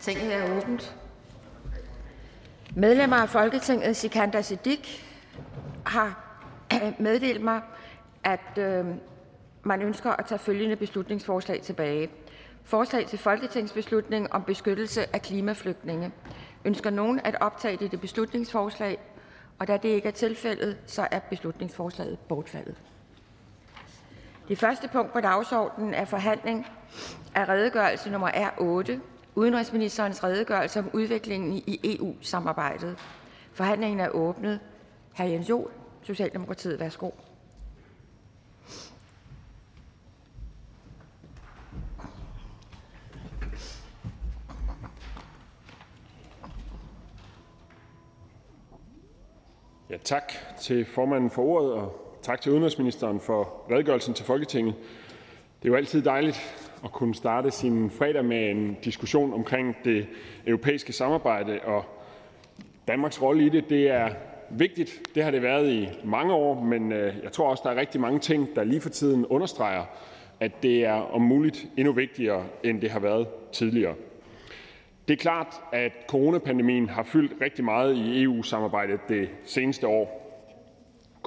Tinget er åbent. Medlemmer af Folketinget Sikander Siddiq har meddelt mig, at øh, man ønsker at tage følgende beslutningsforslag tilbage. Forslag til folketingsbeslutning om beskyttelse af klimaflygtninge. Ønsker nogen at optage dette beslutningsforslag? Og da det ikke er tilfældet, så er beslutningsforslaget bortfaldet. Det første punkt på dagsordenen er forhandling af redegørelse nummer R8, udenrigsministerens redegørelse om udviklingen i EU-samarbejdet. Forhandlingen er åbnet. Hr. Jens Jol, Socialdemokratiet, værsgo. Ja, tak til formanden for ordet, og tak til udenrigsministeren for redegørelsen til Folketinget. Det er jo altid dejligt at kunne starte sin fredag med en diskussion omkring det europæiske samarbejde og Danmarks rolle i det. Det er vigtigt. Det har det været i mange år, men øh, jeg tror også, der er rigtig mange ting, der lige for tiden understreger, at det er om muligt endnu vigtigere, end det har været tidligere. Det er klart, at coronapandemien har fyldt rigtig meget i EU-samarbejdet det seneste år.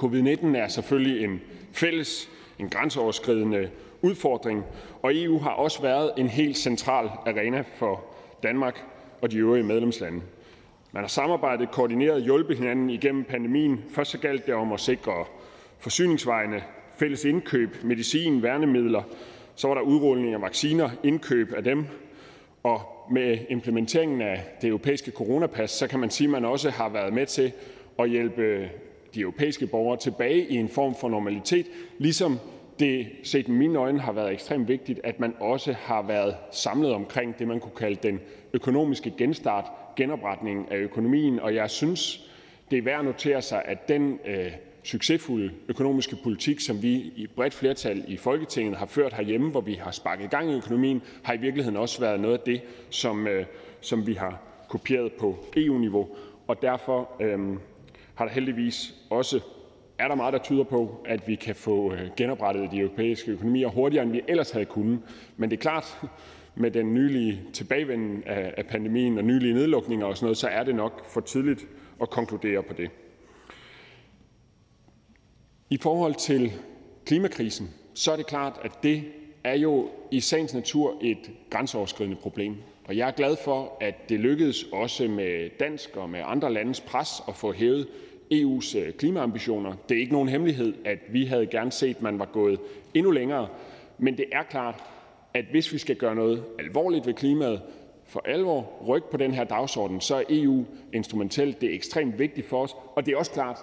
Covid-19 er selvfølgelig en fælles, en grænseoverskridende udfordring, og EU har også været en helt central arena for Danmark og de øvrige medlemslande. Man har samarbejdet, koordineret og hjulpet hinanden igennem pandemien. Først så galt det om at sikre forsyningsvejene, fælles indkøb, medicin, værnemidler. Så var der udrulning af vacciner, indkøb af dem. Og med implementeringen af det europæiske coronapas, så kan man sige, at man også har været med til at hjælpe de europæiske borgere tilbage i en form for normalitet, ligesom det set med mine øjne har været ekstremt vigtigt, at man også har været samlet omkring det, man kunne kalde den økonomiske genstart, genopretningen af økonomien. Og jeg synes, det er værd at notere sig, at den øh, succesfulde økonomiske politik, som vi i et bredt flertal i Folketinget har ført herhjemme, hvor vi har sparket gang i økonomien, har i virkeligheden også været noget af det, som, øh, som vi har kopieret på EU-niveau. Og derfor øh, har der heldigvis også er der meget, der tyder på, at vi kan få øh, genoprettet de europæiske økonomier hurtigere, end vi ellers havde kunnet. Men det er klart, med den nylige tilbagevenden af pandemien og nylige nedlukninger og sådan noget, så er det nok for tidligt at konkludere på det. I forhold til klimakrisen, så er det klart, at det er jo i sagens natur et grænseoverskridende problem. Og jeg er glad for, at det lykkedes også med dansk og med andre landes pres at få hævet EU's øh, klimaambitioner. Det er ikke nogen hemmelighed, at vi havde gerne set, at man var gået endnu længere. Men det er klart, at hvis vi skal gøre noget alvorligt ved klimaet, for alvor rykke på den her dagsorden, så er EU instrumentelt. Det er ekstremt vigtigt for os. Og det er også klart,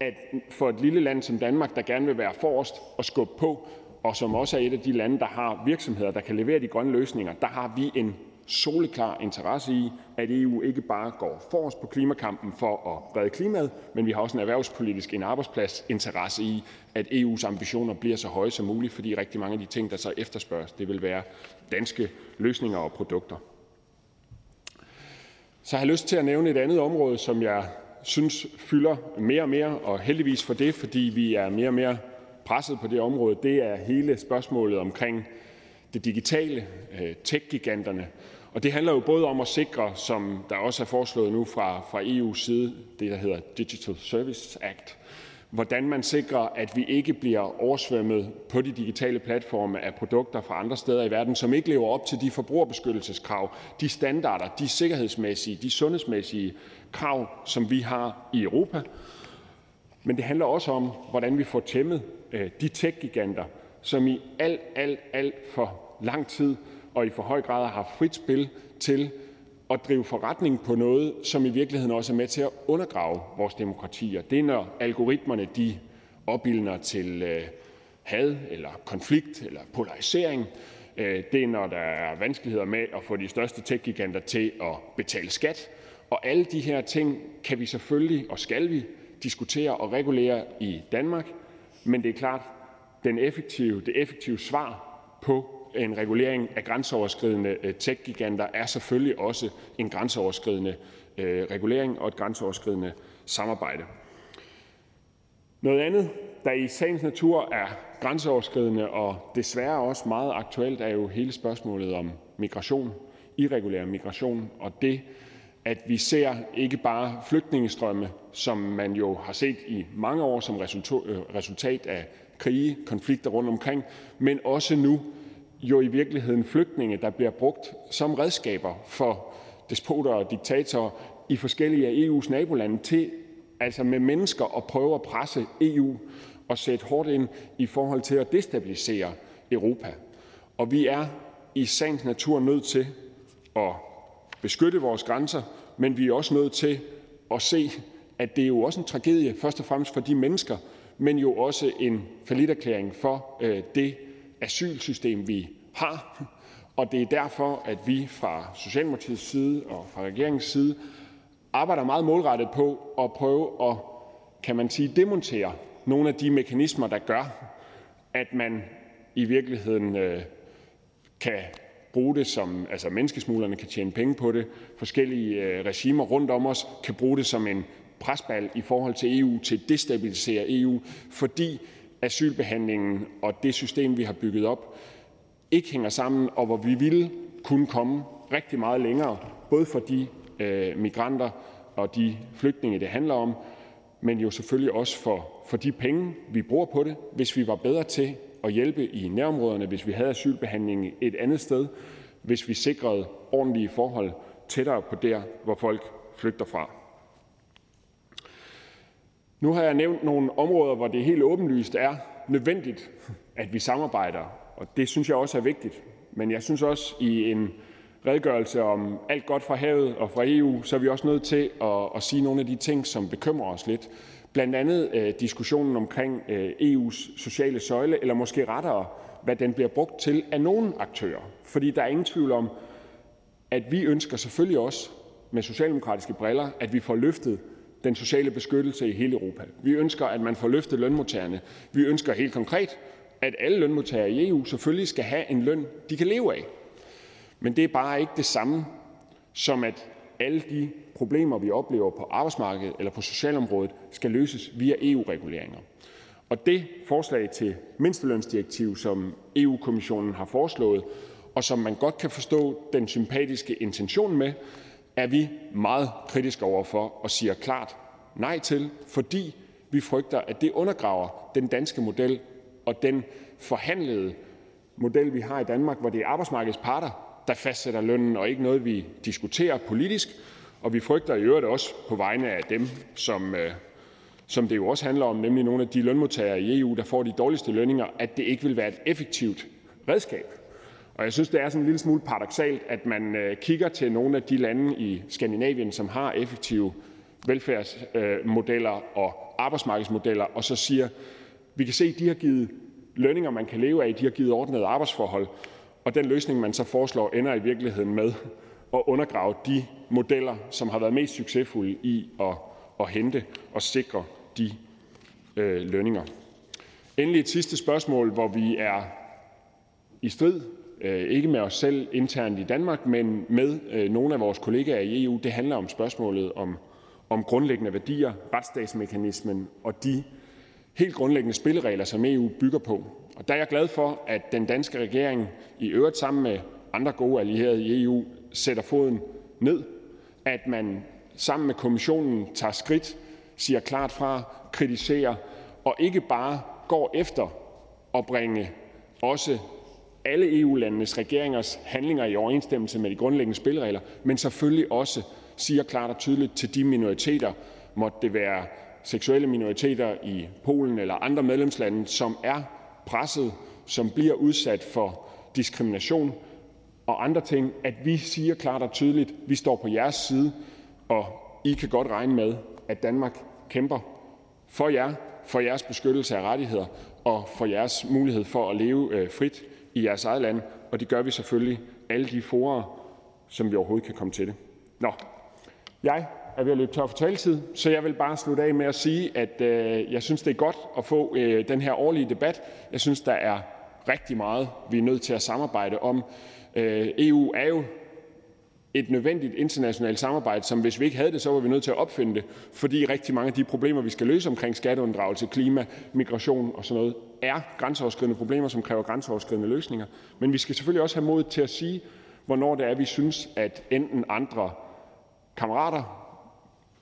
at for et lille land som Danmark, der gerne vil være forrest og skubbe på, og som også er et af de lande, der har virksomheder, der kan levere de grønne løsninger, der har vi en soleklar interesse i, at EU ikke bare går forrest på klimakampen for at redde klimaet, men vi har også en erhvervspolitisk en arbejdspladsinteresse i, at EU's ambitioner bliver så høje som muligt, fordi rigtig mange af de ting, der så efterspørges, det vil være danske løsninger og produkter. Så har jeg lyst til at nævne et andet område, som jeg synes fylder mere og mere, og heldigvis for det, fordi vi er mere og mere presset på det område, det er hele spørgsmålet omkring det digitale, øh, tech-giganterne, og det handler jo både om at sikre, som der også er foreslået nu fra, fra EU's side, det der hedder Digital Service Act, hvordan man sikrer, at vi ikke bliver oversvømmet på de digitale platforme af produkter fra andre steder i verden, som ikke lever op til de forbrugerbeskyttelseskrav, de standarder, de sikkerhedsmæssige, de sundhedsmæssige krav, som vi har i Europa. Men det handler også om, hvordan vi får tæmmet øh, de tech-giganter, som i alt, alt, alt for lang tid og i for høj grad har haft frit spil til at drive forretning på noget, som i virkeligheden også er med til at undergrave vores demokratier. Det er, når algoritmerne de opildner til øh, had eller konflikt eller polarisering. Øh, det er, når der er vanskeligheder med at få de største techgiganter til at betale skat. Og alle de her ting kan vi selvfølgelig og skal vi diskutere og regulere i Danmark, men det er klart, den effektive, det effektive svar på en regulering af grænseoverskridende øh, tech-giganter er selvfølgelig også en grænseoverskridende øh, regulering og et grænseoverskridende samarbejde. Noget andet, der i sagens natur er grænseoverskridende og desværre også meget aktuelt, er jo hele spørgsmålet om migration. irregulær migration og det, at vi ser ikke bare flygtningestrømme, som man jo har set i mange år som øh, resultat af krige, konflikter rundt omkring, men også nu jo i virkeligheden flygtninge, der bliver brugt som redskaber for despoter og diktatorer i forskellige af EU's nabolande til altså med mennesker at prøve at presse EU og sætte hårdt ind i forhold til at destabilisere Europa. Og vi er i sagens natur nødt til at beskytte vores grænser, men vi er også nødt til at se, at det er jo også en tragedie, først og fremmest for de mennesker, men jo også en forlitterklæring for øh, det asylsystem, vi har. Og det er derfor, at vi fra Socialdemokratiets side og fra regeringens side arbejder meget målrettet på at prøve at kan man sige, demontere nogle af de mekanismer, der gør, at man i virkeligheden øh, kan bruge det som, altså menneskesmuglerne kan tjene penge på det, forskellige øh, regimer rundt om os kan bruge det som en presbal i forhold til EU til at destabilisere EU, fordi asylbehandlingen og det system, vi har bygget op, ikke hænger sammen, og hvor vi ville kunne komme rigtig meget længere, både for de øh, migranter og de flygtninge, det handler om, men jo selvfølgelig også for, for de penge, vi bruger på det, hvis vi var bedre til at hjælpe i nærområderne, hvis vi havde asylbehandling et andet sted, hvis vi sikrede ordentlige forhold tættere på der, hvor folk flygter fra. Nu har jeg nævnt nogle områder, hvor det helt åbenlyst er nødvendigt, at vi samarbejder, og det synes jeg også er vigtigt. Men jeg synes også, i en redegørelse om alt godt fra havet og fra EU, så er vi også nødt til at, at sige nogle af de ting, som bekymrer os lidt. Blandt andet øh, diskussionen omkring øh, EU's sociale søjle, eller måske rettere, hvad den bliver brugt til af nogle aktører. Fordi der er ingen tvivl om, at vi ønsker selvfølgelig også med socialdemokratiske briller, at vi får løftet den sociale beskyttelse i hele Europa. Vi ønsker, at man får løftet lønmodtagerne. Vi ønsker helt konkret, at alle lønmodtagere i EU selvfølgelig skal have en løn, de kan leve af. Men det er bare ikke det samme som, at alle de problemer, vi oplever på arbejdsmarkedet eller på socialområdet, skal løses via EU-reguleringer. Og det forslag til mindstelønsdirektiv, som EU-kommissionen har foreslået, og som man godt kan forstå den sympatiske intention med, er vi meget kritiske overfor og siger klart nej til, fordi vi frygter, at det undergraver den danske model og den forhandlede model, vi har i Danmark, hvor det er arbejdsmarkedets parter, der fastsætter lønnen, og ikke noget, vi diskuterer politisk. Og vi frygter i øvrigt også på vegne af dem, som, øh, som det jo også handler om, nemlig nogle af de lønmodtagere i EU, der får de dårligste lønninger, at det ikke vil være et effektivt redskab. Og jeg synes, det er sådan en lille smule paradoxalt, at man øh, kigger til nogle af de lande i Skandinavien, som har effektive velfærdsmodeller og arbejdsmarkedsmodeller, og så siger, vi kan se, at de har givet lønninger, man kan leve af, de har givet ordnede arbejdsforhold, og den løsning, man så foreslår, ender i virkeligheden med at undergrave de modeller, som har været mest succesfulde i at, at hente og sikre de øh, lønninger. Endelig et sidste spørgsmål, hvor vi er i strid, Øh, ikke med os selv internt i Danmark, men med øh, nogle af vores kollegaer i EU. Det handler om spørgsmålet om, om grundlæggende værdier, retsstatsmekanismen og de helt grundlæggende spilleregler, som EU bygger på. Og der er jeg glad for, at den danske regering i øvrigt sammen med andre gode allierede i EU sætter foden ned, at man sammen med kommissionen tager skridt, siger klart fra, kritiserer og ikke bare går efter at bringe også alle EU-landenes regeringers handlinger i overensstemmelse med de grundlæggende spilleregler, men selvfølgelig også siger klart og tydeligt til de minoriteter, måtte det være seksuelle minoriteter i Polen eller andre medlemslande, som er presset, som bliver udsat for diskrimination og andre ting, at vi siger klart og tydeligt, vi står på jeres side, og I kan godt regne med, at Danmark kæmper for jer, for jeres beskyttelse af rettigheder og for jeres mulighed for at leve øh, frit i jeres eget land, og det gør vi selvfølgelig alle de forer, som vi overhovedet kan komme til det. Nå, jeg er ved at løbe tør for taletid, så jeg vil bare slutte af med at sige, at øh, jeg synes, det er godt at få øh, den her årlige debat. Jeg synes, der er rigtig meget, vi er nødt til at samarbejde om. Øh, EU er jo et nødvendigt internationalt samarbejde, som hvis vi ikke havde det, så var vi nødt til at opfinde det, fordi rigtig mange af de problemer, vi skal løse omkring skatteunddragelse, klima, migration og sådan noget, er grænseoverskridende problemer, som kræver grænseoverskridende løsninger. Men vi skal selvfølgelig også have mod til at sige, hvornår det er, vi synes, at enten andre kammerater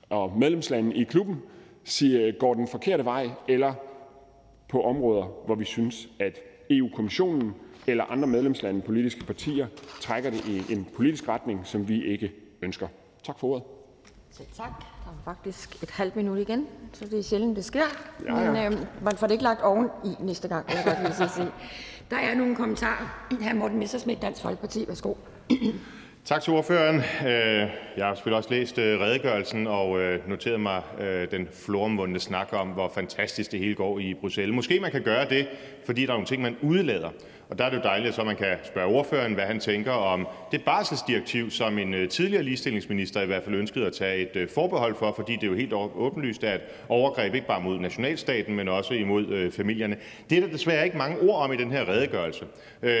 og medlemslande i klubben siger, går den forkerte vej, eller på områder, hvor vi synes, at EU-kommissionen eller andre medlemslande, politiske partier, trækker det i en politisk retning, som vi ikke ønsker. Tak for ordet. Selv tak. Der er faktisk et halvt minut igen, så det er sjældent, det sker. Ja, ja. Men øh, man får det ikke lagt oven i næste gang, jeg godt lige sige. Der er nogle kommentarer. Hr. Morten Messersmith, Dansk Folkeparti. Værsgo. Tak til ordføreren. Øh, jeg har selvfølgelig også læst øh, redegørelsen og øh, noteret mig den floromvundne snak om, hvor fantastisk det hele går i Bruxelles. Måske man kan gøre det, fordi der er nogle ting, man udlader. Og der er det jo dejligt, så man kan spørge ordføreren, hvad han tænker om det barselsdirektiv, som en øh, tidligere ligestillingsminister i hvert fald ønskede at tage et øh, forbehold for, fordi det jo helt åbenlyst er et overgreb ikke bare mod nationalstaten, men også imod øh, familierne. Det er der desværre ikke mange ord om i den her redegørelse.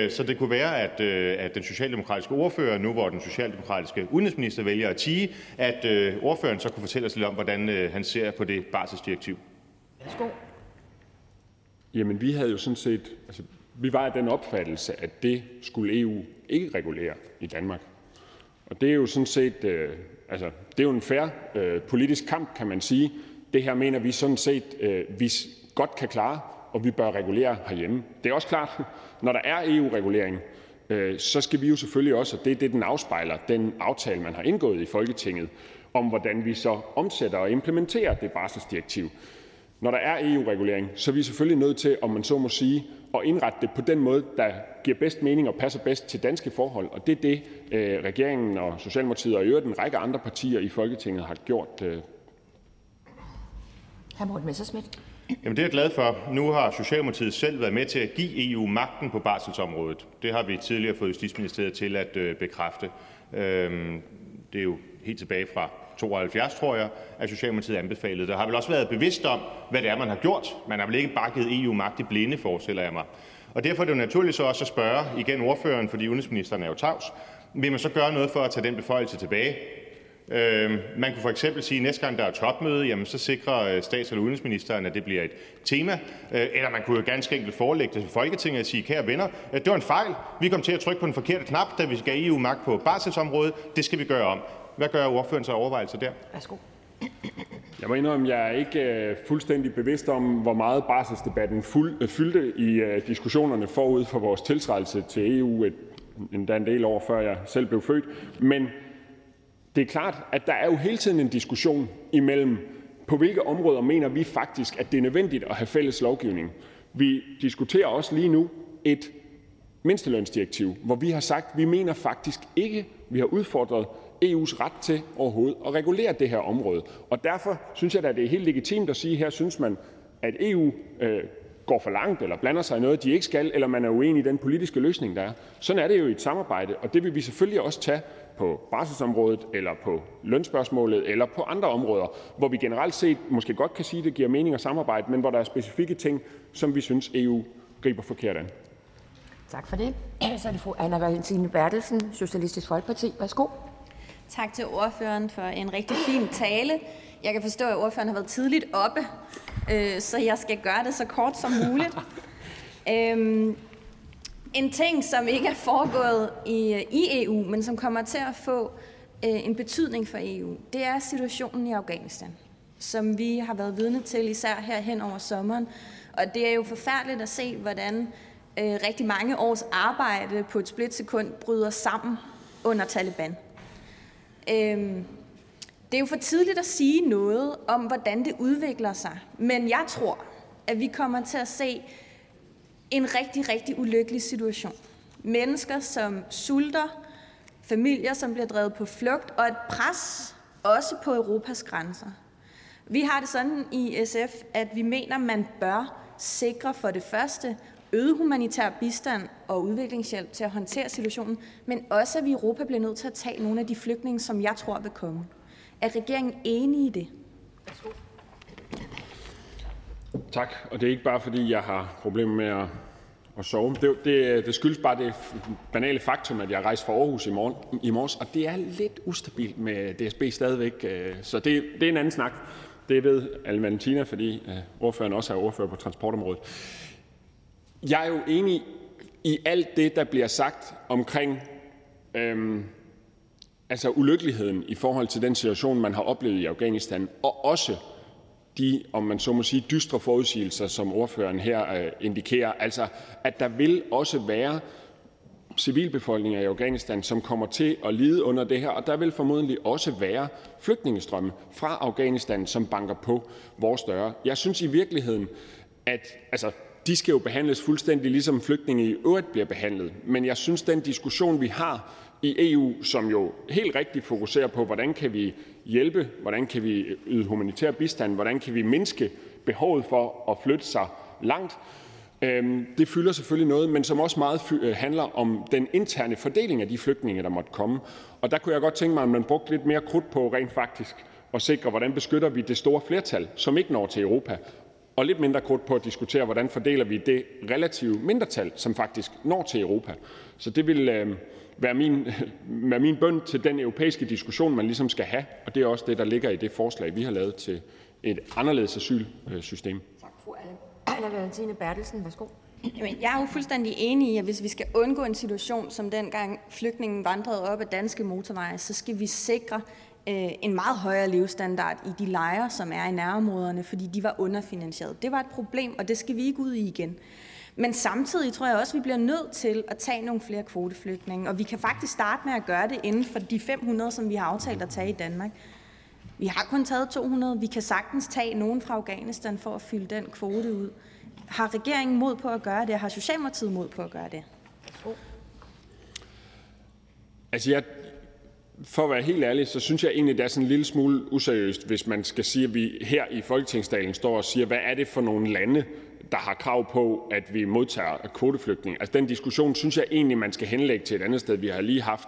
Så det kunne være, at, at den socialdemokratiske ordfører, nu hvor den socialdemokratiske udenrigsminister vælger at tige, at ordføreren så kunne fortælle os lidt om, hvordan han ser på det barselsdirektiv. Værsgo. Jamen, vi havde jo sådan set, altså vi var af den opfattelse, at det skulle EU ikke regulere i Danmark. Og det er jo sådan set øh, altså, det er jo en fair øh, politisk kamp, kan man sige. Det her mener vi sådan set, øh, vi godt kan klare, og vi bør regulere herhjemme. Det er også klart, når der er EU-regulering, øh, så skal vi jo selvfølgelig også, og det er det, den afspejler, den aftale, man har indgået i Folketinget, om hvordan vi så omsætter og implementerer det barselsdirektiv. Når der er EU-regulering, så er vi selvfølgelig nødt til, om man så må sige, at indrette det på den måde, der giver bedst mening og passer bedst til danske forhold. Og det er det, øh, regeringen og Socialdemokratiet og i øvrigt en række andre partier i Folketinget har gjort. Øh. Hr. Morten Messerschmidt. Jamen 72, tror jeg, at Socialdemokratiet anbefalede det, har vel også været bevidst om, hvad det er, man har gjort. Man har vel ikke bare givet EU magt i blinde, forestiller jeg mig. Og derfor er det jo naturligt så også at spørge igen ordføreren, fordi udenrigsministeren er jo tavs, vil man så gøre noget for at tage den beføjelse tilbage? Øh, man kunne for eksempel sige, at næste gang der er topmøde, jamen, så sikrer øh, stats- eller udenrigsministeren, at det bliver et tema. Øh, eller man kunne jo ganske enkelt forelægge det til Folketinget og sige, kære venner, øh, det var en fejl. Vi kom til at trykke på den forkerte knap, da vi gav EU magt på barselsområdet. Det skal vi gøre om. Hvad gør ordføreren sig overvejelser der? Værsgo. Jeg må indrømme, at jeg er ikke øh, fuldstændig bevidst om, hvor meget barselsdebatten øh, fyldte i øh, diskussionerne forud for vores tiltrædelse til EU, endda en del år før jeg selv blev født. Men det er klart, at der er jo hele tiden en diskussion imellem, på hvilke områder mener vi faktisk, at det er nødvendigt at have fælles lovgivning. Vi diskuterer også lige nu et mindstelønsdirektiv, hvor vi har sagt, at vi mener faktisk ikke, vi har udfordret EU's ret til overhovedet at regulere det her område. Og derfor synes jeg da, det er helt legitimt at sige, at her synes man, at EU øh, går for langt eller blander sig i noget, de ikke skal, eller man er uenig i den politiske løsning, der er. Sådan er det jo i et samarbejde, og det vil vi selvfølgelig også tage på barselsområdet eller på lønspørgsmålet eller på andre områder, hvor vi generelt set måske godt kan sige, at det giver mening at samarbejde, men hvor der er specifikke ting, som vi synes EU griber forkert an. Tak for det. Så er det fru Anna Valentine Bertelsen, Socialistisk Folkeparti. Værsgo. Tak til ordføreren for en rigtig fin tale. Jeg kan forstå, at ordføreren har været tidligt oppe, øh, så jeg skal gøre det så kort som muligt. Øhm, en ting, som ikke er foregået i, i EU, men som kommer til at få øh, en betydning for EU, det er situationen i Afghanistan, som vi har været vidne til, især her hen over sommeren. Og det er jo forfærdeligt at se, hvordan øh, rigtig mange års arbejde på et splitsekund bryder sammen under Taliban. Øhm, det er jo for tidligt at sige noget om, hvordan det udvikler sig, men jeg tror, at vi kommer til at se en rigtig, rigtig ulykkelig situation. Mennesker, som sulter, familier, som bliver drevet på flugt, og et pres også på Europas grænser. Vi har det sådan i SF, at vi mener, man bør sikre for det første øget humanitær bistand og udviklingshjælp til at håndtere situationen, men også, at vi i Europa bliver nødt til at tage nogle af de flygtninge, som jeg tror vil komme. Er regeringen enig i det? Tak. Og det er ikke bare, fordi jeg har problemer med at, at sove. Det, det, det skyldes bare det banale faktum, at jeg rejste fra Aarhus i, morgen, i morges, og det er lidt ustabilt med DSB stadigvæk. Øh, så det, det er en anden snak. Det ved Al Valentina, fordi øh, ordføreren også er ordfører på transportområdet. Jeg er jo enig i alt det, der bliver sagt omkring øhm, altså ulykkeligheden i forhold til den situation, man har oplevet i Afghanistan, og også de, om man så må sige, dystre forudsigelser, som ordføreren her øh, indikerer. Altså, at der vil også være civilbefolkninger i Afghanistan, som kommer til at lide under det her, og der vil formodentlig også være flygtningestrømme fra Afghanistan, som banker på vores døre. Jeg synes i virkeligheden, at altså, de skal jo behandles fuldstændig ligesom flygtninge i øvrigt bliver behandlet, men jeg synes, den diskussion, vi har i EU, som jo helt rigtigt fokuserer på, hvordan kan vi hjælpe, hvordan kan vi yde humanitær bistand, hvordan kan vi mindske behovet for at flytte sig langt, øhm, det fylder selvfølgelig noget, men som også meget øh, handler om den interne fordeling af de flygtninge, der måtte komme. Og der kunne jeg godt tænke mig, at man brugte lidt mere krudt på rent faktisk at sikre, hvordan beskytter vi det store flertal, som ikke når til Europa, og lidt mindre krudt på at diskutere, hvordan fordeler vi det relative mindretal, som faktisk når til Europa. Så det vil øh, være min, være min bøn til den europæiske diskussion, man ligesom skal have, og det er også det, der ligger i det forslag, vi har lavet til et anderledes asylsystem. Tak, fru Anna Valentine Bertelsen. Værsgo. Jamen, jeg er jo fuldstændig enig i, at hvis vi skal undgå en situation, som dengang flygtningen vandrede op ad danske motorveje, så skal vi sikre øh, en meget højere levestandard i de lejre, som er i nærområderne, fordi de var underfinansieret. Det var et problem, og det skal vi ikke ud i igen. Men samtidig tror jeg også, at vi bliver nødt til at tage nogle flere kvoteflygtninge, og vi kan faktisk starte med at gøre det inden for de 500, som vi har aftalt at tage i Danmark. Vi har kun taget 200. Vi kan sagtens tage nogen fra Afghanistan for at fylde den kvote ud. Har regeringen mod på at gøre det, har Socialdemokratiet mod på at gøre det? Altså, jeg, for at være helt ærlig, så synes jeg egentlig, det er sådan en lille smule useriøst, hvis man skal sige, at vi her i Folketingsdalen står og siger, hvad er det for nogle lande, der har krav på, at vi modtager kvoteflygtninge. Altså, den diskussion synes jeg egentlig, man skal henlægge til et andet sted. Vi har lige haft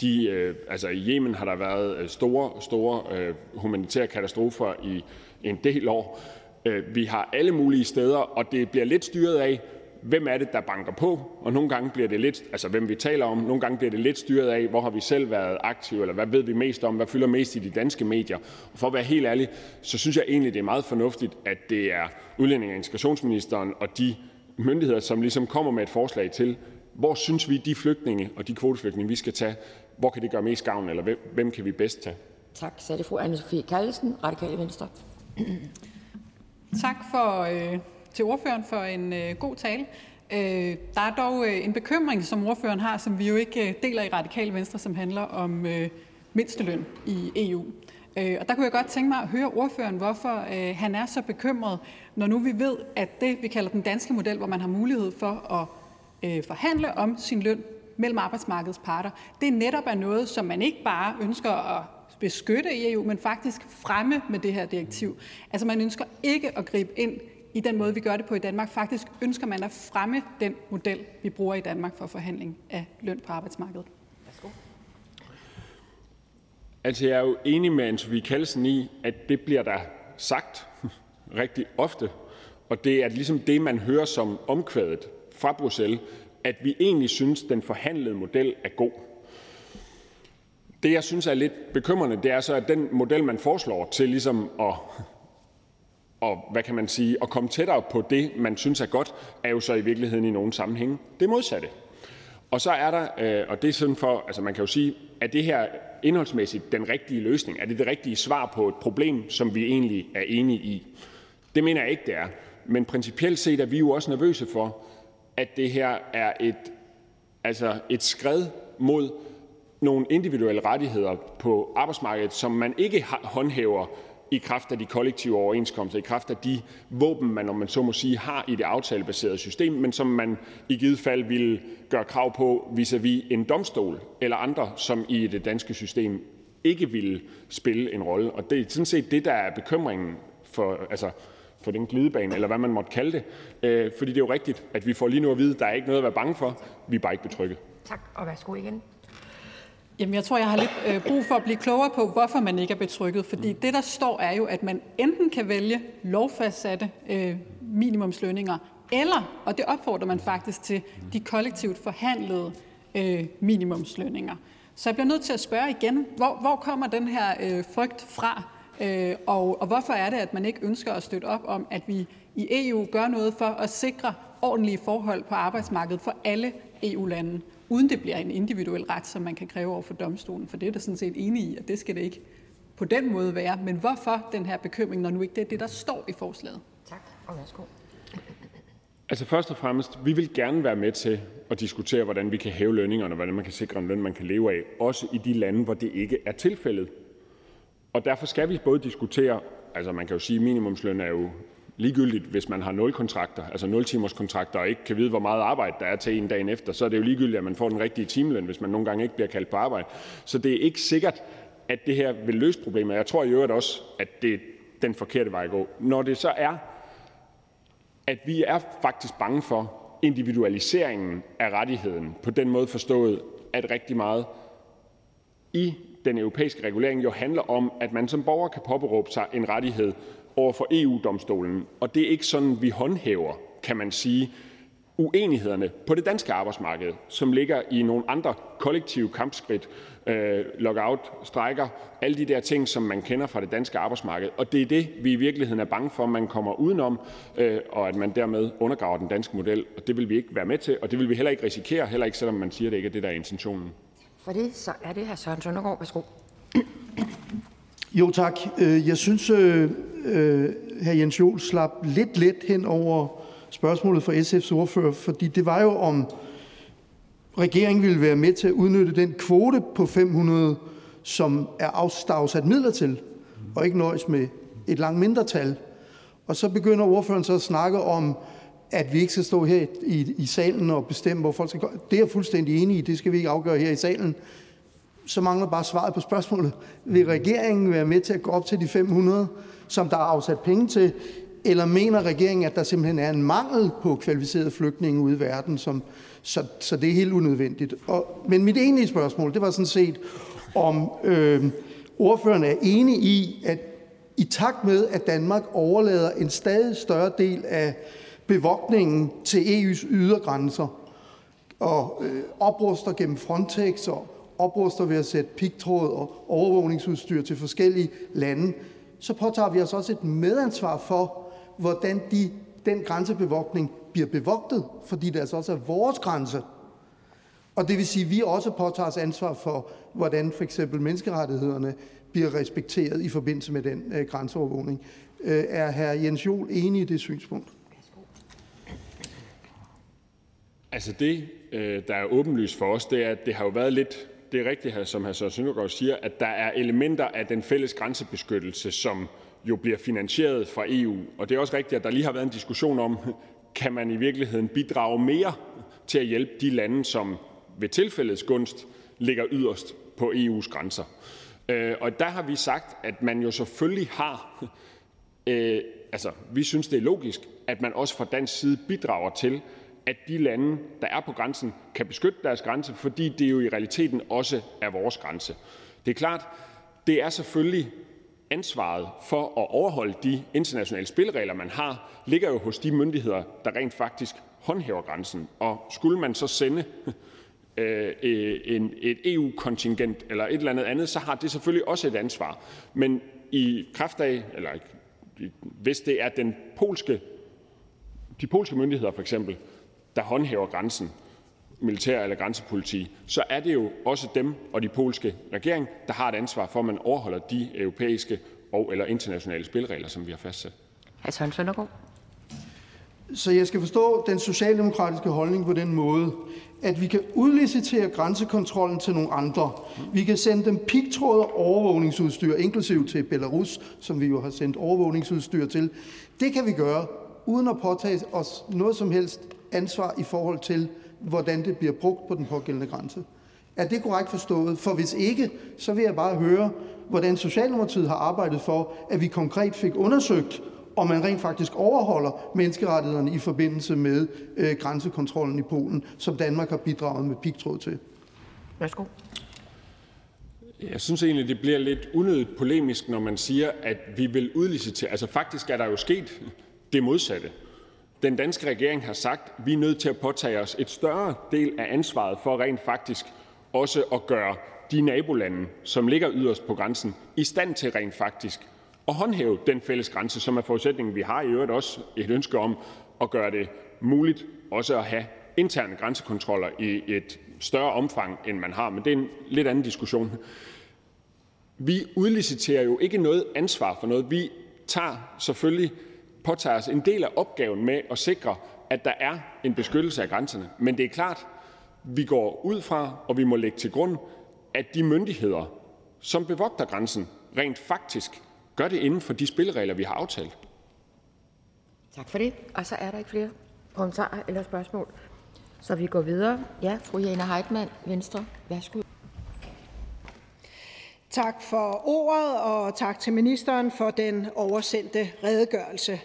de, øh, altså i Yemen har der været øh, store, store øh, humanitære katastrofer i en del år. Øh, vi har alle mulige steder, og det bliver lidt styret af, hvem er det, der banker på, og nogle gange bliver det lidt, altså hvem vi taler om, nogle gange bliver det lidt styret af, hvor har vi selv været aktive, eller hvad ved vi mest om, hvad fylder mest i de danske medier. Og for at være helt ærlig, så synes jeg egentlig, det er meget fornuftigt, at det er udlænding- og integrationsministeren og de myndigheder, som ligesom kommer med et forslag til, hvor synes vi, de flygtninge og de kvoteflygtninge, vi skal tage, hvor kan det gøre mest gavn, eller hvem, hvem kan vi bedst tage? Tak. Så er det fru Anne-Sophie Kallesen, Radikale Venstre. Tak for, øh, til ordføreren for en øh, god tale. Øh, der er dog øh, en bekymring, som ordføreren har, som vi jo ikke øh, deler i Radikale Venstre, som handler om øh, mindsteløn i EU. Øh, og der kunne jeg godt tænke mig at høre ordføreren, hvorfor øh, han er så bekymret, når nu vi ved, at det, vi kalder den danske model, hvor man har mulighed for at øh, forhandle om sin løn mellem arbejdsmarkedets parter, det netop er noget, som man ikke bare ønsker at beskytte i EU, men faktisk fremme med det her direktiv. Altså man ønsker ikke at gribe ind i den måde, vi gør det på i Danmark. Faktisk ønsker man at fremme den model, vi bruger i Danmark for forhandling af løn på arbejdsmarkedet. Altså, jeg er jo enig med Anne-Sophie Kallesen i, at det bliver der sagt rigtig ofte, og det er ligesom det, man hører som omkvædet fra Bruxelles, at vi egentlig synes, den forhandlede model er god. Det, jeg synes er lidt bekymrende, det er så, at den model, man foreslår til ligesom at, og, hvad kan man sige, at komme tættere på det, man synes er godt, er jo så i virkeligheden i nogle sammenhænge det modsatte. Og så er der, øh, og det er sådan for, altså man kan jo sige, at det her indholdsmæssigt den rigtige løsning? Er det det rigtige svar på et problem, som vi egentlig er enige i? Det mener jeg ikke, det er. Men principielt set er vi jo også nervøse for, at det her er et, altså et skred mod nogle individuelle rettigheder på arbejdsmarkedet, som man ikke håndhæver i kraft af de kollektive overenskomster, i kraft af de våben, man, om man så må sige, har i det aftalebaserede system, men som man i givet fald ville gøre krav på vis-à-vis en domstol eller andre, som i det danske system ikke ville spille en rolle. Og det er sådan set det, der er bekymringen for, altså, for den glidebane, eller hvad man måtte kalde det. Øh, fordi det er jo rigtigt, at vi får lige nu at vide, at der er ikke noget at være bange for. Vi er bare ikke betrygget. Tak, og værsgo igen. Jamen, jeg tror, jeg har lidt øh, brug for at blive klogere på, hvorfor man ikke er betrykket. Fordi det, der står, er jo, at man enten kan vælge lovfastsatte øh, minimumslønninger, eller, og det opfordrer man faktisk til, de kollektivt forhandlede øh, minimumslønninger. Så jeg bliver nødt til at spørge igen, hvor, hvor kommer den her øh, frygt fra? Øh, og, og hvorfor er det, at man ikke ønsker at støtte op om, at vi i EU gør noget for at sikre ordentlige forhold på arbejdsmarkedet for alle EU-lande, uden det bliver en individuel ret, som man kan kræve over for domstolen. For det er der sådan set enig i, at det skal det ikke på den måde være. Men hvorfor den her bekymring, når nu ikke det er det, der står i forslaget? Tak, og værsgo. Altså først og fremmest, vi vil gerne være med til at diskutere, hvordan vi kan hæve lønningerne, hvordan man kan sikre en løn, man kan leve af, også i de lande, hvor det ikke er tilfældet. Og derfor skal vi både diskutere, altså man kan jo sige, at minimumsløn er jo ligegyldigt, hvis man har nul kontrakter, altså nul timers kontrakter, og ikke kan vide, hvor meget arbejde der er til en dagen efter, så er det jo ligegyldigt, at man får den rigtige timeløn, hvis man nogle gange ikke bliver kaldt på arbejde. Så det er ikke sikkert, at det her vil løse problemet. Jeg tror i øvrigt også, at det er den forkerte vej at gå. Når det så er, at vi er faktisk bange for individualiseringen af rettigheden, på den måde forstået, at rigtig meget i den europæiske regulering jo handler om, at man som borger kan påberåbe sig en rettighed over for EU-domstolen, og det er ikke sådan, vi håndhæver, kan man sige, uenighederne på det danske arbejdsmarked, som ligger i nogle andre kollektive kampskridt, øh, lockout, strækker, alle de der ting, som man kender fra det danske arbejdsmarked. Og det er det, vi i virkeligheden er bange for, at man kommer udenom, øh, og at man dermed undergraver den danske model. Og det vil vi ikke være med til, og det vil vi heller ikke risikere, heller ikke selvom man siger, at det ikke er det, der er intentionen. For det, så er det her Søren Søndergaard. Værsgo. Jo tak. Øh, jeg synes, øh, øh, hr. Jens Joel slap lidt let hen over spørgsmålet fra SF's ordfører, fordi det var jo om regeringen ville være med til at udnytte den kvote på 500, som er afsat midler til, og ikke nøjes med et langt mindre tal. Og så begynder ordføreren så at snakke om, at vi ikke skal stå her i, i salen og bestemme, hvor folk skal gå. Det er jeg fuldstændig enig i. Det skal vi ikke afgøre her i salen. Så mangler bare svaret på spørgsmålet. Vil regeringen være med til at gå op til de 500, som der er afsat penge til, eller mener regeringen, at der simpelthen er en mangel på kvalificerede flygtninge ude i verden, som, så, så det er helt unødvendigt? Og, men mit egentlige spørgsmål, det var sådan set, om øh, ordføreren er enig i, at i takt med, at Danmark overlader en stadig større del af bevogtningen til EU's ydergrænser og øh, opruster gennem Frontex og opruster ved at sætte pigtråd og overvågningsudstyr til forskellige lande, så påtager vi os også et medansvar for, hvordan de, den grænsebevogtning bliver bevogtet, fordi det altså også er vores grænse. Og det vil sige, at vi også påtager os ansvar for, hvordan for eksempel menneskerettighederne bliver respekteret i forbindelse med den øh, grænseovervågning. Øh, er hr. Jens Jol enig i det synspunkt? Altså det, øh, der er åbenlyst for os, det er, at det har jo været lidt, det er rigtigt, som hr. Søren Søndergaard siger, at der er elementer af den fælles grænsebeskyttelse, som jo bliver finansieret fra EU. Og det er også rigtigt, at der lige har været en diskussion om, kan man i virkeligheden bidrage mere til at hjælpe de lande, som ved tilfældets gunst ligger yderst på EU's grænser. Øh, og der har vi sagt, at man jo selvfølgelig har, øh, altså vi synes det er logisk, at man også fra dansk side bidrager til, at de lande, der er på grænsen, kan beskytte deres grænse, fordi det jo i realiteten også er vores grænse. Det er klart, det er selvfølgelig ansvaret for at overholde de internationale spilleregler, man har, ligger jo hos de myndigheder, der rent faktisk håndhæver grænsen. Og skulle man så sende øh, en, et EU-kontingent eller et eller andet andet, så har det selvfølgelig også et ansvar. Men i kraft af, eller hvis det er den polske, de polske myndigheder for eksempel, der håndhæver grænsen, militær eller grænsepoliti, så er det jo også dem og de polske regering, der har et ansvar for, at man overholder de europæiske og eller internationale spilregler, som vi har fastsat. Så jeg skal forstå den socialdemokratiske holdning på den måde, at vi kan udlicitere grænsekontrollen til nogle andre. Vi kan sende dem pigtråd og overvågningsudstyr, inklusiv til Belarus, som vi jo har sendt overvågningsudstyr til. Det kan vi gøre, uden at påtage os noget som helst ansvar i forhold til, hvordan det bliver brugt på den pågældende grænse. Er det korrekt forstået? For hvis ikke, så vil jeg bare høre, hvordan Socialdemokratiet har arbejdet for, at vi konkret fik undersøgt, om man rent faktisk overholder menneskerettighederne i forbindelse med øh, grænsekontrollen i Polen, som Danmark har bidraget med pigtråd til. Værsgo. Jeg synes egentlig, det bliver lidt unødigt polemisk, når man siger, at vi vil udlicitere. Altså faktisk er der jo sket det modsatte. Den danske regering har sagt, at vi er nødt til at påtage os et større del af ansvaret for rent faktisk også at gøre de nabolande, som ligger yderst på grænsen, i stand til rent faktisk at håndhæve den fælles grænse, som er forudsætningen. Vi har i øvrigt også et ønske om at gøre det muligt også at have interne grænsekontroller i et større omfang, end man har, men det er en lidt anden diskussion. Vi udliciterer jo ikke noget ansvar for noget. Vi tager selvfølgelig påtager os en del af opgaven med at sikre, at der er en beskyttelse af grænserne. Men det er klart, vi går ud fra, og vi må lægge til grund, at de myndigheder, som bevogter grænsen, rent faktisk gør det inden for de spilleregler, vi har aftalt. Tak for det. Og så er der ikke flere kommentarer eller spørgsmål. Så vi går videre. Ja, fru Jane Heitmann, Venstre. Værsgo. Tak for ordet, og tak til ministeren for den oversendte redegørelse.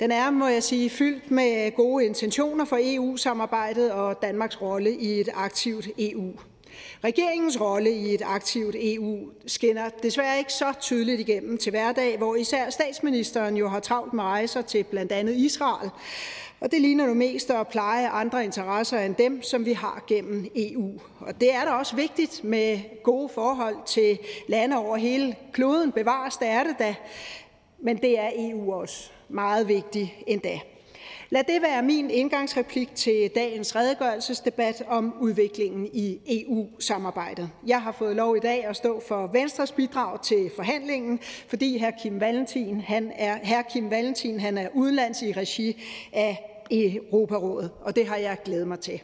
Den er, må jeg sige, fyldt med gode intentioner for EU-samarbejdet og Danmarks rolle i et aktivt EU. Regeringens rolle i et aktivt EU skinner desværre ikke så tydeligt igennem til hverdag, hvor især statsministeren jo har travlt med rejser til blandt andet Israel, og det ligner nu mest at pleje andre interesser end dem, som vi har gennem EU. Og det er da også vigtigt med gode forhold til lande over hele kloden. Bevares, det er det da. Men det er EU også meget vigtigt endda. Lad det være min indgangsreplik til dagens redegørelsesdebat om udviklingen i EU-samarbejdet. Jeg har fået lov i dag at stå for Venstres bidrag til forhandlingen, fordi hr. Kim Valentin, han er, hr. Kim Valentin han er udenlands i regi af Europarådet, og det har jeg glædet mig til.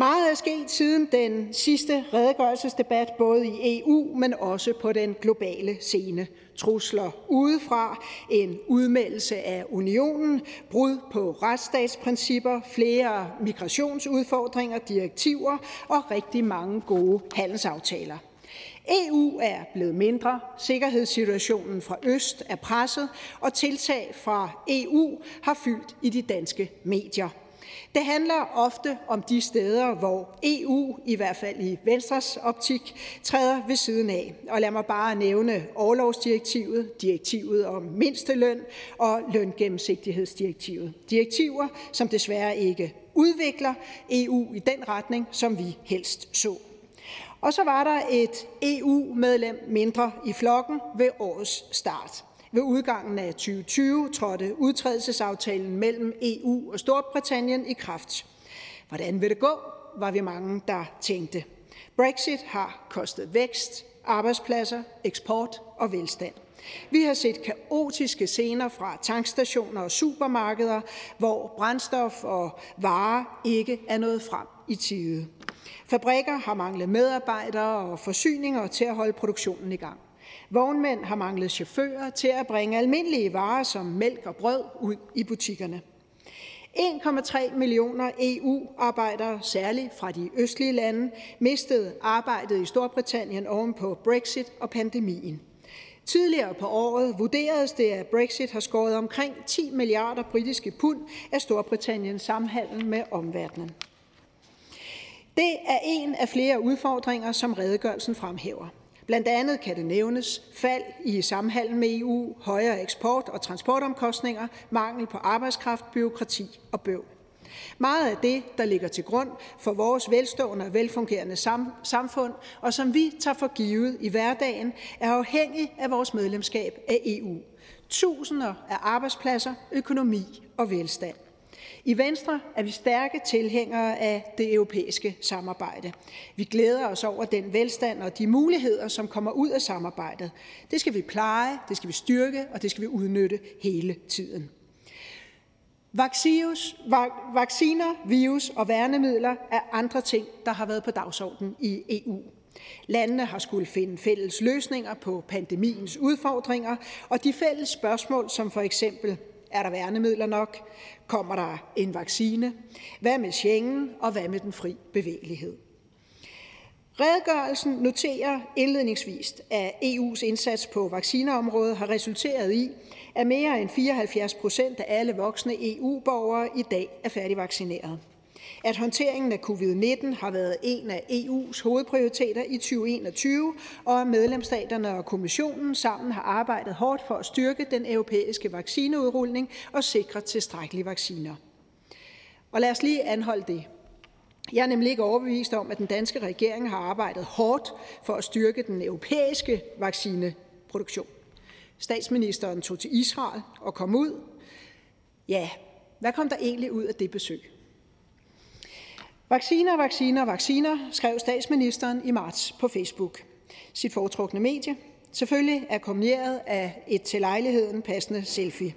Meget er sket siden den sidste redegørelsesdebat, både i EU, men også på den globale scene. Trusler udefra, en udmeldelse af unionen, brud på retsstatsprincipper, flere migrationsudfordringer, direktiver og rigtig mange gode handelsaftaler. EU er blevet mindre, sikkerhedssituationen fra øst er presset, og tiltag fra EU har fyldt i de danske medier. Det handler ofte om de steder, hvor EU, i hvert fald i Venstres optik, træder ved siden af. Og lad mig bare nævne overlovsdirektivet, direktivet om mindsteløn og løngennemsigtighedsdirektivet. Direktiver, som desværre ikke udvikler EU i den retning, som vi helst så. Og så var der et EU-medlem mindre i flokken ved årets start. Ved udgangen af 2020 trådte udtrædelsesaftalen mellem EU og Storbritannien i kraft. Hvordan vil det gå, var vi mange, der tænkte. Brexit har kostet vækst, arbejdspladser, eksport og velstand. Vi har set kaotiske scener fra tankstationer og supermarkeder, hvor brændstof og varer ikke er nået frem i tide. Fabrikker har manglet medarbejdere og forsyninger til at holde produktionen i gang. Vognmænd har manglet chauffører til at bringe almindelige varer som mælk og brød ud i butikkerne. 1,3 millioner EU-arbejdere, særligt fra de østlige lande, mistede arbejdet i Storbritannien oven på Brexit og pandemien. Tidligere på året vurderedes det, at Brexit har skåret omkring 10 milliarder britiske pund af Storbritanniens samhandel med omverdenen. Det er en af flere udfordringer, som redegørelsen fremhæver. Blandt andet kan det nævnes fald i samhandel med EU, højere eksport- og transportomkostninger, mangel på arbejdskraft, byråkrati og bøvl. Meget af det, der ligger til grund for vores velstående og velfungerende samfund, og som vi tager for givet i hverdagen, er afhængig af vores medlemskab af EU. Tusinder af arbejdspladser, økonomi og velstand. I Venstre er vi stærke tilhængere af det europæiske samarbejde. Vi glæder os over den velstand og de muligheder, som kommer ud af samarbejdet. Det skal vi pleje, det skal vi styrke, og det skal vi udnytte hele tiden. vacciner, virus og værnemidler er andre ting, der har været på dagsordenen i EU. Landene har skulle finde fælles løsninger på pandemiens udfordringer, og de fælles spørgsmål som for eksempel, er der værnemidler nok? Kommer der en vaccine? Hvad med Schengen, og hvad med den fri bevægelighed? Redegørelsen noterer indledningsvis, at EU's indsats på vaccineområdet har resulteret i, at mere end 74 procent af alle voksne EU-borgere i dag er færdigvaccineret at håndteringen af covid-19 har været en af EU's hovedprioriteter i 2021, og at medlemsstaterne og kommissionen sammen har arbejdet hårdt for at styrke den europæiske vaccineudrulning og sikre tilstrækkelige vacciner. Og lad os lige anholde det. Jeg er nemlig ikke overbevist om, at den danske regering har arbejdet hårdt for at styrke den europæiske vaccineproduktion. Statsministeren tog til Israel og kom ud. Ja, Hvad kom der egentlig ud af det besøg? Vacciner, vacciner, vacciner, skrev statsministeren i marts på Facebook. Sit foretrukne medie, selvfølgelig akkompagneret af et til lejligheden passende selfie.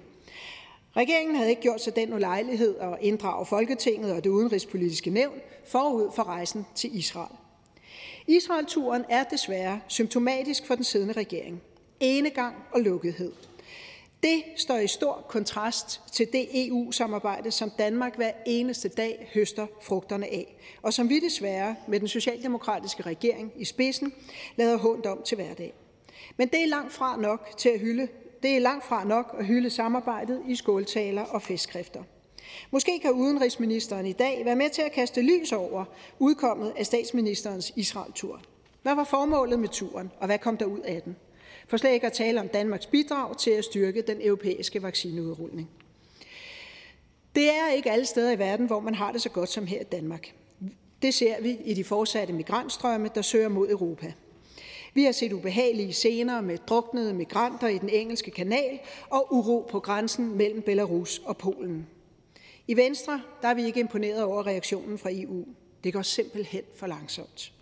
Regeringen havde ikke gjort sig den ulejlighed at inddrage Folketinget og det udenrigspolitiske nævn forud for rejsen til Israel. Israel-turen er desværre symptomatisk for den siddende regering. Enegang og lukkethed. Det står i stor kontrast til det EU-samarbejde, som Danmark hver eneste dag høster frugterne af, og som vi desværre med den socialdemokratiske regering i spidsen lader hånd om til hverdag. Men det er langt fra nok til at hylde det er langt fra nok at hylde samarbejdet i skåltaler og festskrifter. Måske kan udenrigsministeren i dag være med til at kaste lys over udkommet af statsministerens Israel-tur. Hvad var formålet med turen, og hvad kom der ud af den? For slet ikke at tale om Danmarks bidrag til at styrke den europæiske vaccineudrulning. Det er ikke alle steder i verden, hvor man har det så godt som her i Danmark. Det ser vi i de fortsatte migrantstrømme, der søger mod Europa. Vi har set ubehagelige scener med druknede migranter i den engelske kanal og uro på grænsen mellem Belarus og Polen. I Venstre der er vi ikke imponeret over reaktionen fra EU. Det går simpelthen for langsomt.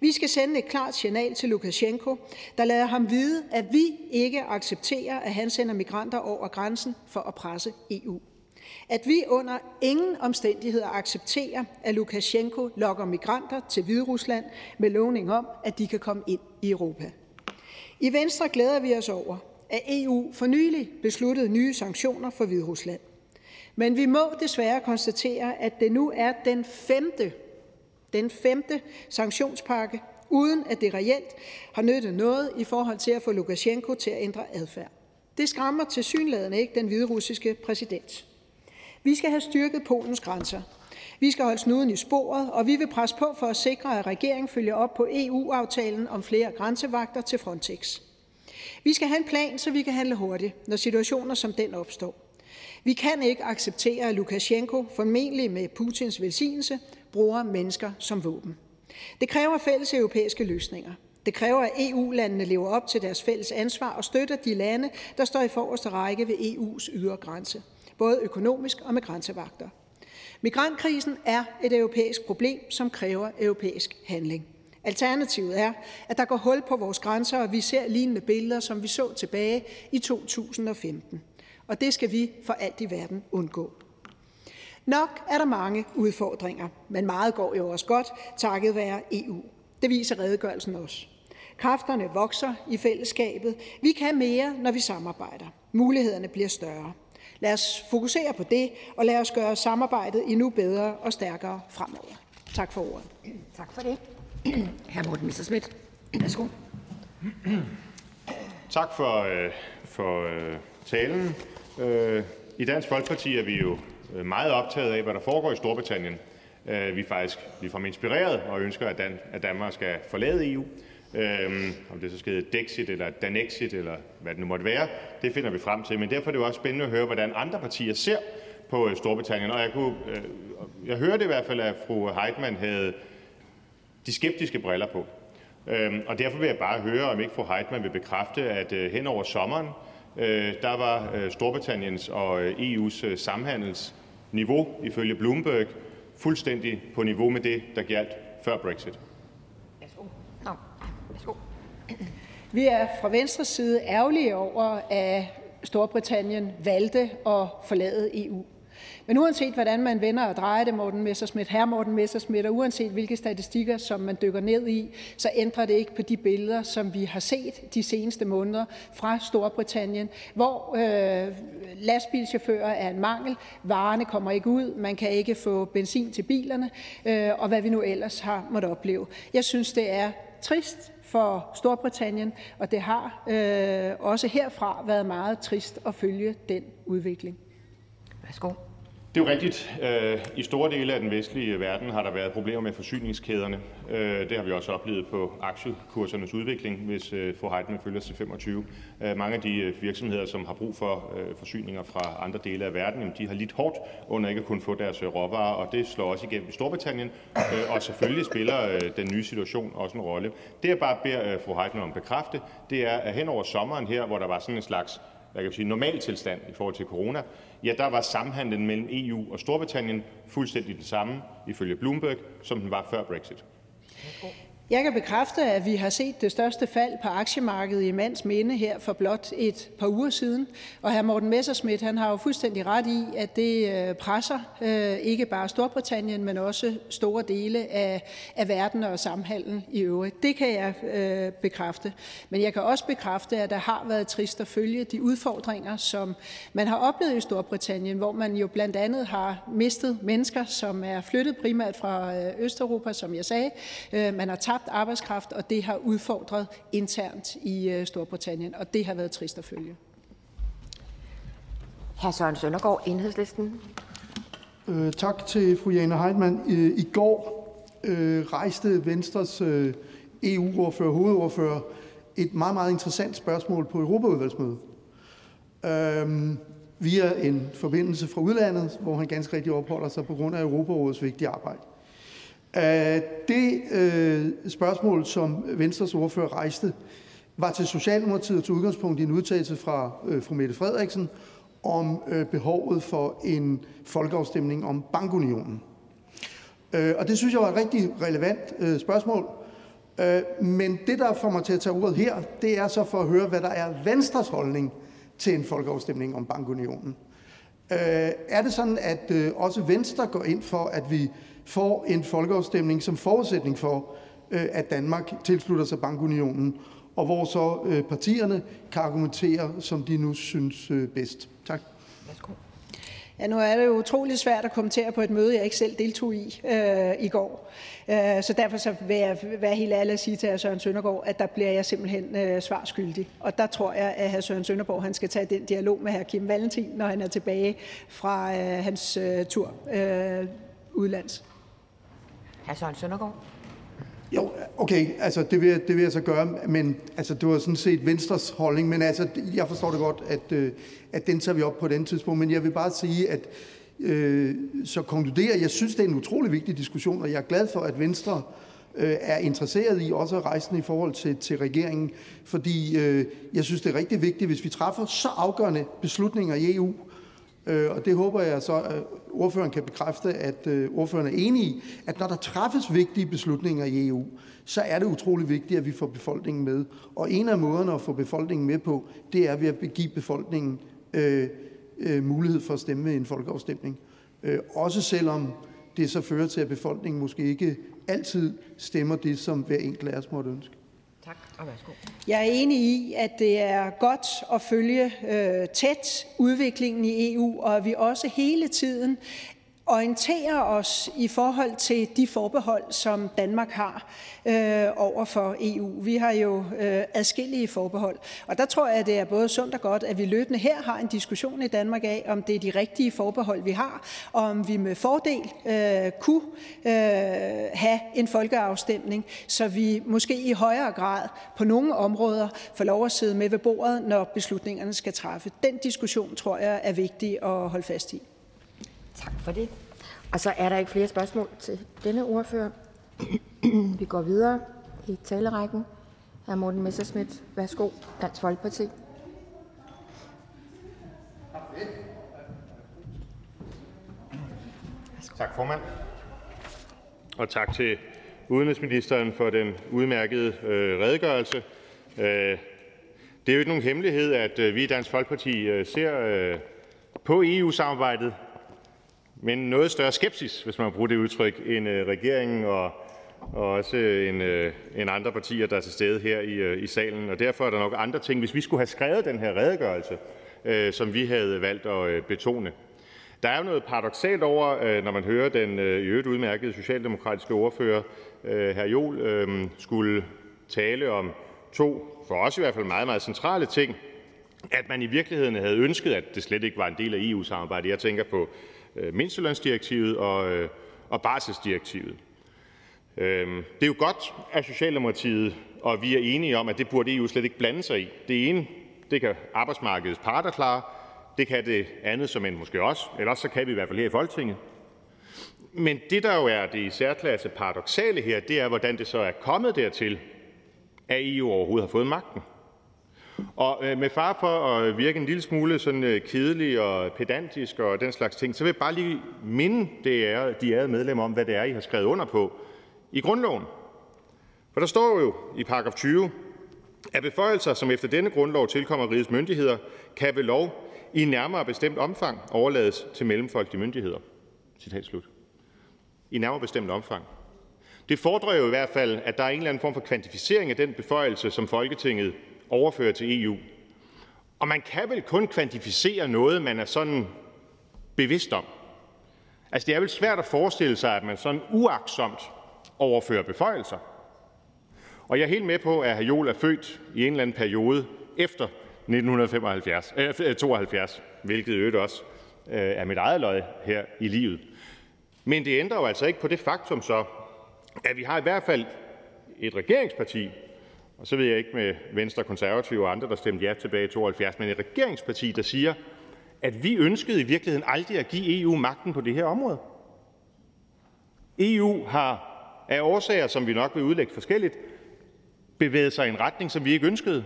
Vi skal sende et klart signal til Lukashenko, der lader ham vide, at vi ikke accepterer, at han sender migranter over grænsen for at presse EU. At vi under ingen omstændigheder accepterer, at Lukashenko lokker migranter til Hviderusland med lovning om, at de kan komme ind i Europa. I Venstre glæder vi os over, at EU for nylig besluttede nye sanktioner for Hviderusland. Men vi må desværre konstatere, at det nu er den femte, den femte sanktionspakke, uden at det reelt har nyttet noget i forhold til at få Lukashenko til at ændre adfærd. Det skræmmer til synlædende ikke den hviderussiske præsident. Vi skal have styrket Polens grænser. Vi skal holde snuden i sporet, og vi vil presse på for at sikre, at regeringen følger op på EU-aftalen om flere grænsevagter til Frontex. Vi skal have en plan, så vi kan handle hurtigt, når situationer som den opstår. Vi kan ikke acceptere, at Lukashenko, formentlig med Putins velsignelse, bruger mennesker som våben. Det kræver fælles europæiske løsninger. Det kræver, at EU-landene lever op til deres fælles ansvar og støtter de lande, der står i forreste række ved EU's ydre grænse både økonomisk og med grænsevagter. Migrantkrisen er et europæisk problem, som kræver europæisk handling. Alternativet er, at der går hul på vores grænser, og vi ser lignende billeder, som vi så tilbage i 2015. Og det skal vi for alt i verden undgå. Nok er der mange udfordringer, men meget går jo også godt, takket være EU. Det viser redegørelsen også. Kræfterne vokser i fællesskabet. Vi kan mere, når vi samarbejder. Mulighederne bliver større. Lad os fokusere på det, og lad os gøre samarbejdet endnu bedre og stærkere fremover. Tak for ordet. Tak for det. Hr. Morten Messerschmidt, værsgo. Tak for, øh, for øh, talen. Øh, I Dansk Folkeparti er vi jo øh, meget optaget af, hvad der foregår i Storbritannien. Øh, vi er faktisk ligefrem inspireret og ønsker, at, Dan- at Danmark skal forlade EU. Øhm, om det så skal hedde Dexit eller Danexit, eller hvad det nu måtte være, det finder vi frem til. Men derfor er det jo også spændende at høre, hvordan andre partier ser på øh, Storbritannien. Og jeg, kunne, øh, jeg hørte i hvert fald, at fru Heitmann havde de skeptiske briller på. Øhm, og derfor vil jeg bare høre, om ikke fru Heitmann vil bekræfte, at øh, hen over sommeren, øh, der var øh, Storbritanniens og øh, EU's øh, samhandelsniveau, ifølge Bloomberg, fuldstændig på niveau med det, der galt før Brexit. Vi er fra Venstres side ærgerlige over, at Storbritannien valgte at forlade EU. Men uanset hvordan man vender og drejer det, Morten Messersmith, her Morten Messersmith, og uanset hvilke statistikker, som man dykker ned i, så ændrer det ikke på de billeder, som vi har set de seneste måneder fra Storbritannien, hvor øh, lastbilchauffører er en mangel, varerne kommer ikke ud, man kan ikke få benzin til bilerne, øh, og hvad vi nu ellers har måttet opleve. Jeg synes, det er trist for Storbritannien, og det har øh, også herfra været meget trist at følge den udvikling. Værsgo. Det er jo rigtigt. Øh, I store dele af den vestlige verden har der været problemer med forsyningskæderne. Øh, det har vi også oplevet på aktiekursernes udvikling, hvis øh, fru Heitmann følger til 25. Mange af de virksomheder, som har brug for forsyninger fra andre dele af verden, de har lidt hårdt under ikke at kunne få deres råvarer, og det slår også igennem i Storbritannien. Og selvfølgelig spiller den nye situation også en rolle. Det jeg bare beder fru Heitmann om at bekræfte, det er, at hen over sommeren her, hvor der var sådan en slags hvad kan man sige, normaltilstand i forhold til corona, ja, der var samhandlen mellem EU og Storbritannien fuldstændig den samme, ifølge Bloomberg, som den var før Brexit. Jeg kan bekræfte, at vi har set det største fald på aktiemarkedet i mands minde her for blot et par uger siden. Og hr. Morten Messerschmidt han har jo fuldstændig ret i, at det øh, presser øh, ikke bare Storbritannien, men også store dele af, af verden og samhandlen i øvrigt. Det kan jeg øh, bekræfte. Men jeg kan også bekræfte, at der har været trist at følge de udfordringer, som man har oplevet i Storbritannien, hvor man jo blandt andet har mistet mennesker, som er flyttet primært fra øh, Østeuropa, som jeg sagde. Man har tabt tabt arbejdskraft, og det har udfordret internt i øh, Storbritannien, og det har været trist at følge. Hr. Søren Søndergaard, Enhedslisten. Øh, tak til fru Jane Heitmann. Øh, I går øh, rejste Venstres øh, EU-ordfører, hovedordfører, et meget, meget interessant spørgsmål på Europaudvalgsmødet. Øh, via en forbindelse fra udlandet, hvor han ganske rigtig opholder sig på grund af Europarådets vigtige arbejde. Det øh, spørgsmål, som Venstres ordfører rejste, var til Socialdemokratiet og tog udgangspunkt i en udtalelse fra øh, fru Mette Frederiksen om øh, behovet for en folkeafstemning om bankunionen. Og det synes jeg var et rigtig relevant spørgsmål. Men det, der får mig til at tage ordet her, det er så for at høre, hvad der er Venstres holdning til en folkeafstemning om bankunionen. Er det sådan, at også Venstre går ind for, at vi får en folkeafstemning som forudsætning for, øh, at Danmark tilslutter sig bankunionen, og hvor så øh, partierne kan argumentere, som de nu synes øh, bedst. Tak. Ja, nu er det jo utrolig svært at kommentere på et møde, jeg ikke selv deltog i øh, i går. Øh, så derfor så vil jeg være helt ærlig at sige til hr. Søren Søndergaard, at der bliver jeg simpelthen øh, svarskyldig. Og der tror jeg, at hr. Søren Søndergaard han skal tage den dialog med hr. Kim Valentin, når han er tilbage fra øh, hans øh, tur øh, udlands. Hr. Søren Søndergaard. Jo, okay, altså det vil, det vil jeg så gøre, men altså, det var sådan set Venstres holdning, men altså, jeg forstår det godt, at, øh, at den tager vi op på den tidspunkt, men jeg vil bare sige, at øh, så konkluderer, jeg synes, det er en utrolig vigtig diskussion, og jeg er glad for, at Venstre øh, er interesseret i også at rejse den i forhold til, til regeringen, fordi øh, jeg synes, det er rigtig vigtigt, hvis vi træffer så afgørende beslutninger i EU, Øh, og det håber jeg så, at ordføreren kan bekræfte, at øh, ordføreren er enig i, at når der træffes vigtige beslutninger i EU, så er det utrolig vigtigt, at vi får befolkningen med. Og en af måderne at få befolkningen med på, det er ved at give befolkningen øh, øh, mulighed for at stemme ved en folkeafstemning. Øh, også selvom det så fører til, at befolkningen måske ikke altid stemmer det, som hver enkelt af os måtte ønske. Tak, og værsgo. Jeg er enig i, at det er godt at følge øh, tæt udviklingen i EU, og at vi også hele tiden orientere os i forhold til de forbehold, som Danmark har øh, over for EU. Vi har jo øh, adskillige forbehold, og der tror jeg, det er både sundt og godt, at vi løbende her har en diskussion i Danmark af, om det er de rigtige forbehold, vi har, og om vi med fordel øh, kunne øh, have en folkeafstemning, så vi måske i højere grad på nogle områder får lov at sidde med ved bordet, når beslutningerne skal træffes. Den diskussion tror jeg er vigtig at holde fast i. Tak for det. Og så er der ikke flere spørgsmål til denne ordfører. Vi går videre i talerækken. Hr. Morten Messerschmidt, værsgo, Dansk Folkeparti. Tak, formand. Og tak til udenrigsministeren for den udmærkede øh, redegørelse. Øh, det er jo ikke nogen hemmelighed, at øh, vi i Dansk Folkeparti øh, ser øh, på EU-samarbejdet med noget større skepsis, hvis man må bruge det udtryk, end øh, regeringen og også end øh, en andre partier, der er til stede her i, øh, i salen. Og derfor er der nok andre ting, hvis vi skulle have skrevet den her redegørelse, som vi havde valgt at betone. Der er jo noget paradoksalt over, når man hører den i øvrigt udmærkede socialdemokratiske ordfører, hr. Jol, skulle tale om to for os i hvert fald meget, meget centrale ting, at man i virkeligheden havde ønsket, at det slet ikke var en del af EU-samarbejdet. Jeg tænker på Øh, mindstelønsdirektivet og øh, og barselsdirektivet. Øhm, det er jo godt, at Socialdemokratiet og vi er enige om, at det burde EU slet ikke blande sig i. Det ene det kan arbejdsmarkedets parter klare, det kan det andet som en måske også, eller også så kan vi i hvert fald her i Folketinget. Men det, der jo er det i særklasse paradoxale her, det er, hvordan det så er kommet dertil, at EU overhovedet har fået magten. Og øh, med far for at virke en lille smule sådan øh, kedelig og pedantisk og den slags ting, så vil jeg bare lige minde det er, de ærede medlemmer om, hvad det er, I har skrevet under på i grundloven. For der står jo i paragraf 20, at beføjelser, som efter denne grundlov tilkommer rigets myndigheder, kan ved lov i nærmere bestemt omfang overlades til mellemfolkelige myndigheder. Citat slut. I nærmere bestemt omfang. Det fordrer jo i hvert fald, at der er en eller anden form for kvantificering af den beføjelse, som Folketinget overfører til EU. Og man kan vel kun kvantificere noget, man er sådan bevidst om. Altså, det er vel svært at forestille sig, at man sådan uaksomt overfører beføjelser. Og jeg er helt med på, at hr. Jol er født i en eller anden periode efter 1975, øh, 72, øh, hvilket øvrigt også øh, er mit eget løg her i livet. Men det ændrer jo altså ikke på det faktum så, at vi har i hvert fald et regeringsparti, og så ved jeg ikke med Venstre, Konservative og andre, der stemte ja tilbage i 72, men et regeringsparti, der siger, at vi ønskede i virkeligheden aldrig at give EU magten på det her område. EU har af årsager, som vi nok vil udlægge forskelligt, bevæget sig i en retning, som vi ikke ønskede.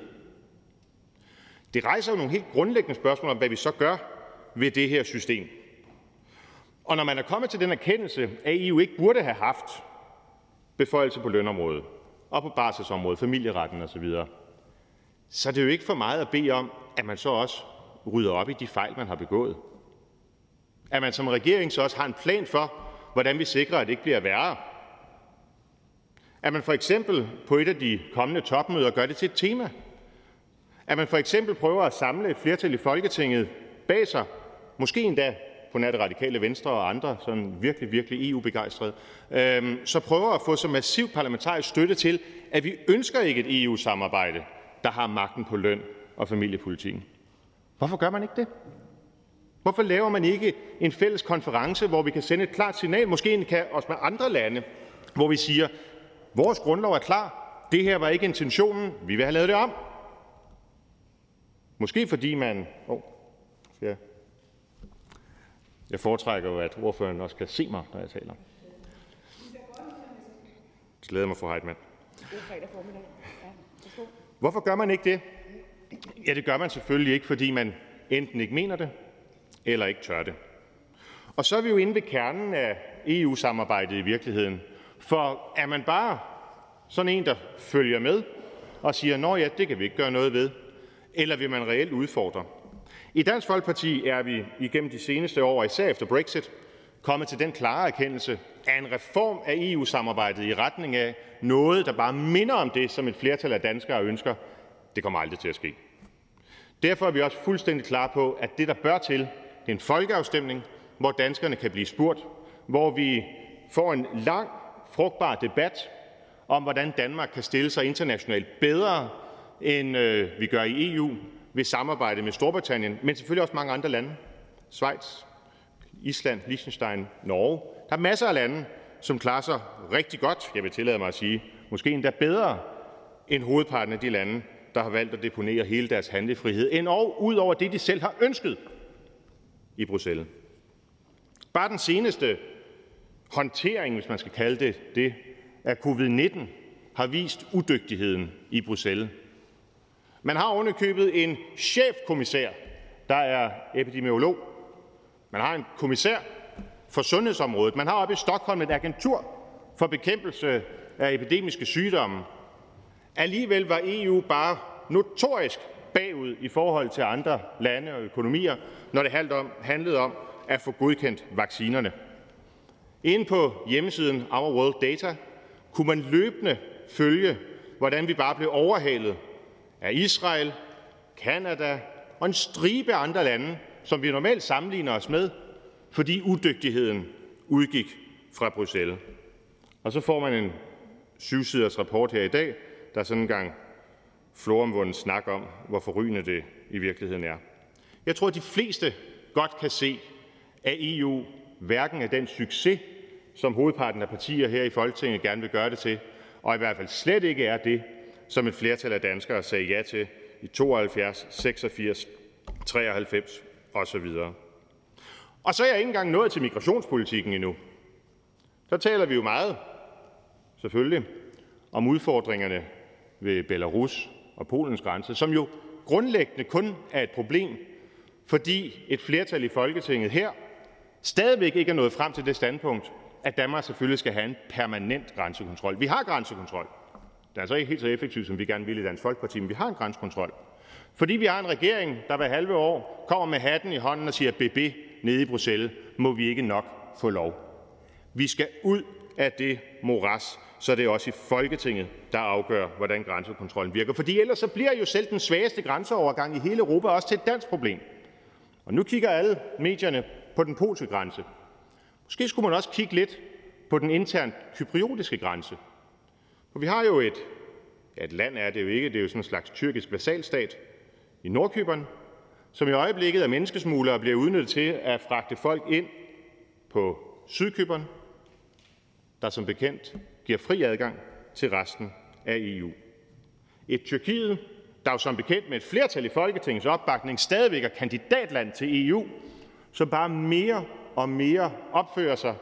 Det rejser jo nogle helt grundlæggende spørgsmål om, hvad vi så gør ved det her system. Og når man er kommet til den erkendelse, at EU ikke burde have haft beføjelse på lønområdet og på barselsområdet, familieretten osv., så er det jo ikke for meget at bede om, at man så også rydder op i de fejl, man har begået. At man som regering så også har en plan for, hvordan vi sikrer, at det ikke bliver værre. At man for eksempel på et af de kommende topmøder gør det til et tema. At man for eksempel prøver at samle et flertal i Folketinget bag sig, måske endda på nær det radikale venstre og andre sådan virkelig, virkelig EU-begejstrede, øhm, så prøver at få så massiv parlamentarisk støtte til, at vi ønsker ikke et EU-samarbejde, der har magten på løn og familiepolitikken. Hvorfor gør man ikke det? Hvorfor laver man ikke en fælles konference, hvor vi kan sende et klart signal, måske kan også med andre lande, hvor vi siger, vores grundlov er klar, det her var ikke intentionen, vi vil have lavet det om. Måske fordi man... Oh, skal jeg jeg foretrækker jo, at ordføreren også kan se mig, når jeg taler. Det glæder mig, for Heitmann. Hvorfor gør man ikke det? Ja, det gør man selvfølgelig ikke, fordi man enten ikke mener det, eller ikke tør det. Og så er vi jo inde ved kernen af EU-samarbejdet i virkeligheden. For er man bare sådan en, der følger med og siger, nå ja, det kan vi ikke gøre noget ved, eller vil man reelt udfordre? I Dansk Folkeparti er vi igennem de seneste år, især efter Brexit, kommet til den klare erkendelse, at en reform af EU-samarbejdet i retning af noget, der bare minder om det, som et flertal af danskere ønsker, det kommer aldrig til at ske. Derfor er vi også fuldstændig klar på, at det, der bør til, det er en folkeafstemning, hvor danskerne kan blive spurgt, hvor vi får en lang, frugtbar debat om, hvordan Danmark kan stille sig internationalt bedre, end øh, vi gør i EU, vil samarbejde med Storbritannien, men selvfølgelig også mange andre lande. Schweiz, Island, Liechtenstein, Norge. Der er masser af lande, som klarer sig rigtig godt, jeg vil tillade mig at sige, måske endda bedre end hovedparten af de lande, der har valgt at deponere hele deres handlefrihed, end og ud over det, de selv har ønsket i Bruxelles. Bare den seneste håndtering, hvis man skal kalde det det, af covid-19 har vist udygtigheden i Bruxelles. Man har ovenikøbet en chefkommissær, der er epidemiolog. Man har en kommissær for sundhedsområdet. Man har oppe i Stockholm et agentur for bekæmpelse af epidemiske sygdomme. Alligevel var EU bare notorisk bagud i forhold til andre lande og økonomier, når det handlede om at få godkendt vaccinerne. Inde på hjemmesiden Our World Data kunne man løbende følge, hvordan vi bare blev overhalet af Israel, Kanada og en stribe andre lande, som vi normalt sammenligner os med, fordi udygtigheden udgik fra Bruxelles. Og så får man en syvsiders rapport her i dag, der sådan en gang floromvunden snak om, hvor forrygende det i virkeligheden er. Jeg tror, at de fleste godt kan se, at EU hverken er den succes, som hovedparten af partier her i Folketinget gerne vil gøre det til, og i hvert fald slet ikke er det, som et flertal af danskere sagde ja til i 72, 86, 93 osv. Og så er jeg ikke engang nået til migrationspolitikken endnu. Der taler vi jo meget, selvfølgelig, om udfordringerne ved Belarus og Polens grænse, som jo grundlæggende kun er et problem, fordi et flertal i Folketinget her stadigvæk ikke er nået frem til det standpunkt, at Danmark selvfølgelig skal have en permanent grænsekontrol. Vi har grænsekontrol. Det er så ikke helt så effektiv, som vi gerne ville i Dansk Folkeparti, men vi har en grænsekontrol. Fordi vi har en regering, der hver halve år kommer med hatten i hånden og siger, BB nede i Bruxelles, må vi ikke nok få lov. Vi skal ud af det moras, så det er også i Folketinget, der afgør, hvordan grænsekontrollen virker. Fordi ellers så bliver jo selv den svageste grænseovergang i hele Europa også til et dansk problem. Og nu kigger alle medierne på den polske grænse. Måske skulle man også kigge lidt på den internt kypriotiske grænse. For vi har jo et, ja, et land er det jo ikke, det er jo sådan en slags tyrkisk vasalstat i Nordkyberen, som i øjeblikket af menneskesmuglere bliver udnyttet til at fragte folk ind på Sydkyberen, der som bekendt giver fri adgang til resten af EU. Et Tyrkiet, der jo som bekendt med et flertal i Folketingets opbakning stadigvæk er kandidatland til EU, som bare mere og mere opfører sig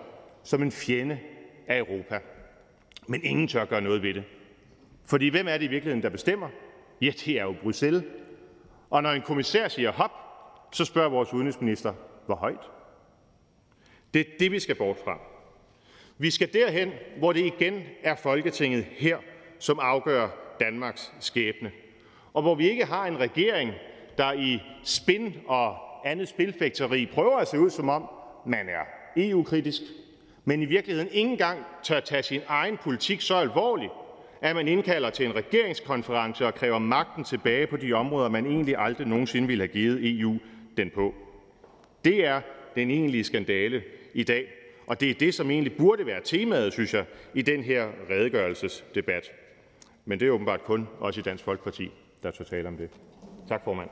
som en fjende af Europa. Men ingen tør gøre noget ved det. Fordi hvem er det i virkeligheden, der bestemmer? Ja, det er jo Bruxelles. Og når en kommissær siger hop, så spørger vores udenrigsminister, hvor højt? Det er det, vi skal bort fra. Vi skal derhen, hvor det igen er Folketinget her, som afgør Danmarks skæbne, og hvor vi ikke har en regering, der i spin og andet spilfægteri prøver at se ud, som om man er EU-kritisk, men i virkeligheden ikke engang tør tage sin egen politik så alvorligt, at man indkalder til en regeringskonference og kræver magten tilbage på de områder, man egentlig aldrig nogensinde ville have givet EU den på. Det er den egentlige skandale i dag, og det er det, som egentlig burde være temaet, synes jeg, i den her redegørelsesdebat. Men det er åbenbart kun os i Dansk Folkeparti, der tør tale om det. Tak, formand.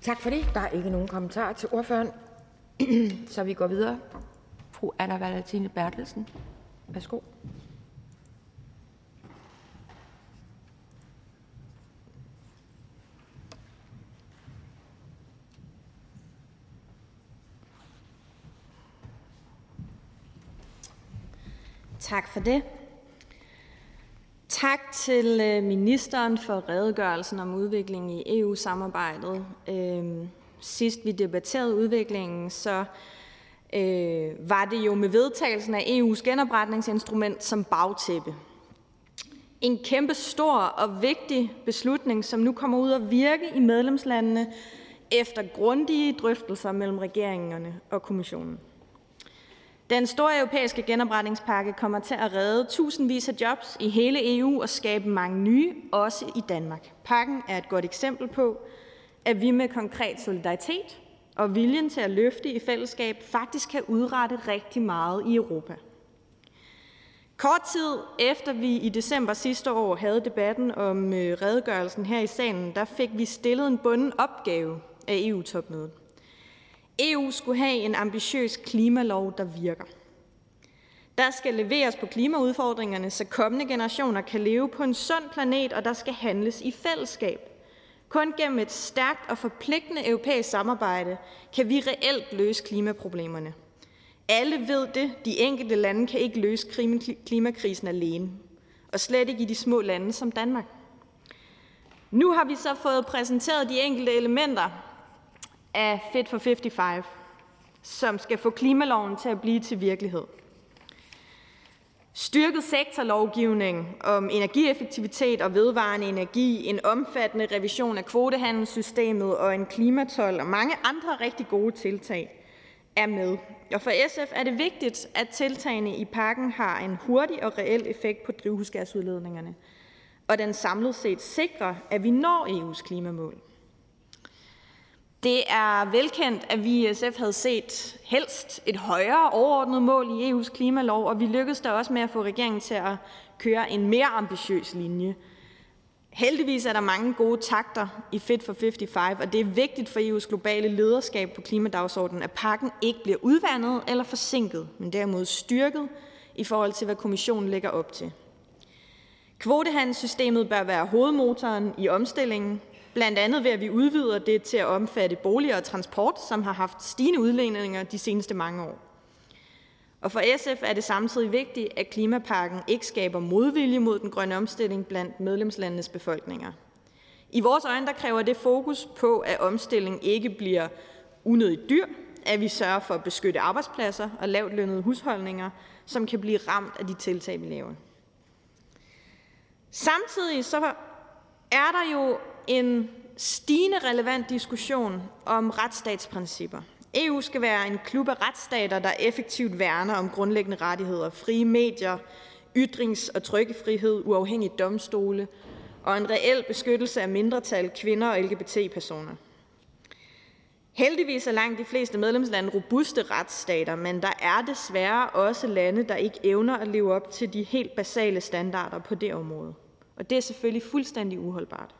Tak for det. Der er ikke nogen kommentarer til ordføreren, så vi går videre. Fru Anna Valentina Bertelsen. Værsgo. Tak for det. Tak til øh, ministeren for redegørelsen om udviklingen i EU-samarbejdet. Øhm, sidst vi debatterede udviklingen, så øh, var det jo med vedtagelsen af EU's genopretningsinstrument som bagtæppe. En kæmpe stor og vigtig beslutning, som nu kommer ud at virke i medlemslandene efter grundige drøftelser mellem regeringerne og kommissionen. Den store europæiske genopretningspakke kommer til at redde tusindvis af jobs i hele EU og skabe mange nye, også i Danmark. Pakken er et godt eksempel på, at vi med konkret solidaritet og viljen til at løfte i fællesskab faktisk kan udrette rigtig meget i Europa. Kort tid efter vi i december sidste år havde debatten om øh, redegørelsen her i salen, der fik vi stillet en bunden opgave af EU-topmødet. EU skulle have en ambitiøs klimalov, der virker. Der skal leveres på klimaudfordringerne, så kommende generationer kan leve på en sund planet, og der skal handles i fællesskab. Kun gennem et stærkt og forpligtende europæisk samarbejde kan vi reelt løse klimaproblemerne. Alle ved det. De enkelte lande kan ikke løse klimakrisen alene. Og slet ikke i de små lande som Danmark. Nu har vi så fået præsenteret de enkelte elementer af Fit for 55, som skal få klimaloven til at blive til virkelighed. Styrket sektorlovgivning om energieffektivitet og vedvarende energi, en omfattende revision af kvotehandelssystemet og en klimatol og mange andre rigtig gode tiltag er med. Og for SF er det vigtigt, at tiltagene i pakken har en hurtig og reel effekt på drivhusgasudledningerne, og den samlet set sikrer, at vi når EU's klimamål. Det er velkendt, at vi i SF havde set helst et højere overordnet mål i EU's klimalov, og vi lykkedes da også med at få regeringen til at køre en mere ambitiøs linje. Heldigvis er der mange gode takter i Fit for 55, og det er vigtigt for EU's globale lederskab på klimadagsordenen, at pakken ikke bliver udvandet eller forsinket, men derimod styrket i forhold til, hvad kommissionen lægger op til. Kvotehandelssystemet bør være hovedmotoren i omstillingen, blandt andet ved at vi udvider det til at omfatte boliger og transport, som har haft stigende udledninger de seneste mange år. Og for SF er det samtidig vigtigt, at klimapakken ikke skaber modvilje mod den grønne omstilling blandt medlemslandenes befolkninger. I vores øjne der kræver det fokus på, at omstillingen ikke bliver unødigt dyr, at vi sørger for at beskytte arbejdspladser og lavt lønnede husholdninger, som kan blive ramt af de tiltag, vi laver. Samtidig så er der jo en stigende relevant diskussion om retsstatsprincipper. EU skal være en klub af retsstater, der effektivt værner om grundlæggende rettigheder, frie medier, ytrings- og trykkefrihed, uafhængige domstole og en reel beskyttelse af mindretal, kvinder og LGBT-personer. Heldigvis er langt de fleste medlemslande robuste retsstater, men der er desværre også lande, der ikke evner at leve op til de helt basale standarder på det område. Og det er selvfølgelig fuldstændig uholdbart.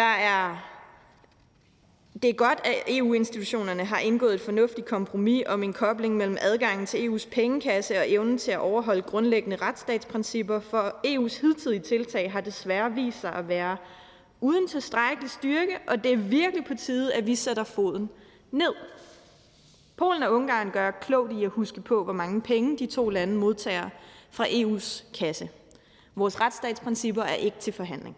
Der er det er godt, at EU-institutionerne har indgået et fornuftigt kompromis om en kobling mellem adgangen til EU's pengekasse og evnen til at overholde grundlæggende retsstatsprincipper, for EU's hidtidige tiltag har desværre vist sig at være uden tilstrækkelig styrke, og det er virkelig på tide, at vi sætter foden ned. Polen og Ungarn gør klogt i at huske på, hvor mange penge de to lande modtager fra EU's kasse. Vores retsstatsprincipper er ikke til forhandling.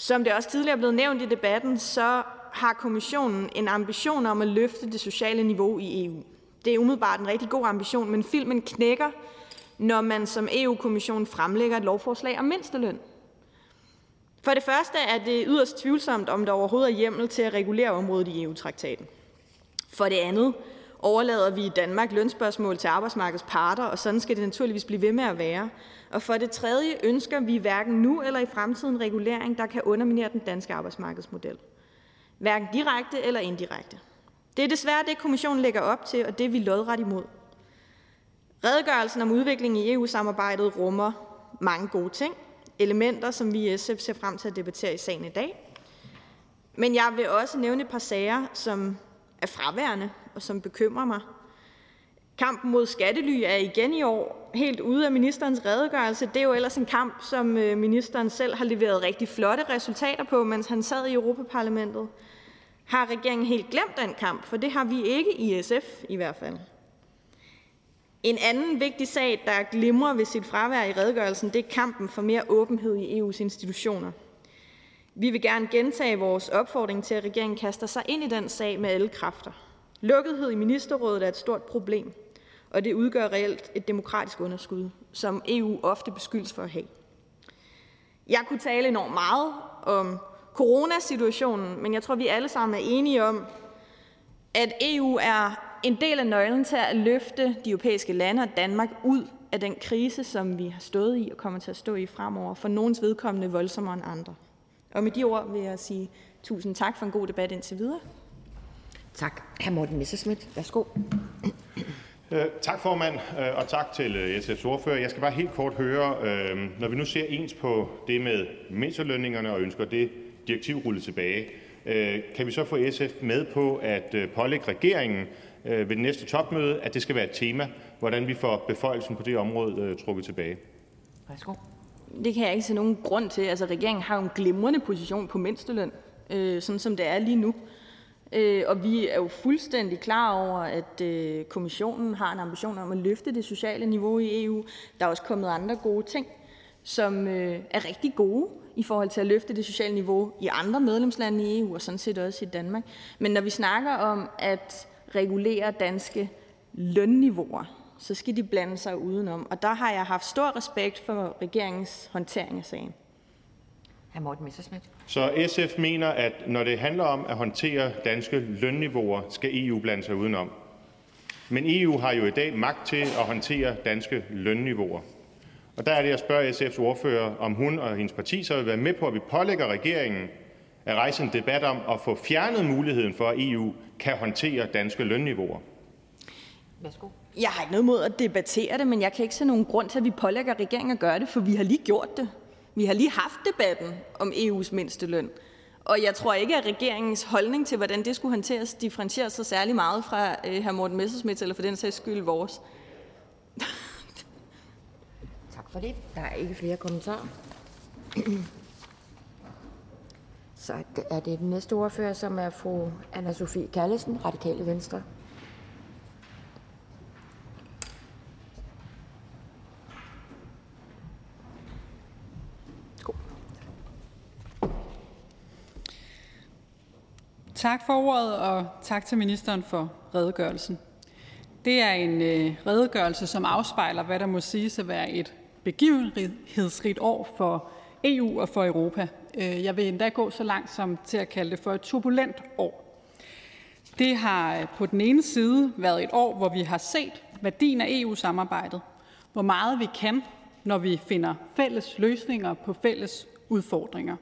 Som det også tidligere er blevet nævnt i debatten, så har kommissionen en ambition om at løfte det sociale niveau i EU. Det er umiddelbart en rigtig god ambition, men filmen knækker, når man som EU-kommission fremlægger et lovforslag om mindsteløn. For det første er det yderst tvivlsomt, om der overhovedet er hjemmel til at regulere området i EU-traktaten. For det andet overlader vi i Danmark lønspørgsmål til arbejdsmarkedets parter, og sådan skal det naturligvis blive ved med at være. Og for det tredje ønsker vi hverken nu eller i fremtiden regulering, der kan underminere den danske arbejdsmarkedsmodel. Hverken direkte eller indirekte. Det er desværre det, kommissionen lægger op til, og det er vi lodret imod. Redegørelsen om udviklingen i EU-samarbejdet rummer mange gode ting, elementer, som vi i SF ser frem til at debattere i sagen i dag. Men jeg vil også nævne et par sager, som er fraværende og som bekymrer mig. Kampen mod skattely er igen i år helt ude af ministerens redegørelse. Det er jo ellers en kamp, som øh, ministeren selv har leveret rigtig flotte resultater på, mens han sad i Europaparlamentet. Har regeringen helt glemt den kamp? For det har vi ikke i SF i hvert fald. En anden vigtig sag, der glimrer ved sit fravær i redegørelsen, det er kampen for mere åbenhed i EU's institutioner. Vi vil gerne gentage vores opfordring til, at regeringen kaster sig ind i den sag med alle kræfter. Lukkethed i ministerrådet er et stort problem, og det udgør reelt et demokratisk underskud, som EU ofte beskyldes for at have. Jeg kunne tale enormt meget om coronasituationen, men jeg tror, vi alle sammen er enige om, at EU er en del af nøglen til at løfte de europæiske lande og Danmark ud af den krise, som vi har stået i og kommer til at stå i fremover, for nogens vedkommende voldsommere end andre. Og med de ord vil jeg sige tusind tak for en god debat indtil videre. Tak. Hr. Morten Messerschmidt, værsgo. Øh, tak, formand, øh, og tak til øh, SF's ordfører. Jeg skal bare helt kort høre, øh, når vi nu ser ens på det med mindstelønningerne og ønsker det direktiv rullet tilbage, kan vi så få SF med på at pålægge regeringen ved det næste topmøde, at det skal være et tema, hvordan vi får beføjelsen på det område trukket tilbage? Værsgo. Det kan jeg ikke se nogen grund til. Altså, regeringen har jo en glimrende position på mindsteløn, sådan som det er lige nu. Øh, og vi er jo fuldstændig klar over, at øh, kommissionen har en ambition om at løfte det sociale niveau i EU. Der er også kommet andre gode ting, som øh, er rigtig gode i forhold til at løfte det sociale niveau i andre medlemslande i EU og sådan set også i Danmark. Men når vi snakker om at regulere danske lønniveauer, så skal de blande sig udenom. Og der har jeg haft stor respekt for regeringens håndtering af sagen. Hr. Morten Messerschmidt. Så SF mener, at når det handler om at håndtere danske lønniveauer, skal EU blande sig udenom. Men EU har jo i dag magt til at håndtere danske lønniveauer. Og der er det, jeg spørger SF's ordfører, om hun og hendes parti så vil være med på, at vi pålægger regeringen at rejse en debat om at få fjernet muligheden for, at EU kan håndtere danske lønniveauer. Værsgo. Jeg har ikke noget mod at debattere det, men jeg kan ikke se nogen grund til, at vi pålægger regeringen at gøre det, for vi har lige gjort det. Vi har lige haft debatten om EU's mindsteløn, og jeg tror ikke, at regeringens holdning til, hvordan det skulle håndteres, differentierer sig særlig meget fra øh, hr. Morten Messerschmidt eller for den sags skyld vores. Tak for det. Der er ikke flere kommentarer. Så er det den næste ordfører, som er fru Anna Sofie Kallesen, Radikale Venstre. Tak for ordet, og tak til ministeren for redegørelsen. Det er en øh, redegørelse, som afspejler, hvad der må siges at være et begivenhedsrigt år for EU og for Europa. Øh, jeg vil endda gå så langt som til at kalde det for et turbulent år. Det har øh, på den ene side været et år, hvor vi har set værdien af EU-samarbejdet, hvor meget vi kan, når vi finder fælles løsninger på fælles udfordringer.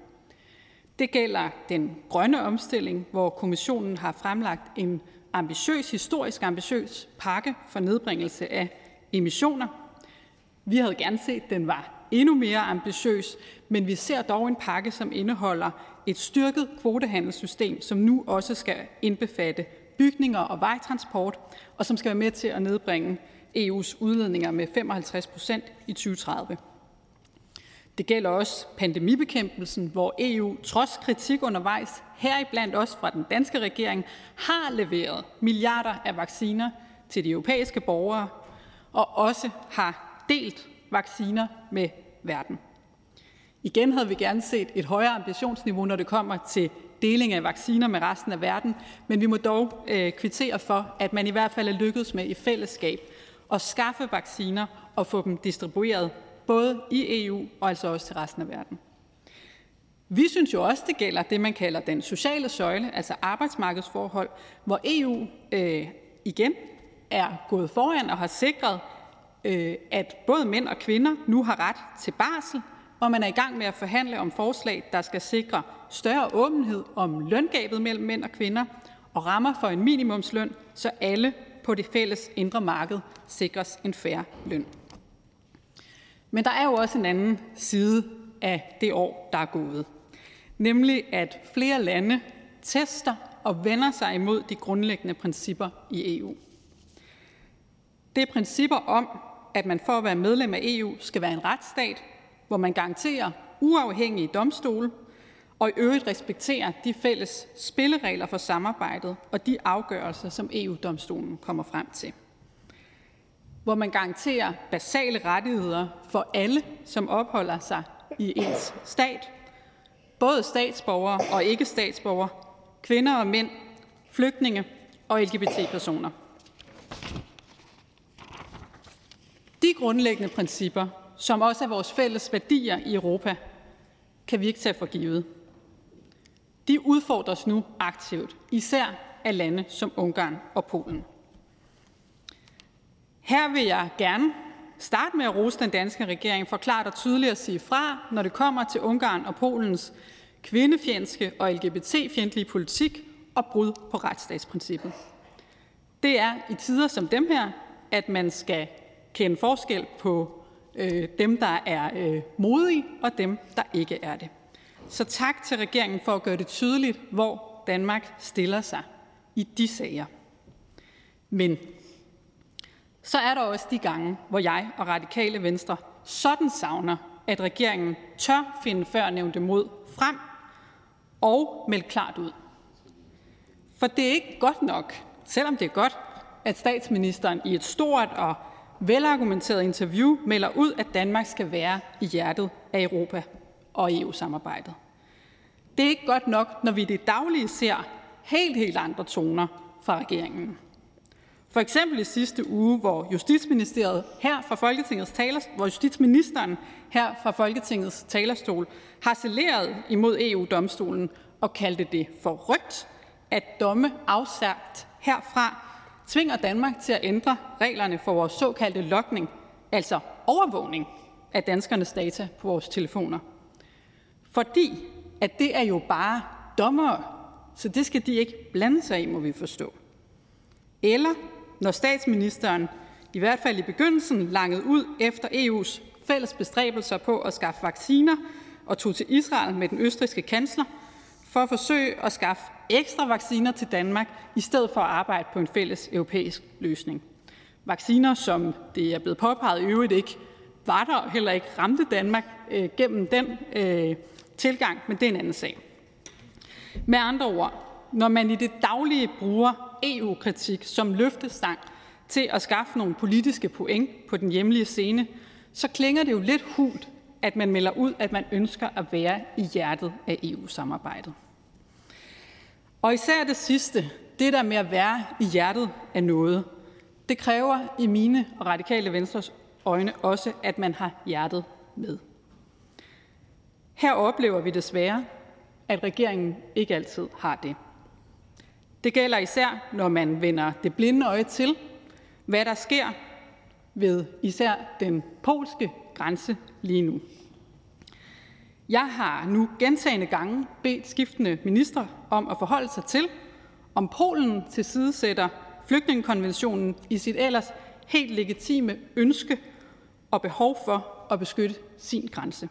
Det gælder den grønne omstilling, hvor kommissionen har fremlagt en ambitiøs, historisk ambitiøs pakke for nedbringelse af emissioner. Vi havde gerne set, at den var endnu mere ambitiøs, men vi ser dog en pakke, som indeholder et styrket kvotehandelssystem, som nu også skal indbefatte bygninger og vejtransport, og som skal være med til at nedbringe EU's udledninger med 55 procent i 2030. Det gælder også pandemibekæmpelsen, hvor EU trods kritik undervejs, heriblandt også fra den danske regering, har leveret milliarder af vacciner til de europæiske borgere og også har delt vacciner med verden. Igen havde vi gerne set et højere ambitionsniveau, når det kommer til deling af vacciner med resten af verden, men vi må dog øh, kvittere for, at man i hvert fald er lykkedes med i fællesskab at skaffe vacciner og få dem distribueret både i EU og altså også til resten af verden. Vi synes jo også, det gælder det, man kalder den sociale søjle, altså arbejdsmarkedsforhold, hvor EU øh, igen er gået foran og har sikret, øh, at både mænd og kvinder nu har ret til barsel, og man er i gang med at forhandle om forslag, der skal sikre større åbenhed om løngabet mellem mænd og kvinder og rammer for en minimumsløn, så alle på det fælles indre marked sikres en færre løn. Men der er jo også en anden side af det år, der er gået, nemlig at flere lande tester og vender sig imod de grundlæggende principper i EU. Det er principper om, at man for at være medlem af EU skal være en retsstat, hvor man garanterer uafhængige domstole og i øvrigt respekterer de fælles spilleregler for samarbejdet og de afgørelser, som EU-domstolen kommer frem til hvor man garanterer basale rettigheder for alle, som opholder sig i ens stat, både statsborgere og ikke-statsborgere, kvinder og mænd, flygtninge og LGBT-personer. De grundlæggende principper, som også er vores fælles værdier i Europa, kan vi ikke tage for givet. De udfordres nu aktivt, især af lande som Ungarn og Polen. Her vil jeg gerne starte med at rose den danske regering for klart og tydeligt at sige fra, når det kommer til Ungarn og Polens kvindefjendske og LGBT-fjendtlige politik og brud på retsstatsprincippet. Det er i tider som dem her, at man skal kende forskel på øh, dem, der er øh, modige, og dem, der ikke er det. Så tak til regeringen for at gøre det tydeligt, hvor Danmark stiller sig i de sager. Men så er der også de gange, hvor jeg og Radikale Venstre sådan savner, at regeringen tør finde førnævnte mod frem og melde klart ud. For det er ikke godt nok, selvom det er godt, at statsministeren i et stort og velargumenteret interview melder ud, at Danmark skal være i hjertet af Europa og EU-samarbejdet. Det er ikke godt nok, når vi i det daglige ser helt, helt andre toner fra regeringen. For eksempel i sidste uge, hvor Justitsministeriet her fra Folketingets talerstol, hvor justitsministeren her fra Folketingets talerstol harcelerede imod EU-domstolen og kaldte det for rygt, at domme afsagt herfra tvinger Danmark til at ændre reglerne for vores såkaldte lokning, altså overvågning af danskernes data på vores telefoner. Fordi at det er jo bare dommere, så det skal de ikke blande sig i, må vi forstå. Eller når statsministeren i hvert fald i begyndelsen langede ud efter EU's fælles bestræbelser på at skaffe vacciner og tog til Israel med den østrigske kansler for at forsøge at skaffe ekstra vacciner til Danmark i stedet for at arbejde på en fælles europæisk løsning. Vacciner, som det er blevet påpeget i øvrigt ikke var der heller ikke ramte Danmark øh, gennem den øh, tilgang, men det er en anden sag. Med andre ord, når man i det daglige bruger EU-kritik som løftestang til at skaffe nogle politiske point på den hjemlige scene, så klinger det jo lidt hult, at man melder ud, at man ønsker at være i hjertet af EU-samarbejdet. Og især det sidste, det der med at være i hjertet af noget, det kræver i mine og radikale venstres øjne også, at man har hjertet med. Her oplever vi desværre, at regeringen ikke altid har det. Det gælder især, når man vender det blinde øje til, hvad der sker ved især den polske grænse lige nu. Jeg har nu gentagende gange bedt skiftende ministre om at forholde sig til, om Polen tilsidesætter flygtningekonventionen i sit ellers helt legitime ønske og behov for at beskytte sin grænse.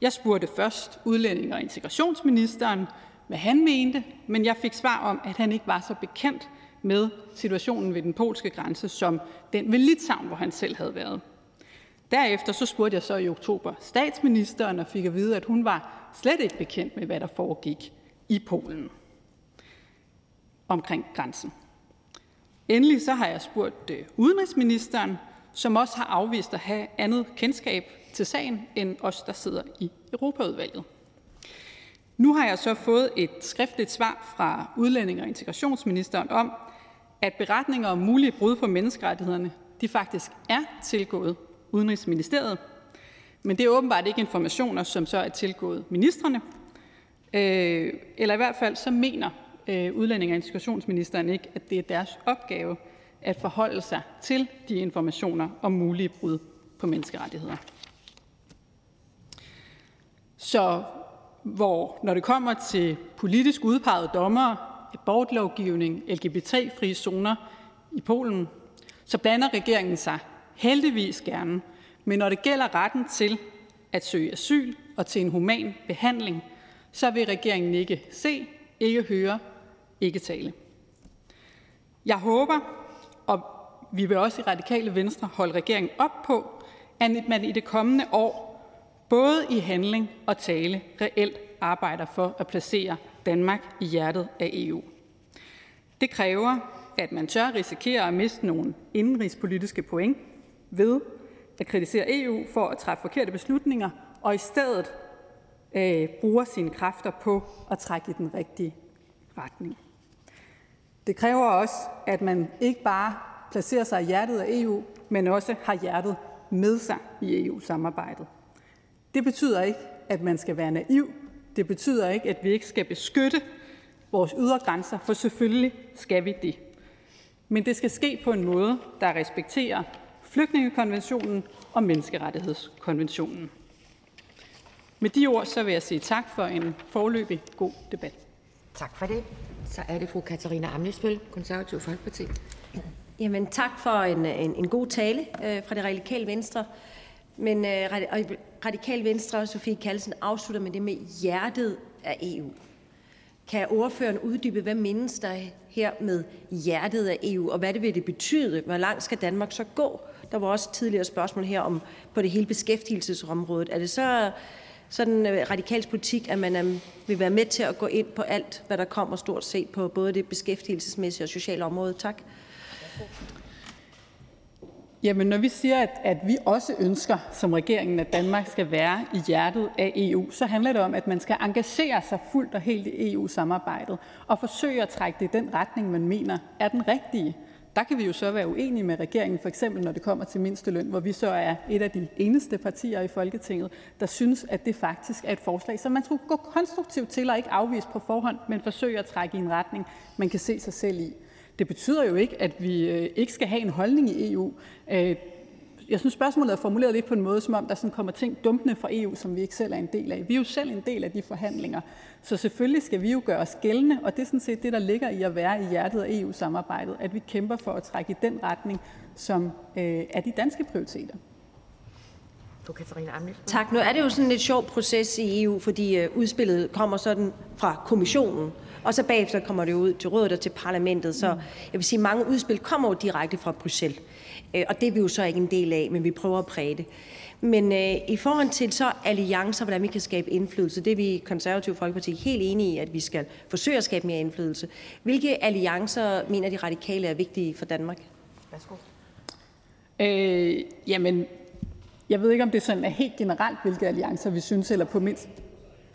Jeg spurgte først udlænding- og integrationsministeren, hvad han mente, men jeg fik svar om, at han ikke var så bekendt med situationen ved den polske grænse som den ved Litauen, hvor han selv havde været. Derefter så spurgte jeg så i oktober statsministeren og fik at vide, at hun var slet ikke bekendt med, hvad der foregik i Polen omkring grænsen. Endelig så har jeg spurgt øh, udenrigsministeren, som også har afvist at have andet kendskab til sagen end os, der sidder i Europaudvalget. Nu har jeg så fået et skriftligt svar fra udlænding- og integrationsministeren om, at beretninger om mulige brud på menneskerettighederne de faktisk er tilgået Udenrigsministeriet, men det er åbenbart ikke informationer, som så er tilgået ministerne, øh, eller i hvert fald så mener øh, udlænding- og integrationsministeren ikke, at det er deres opgave at forholde sig til de informationer om mulige brud på menneskerettigheder. Så hvor når det kommer til politisk udpegede dommere, abortlovgivning, LGBT-frie zoner i Polen, så blander regeringen sig heldigvis gerne. Men når det gælder retten til at søge asyl og til en human behandling, så vil regeringen ikke se, ikke høre, ikke tale. Jeg håber, og vi vil også i radikale venstre holde regeringen op på, at man i det kommende år både i handling og tale reelt arbejder for at placere Danmark i hjertet af EU. Det kræver, at man tør risikere at miste nogle indenrigspolitiske point ved at kritisere EU for at træffe forkerte beslutninger, og i stedet øh, bruger sine kræfter på at trække i den rigtige retning. Det kræver også, at man ikke bare placerer sig i hjertet af EU, men også har hjertet med sig i EU-samarbejdet. Det betyder ikke, at man skal være naiv. Det betyder ikke, at vi ikke skal beskytte vores ydre grænser, for selvfølgelig skal vi det. Men det skal ske på en måde, der respekterer flygtningekonventionen og menneskerettighedskonventionen. Med de ord så vil jeg sige tak for en forløbig god debat. Tak for det. Så er det fru Katarina Amnesbøl, Konservativ Folkeparti. Jamen, tak for en, en, en god tale øh, fra det radikale venstre. Men øh, radikal venstre og Sofie Kalsen afslutter med det med hjertet af EU. Kan ordføreren uddybe, hvad mindes der her med hjertet af EU, og hvad det vil det betyde? Hvor langt skal Danmark så gå? Der var også tidligere spørgsmål her om på det hele beskæftigelsesområdet. Er det så sådan øh, radikals politik, at man øh, vil være med til at gå ind på alt, hvad der kommer stort set på både det beskæftigelsesmæssige og sociale område? Tak. Jamen, når vi siger, at, at vi også ønsker som regeringen, at Danmark skal være i hjertet af EU, så handler det om, at man skal engagere sig fuldt og helt i EU-samarbejdet og forsøge at trække det i den retning, man mener er den rigtige. Der kan vi jo så være uenige med regeringen, for eksempel når det kommer til mindsteløn, hvor vi så er et af de eneste partier i Folketinget, der synes, at det faktisk er et forslag, som man skulle gå konstruktivt til og ikke afvise på forhånd, men forsøge at trække i en retning, man kan se sig selv i. Det betyder jo ikke, at vi øh, ikke skal have en holdning i EU. Øh, jeg synes, spørgsmålet er formuleret lidt på en måde, som om der sådan kommer ting dumpende fra EU, som vi ikke selv er en del af. Vi er jo selv en del af de forhandlinger, så selvfølgelig skal vi jo gøre os gældende, og det er sådan set det, der ligger i at være i hjertet af EU-samarbejdet, at vi kæmper for at trække i den retning, som øh, er de danske prioriteter. Tak. Nu er det jo sådan en lidt sjov proces i EU, fordi udspillet kommer sådan fra kommissionen, og så bagefter kommer det ud til rådet og til parlamentet. Så jeg vil sige, at mange udspil kommer jo direkte fra Bruxelles. Øh, og det er vi jo så ikke en del af, men vi prøver at præge det. Men øh, i forhold til så alliancer, hvordan vi kan skabe indflydelse, det er vi i Konservative Folkeparti helt enige i, at vi skal forsøge at skabe mere indflydelse. Hvilke alliancer mener de radikale er vigtige for Danmark? Værsgo. Øh, jamen, jeg ved ikke, om det sådan er helt generelt, hvilke alliancer vi synes, eller på mindst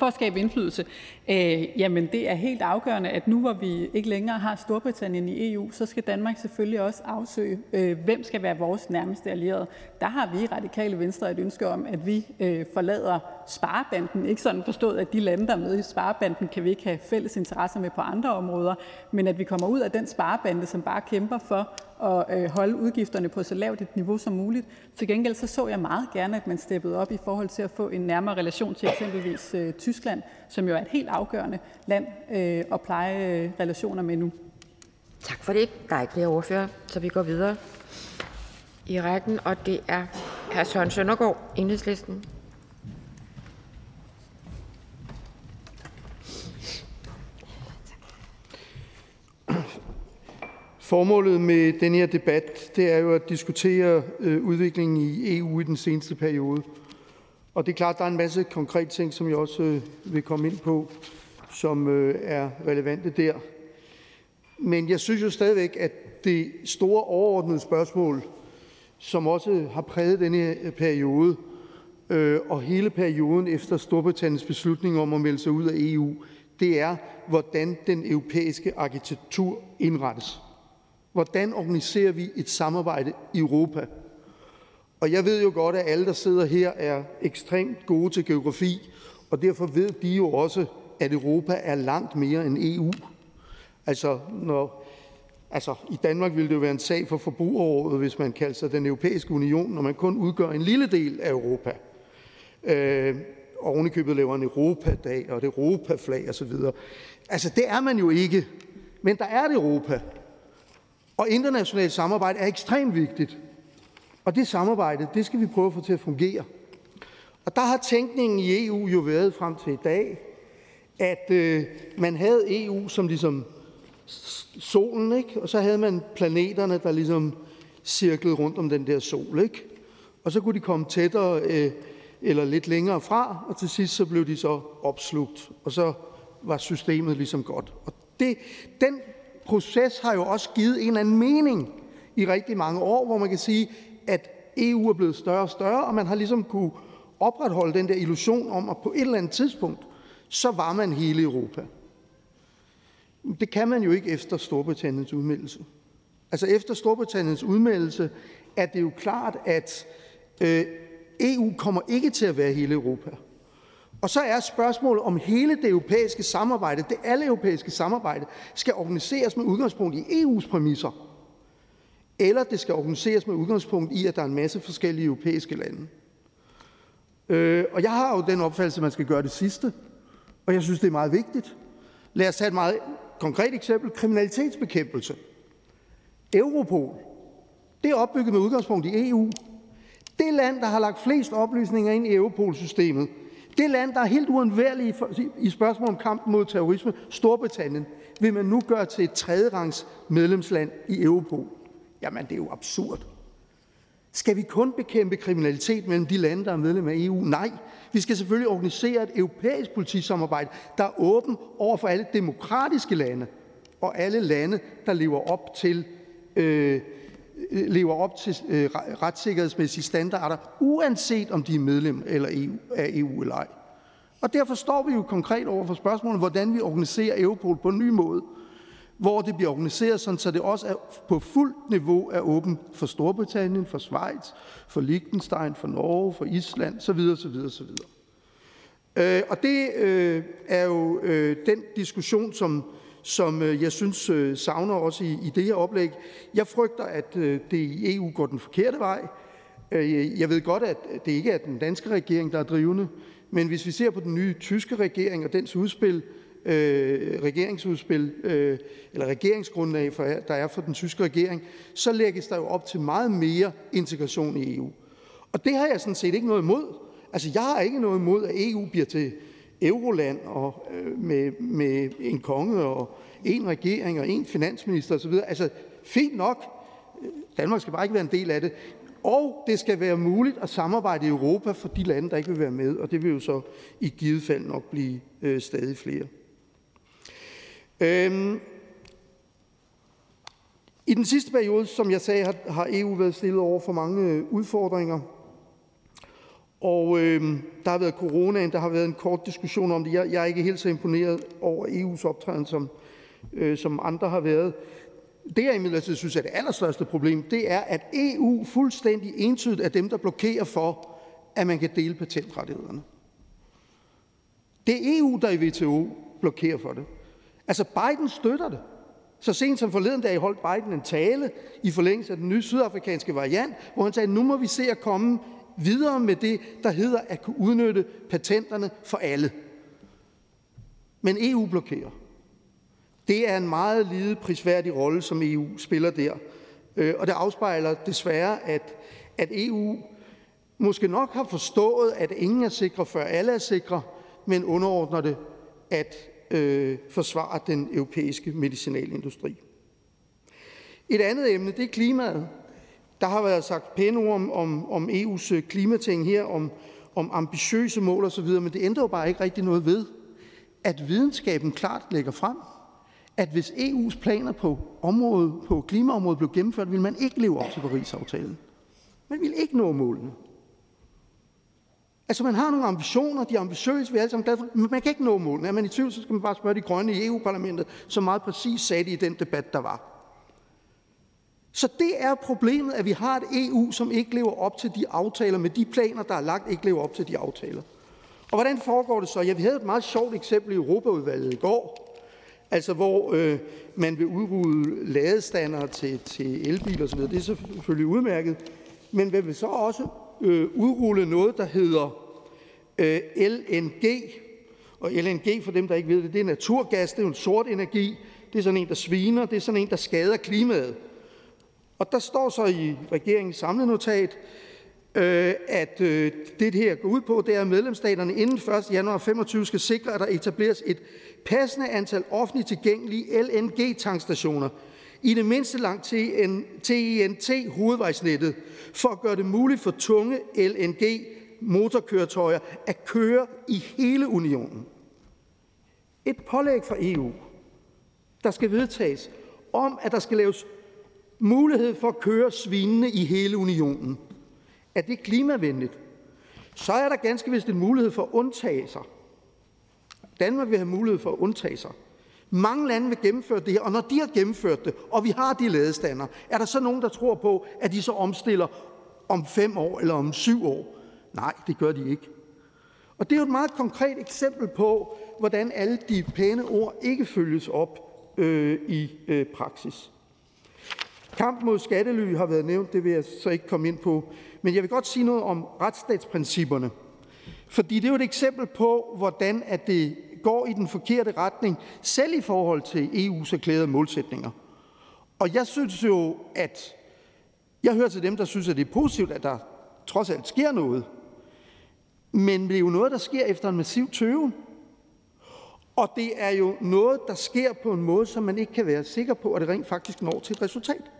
for at skabe indflydelse, øh, jamen det er helt afgørende, at nu hvor vi ikke længere har Storbritannien i EU, så skal Danmark selvfølgelig også afsøge, øh, hvem skal være vores nærmeste allierede. Der har vi i Radikale Venstre et ønske om, at vi øh, forlader sparebanden. Ikke sådan forstået, at de lande, der er med i sparebanden, kan vi ikke have fælles interesser med på andre områder, men at vi kommer ud af den sparebande, som bare kæmper for at øh, holde udgifterne på så lavt et niveau som muligt. Til gengæld så, så jeg meget gerne, at man steppede op i forhold til at få en nærmere relation til eksempelvis øh, Tyskland, som jo er et helt afgørende land øh, at pleje øh, relationer med nu. Tak for det. Der er ikke flere ordfører, så vi går videre i rækken, og det er hr. Søren Søndergaard, Enhedslisten. Formålet med den her debat det er jo at diskutere øh, udviklingen i EU i den seneste periode. Og det er klart, at der er en masse konkrete ting, som jeg også øh, vil komme ind på, som øh, er relevante der. Men jeg synes jo stadigvæk, at det store overordnede spørgsmål, som også har præget denne periode, og hele perioden efter Storbritanniens beslutning om at melde sig ud af EU, det er, hvordan den europæiske arkitektur indrettes. Hvordan organiserer vi et samarbejde i Europa? Og jeg ved jo godt, at alle, der sidder her, er ekstremt gode til geografi, og derfor ved de jo også, at Europa er langt mere end EU. Altså, når, altså i Danmark ville det jo være en sag for forbrugerrådet, hvis man kaldte sig den europæiske union, når man kun udgør en lille del af Europa. Øh, og ovenikøbet laver en Europadag og et Europaflag osv. Altså, det er man jo ikke. Men der er et Europa, og internationalt samarbejde er ekstremt vigtigt. Og det samarbejde, det skal vi prøve at få til at fungere. Og der har tænkningen i EU jo været frem til i dag, at øh, man havde EU som ligesom solen, ikke? og så havde man planeterne, der ligesom cirklede rundt om den der sol. Ikke? Og så kunne de komme tættere øh, eller lidt længere fra, og til sidst så blev de så opslugt, og så var systemet ligesom godt. Og det, den proces har jo også givet en eller anden mening i rigtig mange år, hvor man kan sige, at EU er blevet større og større, og man har ligesom kunne opretholde den der illusion om, at på et eller andet tidspunkt, så var man hele Europa. Det kan man jo ikke efter Storbritanniens udmeldelse. Altså efter Storbritanniens udmeldelse er det jo klart, at øh, EU kommer ikke til at være hele Europa. Og så er spørgsmålet, om hele det europæiske samarbejde, det alle europæiske samarbejde, skal organiseres med udgangspunkt i EU's præmisser, eller det skal organiseres med udgangspunkt i, at der er en masse forskellige europæiske lande. Øh, og jeg har jo den opfattelse, at man skal gøre det sidste, og jeg synes, det er meget vigtigt. Lad os tage et meget konkret eksempel. Kriminalitetsbekæmpelse. Europol. Det er opbygget med udgangspunkt i EU. Det land, der har lagt flest oplysninger ind i Europol-systemet, det land, der er helt uundværligt i spørgsmål om kampen mod terrorisme, Storbritannien, vil man nu gøre til et tredjerangs medlemsland i Europol. Jamen, det er jo absurd. Skal vi kun bekæmpe kriminalitet mellem de lande, der er medlem af EU? Nej, vi skal selvfølgelig organisere et europæisk politisamarbejde, der er åben over for alle demokratiske lande og alle lande, der lever op til, øh, lever op til øh, retssikkerhedsmæssige standarder, uanset om de er medlem eller EU, af EU eller ej. Og derfor står vi jo konkret over for spørgsmålet, hvordan vi organiserer Europol på en ny måde hvor det bliver organiseret, sådan, så det også er på fuldt niveau er åbent for Storbritannien, for Schweiz, for Liechtenstein, for Norge, for Island så videre, så videre, så videre. Øh, og det øh, er jo øh, den diskussion, som, som øh, jeg synes øh, savner også i, i det her oplæg. Jeg frygter, at øh, det i EU går den forkerte vej. Jeg ved godt, at det ikke er den danske regering, der er drivende, men hvis vi ser på den nye tyske regering og dens udspil, øh, regeringsudspil øh, eller regeringsgrundlag, for, der er for den tyske regering, så lægges der jo op til meget mere integration i EU. Og det har jeg sådan set ikke noget imod. Altså, jeg har ikke noget imod, at EU bliver til euroland og øh, med, med en konge og en regering og en finansminister osv. Altså, fint nok. Danmark skal bare ikke være en del af det. Og det skal være muligt at samarbejde i Europa for de lande, der ikke vil være med, og det vil jo så i givet fald nok blive øh, stadig flere. Øhm, I den sidste periode, som jeg sagde, har EU været stillet over for mange øh, udfordringer. Og øh, der har været coronaen, der har været en kort diskussion om det. Jeg, jeg er ikke helt så imponeret over EU's optræden, som, øh, som andre har været. Det, jeg imidlertid synes er det allerstørste problem, det er, at EU fuldstændig entydigt er dem, der blokerer for, at man kan dele patentrettighederne. Det er EU, der i WTO blokerer for det. Altså Biden støtter det. Så sent som forleden dag holdt Biden en tale i forlængelse af den nye sydafrikanske variant, hvor han sagde, nu må vi se at komme videre med det, der hedder at kunne udnytte patenterne for alle. Men EU blokerer. Det er en meget lille prisværdig rolle, som EU spiller der. Øh, og det afspejler desværre, at, at EU måske nok har forstået, at ingen er sikre, før alle er sikre, men underordner det at øh, forsvare den europæiske medicinalindustri. Et andet emne, det er klimaet. Der har været sagt pæne ord om, om, om EU's øh, klimating her, om, om ambitiøse mål osv., men det ændrer jo bare ikke rigtig noget ved, at videnskaben klart lægger frem, at hvis EU's planer på, området, på klimaområdet blev gennemført, ville man ikke leve op til Paris-aftalen. Man ville ikke nå målene. Altså, man har nogle ambitioner, de er ambitiøse, vi er alle sammen glade for, men man kan ikke nå målene. Er man i tvivl, så skal man bare spørge de grønne i EU-parlamentet, som meget præcis sagde det i den debat, der var. Så det er problemet, at vi har et EU, som ikke lever op til de aftaler, med de planer, der er lagt, ikke lever op til de aftaler. Og hvordan foregår det så? Ja, vi havde et meget sjovt eksempel i Europaudvalget i går, altså hvor øh, man vil udrulle ladestander til, til elbiler osv. Det er selvfølgelig udmærket. Men man vil så også øh, udrulle noget, der hedder øh, LNG. Og LNG, for dem, der ikke ved det, det er naturgas, det er jo en sort energi. Det er sådan en, der sviner, det er sådan en, der skader klimaet. Og der står så i regeringens samlede notat, øh, at øh, det her går ud på, det er, at medlemsstaterne inden 1. januar 25 skal sikre, at der etableres et passende antal offentligt tilgængelige LNG-tankstationer i det mindste langt TENT-hovedvejsnettet for at gøre det muligt for tunge LNG-motorkøretøjer at køre i hele unionen. Et pålæg fra EU, der skal vedtages, om at der skal laves mulighed for at køre svinene i hele unionen. Er det klimavenligt? Så er der ganske vist en mulighed for at undtage sig. Danmark vil have mulighed for at undtage sig. Mange lande vil gennemføre det her, og når de har gennemført det, og vi har de ladestander, er der så nogen, der tror på, at de så omstiller om fem år eller om syv år? Nej, det gør de ikke. Og det er jo et meget konkret eksempel på, hvordan alle de pæne ord ikke følges op øh, i øh, praksis. Kamp mod skattely har været nævnt, det vil jeg så ikke komme ind på. Men jeg vil godt sige noget om retsstatsprincipperne. Fordi det er jo et eksempel på, hvordan at det går i den forkerte retning, selv i forhold til EU's erklærede målsætninger. Og jeg synes jo, at jeg hører til dem, der synes, at det er positivt, at der trods alt sker noget. Men det er jo noget, der sker efter en massiv tøve. Og det er jo noget, der sker på en måde, som man ikke kan være sikker på, at det rent faktisk når til et resultat.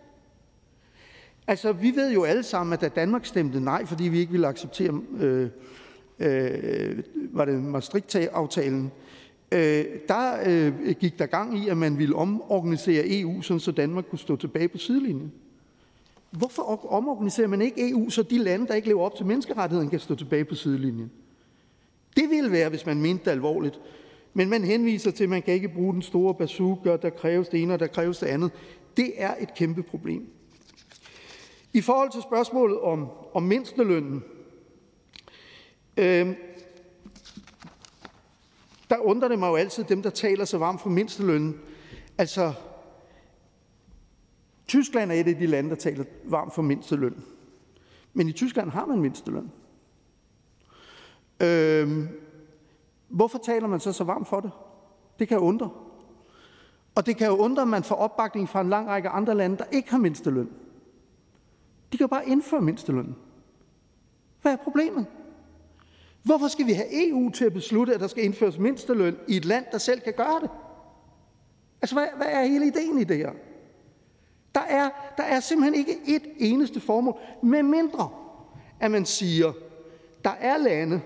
Altså, vi ved jo alle sammen, at da Danmark stemte nej, fordi vi ikke ville acceptere, øh, øh, var det Maastricht-aftalen, øh, der øh, gik der gang i, at man ville omorganisere EU, sådan så Danmark kunne stå tilbage på sidelinjen. Hvorfor omorganiserer man ikke EU, så de lande, der ikke lever op til menneskerettigheden, kan stå tilbage på sidelinjen? Det ville være, hvis man mente det alvorligt. Men man henviser til, at man kan ikke bruge den store bazooka, der kræves det ene, og der kræves det andet. Det er et kæmpe problem. I forhold til spørgsmålet om, om mindstelønnen, øh, der undrer det mig jo altid, dem der taler så varmt for mindstelønnen. Altså, Tyskland er et af de lande, der taler varmt for mindsteløn. Men i Tyskland har man mindsteløn. Øh, hvorfor taler man så så varmt for det? Det kan jo undre. Og det kan jo undre, at man får opbakning fra en lang række andre lande, der ikke har mindsteløn. De kan jo bare indføre mindsteløn. Hvad er problemet? Hvorfor skal vi have EU til at beslutte, at der skal indføres mindsteløn i et land, der selv kan gøre det? Altså, hvad, hvad er hele ideen i det her? Der er, der er simpelthen ikke et eneste formål, med mindre at man siger, der er lande,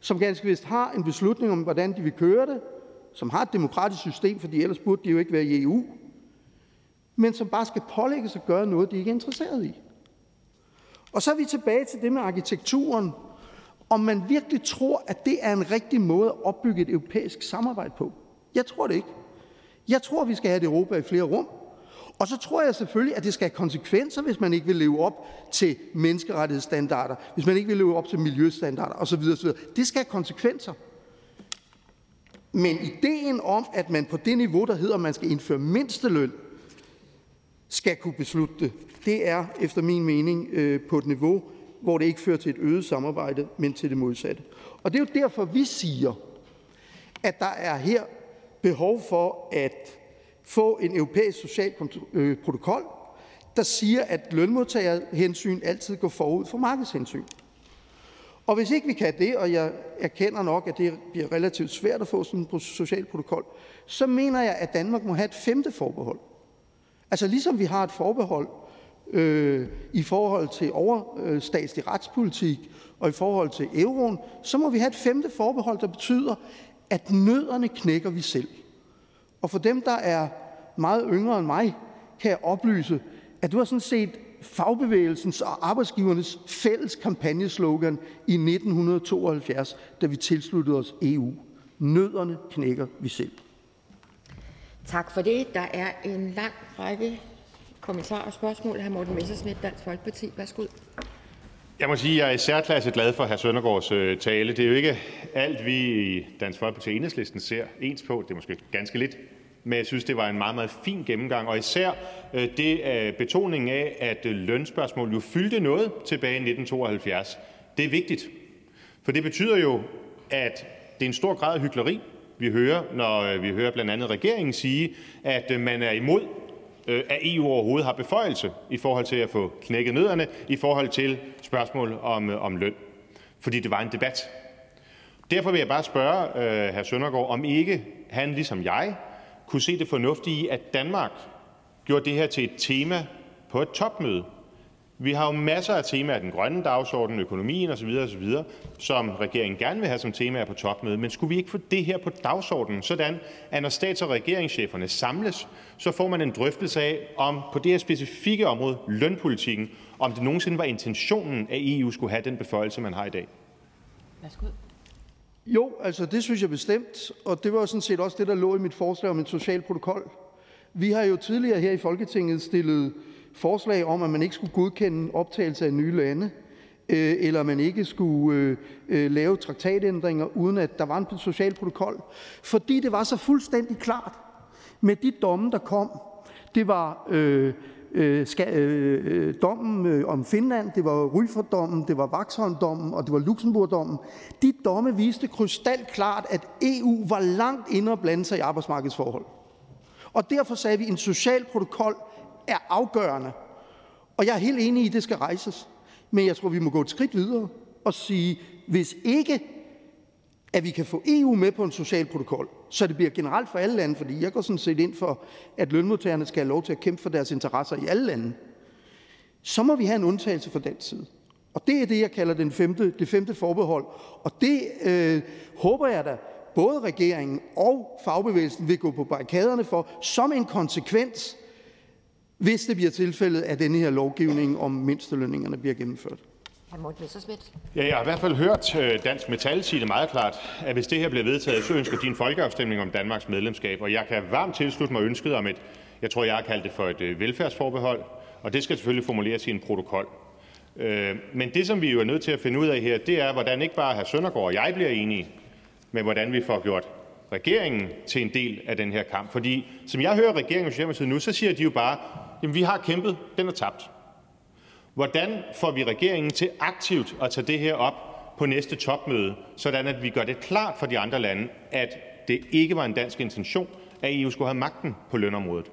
som ganske vist har en beslutning om, hvordan de vil køre det, som har et demokratisk system, fordi ellers burde de jo ikke være i EU, men som bare skal pålægges at gøre noget, de ikke er interesseret i. Og så er vi tilbage til det med arkitekturen om man virkelig tror, at det er en rigtig måde at opbygge et europæisk samarbejde på. Jeg tror det ikke. Jeg tror, vi skal have et Europa i flere rum. Og så tror jeg selvfølgelig, at det skal have konsekvenser, hvis man ikke vil leve op til menneskerettighedsstandarder, hvis man ikke vil leve op til miljøstandarder osv. osv. Det skal have konsekvenser. Men ideen om, at man på det niveau, der hedder, at man skal indføre mindsteløn, skal kunne beslutte det, det er efter min mening øh, på et niveau, hvor det ikke fører til et øget samarbejde, men til det modsatte. Og det er jo derfor, vi siger, at der er her behov for at få en europæisk social øh, protokol, der siger, at lønmodtagerhensyn altid går forud for markedshensyn. Og hvis ikke vi kan det, og jeg erkender nok, at det bliver relativt svært at få sådan en social protokol, så mener jeg, at Danmark må have et femte forbehold. Altså ligesom vi har et forbehold øh, i forhold til overstatslig øh, retspolitik og i forhold til euroen, så må vi have et femte forbehold, der betyder, at nødderne knækker vi selv. Og for dem, der er meget yngre end mig, kan jeg oplyse, at du har sådan set fagbevægelsens og arbejdsgivernes fælles kampagneslogan i 1972, da vi tilsluttede os EU. Nødderne knækker vi selv. Tak for det. Der er en lang række kommentarer og spørgsmål. Hr. Morten Messersmith, Dansk Folkeparti. Værsgo. Jeg må sige, at jeg er i særklasse glad for hr. Søndergaards øh, tale. Det er jo ikke alt, vi i Dansk Folkeparti og Enhedslisten ser ens på. Det er måske ganske lidt. Men jeg synes, det var en meget, meget fin gennemgang, og især øh, det øh, betoningen af, at lønspørgsmål jo fyldte noget tilbage i 1972. Det er vigtigt, for det betyder jo, at det er en stor grad af hykleri, vi hører, når øh, vi hører blandt andet regeringen sige, at øh, man er imod øh, at EU overhovedet har beføjelse i forhold til at få knækket nødderne i forhold til spørgsmål om om løn, fordi det var en debat. Derfor vil jeg bare spørge øh, hr. Søndergaard, om ikke han ligesom jeg kunne se det fornuftige i, at Danmark gjorde det her til et tema på et topmøde. Vi har jo masser af temaer, den grønne dagsorden, økonomien osv., osv., som regeringen gerne vil have som temaer på topmødet. Men skulle vi ikke få det her på dagsordenen, sådan at når stats- og regeringscheferne samles, så får man en drøftelse af, om på det her specifikke område, lønpolitikken, om det nogensinde var intentionen, at EU skulle have den beføjelse, man har i dag? Værsgo. Jo, altså det synes jeg bestemt, og det var sådan set også det, der lå i mit forslag om en social protokol. Vi har jo tidligere her i Folketinget stillet forslag om, at man ikke skulle godkende optagelse af nye lande, øh, eller man ikke skulle øh, øh, lave traktatændringer, uden at der var en social protokol, fordi det var så fuldstændig klart med de domme, der kom. Det var øh, øh, skal, øh, dommen om Finland, det var Ryford-dommen, det var Vaxholm-dommen og det var Luxembourg-dommen. De domme viste krystalklart, at EU var langt inde og blande sig i arbejdsmarkedsforhold. Og derfor sagde vi, at en social protokol er afgørende. Og jeg er helt enig i, at det skal rejses. Men jeg tror, vi må gå et skridt videre og sige, hvis ikke at vi kan få EU med på en social protokol, så det bliver generelt for alle lande, fordi jeg går sådan set ind for, at lønmodtagerne skal have lov til at kæmpe for deres interesser i alle lande, så må vi have en undtagelse fra den side. Og det er det, jeg kalder den femte, det femte forbehold. Og det øh, håber jeg da, både regeringen og fagbevægelsen vil gå på barrikaderne for, som en konsekvens hvis det bliver tilfældet, at denne her lovgivning om mindstelønningerne bliver gennemført. Ja, jeg har i hvert fald hørt øh, Dansk Metal sige det meget klart, at hvis det her bliver vedtaget, så ønsker de en folkeafstemning om Danmarks medlemskab. Og jeg kan varmt tilslutte mig ønsket om et, jeg tror, jeg har kaldt det for et øh, velfærdsforbehold, og det skal selvfølgelig formuleres i en protokol. Øh, men det, som vi jo er nødt til at finde ud af her, det er, hvordan ikke bare hr. Søndergaard og jeg bliver enige, men hvordan vi får gjort regeringen til en del af den her kamp. Fordi som jeg hører regeringen og Socialdemokratiet nu, så siger de jo bare, Jamen, vi har kæmpet, den er tabt. Hvordan får vi regeringen til aktivt at tage det her op på næste topmøde, sådan at vi gør det klart for de andre lande, at det ikke var en dansk intention, at EU skulle have magten på lønområdet?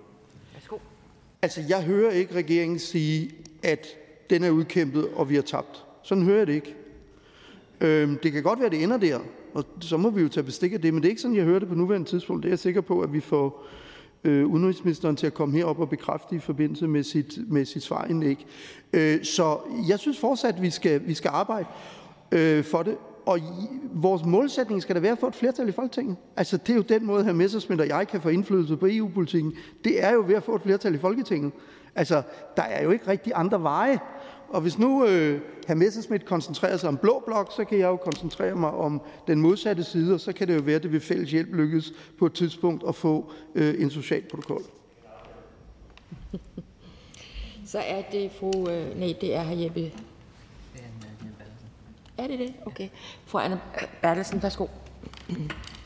Altså, jeg hører ikke regeringen sige, at den er udkæmpet, og vi har tabt. Sådan hører jeg det ikke. Øhm, det kan godt være, at det ender der, og så må vi jo tage bestik af det, men det er ikke sådan, jeg hører det på nuværende tidspunkt. Det er jeg sikker på, at vi får øh, udenrigsministeren til at komme herop og bekræfte i forbindelse med sit, med sit svarindlæg. Øh, så jeg synes fortsat, at vi skal, vi skal arbejde øh, for det. Og vores målsætning skal da være at få et flertal i Folketinget. Altså, det er jo den måde, her Messersmith og jeg kan få indflydelse på EU-politikken. Det er jo ved at få et flertal i Folketinget. Altså, der er jo ikke rigtig andre veje. Og hvis nu øh, hr. Messerschmidt koncentrerer sig om blå blok, så kan jeg jo koncentrere mig om den modsatte side, og så kan det jo være, at det ved fælles hjælp lykkes på et tidspunkt at få øh, en social protokol. Så er det fru... Øh, nej, det er hr. Jeppe. Er det det? Okay. Fru Anne Bertelsen, værsgo.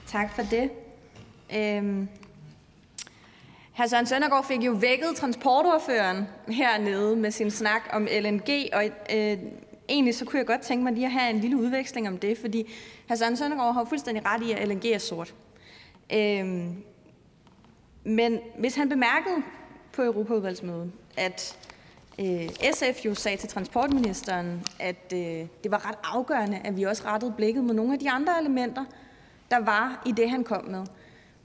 Tak for det. Øhm, Hr. Søren Søndergaard fik jo vækket transportordføreren hernede med sin snak om LNG, og øh, egentlig så kunne jeg godt tænke mig lige at have en lille udveksling om det, fordi hr. Søren Søndergaard har fuldstændig ret i, at LNG er sort. Øh, men hvis han bemærkede på Europaudvalgsmødet, at øh, SF jo sagde til transportministeren, at øh, det var ret afgørende, at vi også rettede blikket mod nogle af de andre elementer, der var i det, han kom med.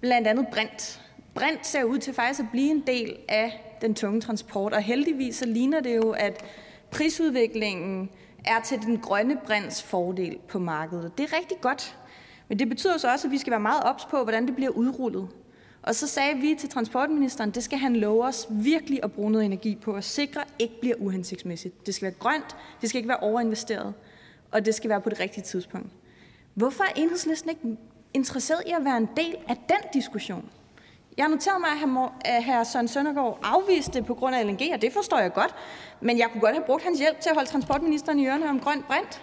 Blandt andet brint. Brint ser ud til faktisk at blive en del af den tunge transport, og heldigvis så ligner det jo, at prisudviklingen er til den grønne brints fordel på markedet. Det er rigtig godt, men det betyder så også, at vi skal være meget ops på, hvordan det bliver udrullet. Og så sagde vi til transportministeren, det skal han love os virkelig at bruge noget energi på at sikre ikke bliver uhensigtsmæssigt. Det skal være grønt, det skal ikke være overinvesteret, og det skal være på det rigtige tidspunkt. Hvorfor er enhedslisten ikke interesseret i at være en del af den diskussion? Jeg har noteret mig, at hr. Søren Søndergaard afviste det på grund af LNG, og det forstår jeg godt. Men jeg kunne godt have brugt hans hjælp til at holde transportministeren i ørerne om grøn brint.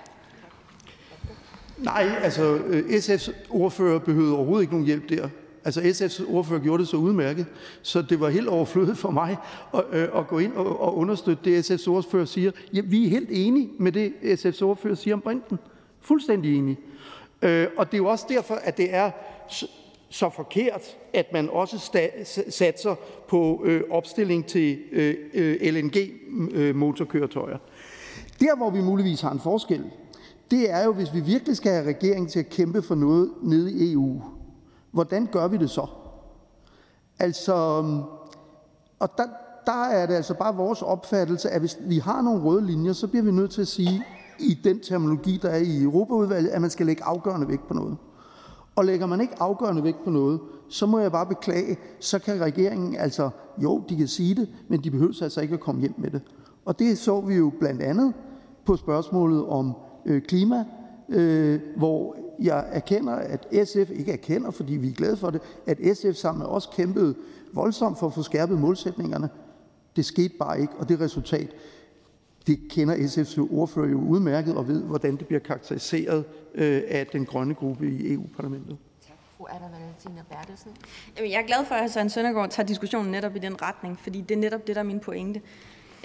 Nej, altså øh, SF's ordfører behøvede overhovedet ikke nogen hjælp der. Altså SF's ordfører gjorde det så udmærket, så det var helt overflødigt for mig at, øh, at gå ind og, og understøtte det, SF's ordfører siger. Ja, vi er helt enige med det, SF's ordfører siger om brinten. Fuldstændig enige. Øh, og det er jo også derfor, at det er så forkert, at man også satser på øh, opstilling til øh, øh, LNG-motorkøretøjer. Der, hvor vi muligvis har en forskel, det er jo, hvis vi virkelig skal have regeringen til at kæmpe for noget nede i EU. Hvordan gør vi det så? Altså, og der, der er det altså bare vores opfattelse, at hvis vi har nogle røde linjer, så bliver vi nødt til at sige, i den terminologi, der er i Europaudvalget, at man skal lægge afgørende vægt på noget. Og lægger man ikke afgørende vægt på noget, så må jeg bare beklage, så kan regeringen altså, jo, de kan sige det, men de behøver altså ikke at komme hjem med det. Og det så vi jo blandt andet på spørgsmålet om øh, klima, øh, hvor jeg erkender, at SF ikke erkender, fordi vi er glade for det, at SF sammen med os kæmpede voldsomt for at få skærpet målsætningerne. Det skete bare ikke, og det resultat, det kender SF's ordfører jo udmærket og ved, hvordan det bliver karakteriseret øh, af den grønne gruppe i EU-parlamentet. jeg er glad for, at Søren Søndergaard tager diskussionen netop i den retning, fordi det er netop det, der er min pointe.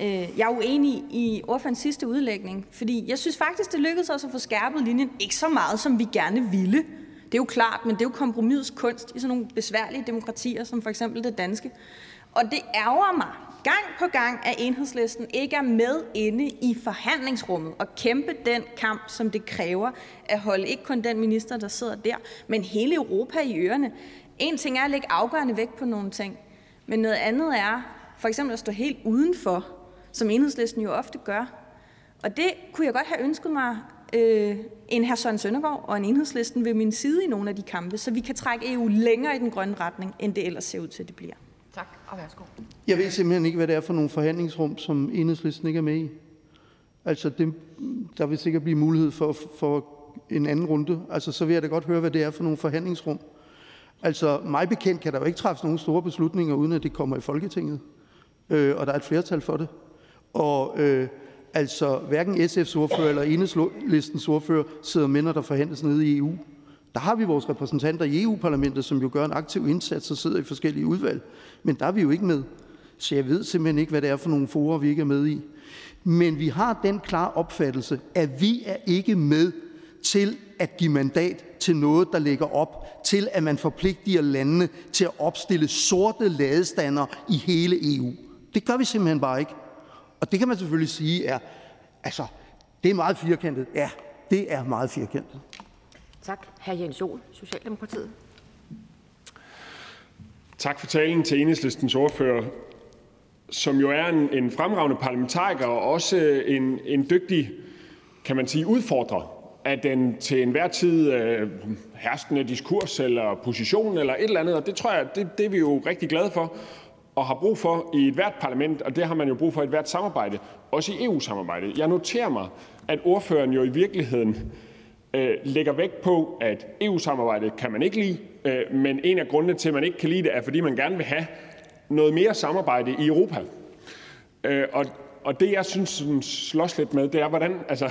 Øh, jeg er uenig i ordførens sidste udlægning, fordi jeg synes faktisk, det lykkedes os at få skærpet linjen. Ikke så meget, som vi gerne ville. Det er jo klart, men det er jo kompromisets kunst i sådan nogle besværlige demokratier, som for eksempel det danske. Og det ærger mig, gang på gang, at Enhedslisten ikke er med inde i forhandlingsrummet og kæmpe den kamp, som det kræver at holde ikke kun den minister, der sidder der, men hele Europa i ørerne. En ting er at lægge afgørende vægt på nogle ting, men noget andet er for eksempel at stå helt udenfor, som Enhedslisten jo ofte gør. Og det kunne jeg godt have ønsket mig øh, en her Søren Søndergaard og en enhedslisten ved min side i nogle af de kampe, så vi kan trække EU længere i den grønne retning, end det ellers ser ud til, at det bliver. Jeg ved simpelthen ikke, hvad det er for nogle forhandlingsrum, som enhedslisten ikke er med i. Altså, det, der vil sikkert blive mulighed for, for en anden runde. Altså, så vil jeg da godt høre, hvad det er for nogle forhandlingsrum. Altså, mig bekendt kan der jo ikke træffes nogen store beslutninger, uden at det kommer i Folketinget. Øh, og der er et flertal for det. Og øh, altså, hverken SF's ordfører eller enhedslistens ordfører sidder med, når der forhandles nede i EU. Der har vi vores repræsentanter i EU-parlamentet, som jo gør en aktiv indsats og sidder i forskellige udvalg. Men der er vi jo ikke med. Så jeg ved simpelthen ikke, hvad det er for nogle forer, vi ikke er med i. Men vi har den klare opfattelse, at vi er ikke med til at give mandat til noget, der lægger op til, at man forpligter landene til at opstille sorte ladestander i hele EU. Det gør vi simpelthen bare ikke. Og det kan man selvfølgelig sige er, altså, det er meget firkantet. Ja, det er meget firkantet. Tak. Hr. Jens Jol, Socialdemokratiet. Tak for talen til enhedslistens ordfører, som jo er en, en fremragende parlamentariker og også en, en dygtig, kan man sige, udfordrer af den til enhver tid øh, herskende diskurs eller position eller et eller andet. Og det tror jeg, det, det er vi jo rigtig glade for. og har brug for i et hvert parlament, og det har man jo brug for i et hvert samarbejde, også i EU-samarbejdet. Jeg noterer mig, at ordføreren jo i virkeligheden Øh, lægger vægt på, at EU-samarbejdet kan man ikke lide, øh, men en af grundene til, at man ikke kan lide det, er, fordi man gerne vil have noget mere samarbejde i Europa. Øh, og, og det, jeg synes sådan, slås lidt med, det er, hvordan... Altså,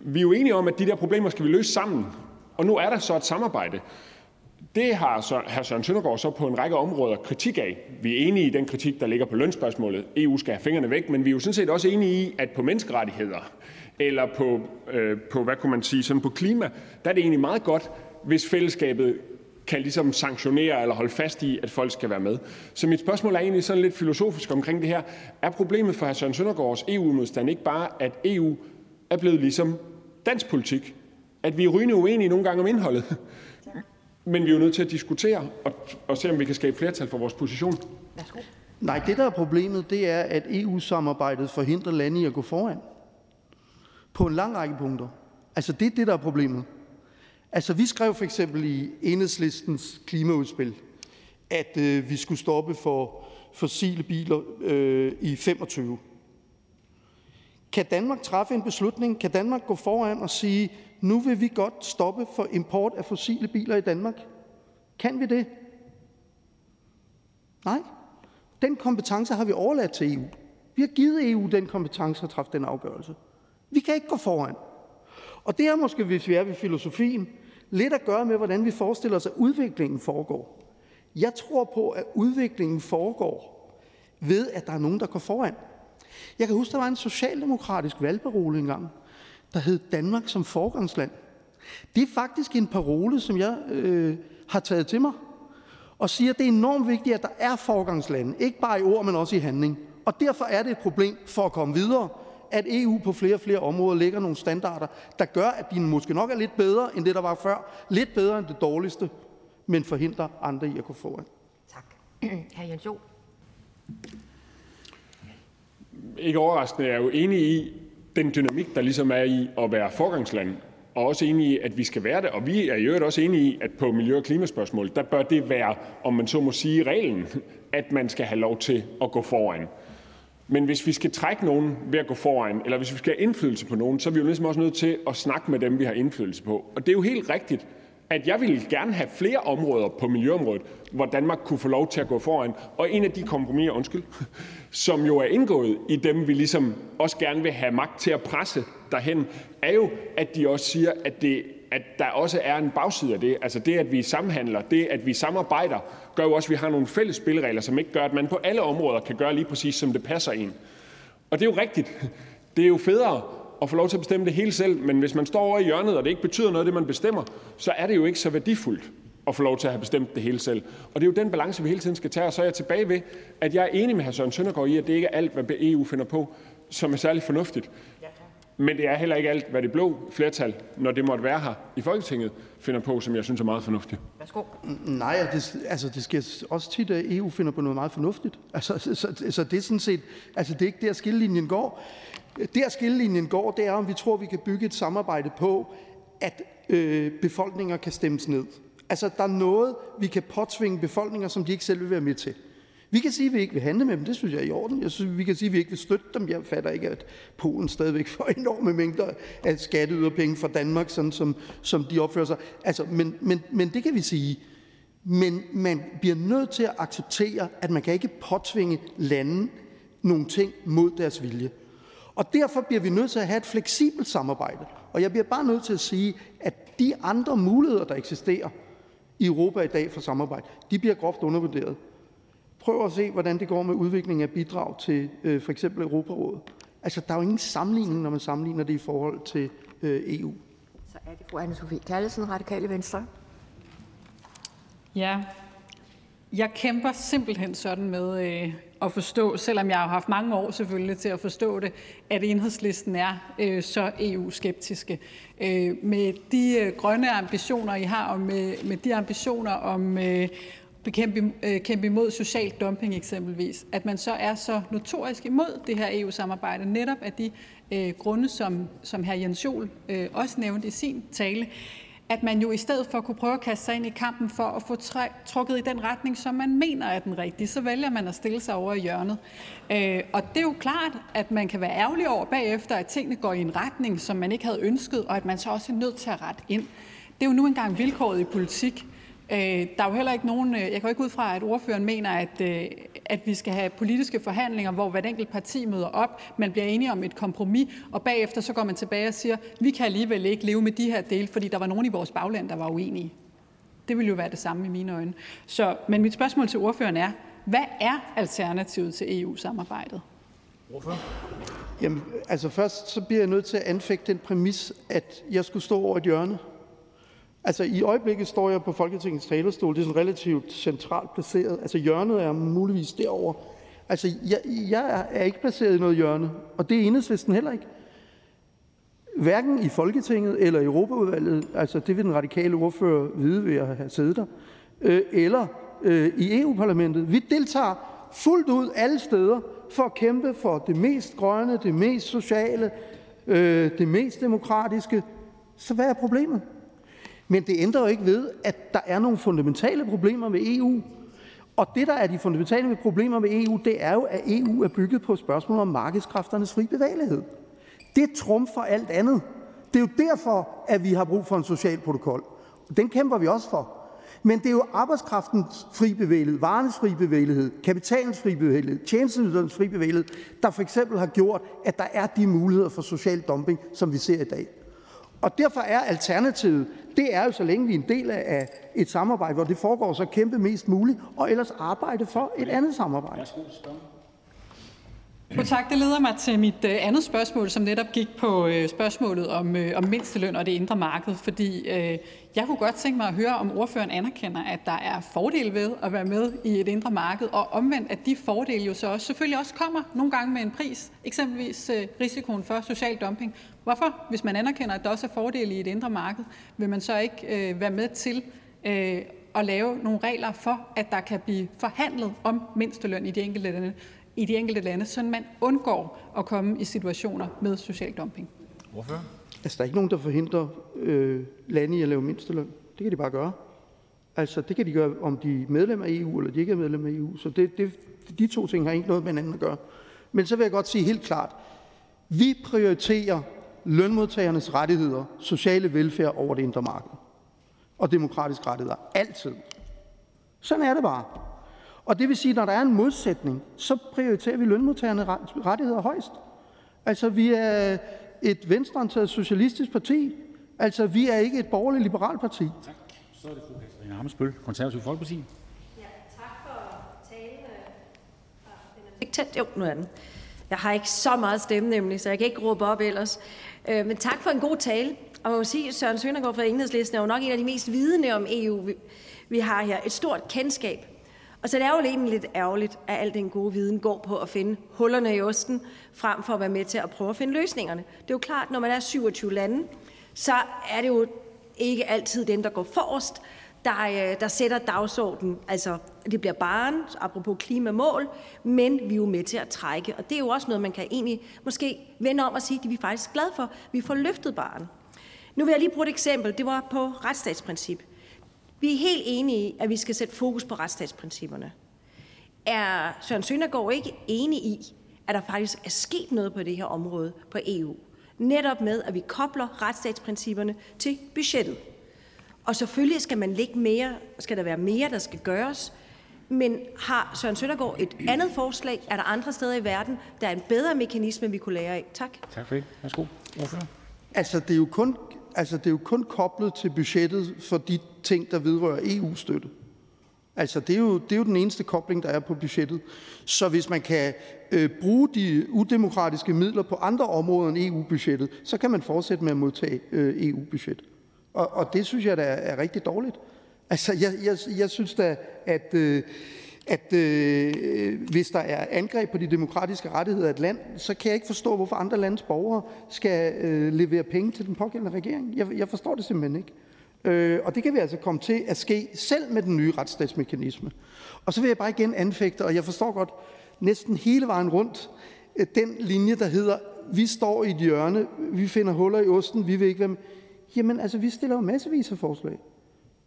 vi er jo enige om, at de der problemer skal vi løse sammen, og nu er der så et samarbejde. Det har så hr. Søren Søndergaard så på en række områder kritik af. Vi er enige i den kritik, der ligger på lønspørgsmålet. EU skal have fingrene væk, men vi er jo sådan set også enige i, at på menneskerettigheder eller på, øh, på hvad kunne man sige, sådan på klima, der er det egentlig meget godt, hvis fællesskabet kan ligesom sanktionere eller holde fast i, at folk skal være med. Så mit spørgsmål er egentlig sådan lidt filosofisk omkring det her. Er problemet for hr. Søren Søndergaards EU-modstand ikke bare, at EU er blevet ligesom dansk politik? At vi er rygende uenige nogle gange om indholdet? Men vi er jo nødt til at diskutere og, og se, om vi kan skabe flertal for vores position. Værsgo. Nej, det der er problemet, det er, at EU-samarbejdet forhindrer lande i at gå foran. På en lang række punkter. Altså, det er det, der er problemet. Altså, vi skrev for eksempel i enhedslistens klimaudspil, at øh, vi skulle stoppe for fossile biler øh, i 25. Kan Danmark træffe en beslutning? Kan Danmark gå foran og sige, nu vil vi godt stoppe for import af fossile biler i Danmark? Kan vi det? Nej. Den kompetence har vi overladt til EU. Vi har givet EU den kompetence at træffe den afgørelse. Vi kan ikke gå foran. Og det er måske, hvis vi er ved filosofien, lidt at gøre med, hvordan vi forestiller os, at udviklingen foregår. Jeg tror på, at udviklingen foregår ved, at der er nogen, der går foran. Jeg kan huske, der var en socialdemokratisk valgparole engang, der hed Danmark som forgangsland. Det er faktisk en parole, som jeg øh, har taget til mig, og siger, at det er enormt vigtigt, at der er forgangslande, ikke bare i ord, men også i handling. Og derfor er det et problem for at komme videre, at EU på flere og flere områder lægger nogle standarder, der gør, at de måske nok er lidt bedre end det, der var før, lidt bedre end det dårligste, men forhindrer andre i at gå foran. Tak. Hr. Jens Jo. Ikke overraskende er jeg jo enig i den dynamik, der ligesom er i at være forgangsland, og også enig i, at vi skal være det. Og vi er i øvrigt også enige i, at på miljø- og klimaspørgsmål, der bør det være, om man så må sige, reglen, at man skal have lov til at gå foran. Men hvis vi skal trække nogen ved at gå foran, eller hvis vi skal have indflydelse på nogen, så er vi jo ligesom også nødt til at snakke med dem, vi har indflydelse på. Og det er jo helt rigtigt, at jeg ville gerne have flere områder på miljøområdet, hvor Danmark kunne få lov til at gå foran. Og en af de kompromiser, undskyld, som jo er indgået i dem, vi ligesom også gerne vil have magt til at presse derhen, er jo, at de også siger, at, det, at der også er en bagside af det. Altså det, at vi samhandler, det, at vi samarbejder, gør jo også, at vi har nogle fælles spilleregler, som ikke gør, at man på alle områder kan gøre lige præcis, som det passer en. Og det er jo rigtigt. Det er jo federe at få lov til at bestemme det hele selv, men hvis man står over i hjørnet, og det ikke betyder noget, det man bestemmer, så er det jo ikke så værdifuldt at få lov til at have bestemt det hele selv. Og det er jo den balance, vi hele tiden skal tage, og så er jeg tilbage ved, at jeg er enig med hr. Søren Søndergaard i, at det ikke er alt, hvad EU finder på, som er særlig fornuftigt. Men det er heller ikke alt, hvad det blå flertal, når det måtte være her i Folketinget, finder på, som jeg synes er meget fornuftigt. Værsgo. Nej, det, altså det sker også tit, at EU finder på noget meget fornuftigt. Altså, så, så, så det er sådan set, altså det er ikke der skillelinjen går. Der skillelinjen går, det er, om vi tror, vi kan bygge et samarbejde på, at øh, befolkninger kan stemmes ned. Altså, der er noget, vi kan påtvinge befolkninger, som de ikke selv vil være med til. Vi kan sige, at vi ikke vil handle med dem. Det synes jeg er i orden. Jeg synes, vi kan sige, at vi ikke vil støtte dem. Jeg fatter ikke, at Polen stadigvæk får enorme mængder af skatteyderpenge fra Danmark, sådan som, som de opfører sig. Altså, men, men, men det kan vi sige. Men man bliver nødt til at acceptere, at man kan ikke påtvinge lande nogle ting mod deres vilje. Og derfor bliver vi nødt til at have et fleksibelt samarbejde. Og jeg bliver bare nødt til at sige, at de andre muligheder, der eksisterer i Europa i dag for samarbejde, de bliver groft undervurderet. Prøv at se, hvordan det går med udviklingen af bidrag til øh, for eksempel Europarådet. Altså, der er jo ingen sammenligning, når man sammenligner det i forhold til øh, EU. Så er det fru anne Sofie Kallesen, Radikale Venstre. Ja, jeg kæmper simpelthen sådan med øh, at forstå, selvom jeg har haft mange år selvfølgelig til at forstå det, at enhedslisten er øh, så EU-skeptiske. Øh, med de øh, grønne ambitioner, I har, og med, med de ambitioner om, øh, Øh, kæmpe imod social dumping eksempelvis, at man så er så notorisk imod det her EU-samarbejde, netop af de øh, grunde, som, som hr. Jens Jol øh, også nævnte i sin tale. at man jo i stedet for kunne prøve at kaste sig ind i kampen for at få trukket i den retning, som man mener er den rigtige, så vælger man at stille sig over i hjørnet. Øh, og det er jo klart, at man kan være ærgerlig over bagefter, at tingene går i en retning, som man ikke havde ønsket, og at man så også er nødt til at rette ind. Det er jo nu engang vilkåret i politik. Øh, der er jo heller ikke nogen, øh, jeg går ikke ud fra, at ordføreren mener, at, øh, at vi skal have politiske forhandlinger, hvor hvert enkelt parti møder op, man bliver enige om et kompromis, og bagefter så går man tilbage og siger, vi kan alligevel ikke leve med de her dele, fordi der var nogen i vores bagland, der var uenige. Det vil jo være det samme i mine øjne. Så, men mit spørgsmål til ordføreren er, hvad er alternativet til EU-samarbejdet? Hvorfor? Jamen, altså først så bliver jeg nødt til at anfægte den præmis, at jeg skulle stå over et hjørne. Altså, i øjeblikket står jeg på Folketingets talerstol. Det er sådan relativt centralt placeret. Altså, hjørnet er muligvis derovre. Altså, jeg, jeg er ikke placeret i noget hjørne, og det er enhedslisten heller ikke. Hverken i Folketinget eller i Europaudvalget, altså det vil den radikale ordfører vide ved at have siddet der, øh, eller øh, i EU-parlamentet. Vi deltager fuldt ud alle steder for at kæmpe for det mest grønne, det mest sociale, øh, det mest demokratiske. Så hvad er problemet? Men det ændrer jo ikke ved, at der er nogle fundamentale problemer med EU. Og det, der er de fundamentale problemer med EU, det er jo, at EU er bygget på spørgsmålet om markedskræfternes fri bevægelighed. Det trumfer alt andet. Det er jo derfor, at vi har brug for en social protokol. Den kæmper vi også for. Men det er jo arbejdskraftens fri bevægelighed, varens fri bevægelighed, kapitalens fri bevægelighed, tjenesteydelsernes fri bevægelighed, der for eksempel har gjort, at der er de muligheder for social dumping, som vi ser i dag. Og derfor er alternativet, det er jo, så længe vi er en del af et samarbejde, hvor det foregår, så kæmpe mest muligt, og ellers arbejde for et andet samarbejde. Jo, tak. Det leder mig til mit øh, andet spørgsmål, som netop gik på øh, spørgsmålet om, øh, om mindsteløn og det indre marked. Fordi øh, jeg kunne godt tænke mig at høre, om ordføreren anerkender, at der er fordele ved at være med i et indre marked, og omvendt, at de fordele jo så også, selvfølgelig også kommer nogle gange med en pris, eksempelvis øh, risikoen for social dumping. Hvorfor, hvis man anerkender, at der også er fordele i et indre marked, vil man så ikke øh, være med til øh, at lave nogle regler for, at der kan blive forhandlet om mindsteløn i de enkelte lande, i de enkelte lande, så man undgår at komme i situationer med social dumping? Hvorfor? Altså, der er ikke nogen, der forhindrer øh, lande i at lave mindsteløn. Det kan de bare gøre. Altså, det kan de gøre, om de er medlem af EU, eller de ikke er medlem af EU. Så det, det, de to ting har ikke noget med hinanden at gøre. Men så vil jeg godt sige helt klart, vi prioriterer lønmodtagernes rettigheder, sociale velfærd over det indre marked og demokratiske rettigheder. Altid. Sådan er det bare. Og det vil sige, at når der er en modsætning, så prioriterer vi lønmodtagernes rettigheder højst. Altså, vi er et venstreorienteret socialistisk parti. Altså, vi er ikke et borgerligt liberalt parti. Tak. Så er det fru Katarina Amesbøl, Konservativ Folkeparti. Ja, tak for talen. Jo, nu er den. Jeg har ikke så meget stemme nemlig, så jeg kan ikke råbe op ellers. Øh, men tak for en god tale. Og man må sige, at Søren Søndergaard fra Enhedslisten er jo nok en af de mest vidende om EU, vi har her. Et stort kendskab. Og så det er jo egentlig lidt ærgerligt, at al den gode viden går på at finde hullerne i osten, frem for at være med til at prøve at finde løsningerne. Det er jo klart, når man er 27 lande, så er det jo ikke altid dem, der går forrest, der, øh, der sætter dagsordenen. Altså, det bliver barn, apropos klimamål, men vi er jo med til at trække. Og det er jo også noget, man kan egentlig måske vende om og sige, at vi er faktisk glade for. Vi får løftet barn. Nu vil jeg lige bruge et eksempel. Det var på retsstatsprincip. Vi er helt enige i, at vi skal sætte fokus på retsstatsprincipperne. Er Søren Søndergaard ikke enig i, at der faktisk er sket noget på det her område på EU? Netop med, at vi kobler retsstatsprincipperne til budgettet. Og selvfølgelig skal man lægge mere, skal der være mere, der skal gøres. Men har Søren Søndergaard et andet forslag? Er der andre steder i verden, der er en bedre mekanisme, vi kunne lære af? Tak. Tak for det. Værsgo. Hvorfor? Altså, det er jo kun, altså, det er jo kun koblet til budgettet for de ting, der vedrører EU-støtte. Altså, det er, jo, det er jo den eneste kobling, der er på budgettet. Så hvis man kan øh, bruge de udemokratiske midler på andre områder end EU-budgettet, så kan man fortsætte med at modtage øh, EU-budget. Og, og det synes jeg da er rigtig dårligt. Altså, jeg, jeg, jeg synes da, at, øh, at øh, hvis der er angreb på de demokratiske rettigheder i et land, så kan jeg ikke forstå, hvorfor andre landes borgere skal øh, levere penge til den pågældende regering. Jeg, jeg forstår det simpelthen ikke. Øh, og det kan vi altså komme til at ske selv med den nye retsstatsmekanisme. Og så vil jeg bare igen anfægte, og jeg forstår godt næsten hele vejen rundt, øh, den linje, der hedder, vi står i et hjørne, vi finder huller i osten, vi vil ikke være med. Jamen altså, vi stiller jo massevis af forslag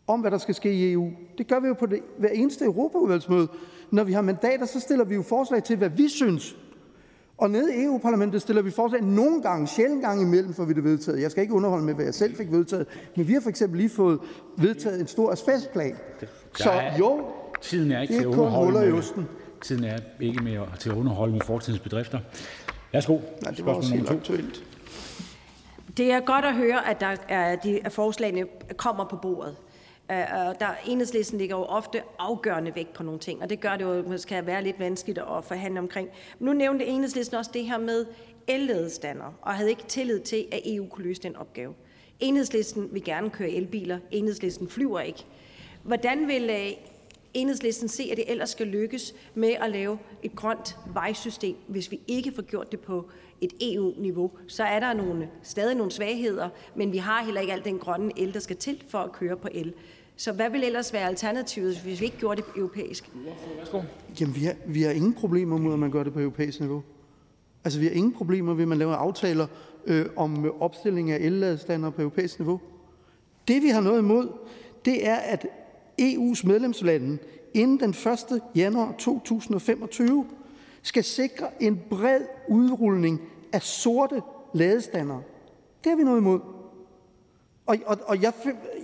om, hvad der skal ske i EU. Det gør vi jo på det, hver eneste Europaudvalgsmøde. Når vi har mandater, så stiller vi jo forslag til, hvad vi synes. Og nede i EU-parlamentet stiller vi forslag nogle gange, sjældent gange imellem, får vi det vedtaget. Jeg skal ikke underholde med, hvad jeg selv fik vedtaget, men vi har for eksempel lige fået vedtaget en stor asbestplan. Så jo, Tiden er ikke det til er at kun huller i osten. tiden er ikke at- til at underholde med fortidens bedrifter. Værsgo. Nej, det var også helt aktuelt. Det er godt at høre, at, der er, de, at forslagene kommer på bordet. Uh, der, enhedslisten ligger jo ofte afgørende vægt på nogle ting, og det gør det jo måske være lidt vanskeligt at forhandle omkring. Men nu nævnte enhedslisten også det her med elladestander, og havde ikke tillid til, at EU kunne løse den opgave. Enhedslisten vil gerne køre elbiler, enhedslisten flyver ikke. Hvordan vil øh, enhedslisten se, at det ellers skal lykkes med at lave et grønt vejsystem, hvis vi ikke får gjort det på et EU-niveau, så er der nogle, stadig nogle svagheder, men vi har heller ikke al den grønne el, der skal til for at køre på el. Så hvad vil ellers være alternativet, hvis vi ikke gjorde det europæisk? Jamen, vi har, vi har ingen problemer med, at man gør det på europæisk niveau. Altså, vi har ingen problemer ved, at man laver aftaler øh, om opstilling af elladestander på europæisk niveau. Det, vi har noget imod, det er, at EU's medlemslande inden den 1. januar 2025 skal sikre en bred udrulning af sorte ladestander. Det har vi noget imod. Og, og, og jeg,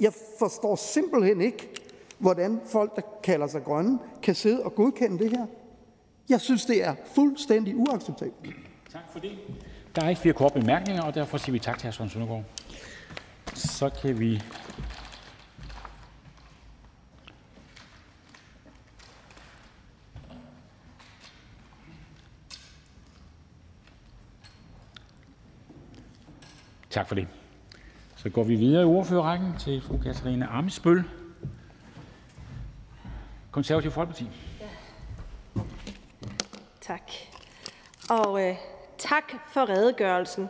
jeg forstår simpelthen ikke, hvordan folk, der kalder sig grønne, kan sidde og godkende det her. Jeg synes, det er fuldstændig uacceptabelt. Tak for det. Der er ikke flere korte bemærkninger, og derfor siger vi tak til hr. Søren Søndergaard. Så kan vi Tak for det. Så går vi videre i ordførerrækken til fru Katarina Amesbøl, Konservativ Folkeparti. Ja. Tak. Og øh, tak for redegørelsen.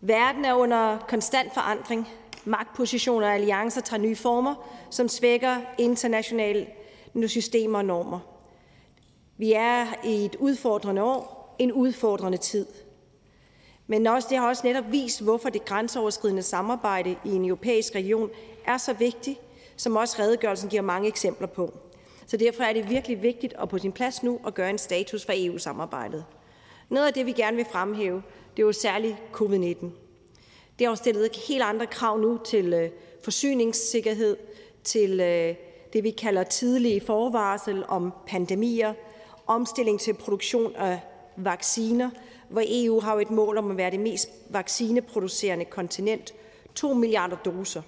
Verden er under konstant forandring. Magtpositioner og alliancer tager nye former, som svækker internationale systemer og normer. Vi er i et udfordrende år, en udfordrende tid. Men også, det har også netop vist, hvorfor det grænseoverskridende samarbejde i en europæisk region er så vigtigt, som også redegørelsen giver mange eksempler på. Så derfor er det virkelig vigtigt og på sin plads nu at gøre en status for EU-samarbejdet. Noget af det, vi gerne vil fremhæve, det er jo særligt covid-19. Det har jo stillet helt andre krav nu til øh, forsyningssikkerhed, til øh, det, vi kalder tidlige forvarsel om pandemier, omstilling til produktion af vacciner, hvor EU har jo et mål om at være det mest vaccineproducerende kontinent, 2 milliarder doser.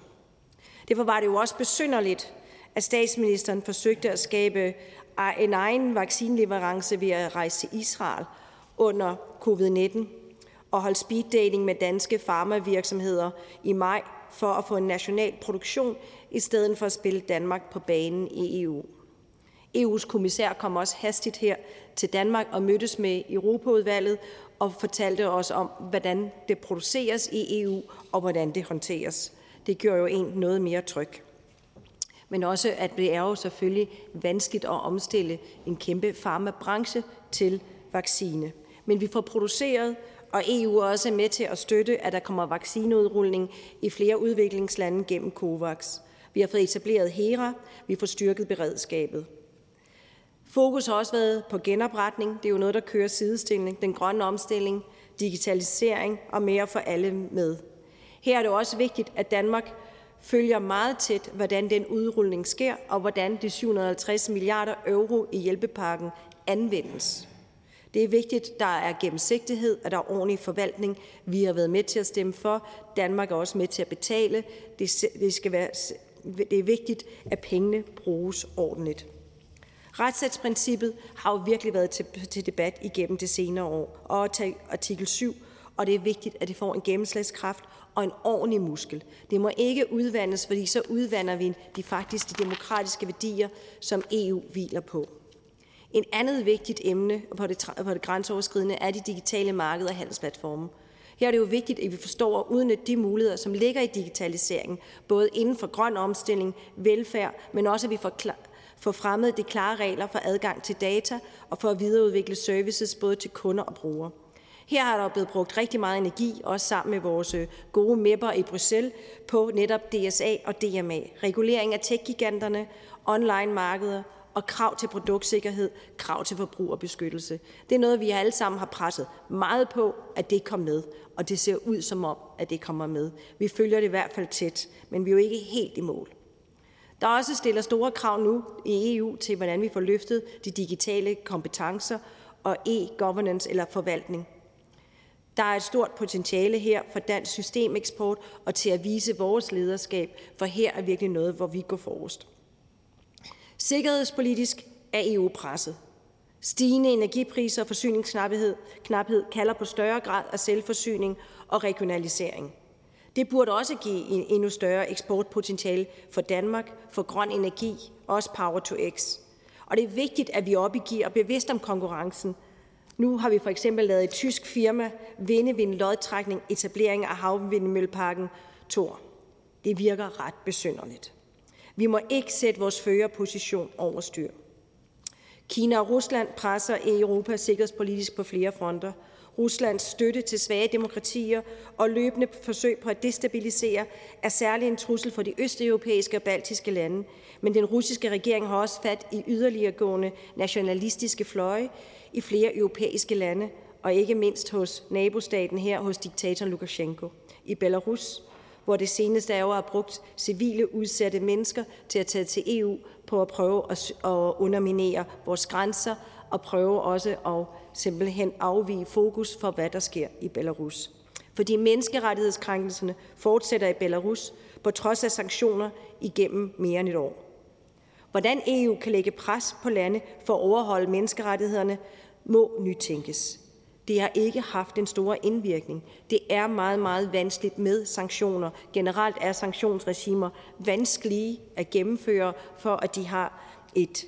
Derfor var det jo også besynderligt, at statsministeren forsøgte at skabe en egen vaccineleverance ved at rejse til Israel under covid-19 og holde speeddating med danske farmavirksomheder i maj for at få en national produktion, i stedet for at spille Danmark på banen i EU. EU's kommissær kom også hastigt her til Danmark og mødtes med Europaudvalget og fortalte os om, hvordan det produceres i EU og hvordan det håndteres. Det gjorde jo en noget mere tryg. Men også, at det er jo selvfølgelig vanskeligt at omstille en kæmpe farmabranche til vaccine. Men vi får produceret, og EU er også med til at støtte, at der kommer vaccineudrulning i flere udviklingslande gennem COVAX. Vi har fået etableret HERA, vi får styrket beredskabet. Fokus har også været på genopretning. Det er jo noget, der kører sidestilling. Den grønne omstilling, digitalisering og mere for alle med. Her er det også vigtigt, at Danmark følger meget tæt, hvordan den udrulning sker, og hvordan de 750 milliarder euro i hjælpepakken anvendes. Det er vigtigt, der er gennemsigtighed, at der er ordentlig forvaltning. Vi har været med til at stemme for. Danmark er også med til at betale. Det, det, skal være, det er vigtigt, at pengene bruges ordentligt. Retsstatsprincippet har jo virkelig været til, til debat igennem det senere år, og artikel 7, og det er vigtigt, at det får en gennemslagskraft og en ordentlig muskel. Det må ikke udvandes, fordi så udvander vi de faktisk de demokratiske værdier, som EU hviler på. En andet vigtigt emne på det, på det grænseoverskridende er de digitale markeder og handelsplatforme. Her er det jo vigtigt, at vi forstår at udnytte de muligheder, som ligger i digitaliseringen, både inden for grøn omstilling, velfærd, men også at vi får, klar, for fremmet de klare regler for adgang til data og for at videreudvikle services både til kunder og brugere. Her har der blevet brugt rigtig meget energi, også sammen med vores øh, gode mæpper i Bruxelles, på netop DSA og DMA. Regulering af tech-giganterne, online-markeder og krav til produktsikkerhed, krav til forbrugerbeskyttelse. Det er noget, vi alle sammen har presset meget på, at det kom med, og det ser ud som om, at det kommer med. Vi følger det i hvert fald tæt, men vi er jo ikke helt i mål. Der er også stiller store krav nu i EU til, hvordan vi får løftet de digitale kompetencer og e-governance eller forvaltning. Der er et stort potentiale her for dansk systemeksport og til at vise vores lederskab, for her er virkelig noget, hvor vi går forrest. Sikkerhedspolitisk er EU presset. Stigende energipriser og forsyningsknaphed knaphed kalder på større grad af selvforsyning og regionalisering. Det burde også give en endnu større eksportpotentiale for Danmark, for grøn energi, også Power to X. Og det er vigtigt, at vi op i gear og bevidst om konkurrencen. Nu har vi for eksempel lavet et tysk firma vinde ved en lodtrækning etablering af havvindmølleparken Thor. Det virker ret besynderligt. Vi må ikke sætte vores førerposition over styr. Kina og Rusland presser Europa sikkerhedspolitisk på flere fronter. Ruslands støtte til svage demokratier og løbende forsøg på at destabilisere er særlig en trussel for de østeuropæiske og baltiske lande, men den russiske regering har også fat i yderligeregående nationalistiske fløje i flere europæiske lande, og ikke mindst hos nabostaten her, hos diktatoren Lukashenko. I Belarus hvor det seneste år har brugt civile udsatte mennesker til at tage til EU på at prøve at underminere vores grænser og prøve også at simpelthen afvige fokus for, hvad der sker i Belarus. Fordi menneskerettighedskrænkelserne fortsætter i Belarus på trods af sanktioner igennem mere end et år. Hvordan EU kan lægge pres på lande for at overholde menneskerettighederne, må nytænkes. Det har ikke haft en stor indvirkning. Det er meget, meget vanskeligt med sanktioner. Generelt er sanktionsregimer vanskelige at gennemføre, for at de har et,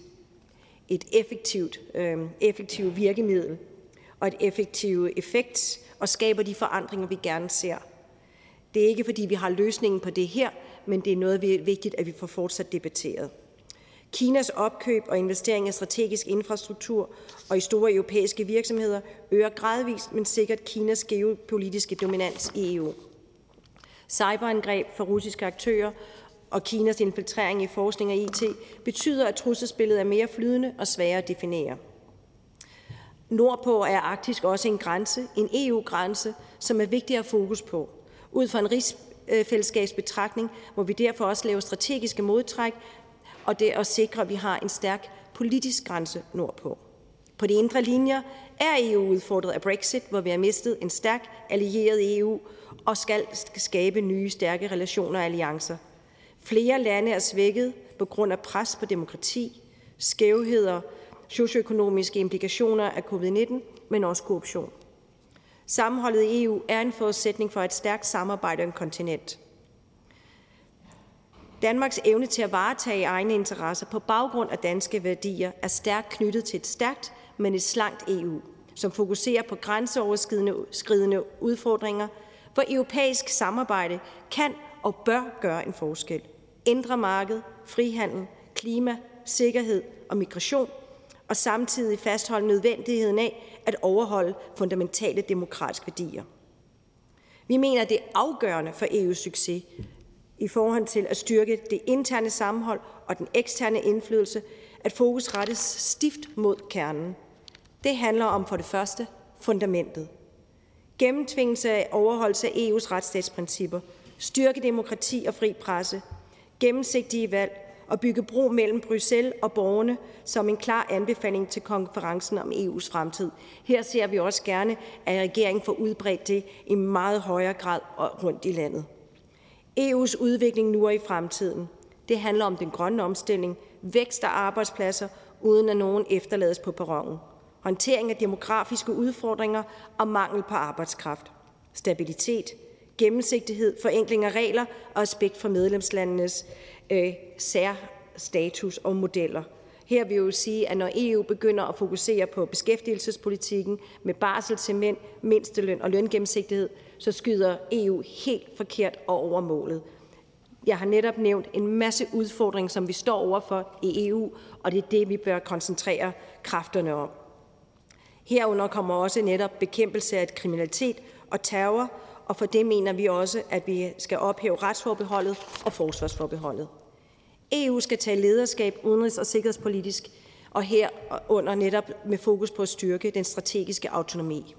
et effektivt, øh, effektivt virkemiddel og et effektiv effekt og skaber de forandringer, vi gerne ser. Det er ikke, fordi vi har løsningen på det her, men det er noget, vi er vigtigt, at vi får fortsat debatteret. Kinas opkøb og investering i strategisk infrastruktur og i store europæiske virksomheder øger gradvist, men sikkert Kinas geopolitiske dominans i EU. Cyberangreb for russiske aktører og Kinas infiltrering i forskning og IT betyder, at trusselsbilledet er mere flydende og sværere at definere. Nordpå er Arktisk også en grænse, en EU-grænse, som er vigtig at fokus på. Ud fra en rigsfællesskabsbetragtning må vi derfor også lave strategiske modtræk, og det at sikre, at vi har en stærk politisk grænse nordpå. På de indre linjer er EU udfordret af Brexit, hvor vi har mistet en stærk allieret i EU og skal skabe nye stærke relationer og alliancer. Flere lande er svækket på grund af pres på demokrati, skævheder, socioøkonomiske implikationer af covid-19, men også korruption. Sammenholdet i EU er en forudsætning for et stærkt samarbejde om kontinent. Danmarks evne til at varetage egne interesser på baggrund af danske værdier er stærkt knyttet til et stærkt, men et slankt EU, som fokuserer på grænseoverskridende udfordringer, hvor europæisk samarbejde kan og bør gøre en forskel indre marked, frihandel, klima, sikkerhed og migration, og samtidig fastholde nødvendigheden af at overholde fundamentale demokratiske værdier. Vi mener, at det er afgørende for EU's succes, i forhold til at styrke det interne sammenhold og den eksterne indflydelse, at fokus rettes stift mod kernen. Det handler om for det første fundamentet. Gennemtvingelse af overholdelse af EU's retsstatsprincipper, styrke demokrati og fri presse, gennemsigtige valg og bygge bro mellem Bruxelles og borgerne som en klar anbefaling til konferencen om EU's fremtid. Her ser vi også gerne, at regeringen får udbredt det i meget højere grad rundt i landet. EU's udvikling nu og i fremtiden. Det handler om den grønne omstilling, vækst og arbejdspladser, uden at nogen efterlades på perronen. Håndtering af demografiske udfordringer og mangel på arbejdskraft. Stabilitet, gennemsigtighed, forenkling af regler og respekt for medlemslandenes øh, særstatus og modeller. Her vil jeg jo sige, at når EU begynder at fokusere på beskæftigelsespolitikken med barsel til mænd, mindsteløn og løngennemsigtighed, så skyder EU helt forkert og over målet. Jeg har netop nævnt en masse udfordringer, som vi står overfor i EU, og det er det, vi bør koncentrere kræfterne om. Herunder kommer også netop bekæmpelse af kriminalitet og terror, og for det mener vi også, at vi skal ophæve retsforbeholdet og forsvarsforbeholdet. EU skal tage lederskab udenrigs- og sikkerhedspolitisk, og herunder netop med fokus på at styrke den strategiske autonomi.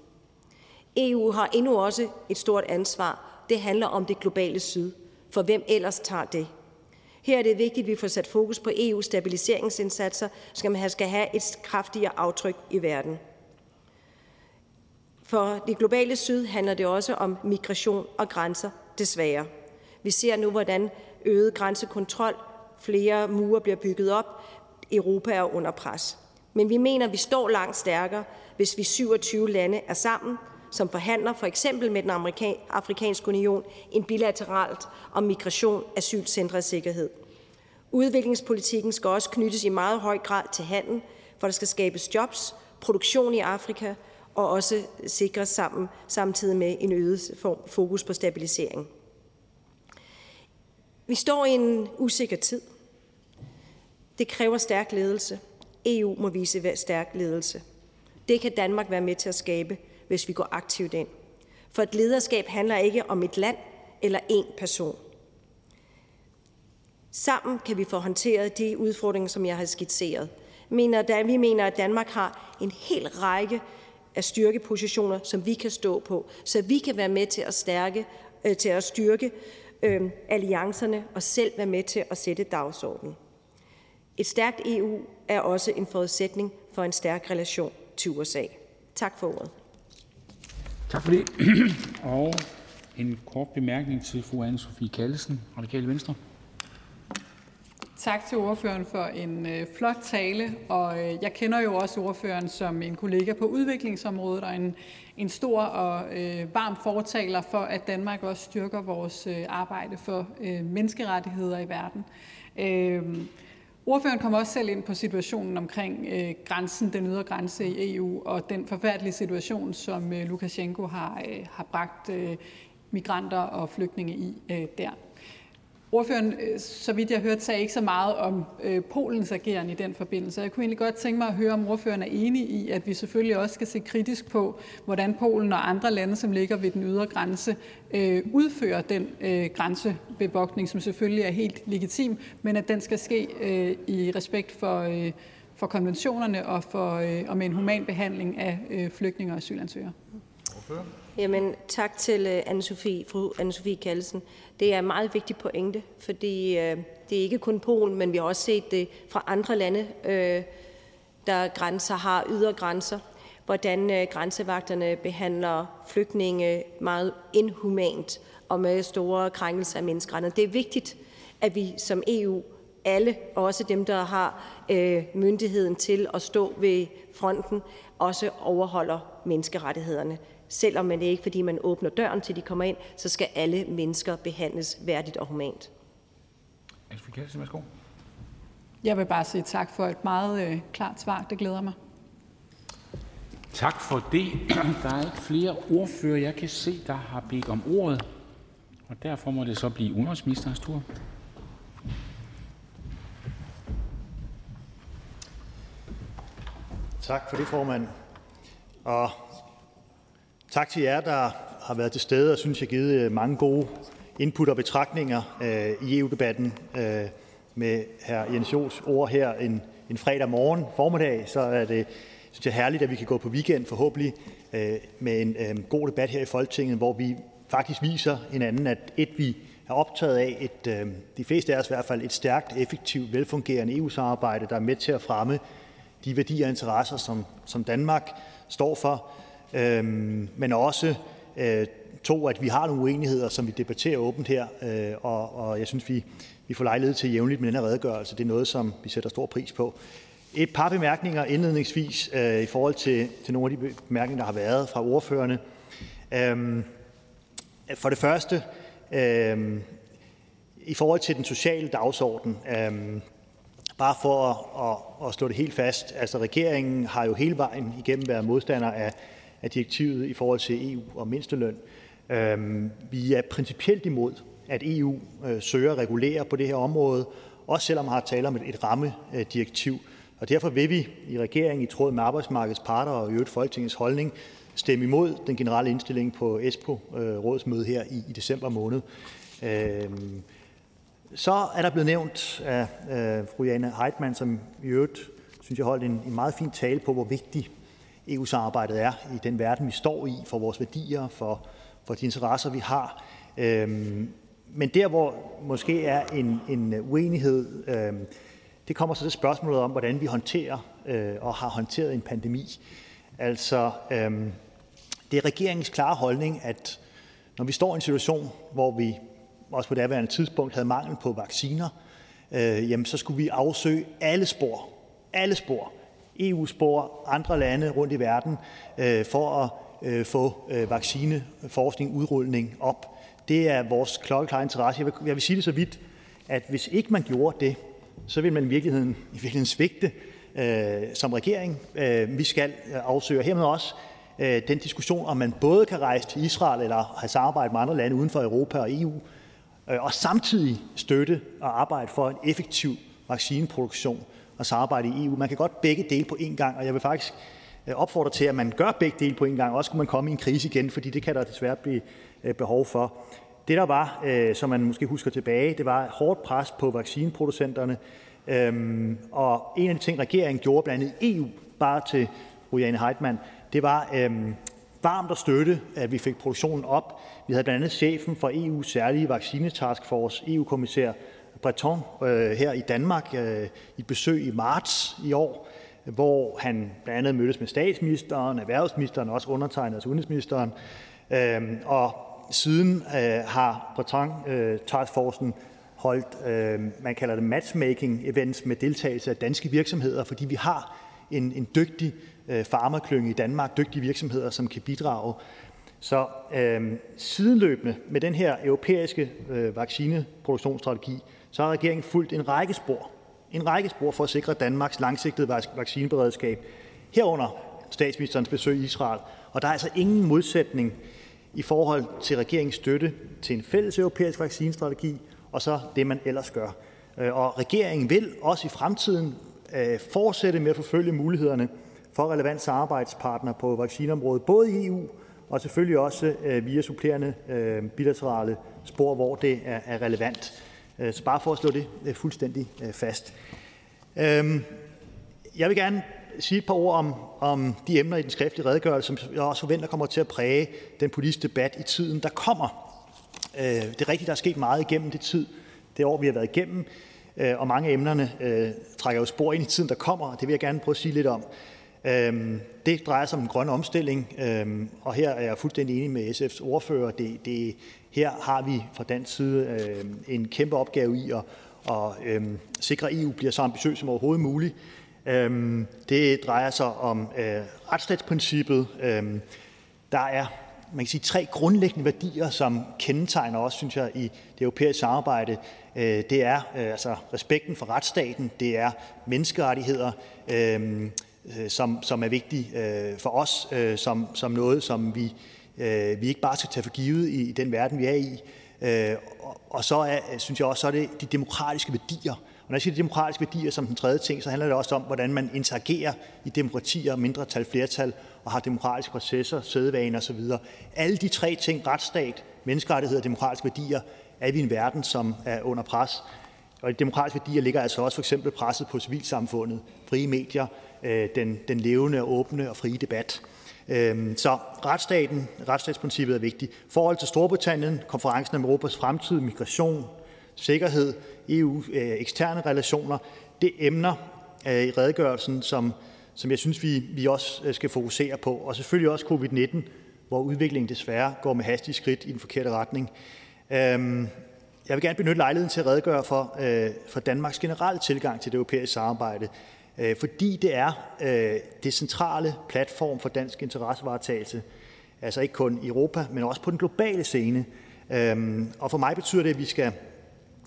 EU har endnu også et stort ansvar. Det handler om det globale syd. For hvem ellers tager det? Her er det vigtigt, at vi får sat fokus på EU's stabiliseringsindsatser, som skal have et kraftigere aftryk i verden. For det globale syd handler det også om migration og grænser, desværre. Vi ser nu, hvordan øget grænsekontrol, flere mure bliver bygget op, Europa er under pres. Men vi mener, at vi står langt stærkere, hvis vi 27 lande er sammen, som forhandler for eksempel med den afrikanske union en bilateralt om migration, asylcentre og sikkerhed. Udviklingspolitikken skal også knyttes i meget høj grad til handel, for der skal skabes jobs, produktion i Afrika og også sikres sammen, samtidig med en øget fokus på stabilisering. Vi står i en usikker tid. Det kræver stærk ledelse. EU må vise stærk ledelse. Det kan Danmark være med til at skabe, hvis vi går aktivt ind. For et lederskab handler ikke om et land eller én person. Sammen kan vi få håndteret de udfordringer, som jeg har skitseret. Mener, Vi mener, at Danmark har en hel række af styrkepositioner, som vi kan stå på, så vi kan være med til at, stærke, øh, til at styrke øh, alliancerne og selv være med til at sætte dagsordenen. Et stærkt EU er også en forudsætning for en stærk relation til USA. Tak for ordet. Tak for det. Og en kort bemærkning til fru anne Sofie Kallesen, Radikale Venstre. Tak til ordføreren for en øh, flot tale, og øh, jeg kender jo også ordføreren som en kollega på udviklingsområdet og en, en stor og øh, varm fortaler for, at Danmark også styrker vores øh, arbejde for øh, menneskerettigheder i verden. Øh, Ordføreren kommer også selv ind på situationen omkring øh, grænsen, den ydre grænse i EU, og den forfærdelige situation, som øh, Lukashenko har, øh, har bragt øh, migranter og flygtninge i øh, der. Ordføreren, øh, så vidt jeg hørte, sagde ikke så meget om øh, Polens agerende i den forbindelse. Jeg kunne egentlig godt tænke mig at høre, om ordføreren er enig i, at vi selvfølgelig også skal se kritisk på, hvordan Polen og andre lande, som ligger ved den ydre grænse, øh, udfører den grænsebevogtning, som selvfølgelig er helt legitim, men at den skal ske i respekt for, for konventionerne og, for, og med en human behandling af flygtninge og asylansøgere. Ordfører? Jamen, tak til øh, Anne-Sophie, fru Anne-Sophie Kallesen. Det er en meget vigtig pointe, fordi øh, det er ikke kun Polen, men vi har også set det fra andre lande, øh, der grænser har ydre grænser, hvordan øh, grænsevagterne behandler flygtninge meget inhumant og med store krænkelser af menneskerettigheder. Det er vigtigt, at vi som EU alle, også dem, der har øh, myndigheden til at stå ved fronten, også overholder menneskerettighederne selvom man ikke, fordi man åbner døren til, de kommer ind, så skal alle mennesker behandles værdigt og humant. Jeg vil bare sige tak for et meget øh, klart svar. Det glæder mig. Tak for det. Der er ikke flere ordfører, jeg kan se, der har bedt om ordet. Og derfor må det så blive udenrigsministerens tur. Tak for det, formand. Og Tak til jer, der har været til stede og synes, jeg har givet øh, mange gode input og betragtninger øh, i EU-debatten. Øh, med hr. Jens Jols ord her en, en fredag morgen formiddag, så er det synes jeg, herligt, at vi kan gå på weekend forhåbentlig øh, med en øh, god debat her i Folketinget, hvor vi faktisk viser hinanden, at et, vi er optaget af, et, de fleste af os i hvert fald, et stærkt, effektivt, velfungerende EU-samarbejde, der er med til at fremme de værdier og interesser, som, som Danmark står for, Øhm, men også øh, to, at vi har nogle uenigheder, som vi debatterer åbent her, øh, og, og jeg synes, vi, vi får lejlighed til jævnligt med den her redegørelse. Det er noget, som vi sætter stor pris på. Et par bemærkninger indledningsvis øh, i forhold til, til nogle af de bemærkninger, der har været fra ordførerne. Øhm, for det første, øhm, i forhold til den sociale dagsorden, øhm, bare for at, at, at slå det helt fast, altså regeringen har jo hele vejen igennem været modstander af af direktivet i forhold til EU og mindsteløn. Øhm, vi er principielt imod, at EU øh, søger at regulere på det her område, også selvom man har tale om et rammedirektiv, Og derfor vil vi i regeringen i tråd med arbejdsmarkedets parter og i øvrigt Folketingets holdning stemme imod den generelle indstilling på ESPO-rådsmødet øh, her i, i december måned. Øhm, så er der blevet nævnt af øh, fru Jane Heitmann, som i øvrigt synes jeg holdt en, en meget fin tale på, hvor vigtig EU-samarbejdet er i den verden, vi står i, for vores værdier, for, for de interesser, vi har. Øhm, men der, hvor måske er en, en uenighed, øhm, det kommer så til spørgsmålet om, hvordan vi håndterer øh, og har håndteret en pandemi. Altså, øhm, det er regeringens klare holdning, at når vi står i en situation, hvor vi også på det daværende tidspunkt havde mangel på vacciner, øh, jamen så skulle vi afsøge alle spor, alle spor, EU-spor, andre lande rundt i verden, øh, for at øh, få øh, vaccineforskning, udrulning op. Det er vores klokkeklare interesse. Jeg vil, jeg vil sige det så vidt, at hvis ikke man gjorde det, så vil man i virkeligheden, i virkeligheden svigte øh, som regering. Øh, vi skal øh, afsøge hermed også øh, den diskussion, om man både kan rejse til Israel eller have samarbejde med andre lande uden for Europa og EU, øh, og samtidig støtte og arbejde for en effektiv vaccineproduktion og samarbejde i EU. Man kan godt begge dele på én gang, og jeg vil faktisk øh, opfordre til, at man gør begge dele på én gang. Også kunne man komme i en krise igen, fordi det kan der desværre blive øh, behov for. Det der var, øh, som man måske husker tilbage, det var hårdt pres på vaccineproducenterne. Øhm, og en af de ting, regeringen gjorde blandt andet EU, bare til Rujane Heitmann, det var øhm, varmt at støtte, at vi fik produktionen op. Vi havde blandt andet chefen for EU's særlige vaccinetaskforce, EU-kommissær Breton, øh, her i Danmark øh, i et besøg i marts i år, hvor han blandt andet mødtes med statsministeren, erhvervsministeren og også undertegnet, altså udenrigsministeren. Øhm, og siden øh, har Breton-taskforcen holdt, man kalder det matchmaking events med deltagelse af danske virksomheder, fordi vi har en, en dygtig øh, farmaklynge i Danmark, dygtige virksomheder, som kan bidrage. Så øh, sideløbende med den her europæiske øh, vaccineproduktionsstrategi, så har regeringen fulgt en række spor, en række spor for at sikre Danmarks langsigtede vaccineberedskab, herunder statsministerens besøg i Israel. Og der er altså ingen modsætning i forhold til regeringens støtte til en fælles europæisk vaccinestrategi og så det, man ellers gør. Øh, og regeringen vil også i fremtiden øh, fortsætte med at forfølge mulighederne for relevant samarbejdspartner på vaccineområdet, både i EU og selvfølgelig også øh, via supplerende bilaterale spor, hvor det er relevant. Øh, så bare for at slå det øh, fuldstændig øh, fast. Øhm, jeg vil gerne sige et par ord om, om de emner i den skriftlige redegørelse, som jeg også forventer kommer til at præge den politiske debat i tiden, der kommer. Det er rigtigt, der er sket meget igennem det tid, det år, vi har været igennem, og mange af emnerne øh, trækker jo spor ind i tiden, der kommer, og det vil jeg gerne prøve at sige lidt om. Øhm, det drejer sig om en grøn omstilling, øhm, og her er jeg fuldstændig enig med SF's ordfører. Det, det, her har vi fra dansk side øh, en kæmpe opgave i at, at øh, sikre, at EU bliver så ambitiøs som overhovedet muligt. Øh, det drejer sig om øh, retsstatsprincippet. Øh, der er man kan sige, tre grundlæggende værdier, som kendetegner også, synes jeg, i det europæiske samarbejde. Øh, det er øh, altså respekten for retsstaten, det er menneskerettigheder, øh, øh som, som er vigtige øh, for os, øh, som, som noget, som vi, Øh, vi ikke bare skal tage for givet i, i den verden, vi er i. Øh, og så er, synes jeg også, så er det de demokratiske værdier. Og når jeg siger de demokratiske værdier som den tredje ting, så handler det også om, hvordan man interagerer i demokratier, mindretal, flertal, og har demokratiske processer, sædvaner osv. Alle de tre ting, retsstat, menneskerettigheder og demokratiske værdier, er vi i en verden, som er under pres. Og i demokratiske værdier ligger altså også for eksempel presset på civilsamfundet, frie medier, øh, den, den levende åbne og frie debat. Øhm, så retsstaten, retsstatsprincippet er vigtigt. Forhold til Storbritannien, konferencen om Europas fremtid, migration, sikkerhed, EU øh, eksterne relationer, det emner øh, i redegørelsen, som, som jeg synes, vi, vi også øh, skal fokusere på. Og selvfølgelig også covid-19, hvor udviklingen desværre går med hastige skridt i den forkerte retning. Øhm, jeg vil gerne benytte lejligheden til at redegøre for, for Danmarks generelle tilgang til det europæiske samarbejde, Øh, fordi det er øh, det centrale platform for dansk interessevaretagelse, altså ikke kun i Europa, men også på den globale scene. Øhm, og for mig betyder det, at vi skal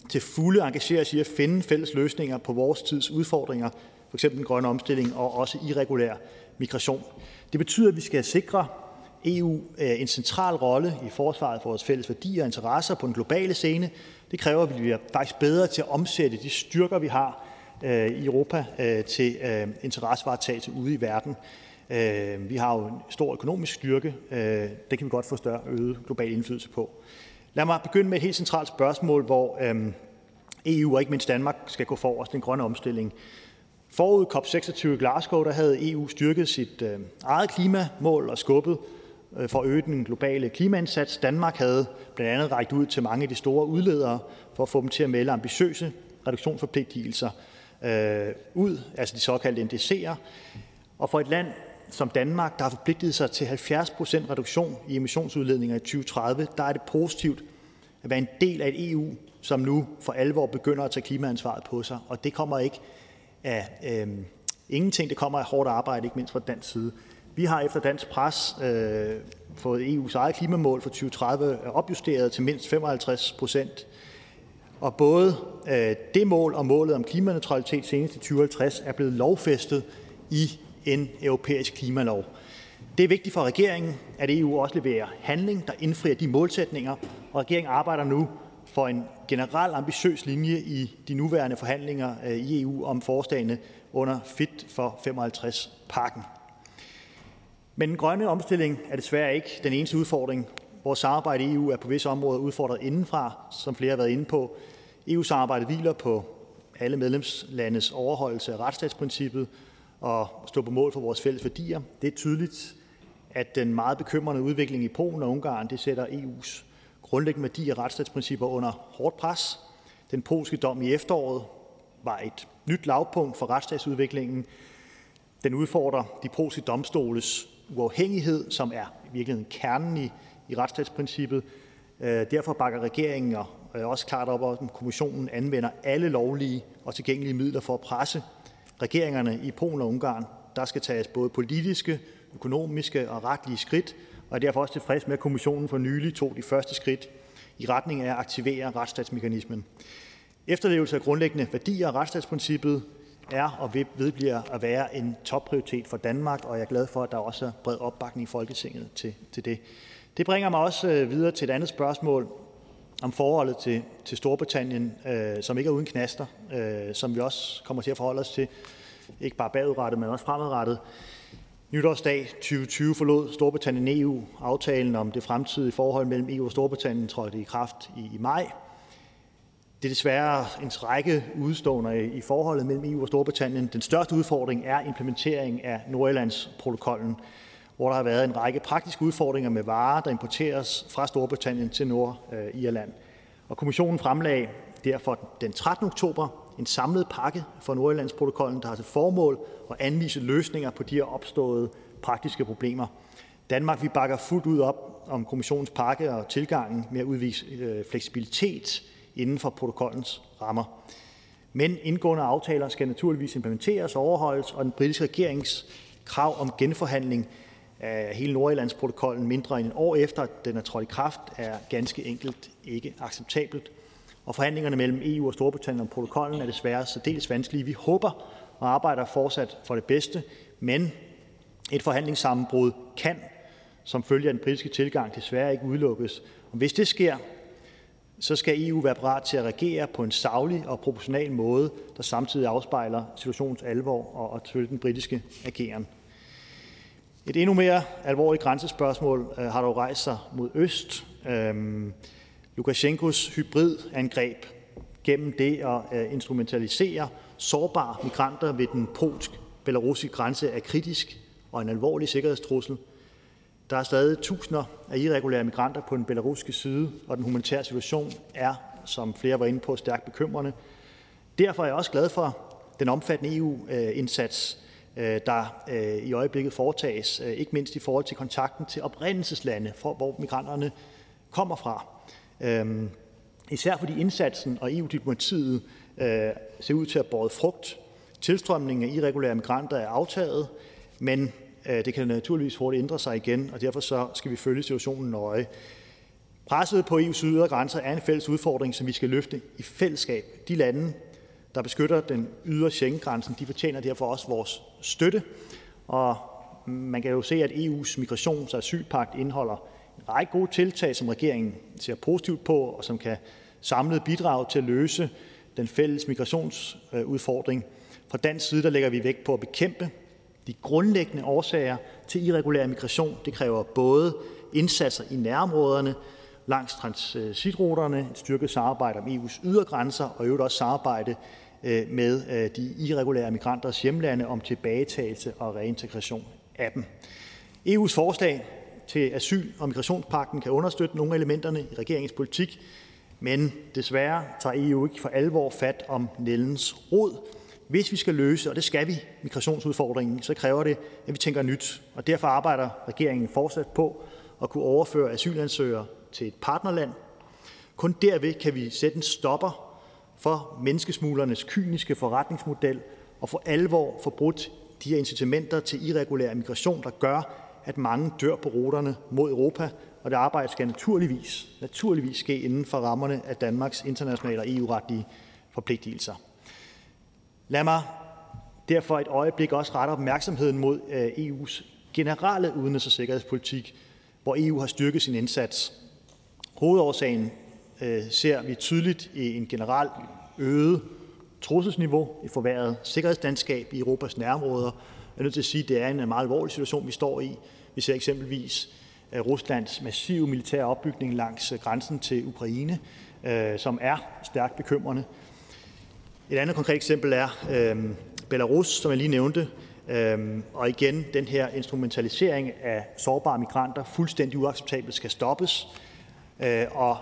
til fulde engagere os i at finde fælles løsninger på vores tids udfordringer, f.eks. den grønne omstilling og også irregulær migration. Det betyder, at vi skal sikre EU øh, en central rolle i forsvaret for vores fælles værdier og interesser på den globale scene. Det kræver, at vi bliver faktisk bedre til at omsætte de styrker, vi har, Øh, i Europa øh, til øh, interessevaretagelse ude i verden. Vi har jo en stor økonomisk styrke. Det kan vi godt få større øget global indflydelse på. Lad mig begynde med et helt centralt spørgsmål, hvor EU og ikke mindst Danmark skal gå forrest, den grønne omstilling. Forud COP26 i Glasgow der havde EU styrket sit eget klimamål og skubbet for at øge den globale klimaindsats. Danmark havde blandt andet rækket ud til mange af de store udledere for at få dem til at melde ambitiøse reduktionsforpligtelser øh, ud, altså de såkaldte NDC'er. Og for et land som Danmark, der har forpligtet sig til 70% reduktion i emissionsudledninger i 2030, der er det positivt at være en del af et EU, som nu for alvor begynder at tage klimaansvaret på sig. Og det kommer ikke af øh, ingenting, det kommer af hårdt arbejde, ikke mindst fra dansk side. Vi har efter dansk pres øh, fået EU's eget klimamål for 2030 opjusteret til mindst 55 procent. Og både øh, det mål og målet om klimaneutralitet senest i 2050 er blevet lovfæstet i en europæisk klimalov. Det er vigtigt for regeringen, at EU også leverer handling, der indfrier de målsætninger, og regeringen arbejder nu for en generel ambitiøs linje i de nuværende forhandlinger øh, i EU om forslagene under Fit for 55-pakken. Men den grønne omstilling er desværre ikke den eneste udfordring. Vores samarbejde i EU er på visse områder udfordret indenfra, som flere har været inde på. EU-samarbejdet hviler på alle medlemslandes overholdelse af retsstatsprincippet og stå på mål for vores fælles værdier. Det er tydeligt, at den meget bekymrende udvikling i Polen og Ungarn det sætter EU's grundlæggende værdier og retsstatsprincipper under hårdt pres. Den polske dom i efteråret var et nyt lavpunkt for retsstatsudviklingen. Den udfordrer de polske domstoles uafhængighed, som er i virkeligheden kernen i, i retsstatsprincippet. Øh, derfor bakker regeringen og også klart op om, at kommissionen anvender alle lovlige og tilgængelige midler for at presse regeringerne i Polen og Ungarn. Der skal tages både politiske, økonomiske og retlige skridt, og er derfor også tilfreds med, at kommissionen for nylig tog de første skridt i retning af at aktivere retsstatsmekanismen. Efterlevelse af grundlæggende værdier og retsstatsprincippet er og vedbliver at være en topprioritet for Danmark, og jeg er glad for, at der også er bred opbakning i Folketinget til, til det. Det bringer mig også øh, videre til et andet spørgsmål om forholdet til, til Storbritannien, øh, som ikke er uden knaster, øh, som vi også kommer til at forholde os til, ikke bare bagudrettet, men også fremadrettet. Nytårsdag 2020 forlod Storbritannien EU. Aftalen om det fremtidige forhold mellem EU og Storbritannien trådte i kraft i, i maj. Det er desværre en række udstående i forholdet mellem EU og Storbritannien. Den største udfordring er implementering af Nordjyllandsprotokollen, hvor der har været en række praktiske udfordringer med varer, der importeres fra Storbritannien til Nordirland. Og kommissionen fremlagde derfor den 13. oktober en samlet pakke for Nordjyllandsprotokollen, der har til formål at anvise løsninger på de her opståede praktiske problemer. Danmark vi bakker fuldt ud op om kommissionens pakke og tilgangen med at udvise øh, fleksibilitet inden for protokollens rammer. Men indgående aftaler skal naturligvis implementeres og overholdes, og den britiske regerings krav om genforhandling hele Nordjyllandsprotokollen mindre end et år efter den er trådt i kraft, er ganske enkelt ikke acceptabelt. Og forhandlingerne mellem EU og Storbritannien om protokollen er desværre særdeles vanskelige. Vi håber og arbejder fortsat for det bedste, men et forhandlingssammenbrud kan som følge af den britiske tilgang desværre ikke udelukkes. Og hvis det sker, så skal EU være parat til at reagere på en saglig og proportional måde, der samtidig afspejler situationens alvor og, og den britiske ageren. Et endnu mere alvorligt grænsespørgsmål øh, har dog rejst sig mod øst. Øhm, Lukasjenkos hybridangreb gennem det at øh, instrumentalisere sårbare migranter ved den polsk-belarusiske grænse er kritisk og en alvorlig sikkerhedstrussel. Der er stadig tusinder af irregulære migranter på den belarusiske side, og den humanitære situation er, som flere var inde på, stærkt bekymrende. Derfor er jeg også glad for den omfattende EU-indsats, øh, Øh, der øh, i øjeblikket foretages, øh, ikke mindst i forhold til kontakten til oprindelseslande, hvor migranterne kommer fra. Øhm, især fordi indsatsen og EU-diplomatiet ser ud til at have frugt. Tilstrømningen af irregulære migranter er aftaget, men det kan naturligvis hurtigt ændre sig igen, og derfor så skal vi følge situationen nøje. Presset på EU's ydre grænser er en fælles udfordring, som vi skal løfte i fællesskab. De lande, der beskytter den ydre Schengen-grænsen, de fortjener derfor også vores støtte. Og man kan jo se, at EU's migrations- og asylpagt indeholder en række gode tiltag, som regeringen ser positivt på, og som kan samlet bidrage til at løse den fælles migrationsudfordring. Fra dansk side der lægger vi vægt på at bekæmpe de grundlæggende årsager til irregulær migration. Det kræver både indsatser i nærområderne, langs transitruterne, et styrket samarbejde om EU's ydergrænser og i øvrigt også samarbejde Øh, med øh, de irregulære migranters hjemlande om tilbagetagelse og reintegration af dem. EU's forslag til asyl- og migrationspagten kan understøtte nogle af elementerne i regeringens politik, men desværre tager EU ikke for alvor fat om nældens rod. Hvis vi skal løse, og det skal vi, migrationsudfordringen, så kræver det, at vi tænker nyt. Og derfor arbejder regeringen fortsat på at kunne overføre asylansøgere til et partnerland. Kun derved kan vi sætte en stopper for menneskesmuglernes kyniske forretningsmodel og for alvor få brudt de her incitamenter til irregulær migration, der gør, at mange dør på ruterne mod Europa, og det arbejde skal naturligvis, naturligvis ske inden for rammerne af Danmarks internationale og EU-retlige forpligtelser. Lad mig derfor et øjeblik også rette opmærksomheden mod øh, EU's generelle udenrigs- og sikkerhedspolitik, hvor EU har styrket sin indsats. Hovedårsagen øh, ser vi tydeligt i en generel øget trusselsniveau, i forværret sikkerhedslandskab i Europas nærområder. Jeg er nødt til at sige, at det er en meget alvorlig situation, vi står i. Vi ser eksempelvis øh, Ruslands massive militære opbygning langs øh, grænsen til Ukraine, øh, som er stærkt bekymrende. Et andet konkret eksempel er øh, Belarus, som jeg lige nævnte, øh, og igen den her instrumentalisering af sårbare migranter fuldstændig uacceptabelt skal stoppes. Øh, og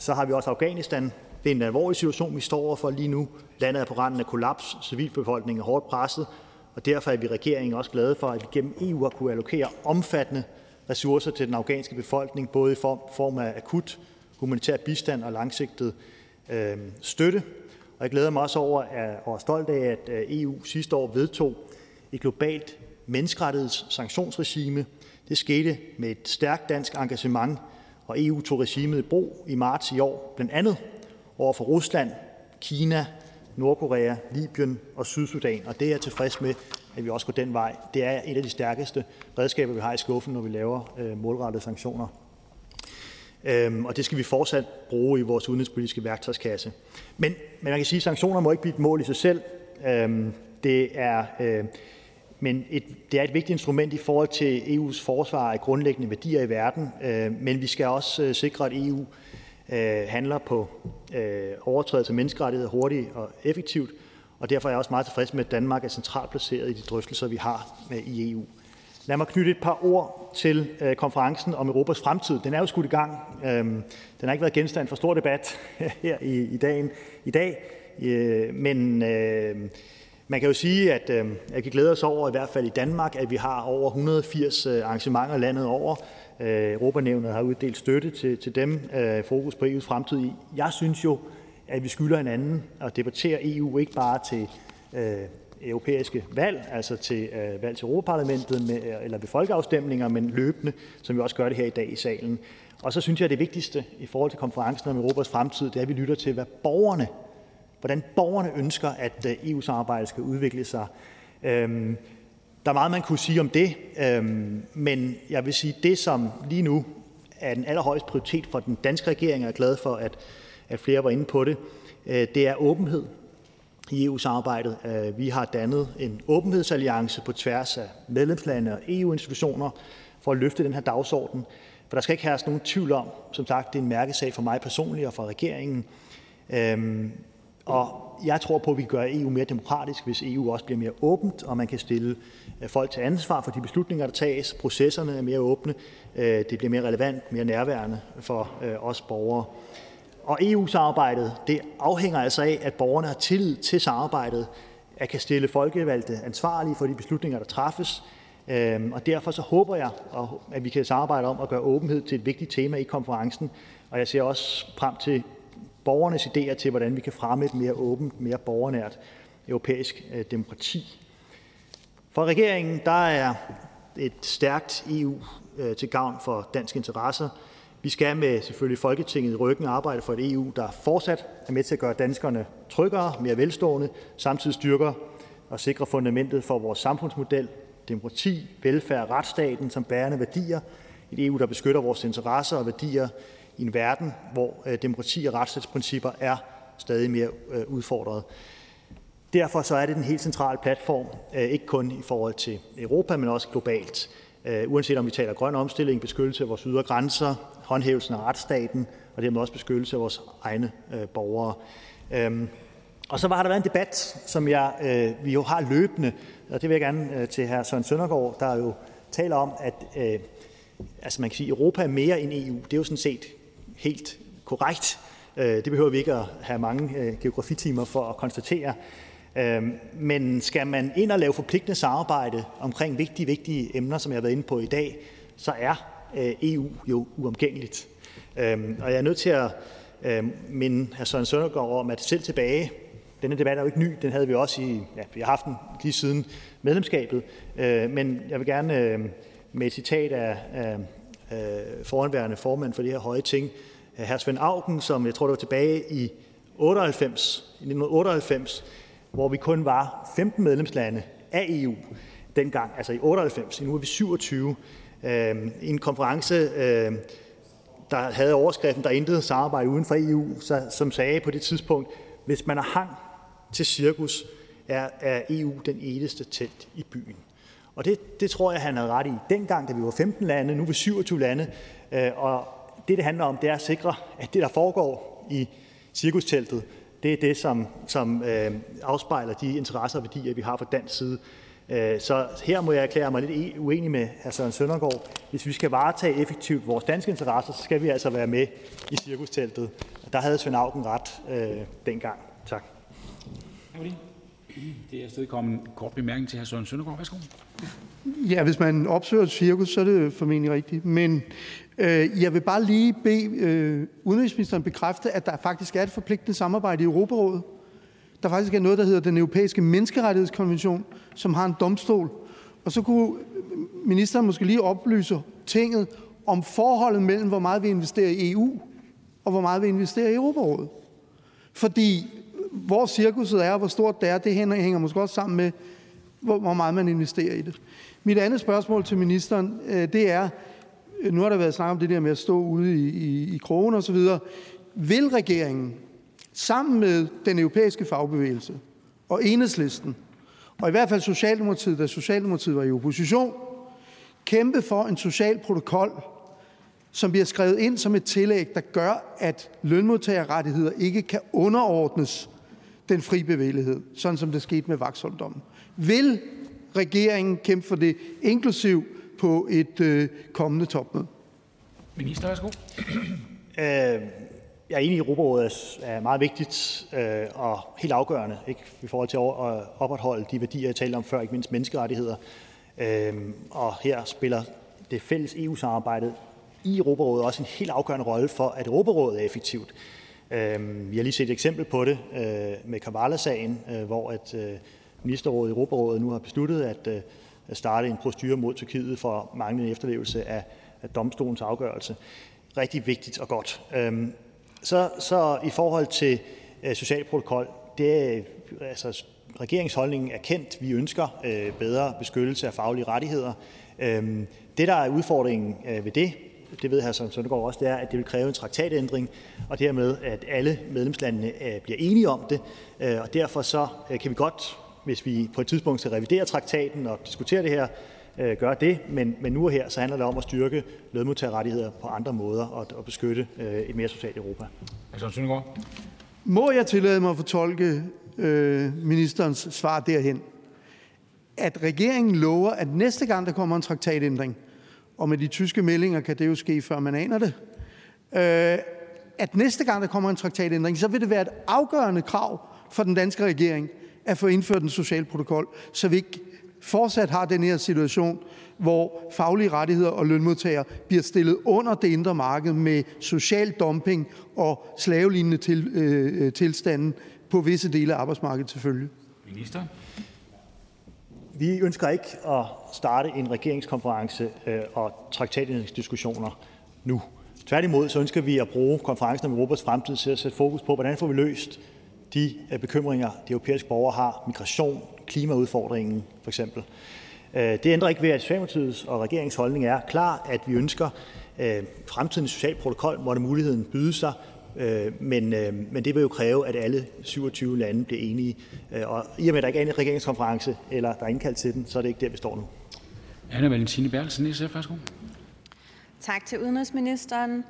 så har vi også Afghanistan. Det er en alvorlig situation, vi står overfor lige nu. Landet er på randen af kollaps, civilbefolkningen er hårdt presset, og derfor er vi i regeringen også glade for, at vi gennem EU har kunne allokere omfattende ressourcer til den afghanske befolkning, både i form af akut humanitær bistand og langsigtet øh, støtte. Og jeg glæder mig også over og er stolt af, at øh, EU sidste år vedtog et globalt menneskerettighedssanktionsregime. Det skete med et stærkt dansk engagement, og EU tog regimet i brug i marts i år, blandt andet over for Rusland, Kina, Nordkorea, Libyen og Sydsudan. Og det er jeg tilfreds med, at vi også går den vej. Det er et af de stærkeste redskaber, vi har i skuffen, når vi laver øh, målrettede sanktioner. Øhm, og det skal vi fortsat bruge i vores udenrigspolitiske værktøjskasse. Men, men man kan sige, at sanktioner må ikke blive et mål i sig selv. Øhm, det er, øh, men et, det er et vigtigt instrument i forhold til EU's forsvar af grundlæggende værdier i verden, øh, men vi skal også øh, sikre, at EU øh, handler på øh, overtrædelse af menneskerettigheder hurtigt og effektivt, og derfor er jeg også meget tilfreds med, at Danmark er centralt placeret i de drøftelser, vi har med i EU. Lad mig knytte et par ord til øh, konferencen om Europas fremtid. Den er jo skudt i gang. Øhm, den har ikke været genstand for stor debat her i, i, dagen, i dag, øh, men øh, man kan jo sige, at øh, jeg kan glæde os over, i hvert fald i Danmark, at vi har over 180 øh, arrangementer landet over. Øh, Europanævnet har uddelt støtte til, til dem, øh, fokus på EU's fremtid. Jeg synes jo, at vi skylder hinanden at debattere EU ikke bare til øh, europæiske valg, altså til øh, valg til Europaparlamentet med, øh, eller ved folkeafstemninger, men løbende, som vi også gør det her i dag i salen. Og så synes jeg, at det vigtigste i forhold til konferencen om Europas fremtid, det er, at vi lytter til, hvad borgerne, hvordan borgerne ønsker, at øh, EU-samarbejdet skal udvikle sig. Øhm, der er meget, man kunne sige om det, øhm, men jeg vil sige, det som lige nu er den allerhøjeste prioritet for den danske regering, og jeg er glad for, at, at flere var inde på det, øh, det er åbenhed i EU-samarbejdet. Øh, vi har dannet en åbenhedsalliance på tværs af medlemslande og EU-institutioner for at løfte den her dagsorden. For der skal ikke herske nogen tvivl om, som sagt, det er en mærkesag for mig personligt og for regeringen. Øhm, og jeg tror på, at vi gør EU mere demokratisk, hvis EU også bliver mere åbent, og man kan stille øh, folk til ansvar for de beslutninger, der tages. Processerne er mere åbne. Øh, det bliver mere relevant, mere nærværende for øh, os borgere. Og EU-samarbejdet det afhænger altså af, at borgerne har tillid til samarbejdet, at kan stille folkevalgte ansvarlige for de beslutninger, der træffes. Øhm, og derfor så håber jeg, at vi kan samarbejde om at gøre åbenhed til et vigtigt tema i konferencen. Og jeg ser også frem til borgernes idéer til, hvordan vi kan fremme et mere åbent, mere borgernært europæisk øh, demokrati. For regeringen der er et stærkt EU øh, til gavn for danske interesser. Vi skal med selvfølgelig Folketinget i ryggen arbejde for et EU, der fortsat er med til at gøre danskerne tryggere, mere velstående, samtidig styrker og sikrer fundamentet for vores samfundsmodel, demokrati, velfærd, retsstaten som bærende værdier. Et EU, der beskytter vores interesser og værdier i en verden, hvor øh, demokrati og retsstatsprincipper er stadig mere øh, udfordret. Derfor så er det den helt centrale platform, øh, ikke kun i forhold til Europa, men også globalt. Uanset om vi taler grøn omstilling, beskyttelse af vores ydre grænser, håndhævelsen af retsstaten og dermed også beskyttelse af vores egne øh, borgere. Øhm, og så har der været en debat, som jeg, øh, vi jo har løbende, og det vil jeg gerne øh, til hr. Søren Søndergaard, der jo taler om, at øh, altså man kan sige, Europa er mere end EU. Det er jo sådan set helt korrekt. Øh, det behøver vi ikke at have mange øh, geografitimer for at konstatere. Øh, men skal man ind og lave forpligtende samarbejde omkring vigtige, vigtige emner, som jeg har været inde på i dag, så er EU jo uomgængeligt. Og jeg er nødt til at minde hr. Søren Søndergaard om, at selv tilbage denne debat er jo ikke ny. Den havde vi også i, ja, vi har haft den lige siden medlemskabet. Men jeg vil gerne med et citat af, foranværende formand for det her høje ting, Øh, hr. Svend Augen, som jeg tror, det var tilbage i 98, i 1998, hvor vi kun var 15 medlemslande af EU dengang, altså i 98. Nu er vi 27. Øh, en konference, øh, der havde overskriften, der intet samarbejde uden for EU, så, som sagde på det tidspunkt, hvis man har hang til cirkus, er, er EU den eneste telt i byen. Og det, det tror jeg, han havde ret i dengang, da vi var 15 lande, nu er vi 27 lande. Øh, og det, det handler om, det er at sikre, at det, der foregår i cirkusteltet, det er det, som, som øh, afspejler de interesser og værdier, vi har fra dansk side. Øh, så her må jeg erklære mig lidt uenig med hr. Søren Søndergaard. Hvis vi skal varetage effektivt vores danske interesser, så skal vi altså være med i cirkusteltet. Der havde Svend Augen ret øh, dengang. Tak. Det er stadig kommet en kort bemærkning til hr. Søren Søndergaard. Værsgo. Ja, hvis man opsøger et cirkus, så er det formentlig rigtigt. Men Øh, jeg vil bare lige bede øh, udenrigsministeren bekræfte, at der faktisk er et forpligtende samarbejde i Europarådet. Der faktisk er noget, der hedder den europæiske menneskerettighedskonvention, som har en domstol. Og så kunne øh, ministeren måske lige oplyse tinget om forholdet mellem, hvor meget vi investerer i EU, og hvor meget vi investerer i Europarådet. Fordi hvor cirkuset er, og hvor stort det er, det hænger måske også sammen med, hvor meget man investerer i det. Mit andet spørgsmål til ministeren, det er, Øh, nu har der været snak om det der med at stå ude i, i, i krogen osv., vil regeringen sammen med den europæiske fagbevægelse og enhedslisten, og i hvert fald Socialdemokratiet, da Socialdemokratiet var i opposition, kæmpe for en social protokol, som bliver skrevet ind som et tillæg, der gør, at lønmodtagerrettigheder ikke kan underordnes den fri bevægelighed, sådan som det skete med Vaxholmdommen. Vil regeringen kæmpe for det, inklusiv på et øh, kommende topmøde? Minister, værsgo. Øh, jeg er enig i, at Europarådet er meget vigtigt øh, og helt afgørende ikke, i forhold til at opretholde de værdier, jeg talte om før, ikke mindst menneskerettigheder. Øh, og her spiller det fælles EU-samarbejde i Europarådet også en helt afgørende rolle for, at Europarådet er effektivt. Øh, vi har lige set et eksempel på det øh, med Kavala-sagen, øh, hvor at øh, ministerrådet i Europarådet nu har besluttet at, øh, at starte en procedure mod Tyrkiet for manglende efterlevelse af, af domstolens afgørelse. Rigtig vigtigt og godt. Øh, så, så i forhold til øh, social protokol, det er, altså, regeringsholdningen er kendt. Vi ønsker øh, bedre beskyttelse af faglige rettigheder. Øhm, det, der er udfordringen øh, ved det, det ved hr. Søren Søndergaard også, det er, at det vil kræve en traktatændring, og dermed, at alle medlemslandene øh, bliver enige om det. Øh, og derfor så øh, kan vi godt, hvis vi på et tidspunkt skal revidere traktaten og diskutere det her, gøre det, men, men nu og her så handler det om at styrke lønmodtagerrettigheder på andre måder og, og beskytte et mere socialt Europa. Må jeg tillade mig at fortolke øh, ministerens svar derhen, at regeringen lover, at næste gang der kommer en traktatændring, og med de tyske meldinger kan det jo ske, før man aner det, øh, at næste gang der kommer en traktatændring, så vil det være et afgørende krav for den danske regering at få indført en social protokol, så vi ikke fortsat har den her situation, hvor faglige rettigheder og lønmodtagere bliver stillet under det indre marked med social dumping og slavelignende til, øh, tilstanden på visse dele af arbejdsmarkedet selvfølgelig. Minister? Vi ønsker ikke at starte en regeringskonference øh, og traktatændringsdiskussioner nu. Tværtimod så ønsker vi at bruge konferencen om Europas fremtid til at sætte fokus på, hvordan får vi løst de øh, bekymringer, de europæiske borgere har, migration, klimaudfordringen for eksempel. Øh, det ændrer ikke ved, at Socialdemokratiets og regeringsholdning er klar, at vi ønsker fremtidens social protokol, hvor det muligheden byde sig, men, men det vil jo kræve, at alle 27 lande bliver enige. Og i og med, at der ikke er en regeringskonference, eller der er indkaldt til den, så er det ikke der, vi står nu. Anna Valentine Bertelsen, SF, værsgo. Tak til udenrigsministeren.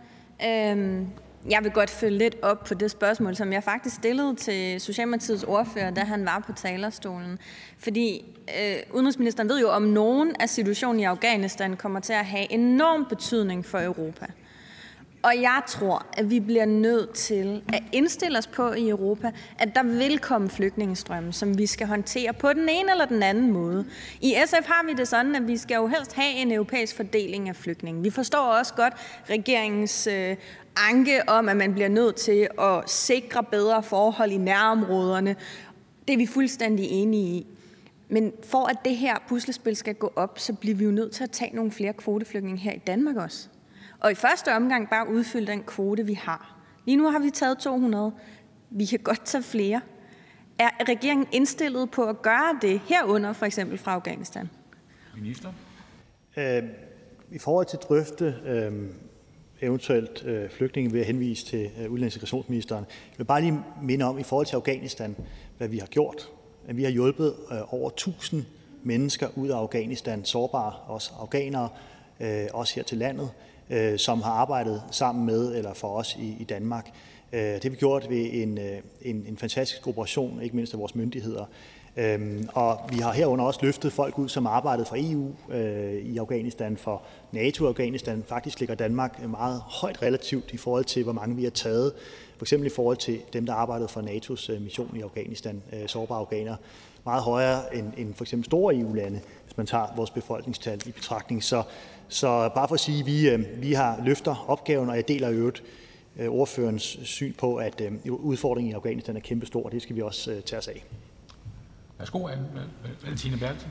Øhm, jeg vil godt følge lidt op på det spørgsmål, som jeg faktisk stillede til Socialdemokratiets ordfører, da han var på talerstolen. Fordi øh, udenrigsministeren ved jo om nogen, at situationen i Afghanistan kommer til at have enorm betydning for Europa. Og jeg tror, at vi bliver nødt til at indstille os på i Europa, at der vil komme flygtningestrømme, som vi skal håndtere på den ene eller den anden måde. I SF har vi det sådan, at vi skal jo helst have en europæisk fordeling af flygtninge. Vi forstår også godt regeringens øh, anke om, at man bliver nødt til at sikre bedre forhold i nærområderne. Det er vi fuldstændig enige i. Men for at det her puslespil skal gå op, så bliver vi jo nødt til at tage nogle flere kvoteflygtninge her i Danmark også og i første omgang bare udfylde den kvote, vi har. Lige nu har vi taget 200. Vi kan godt tage flere. Er regeringen indstillet på at gøre det herunder for eksempel fra Afghanistan? Minister? Øh, I forhold til drøfte øh, eventuelt øh, flygtninge ved at henvise til øh, udlændingesekretariatsministeren. Jeg vil bare lige minde om i forhold til Afghanistan, hvad vi har gjort. At vi har hjulpet øh, over 1000 mennesker ud af Afghanistan, sårbare også afghanere, øh, også her til landet. Øh, som har arbejdet sammen med eller for os i i Danmark. Øh, det har vi gjort ved en øh, en fantastisk operation, ikke mindst af vores myndigheder. Øhm, og vi har herunder også løftet folk ud, som arbejdede for EU øh, i Afghanistan, for NATO i Afghanistan. Faktisk ligger Danmark meget højt relativt i forhold til, hvor mange vi har taget, For eksempel i forhold til dem, der arbejdede for NATO's øh, mission i Afghanistan, øh, sårbare afghanere, meget højere end end eksempel store EU-lande, hvis man tager vores befolkningstal i betragtning. Så så bare for at sige, at vi øh, vi har løfter opgaven, og jeg deler i øvrigt ordførens syn på, at udfordringen i Afghanistan er kæmpestor, og det skal vi også tage os af. Værsgo, Valentine Bertelsen.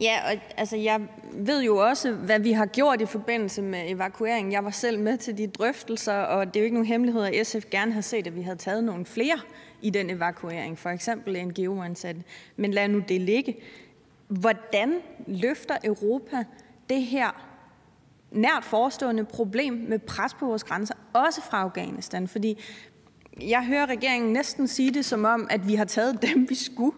Ja, og altså, jeg ved jo også, hvad vi har gjort i forbindelse med evakueringen. Jeg var selv med til de drøftelser, og det er jo ikke nogen hemmelighed, at SF gerne har set, at vi havde taget nogle flere i den evakuering, for eksempel NGO-ansatte. Men lad nu det ligge. Hvordan løfter Europa det her nært forestående problem med pres på vores grænser, også fra Afghanistan. Fordi jeg hører regeringen næsten sige det, som om at vi har taget dem, vi skulle,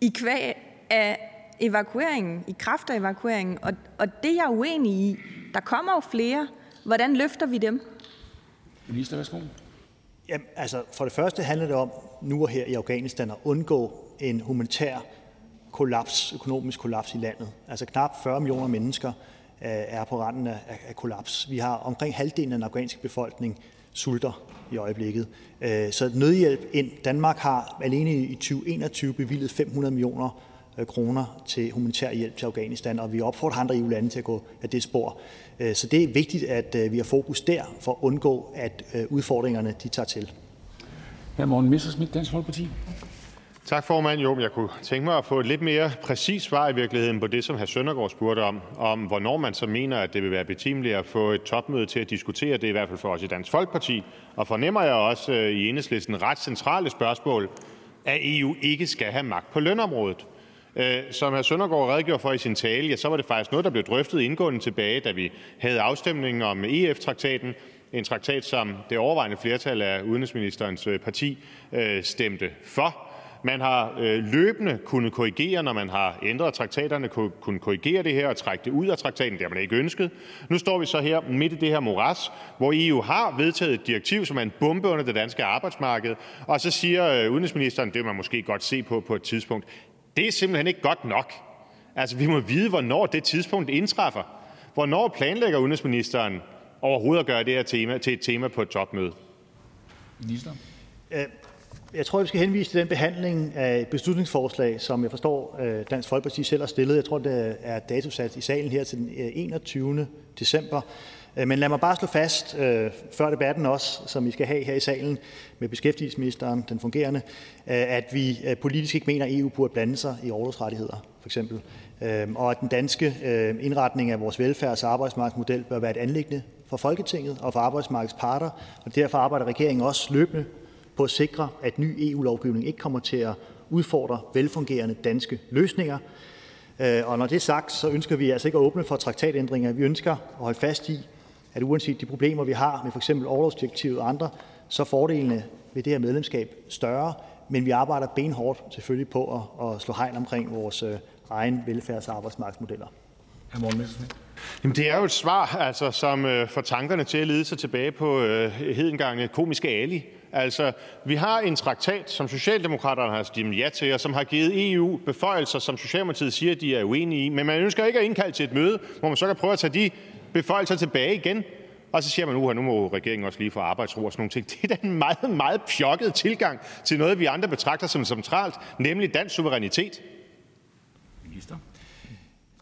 i kvæg af evakueringen, i kraft af evakueringen. Og, og det er jeg uenig i. Der kommer jo flere. Hvordan løfter vi dem? Minister, værsgo. Jamen, altså, for det første handler det om nu og her i Afghanistan at undgå en humanitær kollaps, økonomisk kollaps i landet. Altså knap 40 millioner mennesker er på randen af kollaps. Vi har omkring halvdelen af den afghanske befolkning sulter i øjeblikket. Øh, så nødhjælp ind. Danmark har alene i 2021 bevilget 500 millioner øh, kroner til humanitær hjælp til Afghanistan, og vi opfordrer andre EU-lande til at gå af det spor. Øh, så det er vigtigt, at vi har fokus der for at undgå, at udfordringerne de tager til. Hr. Morten Messersmith, Dansk Folkeparti. Tak, formand. Jo, jeg kunne tænke mig at få et lidt mere præcist svar i virkeligheden på det, som hr. Søndergaard spurgte om, om hvornår man så mener, at det vil være betimeligt at få et topmøde til at diskutere det, i hvert fald for os i Dansk Folkeparti, og fornemmer jeg også øh, i enhedslisten ret centrale spørgsmål, at EU ikke skal have magt på lønområdet. Øh, som hr. Søndergaard redegjorde for i sin tale, ja, så var det faktisk noget, der blev drøftet indgående tilbage, da vi havde afstemningen om EF-traktaten, en traktat, som det overvejende flertal af udenrigsministerens øh, parti øh, stemte for. Man har øh, løbende kunnet korrigere, når man har ændret traktaterne, kunnet korrigere det her og trække det ud af traktaten. Det har man ikke ønsket. Nu står vi så her midt i det her moras, hvor EU har vedtaget et direktiv, som er en bombe under det danske arbejdsmarked, og så siger øh, udenrigsministeren, det vil man måske godt se på på et tidspunkt. Det er simpelthen ikke godt nok. Altså, vi må vide, hvornår det tidspunkt indtræffer. Hvornår planlægger udenrigsministeren overhovedet at gøre det her tema til et tema på et topmøde? Minister. Jeg tror, vi skal henvise til den behandling af et beslutningsforslag, som jeg forstår øh, Dansk Folkeparti selv har stillet. Jeg tror, det er datosat i salen her til den øh, 21. December. Øh, men lad mig bare slå fast, før debatten også, som vi skal have her i salen med beskæftigelsesministeren, den fungerende, at vi politisk ikke mener, at EU burde blande sig i overlovsrettigheder, for eksempel. Øhm, og at den danske indretning af vores velfærds- og arbejdsmarkedsmodel bør være et anlæggende for Folketinget og for arbejdsmarkedets parter. Og derfor arbejder regeringen også løbende på at sikre, at ny EU-lovgivning ikke kommer til at udfordre velfungerende danske løsninger. Øh, og når det er sagt, så ønsker vi altså ikke at åbne for traktatændringer. Vi ønsker at holde fast i, at uanset de problemer, vi har med f.eks. overlovsdirektivet og andre så er fordelene ved det her medlemskab større, men vi arbejder benhårdt selvfølgelig på at, at slå hegn omkring vores øh, egen velfærds- og arbejdsmarkedsmodeller. Jamen, det er jo et svar, altså, som øh, får tankerne til at lede sig tilbage på øh, hedengange øh, komiske Ali. Altså, vi har en traktat, som Socialdemokraterne har stemt ja til, og som har givet EU beføjelser, som Socialdemokratiet siger, de er uenige i. Men man ønsker ikke at indkalde til et møde, hvor man så kan prøve at tage de beføjelser tilbage igen. Og så siger man, at nu må regeringen også lige få arbejdsro og sådan nogle ting. Det er da en meget, meget pjokket tilgang til noget, vi andre betragter som centralt, nemlig dansk suverænitet. Minister.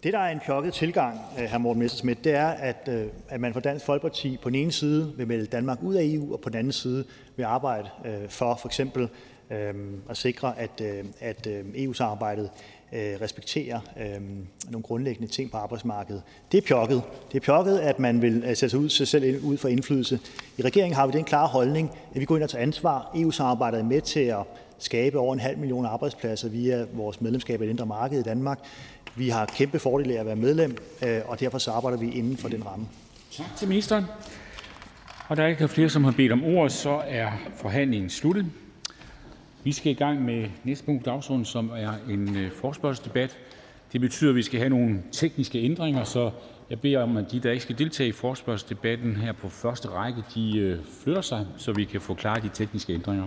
Det, der er en pjokket tilgang, øh, hr. Morten Messerschmidt, det er, at, øh, at man fra Dansk Folkeparti på den ene side vil melde Danmark ud af EU, og på den anden side vil arbejde øh, for for eksempel at sikre, at, at EU-samarbejdet respekterer nogle grundlæggende ting på arbejdsmarkedet. Det er pjokket. Det er pjokket, at man vil sætte sig, ud, sig selv ud for indflydelse. I regeringen har vi den klare holdning, at vi går ind og tager ansvar. EU-samarbejdet er med til at skabe over en halv million arbejdspladser via vores medlemskab af det indre marked i Danmark. Vi har kæmpe fordele af at være medlem, øh, og derfor så arbejder vi inden for den ramme. Tak til ministeren. Og der er ikke flere, som har bedt om ordet, så er forhandlingen sluttet. Vi skal i gang med næste punkt på dagsordenen, som er en øh, forspørgselsdebat. Det betyder, at vi skal have nogle tekniske ændringer, så jeg beder om, at de, der ikke skal deltage i forspørgselsdebatten her på første række, de øh, flytter sig, så vi kan få klaret de tekniske ændringer.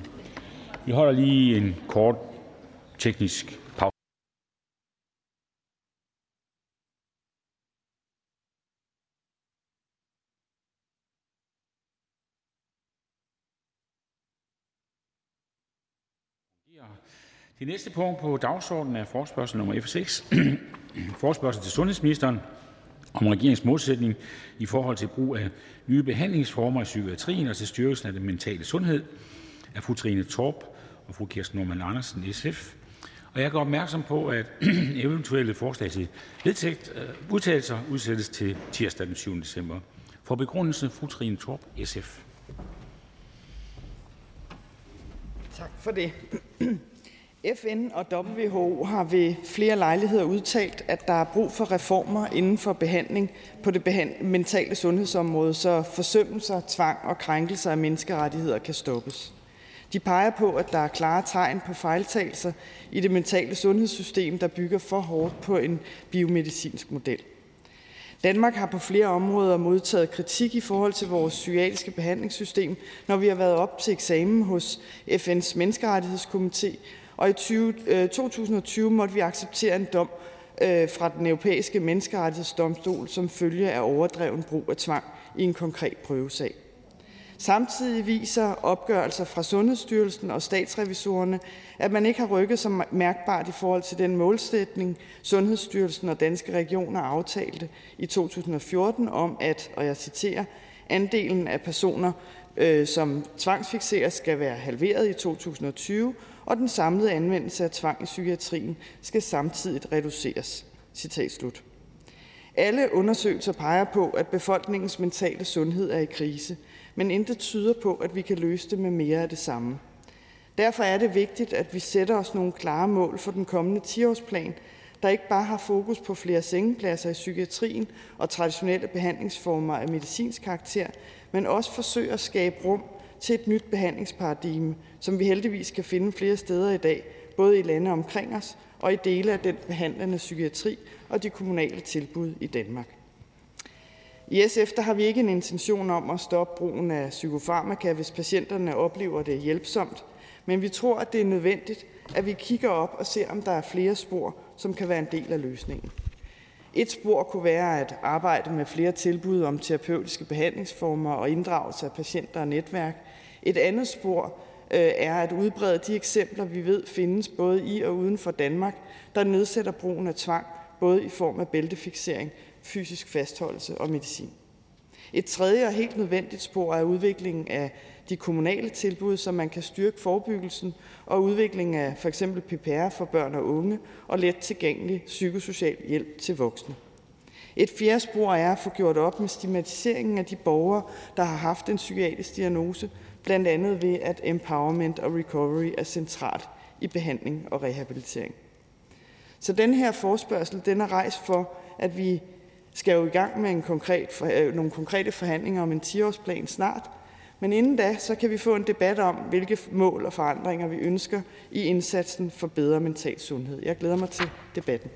Vi holder lige en kort teknisk Det næste punkt på dagsordenen er forspørgsel nummer F 6, forspørgsel til sundhedsministeren om regeringens målsætning i forhold til brug af nye behandlingsformer i psykiatrien og til styrkelsen af den mentale sundhed af fru Trine Torp og fru Kirsten Norman Andersen, SF. Og jeg gør opmærksom på, at eventuelle forslag til vedtægt, øh, udtalelser udsættes til tirsdag den 7. december. For begrundelse, fru Trine Torp, SF. Tak for det. FN og WHO har ved flere lejligheder udtalt, at der er brug for reformer inden for behandling på det mentale sundhedsområde, så forsømmelser, tvang og krænkelser af menneskerettigheder kan stoppes. De peger på, at der er klare tegn på fejltagelser i det mentale sundhedssystem, der bygger for hårdt på en biomedicinsk model. Danmark har på flere områder modtaget kritik i forhold til vores psykiatriske behandlingssystem, når vi har været op til eksamen hos FN's menneskerettighedskomité og i 2020 øh, måtte vi acceptere en dom øh, fra Den Europæiske Menneskerettighedsdomstol som følge af overdreven brug af tvang i en konkret prøvesag. Samtidig viser opgørelser fra Sundhedsstyrelsen og statsrevisorerne, at man ikke har rykket sig mærkbart i forhold til den målsætning, Sundhedsstyrelsen og Danske Regioner aftalte i 2014 om, at, og jeg citerer, andelen af personer, øh, som tvangsfikseres, skal være halveret i 2020, og den samlede anvendelse af tvang i psykiatrien skal samtidig reduceres. Citat slut. Alle undersøgelser peger på, at befolkningens mentale sundhed er i krise, men intet tyder på, at vi kan løse det med mere af det samme. Derfor er det vigtigt, at vi sætter os nogle klare mål for den kommende 10-årsplan, der ikke bare har fokus på flere sengepladser i psykiatrien og traditionelle behandlingsformer af medicinsk karakter, men også forsøger at skabe rum til et nyt behandlingsparadigme, som vi heldigvis kan finde flere steder i dag, både i lande omkring os og i dele af den behandlende psykiatri og de kommunale tilbud i Danmark. I SF der har vi ikke en intention om at stoppe brugen af psykofarmaka, hvis patienterne oplever det hjælpsomt, men vi tror, at det er nødvendigt, at vi kigger op og ser, om der er flere spor, som kan være en del af løsningen. Et spor kunne være at arbejde med flere tilbud om terapeutiske behandlingsformer og inddragelse af patienter og netværk. Et andet spor øh, er at udbrede de eksempler, vi ved findes både i og uden for Danmark, der nedsætter brugen af tvang, både i form af bæltefiksering, fysisk fastholdelse og medicin. Et tredje og helt nødvendigt spor er udviklingen af de kommunale tilbud, så man kan styrke forebyggelsen og udviklingen af for eksempel PPR for børn og unge og let tilgængelig psykosocial hjælp til voksne. Et fjerde spor er at få gjort op med stigmatiseringen af de borgere, der har haft en psykiatrisk diagnose, blandt andet ved at empowerment og recovery er centralt i behandling og rehabilitering. Så den her forspørgsel den er rejst for, at vi skal jo i gang med en konkret, øh, nogle konkrete forhandlinger om en 10-årsplan snart, Men inden da, så kan vi få en debat om, hvilke mål og forandringer vi ønsker i indsatsen for bedre mental sundhed. Jeg glæder mig til debatten.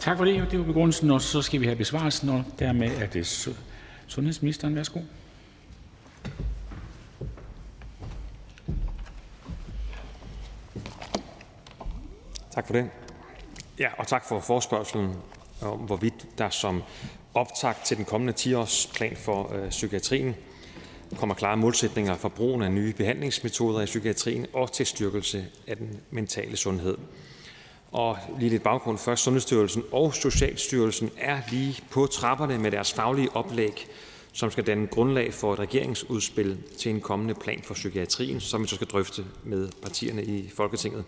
Tak for det. Det var begrundelsen, og så skal vi have besvarelsen, og dermed er det sundhedsministeren. Værsgo. Tak for det. Ja, og tak for forspørgselen om, hvorvidt der som optakt til den kommende 10-årsplan for øh, psykiatrien kommer klare målsætninger for brugen af nye behandlingsmetoder i psykiatrien og til styrkelse af den mentale sundhed. Og lige lidt baggrund først. Sundhedsstyrelsen og Socialstyrelsen er lige på trapperne med deres faglige oplæg, som skal danne grundlag for et regeringsudspil til en kommende plan for psykiatrien, som vi så skal drøfte med partierne i Folketinget.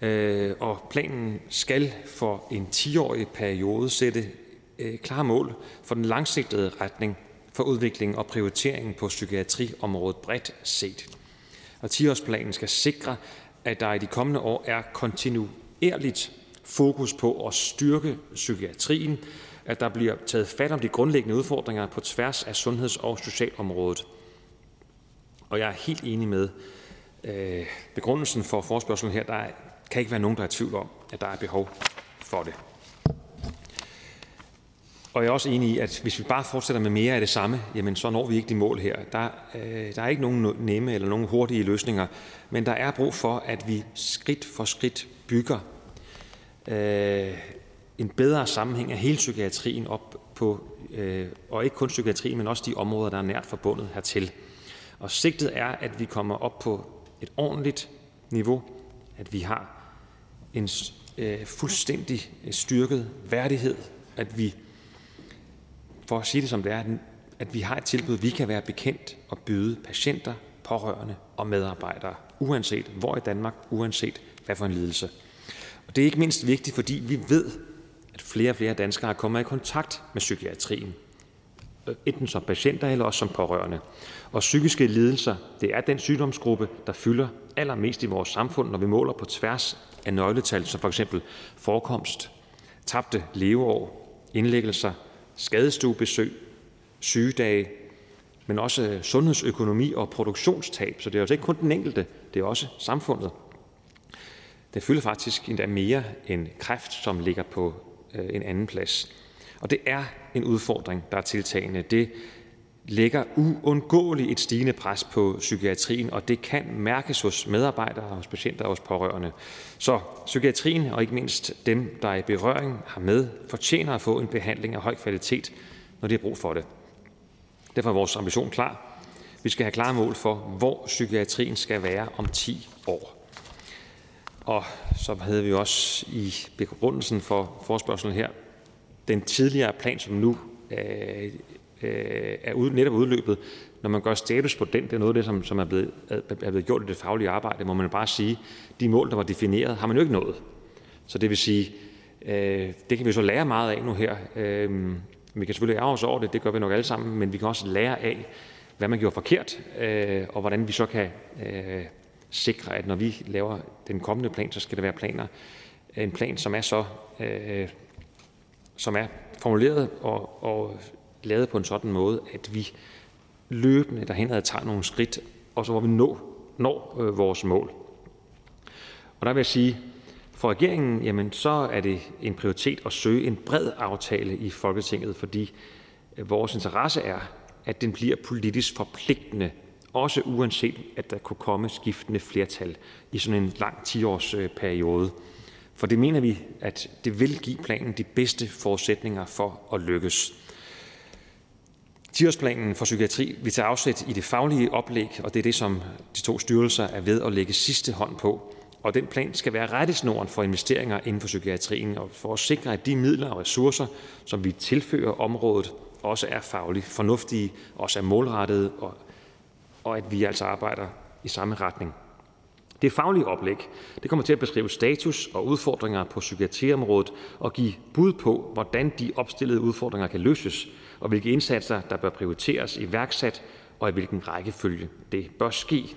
Øh, og planen skal for en 10-årig periode sætte øh, klare mål for den langsigtede retning for udviklingen og prioriteringen på psykiatriområdet bredt set. Og 10-årsplanen skal sikre, at der i de kommende år er kontinuerligt fokus på at styrke psykiatrien, at der bliver taget fat om de grundlæggende udfordringer på tværs af sundheds- og socialområdet. Og jeg er helt enig med øh, begrundelsen for forspørgselen her. Der kan ikke være nogen, der er i tvivl om, at der er behov for det. Og jeg er også enig i, at hvis vi bare fortsætter med mere af det samme, jamen så når vi ikke de mål her. Der, øh, der er ikke nogen nemme eller nogen hurtige løsninger, men der er brug for, at vi skridt for skridt bygger øh, en bedre sammenhæng af hele psykiatrien op på, øh, og ikke kun psykiatrien, men også de områder, der er nært forbundet hertil. Og sigtet er, at vi kommer op på et ordentligt niveau, at vi har en øh, fuldstændig styrket værdighed, at vi for at sige det som det er, at vi har et tilbud, vi kan være bekendt og byde patienter, pårørende og medarbejdere, uanset hvor i Danmark, uanset hvad for en lidelse. Og det er ikke mindst vigtigt, fordi vi ved, flere og flere danskere har kommet i kontakt med psykiatrien, øh, enten som patienter eller også som pårørende. Og psykiske lidelser, det er den sygdomsgruppe, der fylder allermest i vores samfund, når vi måler på tværs af nøgletal, som for eksempel forekomst, tabte leveår, indlæggelser, skadestuebesøg, sygedage, men også øh, sundhedsøkonomi og produktionstab. Så det er altså ikke kun den enkelte, det er også samfundet. Det fylder faktisk endda mere end kræft, som ligger på Øh, en anden plads. Og det er en udfordring, der er tiltagende. Det lægger uundgåeligt et stigende pres på psykiatrien, og det kan mærkes hos medarbejdere, hos patienter og hos pårørende. Så psykiatrien, og ikke mindst dem, der er i berøring har med, fortjener at få en behandling af høj kvalitet, når de har brug for det. Derfor er vores ambition klar. Vi skal have klare mål for, hvor psykiatrien skal være om 10 år. Og så havde vi også i begrundelsen for forspørgselen her den tidligere plan, som nu øh, øh er er netop udløbet, når man gør status på den, det er noget af det, som, som er, blevet, er blevet gjort i det faglige arbejde, må man bare sige, de mål, der var defineret, har man jo ikke nået. Så det vil sige, øh, det kan vi så lære meget af nu her. Øh, vi kan selvfølgelig ærge os over det, det gør vi nok alle sammen, men vi kan også lære af, hvad man gjorde forkert, øh, og hvordan vi så kan øh, sikre, at når vi laver den kommende plan, så skal det være planer, en plan, som er så øh, som er formuleret og, og lavet på en sådan måde, at vi løbende derhenad tager nogle skridt, og så hvor vi nå, når øh, vores mål. Og der vil jeg sige, for regeringen, jamen, så er det en prioritet at søge en bred aftale i Folketinget, fordi øh, vores interesse er, at den bliver politisk forpligtende, også uanset at der kunne komme skiftende flertal i sådan en lang 10-års periode. For det mener vi, at det vil give planen de bedste forudsætninger for at lykkes. 10-årsplanen for psykiatri vil tage afsæt i det faglige oplæg, og det er det, som de to styrelser er ved at lægge sidste hånd på. Og den plan skal være rettesnoren for investeringer inden for psykiatrien, og for at sikre, at de midler og ressourcer, som vi tilfører området, også er fagligt fornuftige, også er målrettede, og, og at vi altså arbejder i samme retning. Det faglige oplæg det kommer til at beskrive status og udfordringer på psykiatriområdet og give bud på, hvordan de opstillede udfordringer kan løses, og hvilke indsatser der bør prioriteres iværksat, og i hvilken rækkefølge det bør ske.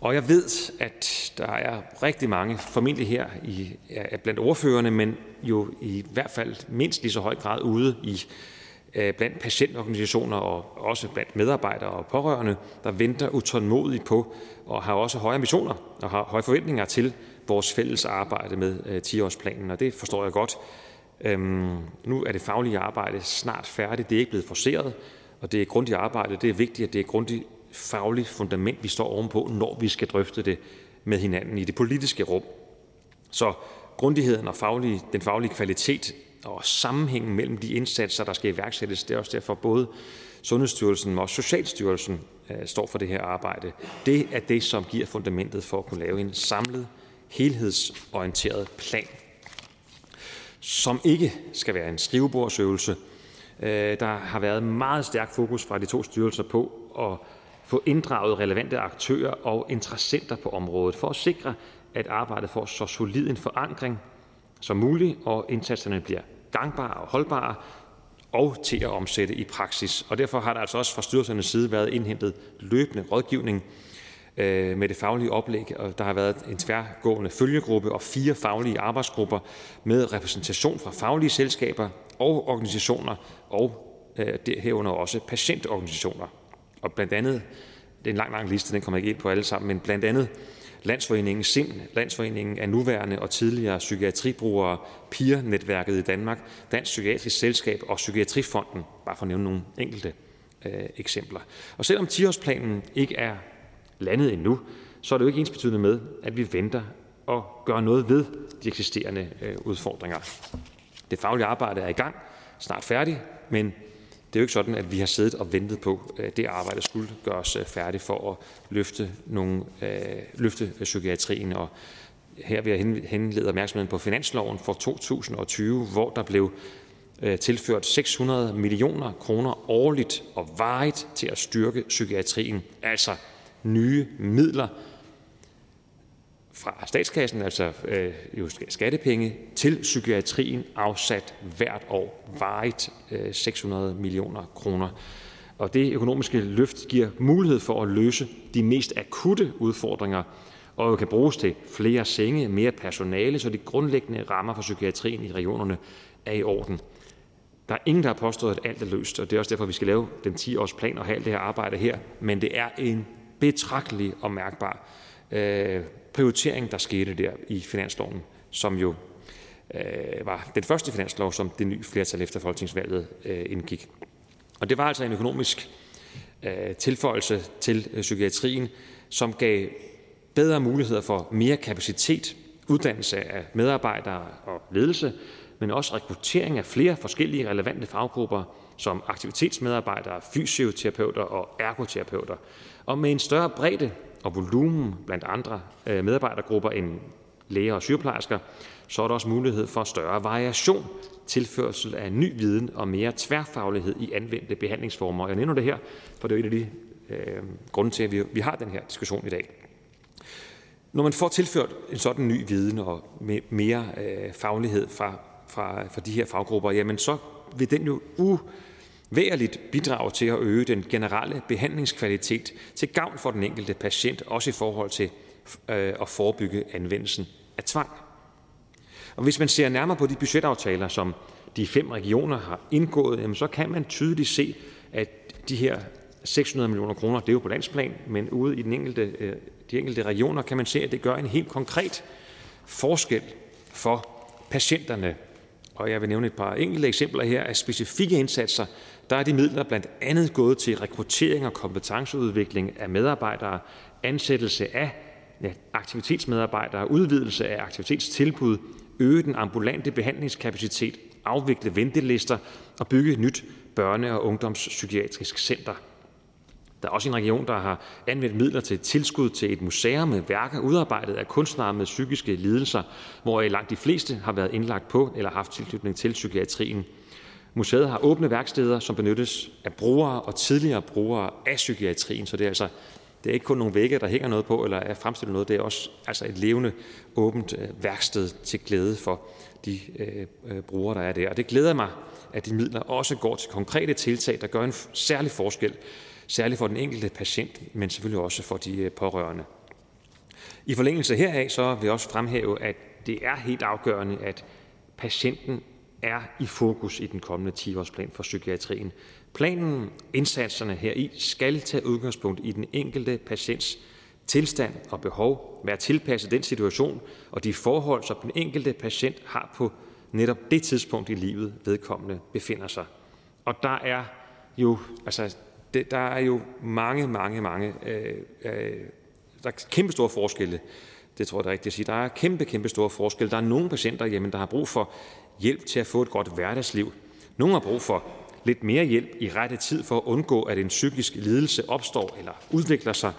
Og jeg ved, at der er rigtig mange, formentlig her i, blandt ordførerne, men jo i hvert fald mindst lige så høj grad ude i Øh, blandt patientorganisationer og også blandt medarbejdere og pårørende, der venter utålmodigt på og har også høje ambitioner og har høje forventninger til vores fælles arbejde med øh, 10-årsplanen, og det forstår jeg godt. Øhm, nu er det faglige arbejde snart færdigt. Det er ikke blevet forceret, og det er grundigt arbejde. Det er vigtigt, at det er grundigt fagligt fundament, vi står ovenpå, når vi skal drøfte det med hinanden i det politiske rum. Så grundigheden og faglige, den faglige kvalitet og sammenhængen mellem de indsatser, der skal iværksættes, det er også derfor både Sundhedsstyrelsen og Socialstyrelsen øh, står for det her arbejde. Det er det, som giver fundamentet for at kunne lave en samlet, helhedsorienteret plan, som ikke skal være en skrivebordsøvelse. Øh, der har været meget stærk fokus fra de to styrelser på at få inddraget relevante aktører og interessenter på området for at sikre, at arbejdet får så solid en forankring som muligt, og indsatserne bliver gangbare og holdbare og til at omsætte i praksis. Og derfor har der altså også fra styrelsernes side været indhentet løbende rådgivning øh, med det faglige oplæg, og der har været en tværgående følgegruppe og fire faglige arbejdsgrupper med repræsentation fra faglige selskaber og organisationer og øh, herunder også patientorganisationer. Og blandt andet, det er en lang, lang liste, den kommer ikke ind på alle sammen, men blandt andet Landsforeningen SIND, Landsforeningen af nuværende og tidligere psykiatribrugere, PIR-netværket i Danmark, Dansk Psykiatrisk Selskab og Psykiatrifonden, bare for at nævne nogle enkelte øh, eksempler. Og selvom 10-årsplanen ikke er landet endnu, så er det jo ikke ens betydende med, at vi venter og gør noget ved de eksisterende øh, udfordringer. Det faglige arbejde er i gang, snart færdig, men det er jo ikke sådan, at vi har siddet og ventet på, at det arbejde skulle gøres øh, færdigt for at løfte, nogle, øh, løfte øh, psykiatrien. Og her vil jeg henlede opmærksomheden på finansloven for 2020, hvor der blev øh, tilført 600 millioner kroner årligt og varigt til at styrke psykiatrien. Altså nye midler fra statskassen, altså øh, jo skattepenge, til psykiatrien afsat hvert år varigt øh, 600 millioner kroner. Og det økonomiske løft giver mulighed for at løse de mest akutte udfordringer og kan bruges til flere senge, mere personale, så de grundlæggende rammer for psykiatrien i regionerne er i orden. Der er ingen, der har påstået, at alt er løst, og det er også derfor, vi skal lave den 10-års plan og have alt det her arbejde her. Men det er en betragtelig og mærkbar øh, prioritering, der skete der i finansloven, som jo øh, var den første finanslov, som det nye flertal efter folketingsvalget øh, indgik. Og det var altså en økonomisk øh, tilføjelse til øh, psykiatrien, som gav bedre muligheder for mere kapacitet, uddannelse af medarbejdere og ledelse, men også rekruttering af flere forskellige relevante faggrupper som aktivitetsmedarbejdere, fysioterapeuter og ergoterapeuter. Og med en større bredde og volumen blandt andre øh, medarbejdergrupper end læger og sygeplejersker, så er der også mulighed for større variation, tilførsel af ny viden og mere tværfaglighed i anvendte behandlingsformer. Jeg nævner det her, for det er jo en af de øh, grunde til, at vi, vi har den her diskussion i dag. Når man får tilført en sådan ny viden og mere øh, faglighed fra, fra, fra de her faggrupper, jamen så vil den jo væsentligt bidrage til at øge den generelle behandlingskvalitet til gavn for den enkelte patient, også i forhold til øh, at forebygge anvendelsen af tvang. Og hvis man ser nærmere på de budgetaftaler, som de fem regioner har indgået, jamen så kan man tydeligt se, at de her 600 millioner kroner, det er jo på landsplan, men ude i den enkelte, øh, de enkelte regioner kan man se, at det gør en helt konkret forskel for patienterne og jeg vil nævne et par enkelte eksempler her af specifikke indsatser. Der er de midler blandt andet gået til rekruttering og kompetenceudvikling af medarbejdere, ansættelse af ja, aktivitetsmedarbejdere, udvidelse af aktivitetstilbud, øge den ambulante behandlingskapacitet, afvikle ventelister og bygge et nyt børne- og ungdomspsykiatrisk center. Der er også en region, der har anvendt midler til tilskud til et museum med værker udarbejdet af kunstnere med psykiske lidelser, hvor langt de fleste har været indlagt på eller haft tilknytning til psykiatrien. Museet har åbne værksteder, som benyttes af brugere og tidligere brugere af psykiatrien, så det er altså det er ikke kun nogle vægge, der hænger noget på eller er fremstillet noget, det er også altså et levende, åbent øh, værksted til glæde for de øh, øh, brugere, der er der. Og det glæder mig, at de midler også går til konkrete tiltag, der gør en særlig forskel særligt for den enkelte patient, men selvfølgelig også for de øh, pårørende. I forlængelse heraf så vil jeg også fremhæve, at det er helt afgørende, at patienten er i fokus i den kommende 10-årsplan for psykiatrien. Planen, indsatserne heri, skal tage udgangspunkt i den enkelte patients tilstand og behov, være tilpasset den situation og de forhold, som den enkelte patient har på netop det tidspunkt i livet, vedkommende befinder sig. Og der er jo, altså, det, der er jo mange, mange, mange, øh, øh, der er kæmpe store forskelle. Det tror jeg, det er rigtigt at sige. Der er kæmpe, kæmpe store forskelle. Der er nogle patienter, jamen, der har brug for hjælp til at få et godt hverdagsliv. Nogle har brug for lidt mere hjælp i rette tid for at undgå, at en psykisk lidelse opstår eller udvikler sig.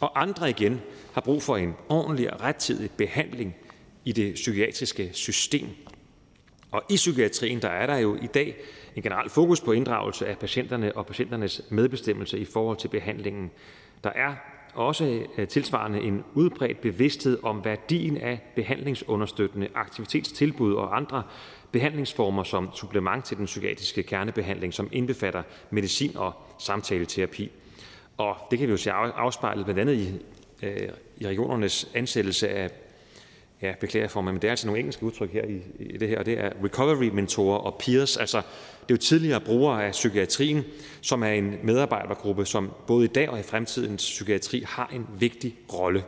Og andre igen har brug for en ordentlig og rettidig behandling i det psykiatriske system. Og i psykiatrien der er der jo i dag en generel fokus på inddragelse af patienterne og patienternes medbestemmelse i forhold til behandlingen. Der er også øh, tilsvarende en udbredt bevidsthed om værdien af behandlingsunderstøttende aktivitetstilbud og andre behandlingsformer som supplement til den psykiatriske kernebehandling, som indbefatter medicin og samtaleterapi. Og det kan vi jo se afspejlet blandt andet i, øh, i regionernes ansættelse af ja, beklager for mig, men det er altså nogle engelske udtryk her i, i det her, og det er recovery-mentorer og peers. Altså, det er jo tidligere brugere af psykiatrien, som er en medarbejdergruppe, som både i dag og i fremtidens psykiatri har en vigtig rolle.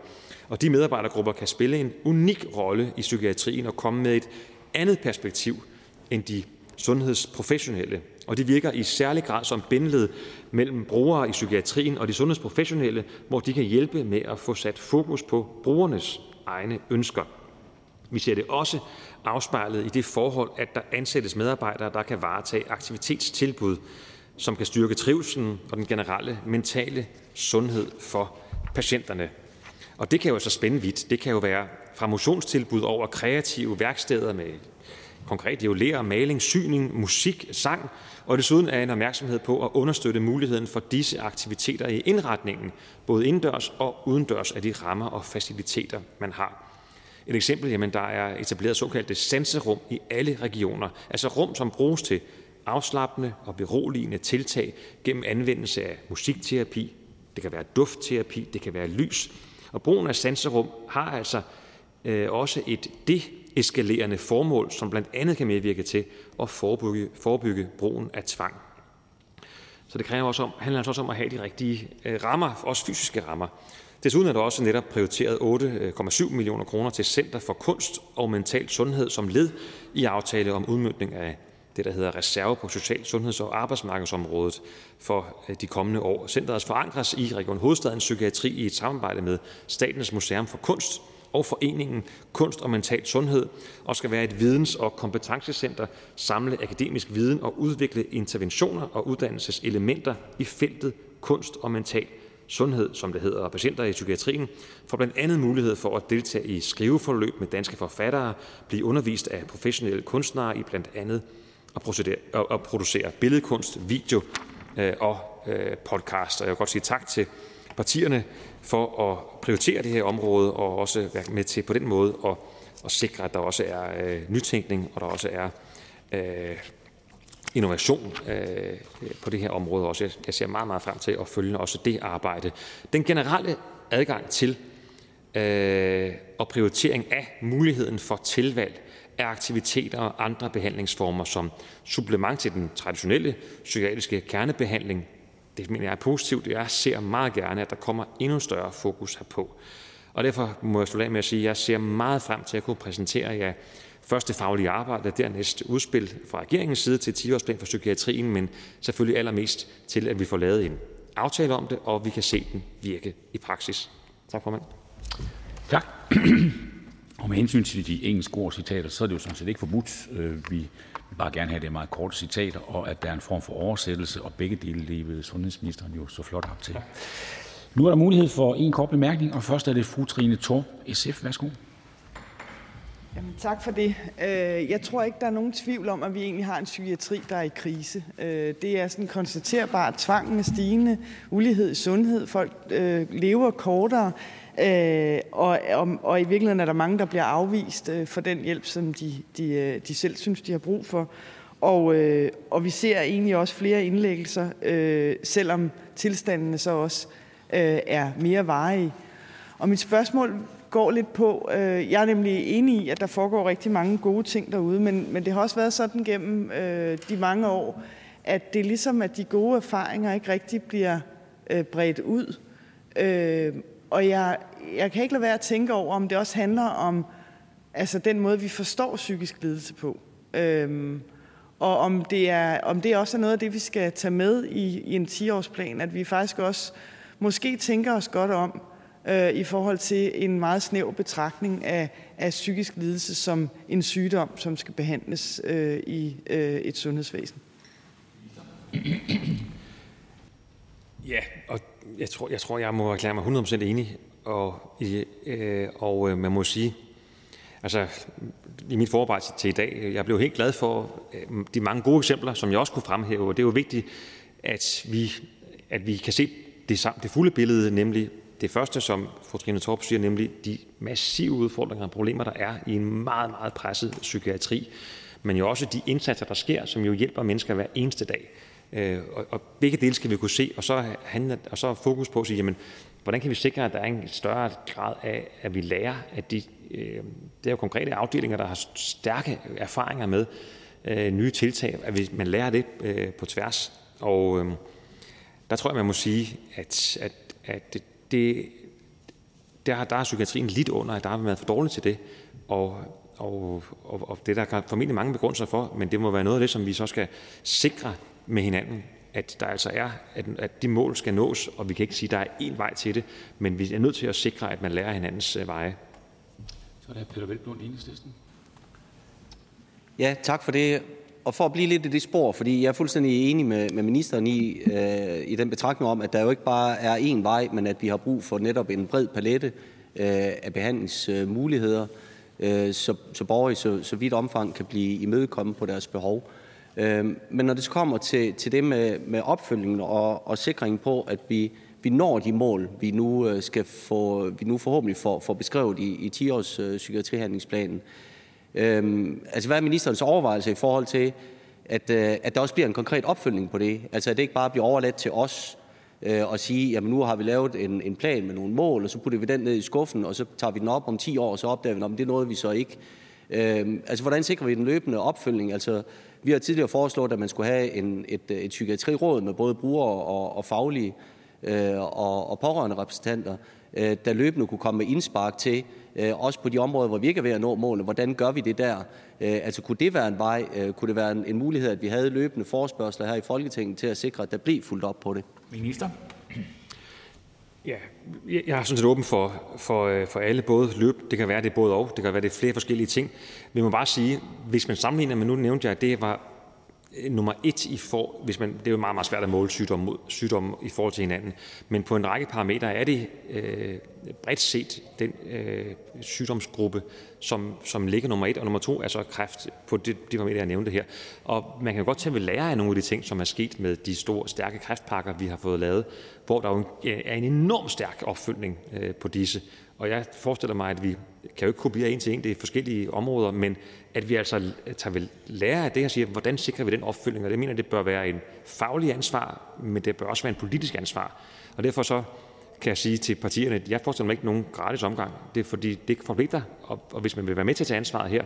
Og de medarbejdergrupper kan spille en unik rolle i psykiatrien og komme med et andet perspektiv end de sundhedsprofessionelle. Og de virker i særlig grad som bindeled mellem brugere i psykiatrien og de sundhedsprofessionelle, hvor de kan hjælpe med at få sat fokus på brugernes egne ønsker. Vi ser det også afspejlet i det forhold, at der ansættes medarbejdere, der kan varetage aktivitetstilbud, som kan styrke trivselen og den generelle mentale sundhed for patienterne. Og det kan jo så spænde vidt. Det kan jo være fra motionstilbud over kreative værksteder med konkret jo lærer, maling, syning, musik, sang, og desuden er en opmærksomhed på at understøtte muligheden for disse aktiviteter i indretningen, både indendørs og udendørs af de rammer og faciliteter, man har. Et eksempel, jamen der er etableret såkaldte sanserum i alle regioner, altså rum, som bruges til afslappende og beroligende tiltag gennem anvendelse af musikterapi, det kan være duftterapi, det kan være lys. Og brugen af sanserum har altså øh, også et deeskalerende formål, som blandt andet kan medvirke til at forebygge, forebygge brugen af tvang. Så det kræver også om, handler altså også om at have de rigtige øh, rammer, også fysiske rammer. Desuden er der også netop prioriteret 8,7 øh, millioner kroner til Center for Kunst og Mental Sundhed som led i aftale om udmyndning af det, der hedder reserve på social-, sundheds- og arbejdsmarkedsområdet for øh, de kommende år. Centeret forankres i Region Hovedstadens Psykiatri i et samarbejde med Statens Museum for Kunst og Foreningen Kunst og Mental Sundhed og skal være et videns- og kompetencecenter, samle akademisk viden og udvikle interventioner og uddannelseselementer i feltet kunst og mental sundhed, som det hedder, og patienter i psykiatrien får blandt andet mulighed for at deltage i skriveforløb med danske forfattere, blive undervist af professionelle kunstnere i blandt andet at producere, billedkunst, video øh, og øh, podcast. Og jeg vil godt sige tak til partierne for at prioritere det her område og også være med til på den måde at, at sikre, at der også er øh, nytænkning og der også er øh, innovation øh, på det her område også. Jeg ser meget, meget frem til at følge også det arbejde. Den generelle adgang til øh, og prioritering af muligheden for tilvalg af aktiviteter og andre behandlingsformer som supplement til den traditionelle psykiatriske kernebehandling, det mener jeg er positivt. Jeg ser meget gerne, at der kommer endnu større fokus herpå. Og derfor må jeg slutte af med at sige, at jeg ser meget frem til at kunne præsentere jer Først det faglige arbejde, dernæst udspil fra regeringens side til 10-årsplan for psykiatrien, men selvfølgelig allermest til, at vi får lavet en aftale om det, og vi kan se den virke i praksis. Tak, formand. Tak. Og med hensyn til de engelske ord citater, så er det jo sådan set ikke forbudt. Øh, vi vil bare gerne have det meget korte citater, og at der er en form for oversættelse, og begge dele levede sundhedsministeren jo så flot op til. Nu er der mulighed for en kort bemærkning, og først er det fru Trine Thor, SF. Værsgo. Jamen, tak for det. Øh, jeg tror ikke, der er nogen tvivl om, at vi egentlig har en psykiatri, der er i krise. Øh, det er sådan konstaterbart. Tvangen er stigende, ulighed i sundhed, folk øh, lever kortere, og, og, og i virkeligheden er der mange, der bliver afvist for den hjælp, som de, de, de selv synes, de har brug for. Og, og vi ser egentlig også flere indlæggelser, selvom tilstandene så også er mere varige. Og mit spørgsmål går lidt på. Øh, jeg er nemlig enig i, at der foregår rigtig mange gode ting derude, men, men det har også været sådan gennem øh, de mange år, at det er ligesom, at de gode erfaringer ikke rigtig bliver øh, bredt ud. Og jeg, jeg kan ikke lade være at tænke over, om det også handler om altså den måde, vi forstår psykisk lidelse på. Øhm, og om det, er, om det også er noget af det, vi skal tage med i, i en 10-årsplan, at vi faktisk også måske tænker os godt om, øh, i forhold til en meget snæv betragtning af, af psykisk lidelse som en sygdom, som skal behandles øh, i øh, et sundhedsvæsen. Ja, og jeg tror, jeg, tror, jeg må erklære mig 100% enig, og, øh, og øh, man må sige, altså i mit forarbejde til i dag, jeg blev helt glad for øh, de mange gode eksempler, som jeg også kunne fremhæve, og det er jo vigtigt, at vi, at vi kan se det, det fulde billede, nemlig det første, som fru Trine Torp siger, nemlig de massive udfordringer og problemer, der er i en meget, meget presset psykiatri, men jo også de indsatser, der sker, som jo hjælper mennesker hver eneste dag. Øh, og, og begge dele skal vi kunne se, og så, handler, og så fokus på at sige, jamen, hvordan kan vi sikre, at der er en større grad af, at vi lærer, at de, øh, det er jo konkrete afdelinger, der har stærke erfaringer med øh, nye tiltag, at vi, man lærer det øh, på tværs. Og øh, der tror jeg, man må sige, at, at, at det, det, der, der er psykiatrien lidt under, at der har været for dårligt til det. Og, og, og, og det der kan formentlig mange begrundelser for, men det må være noget af det, som vi så skal sikre med hinanden, at der altså er, at, at de mål skal nås, og vi kan ikke sige, at der er én vej til det, men vi er nødt til at sikre, at man lærer hinandens øh, veje. Så er det Peter Velblom, Enhedslisten. Ja, tak for det og For at blive lidt i det spor, fordi jeg er fuldstændig enig med med ministeren øh, i den betragtning om, at der jo ikke bare er én vej, men at vi har brug for netop en bred palette palet af behandlingsmuligheder, øh, så så borgere i så vidt omfang kan blive imødekommet på deres behov. Men når det kommer til til det med med opfølgningen og og sikringen på, at vi vi når de mål, vi nu skal få, vi nu forhåbentlig får beskrevet i i 10-årspsykiatrihandlingsplanen, Øhm, altså, hvad er ministerens overvejelse i forhold til, at, øh, at der også bliver en konkret opfølgning på det? Altså, at det ikke bare bliver overladt til os øh, at sige, jamen nu har vi lavet en, en plan med nogle mål, og så putter vi den ned i skuffen, og så tager vi den op om 10 år, og så opdager vi, at det er noget, vi så ikke. Øhm, altså, hvordan sikrer vi den løbende opfølgning? Altså, vi har tidligere foreslået, at man skulle have en, et, et psykiatriråd med både brugere og, og faglige øh, og, og pårørende repræsentanter, øh, der løbende kunne komme med indspark til, også på de områder, hvor vi ikke er ved at nå målene. Hvordan gør vi det der? Øh, altså, kunne det være en vej? Øh, kunne det være en, en mulighed, at vi havde løbende forespørgsler her i Folketinget til at sikre, at der blev fuldt op på det? Minister? Ja, jeg er sådan set åben for, for, øh, for alle, både løb, det kan være det er både og, det kan være det er flere forskellige ting. Vi må bare sige, hvis man sammenligner med, nu nævnte jeg, at det var Øh, nummer et i for, hvis man, det er jo meget, meget svært at måle sygdomme sygdom i forhold til hinanden, men på en række parametre er det øh, bredt set den øh, sygdomsgruppe, som, som ligger nummer et, og nummer to er så kræft på de, de parametre, jeg nævnte her. Og man kan godt tage ved lære af nogle af de ting, som er sket med de store, stærke kræftpakker, vi har fået lavet, hvor der jo er en enorm stærk opfølgning øh, på disse. Og jeg forestiller mig, at vi kan jo ikke kopiere en til en, det er forskellige områder, men at vi altså tager vel lære af det og siger, hvordan sikrer vi den opfølgning? Og det mener det bør være en faglig ansvar, men det bør også være en politisk ansvar. Og derfor så kan jeg sige til partierne, at jeg forestiller mig ikke nogen gratis omgang. Det er fordi, det ikke forpligter, og, og hvis man vil være med til at tage ansvaret her,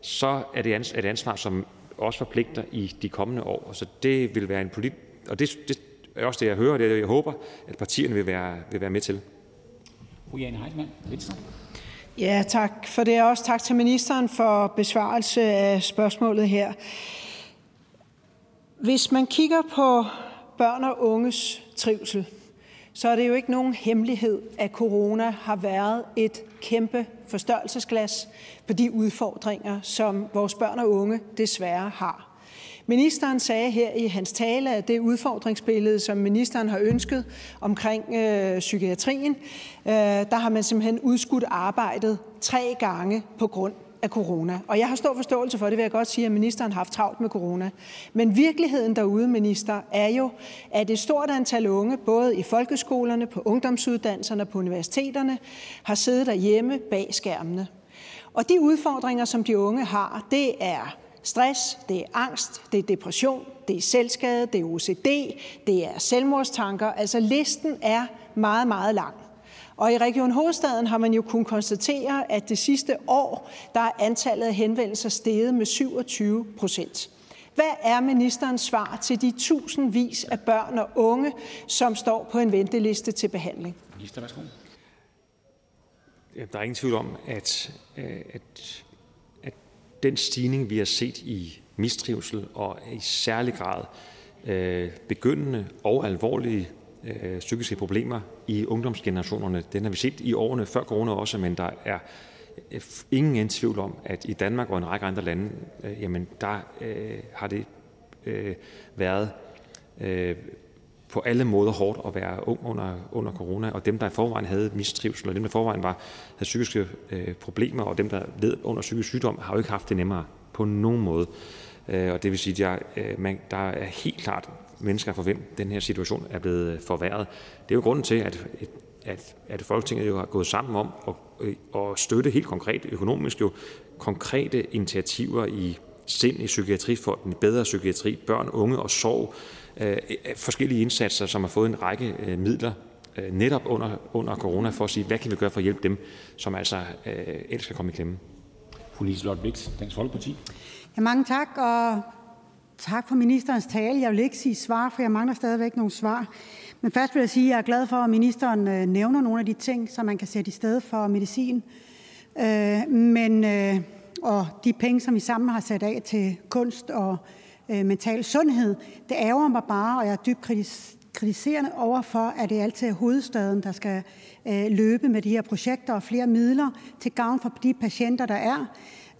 så er det et ansvar, som også forpligter i de kommende år. Så det vil være en politisk, og det, det er også det, jeg hører, og det jeg håber, at partierne vil være, vil være med til. Fru Jane Heitmann, Venstre. Ja, tak for det. Også tak til ministeren for besvarelse af spørgsmålet her. Hvis man kigger på børn og unges trivsel, så er det jo ikke nogen hemmelighed, at corona har været et kæmpe forstørrelsesglas på de udfordringer, som vores børn og unge desværre har. Ministeren sagde her i hans tale, at det udfordringsbillede, som ministeren har ønsket omkring øh, psykiatrien, øh, der har man simpelthen udskudt arbejdet tre gange på grund af corona. Og jeg har stor forståelse for det, vil jeg godt sige, at ministeren har haft travlt med corona. Men virkeligheden derude, minister, er jo, at et stort antal unge, både i folkeskolerne, på ungdomsuddannelserne og på universiteterne, har siddet derhjemme bag skærmene. Og de udfordringer, som de unge har, det er stress, det er angst, det er depression, det er selvskade, det er OCD, det er selvmordstanker. Altså listen er meget, meget lang. Og i Region Hovedstaden har man jo kunnet konstatere, at det sidste år der er antallet af henvendelser steget med 27 procent. Hvad er ministerens svar til de tusindvis af børn og unge, som står på en venteliste til behandling? Minister, værsgo. Der er ingen tvivl om, at, øh, at, at den stigning, vi har set i mistrivsel og i særlig grad øh, begyndende og alvorlige øh, psykiske problemer i ungdomsgenerationerne, den har vi set i årene før corona også, men der er øh, ingen ingen tvivl om, at i Danmark og en række andre lande, øh, jamen der øh, har det øh, været øh, på alle måder hårdt at være ung under, under corona, og dem, der i forvejen havde mistrivsel, og dem, der i forvejen var, havde psykiske øh, problemer, og dem, der led under psykisk sygdom, har jo ikke haft det nemmere på nogen måde. Øh, og det vil sige, at jeg, øh, man, der er helt klart mennesker, for hvem den her situation er blevet øh, forværret. Det er jo grunden til, at, at, at Folketinget jo har gået sammen om at, øh, at støtte helt konkret økonomisk jo konkrete initiativer i sind i psykiatrifonden, bedre psykiatri, børn, unge og sorg, forskellige indsatser, som har fået en række øh, midler øh, netop under, under corona, for at sige, hvad kan vi gøre for at hjælpe dem, som altså øh, ellers skal komme i klemme. Fru Liselott Blixt, Dansk Folkeparti. Ja, mange tak, og tak for ministerens tale. Jeg vil ikke sige svar, for jeg mangler stadigvæk nogle svar. Men først vil jeg sige, at jeg er glad for, at ministeren øh, nævner nogle af de ting, som man kan sætte i stedet for medicin. Øh, men, øh, og de penge, som vi sammen har sat af til kunst og øh, Øh, mental sundhed, det ærger mig bare, og jeg er dybt kritisk, kritiserende overfor, at det altid er hovedstaden, der skal øh, løbe med de her projekter og flere midler til gavn for de patienter, der er.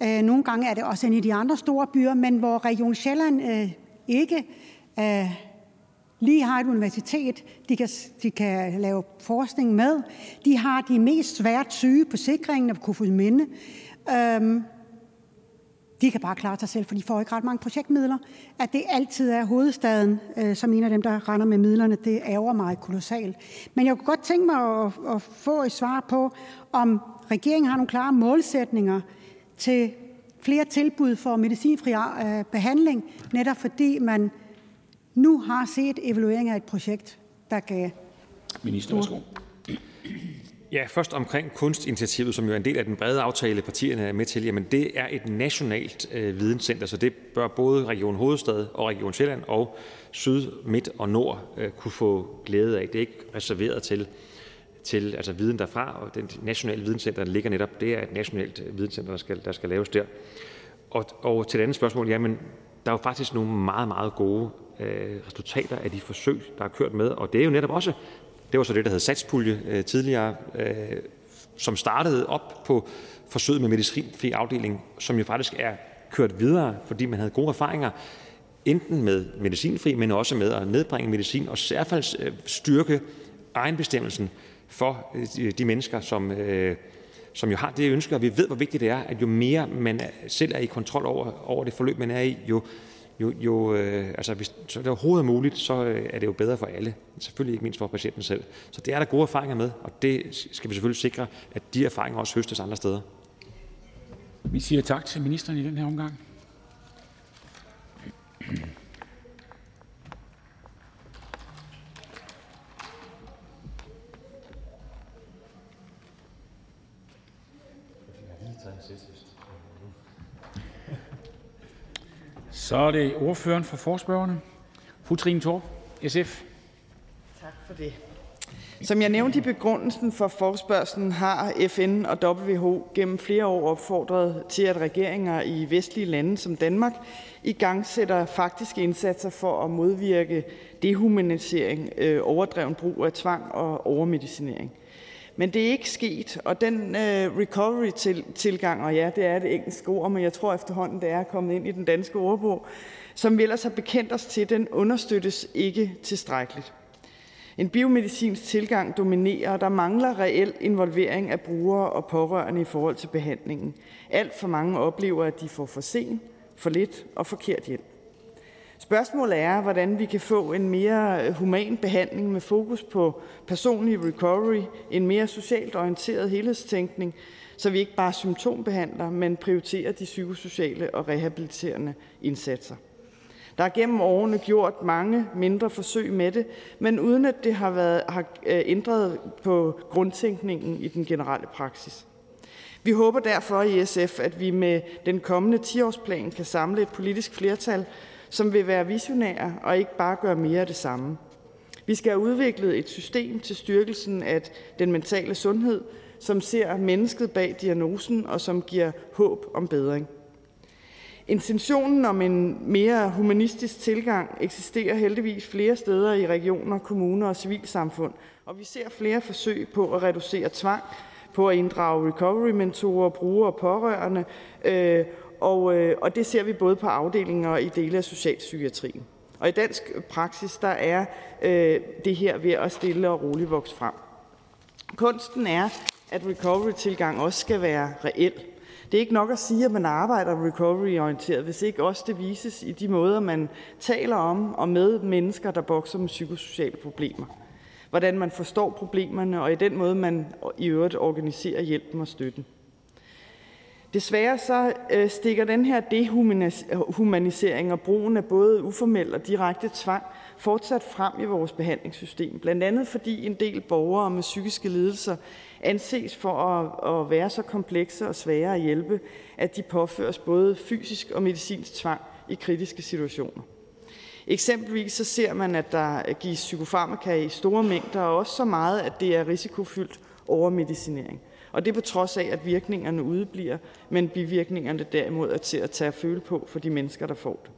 Øh, nogle gange er det også inde i de andre store byer, men hvor Region Sjælland øh, ikke øh, lige har et universitet, de kan, de kan lave forskning med. De har de mest svært syge på sikringen af Kofodsminde. Øhm, de kan bare klare sig selv, for de får ikke ret mange projektmidler. At det altid er hovedstaden, øh, som en af dem, der render med midlerne, det ærger mig kolossalt. Men jeg kunne godt tænke mig at, at få et svar på, om regeringen har nogle klare målsætninger til flere tilbud for medicinfri øh, behandling, netop fordi man nu har set evaluering af et projekt, der gav Minister, værsgo. Ja, først omkring kunstinitiativet, som jo er en del af den brede aftale, partierne er med til. Jamen, det er et nationalt øh, videnscenter, så det bør både Region Hovedstad og Region Sjælland og Syd, Midt og Nord øh, kunne få glæde af. Det er ikke reserveret til, til altså viden derfra, og den nationale videnscenter, der ligger netop, det er et nationalt øh, videnscenter, der skal, der skal laves der. Og, og til det andet spørgsmål, jamen, der er jo faktisk nogle meget, meget gode øh, resultater af de forsøg, der er kørt med, og det er jo netop også det var så det, der hed satspulje øh, tidligere, øh, som startede op på forsøget med medicinfri afdeling, som jo faktisk er kørt videre, fordi man havde gode erfaringer, enten med medicinfri, men også med at nedbringe medicin og særligt øh, styrke egenbestemmelsen for øh, de mennesker, som, øh, som jo har det ønske, og vi ved, hvor vigtigt det er, at jo mere man selv er i kontrol over, over det forløb, man er i, jo jo, jo øh, altså hvis så det overhovedet er muligt, så øh, er det jo bedre for alle. Selvfølgelig ikke mindst for patienten selv. Så det er der gode erfaringer med, og det skal vi selvfølgelig sikre, at de erfaringer også høstes andre steder. Vi siger tak til ministeren i den her omgang. Så er det ordføreren for forespørgerne, fru Trine Torp, SF. Tak for det. Som jeg nævnte i begrundelsen for forspørgselen, har FN og WHO gennem flere år opfordret til, at regeringer i vestlige lande som Danmark i gang sætter faktiske indsatser for at modvirke dehumanisering, øh, overdreven brug af tvang og overmedicinering. Men det er ikke sket, og den øh, recovery-tilgang, og ja, det er det engelske ord, men jeg tror efterhånden, det er kommet ind i den danske ordbog, som vi ellers har bekendt os til, den understøttes ikke tilstrækkeligt. En biomedicinsk tilgang dominerer, og der mangler reel involvering af brugere og pårørende i forhold til behandlingen. Alt for mange oplever, at de får for sent, for lidt og forkert hjælp. Spørgsmålet er, hvordan vi kan få en mere øh, human behandling med fokus på personlig recovery, en mere socialt orienteret helhedstænkning, så vi ikke bare symptombehandler, men prioriterer de psykosociale og rehabiliterende indsatser. Der er gennem årene gjort mange mindre forsøg med det, men uden at det har, været, har øh, ændret på grundtænkningen i den generelle praksis. Vi håber derfor i SF, at vi med den kommende 10-årsplan kan samle et politisk flertal, som vil være visionære og ikke bare gøre mere af det samme. Vi skal have udviklet et system til styrkelsen af den mentale sundhed, som ser mennesket bag diagnosen og som giver håb om bedring. Intentionen om en mere humanistisk tilgang eksisterer heldigvis flere steder i regioner, kommuner og civilsamfund, og vi ser flere forsøg på at reducere tvang, på at inddrage recovery-mentorer, brugere og pårørende, øh, og, øh, og det ser vi både på afdelinger og i dele af socialpsykiatrien. Og i dansk praksis der er øh, det her ved at stille og roligt vokse frem. Kunsten er, at recovery-tilgang også skal være reel. Det er ikke nok at sige, at man arbejder recovery-orienteret, hvis ikke også det vises i de måder, man taler om og med mennesker, der bokser med psykosociale problemer. Hvordan man forstår problemerne, og i den måde, man i øvrigt organiserer hjælpen og støtten. Desværre så øh, stikker den her dehumanisering og brugen af både uformel og direkte tvang fortsat frem i vores behandlingssystem, blandt andet fordi en del borgere med psykiske lidelser anses for at være så komplekse og svære at hjælpe, at de påføres både fysisk og medicinsk tvang i kritiske situationer. Eksempelvis så ser man, at der gives psykofarmaka i store mængder, og også så meget, at det er risikofyldt overmedicinering. Og det er på trods af, at virkningerne udebliver, men bivirkningerne derimod er til at tage at føle på for de mennesker, der får det.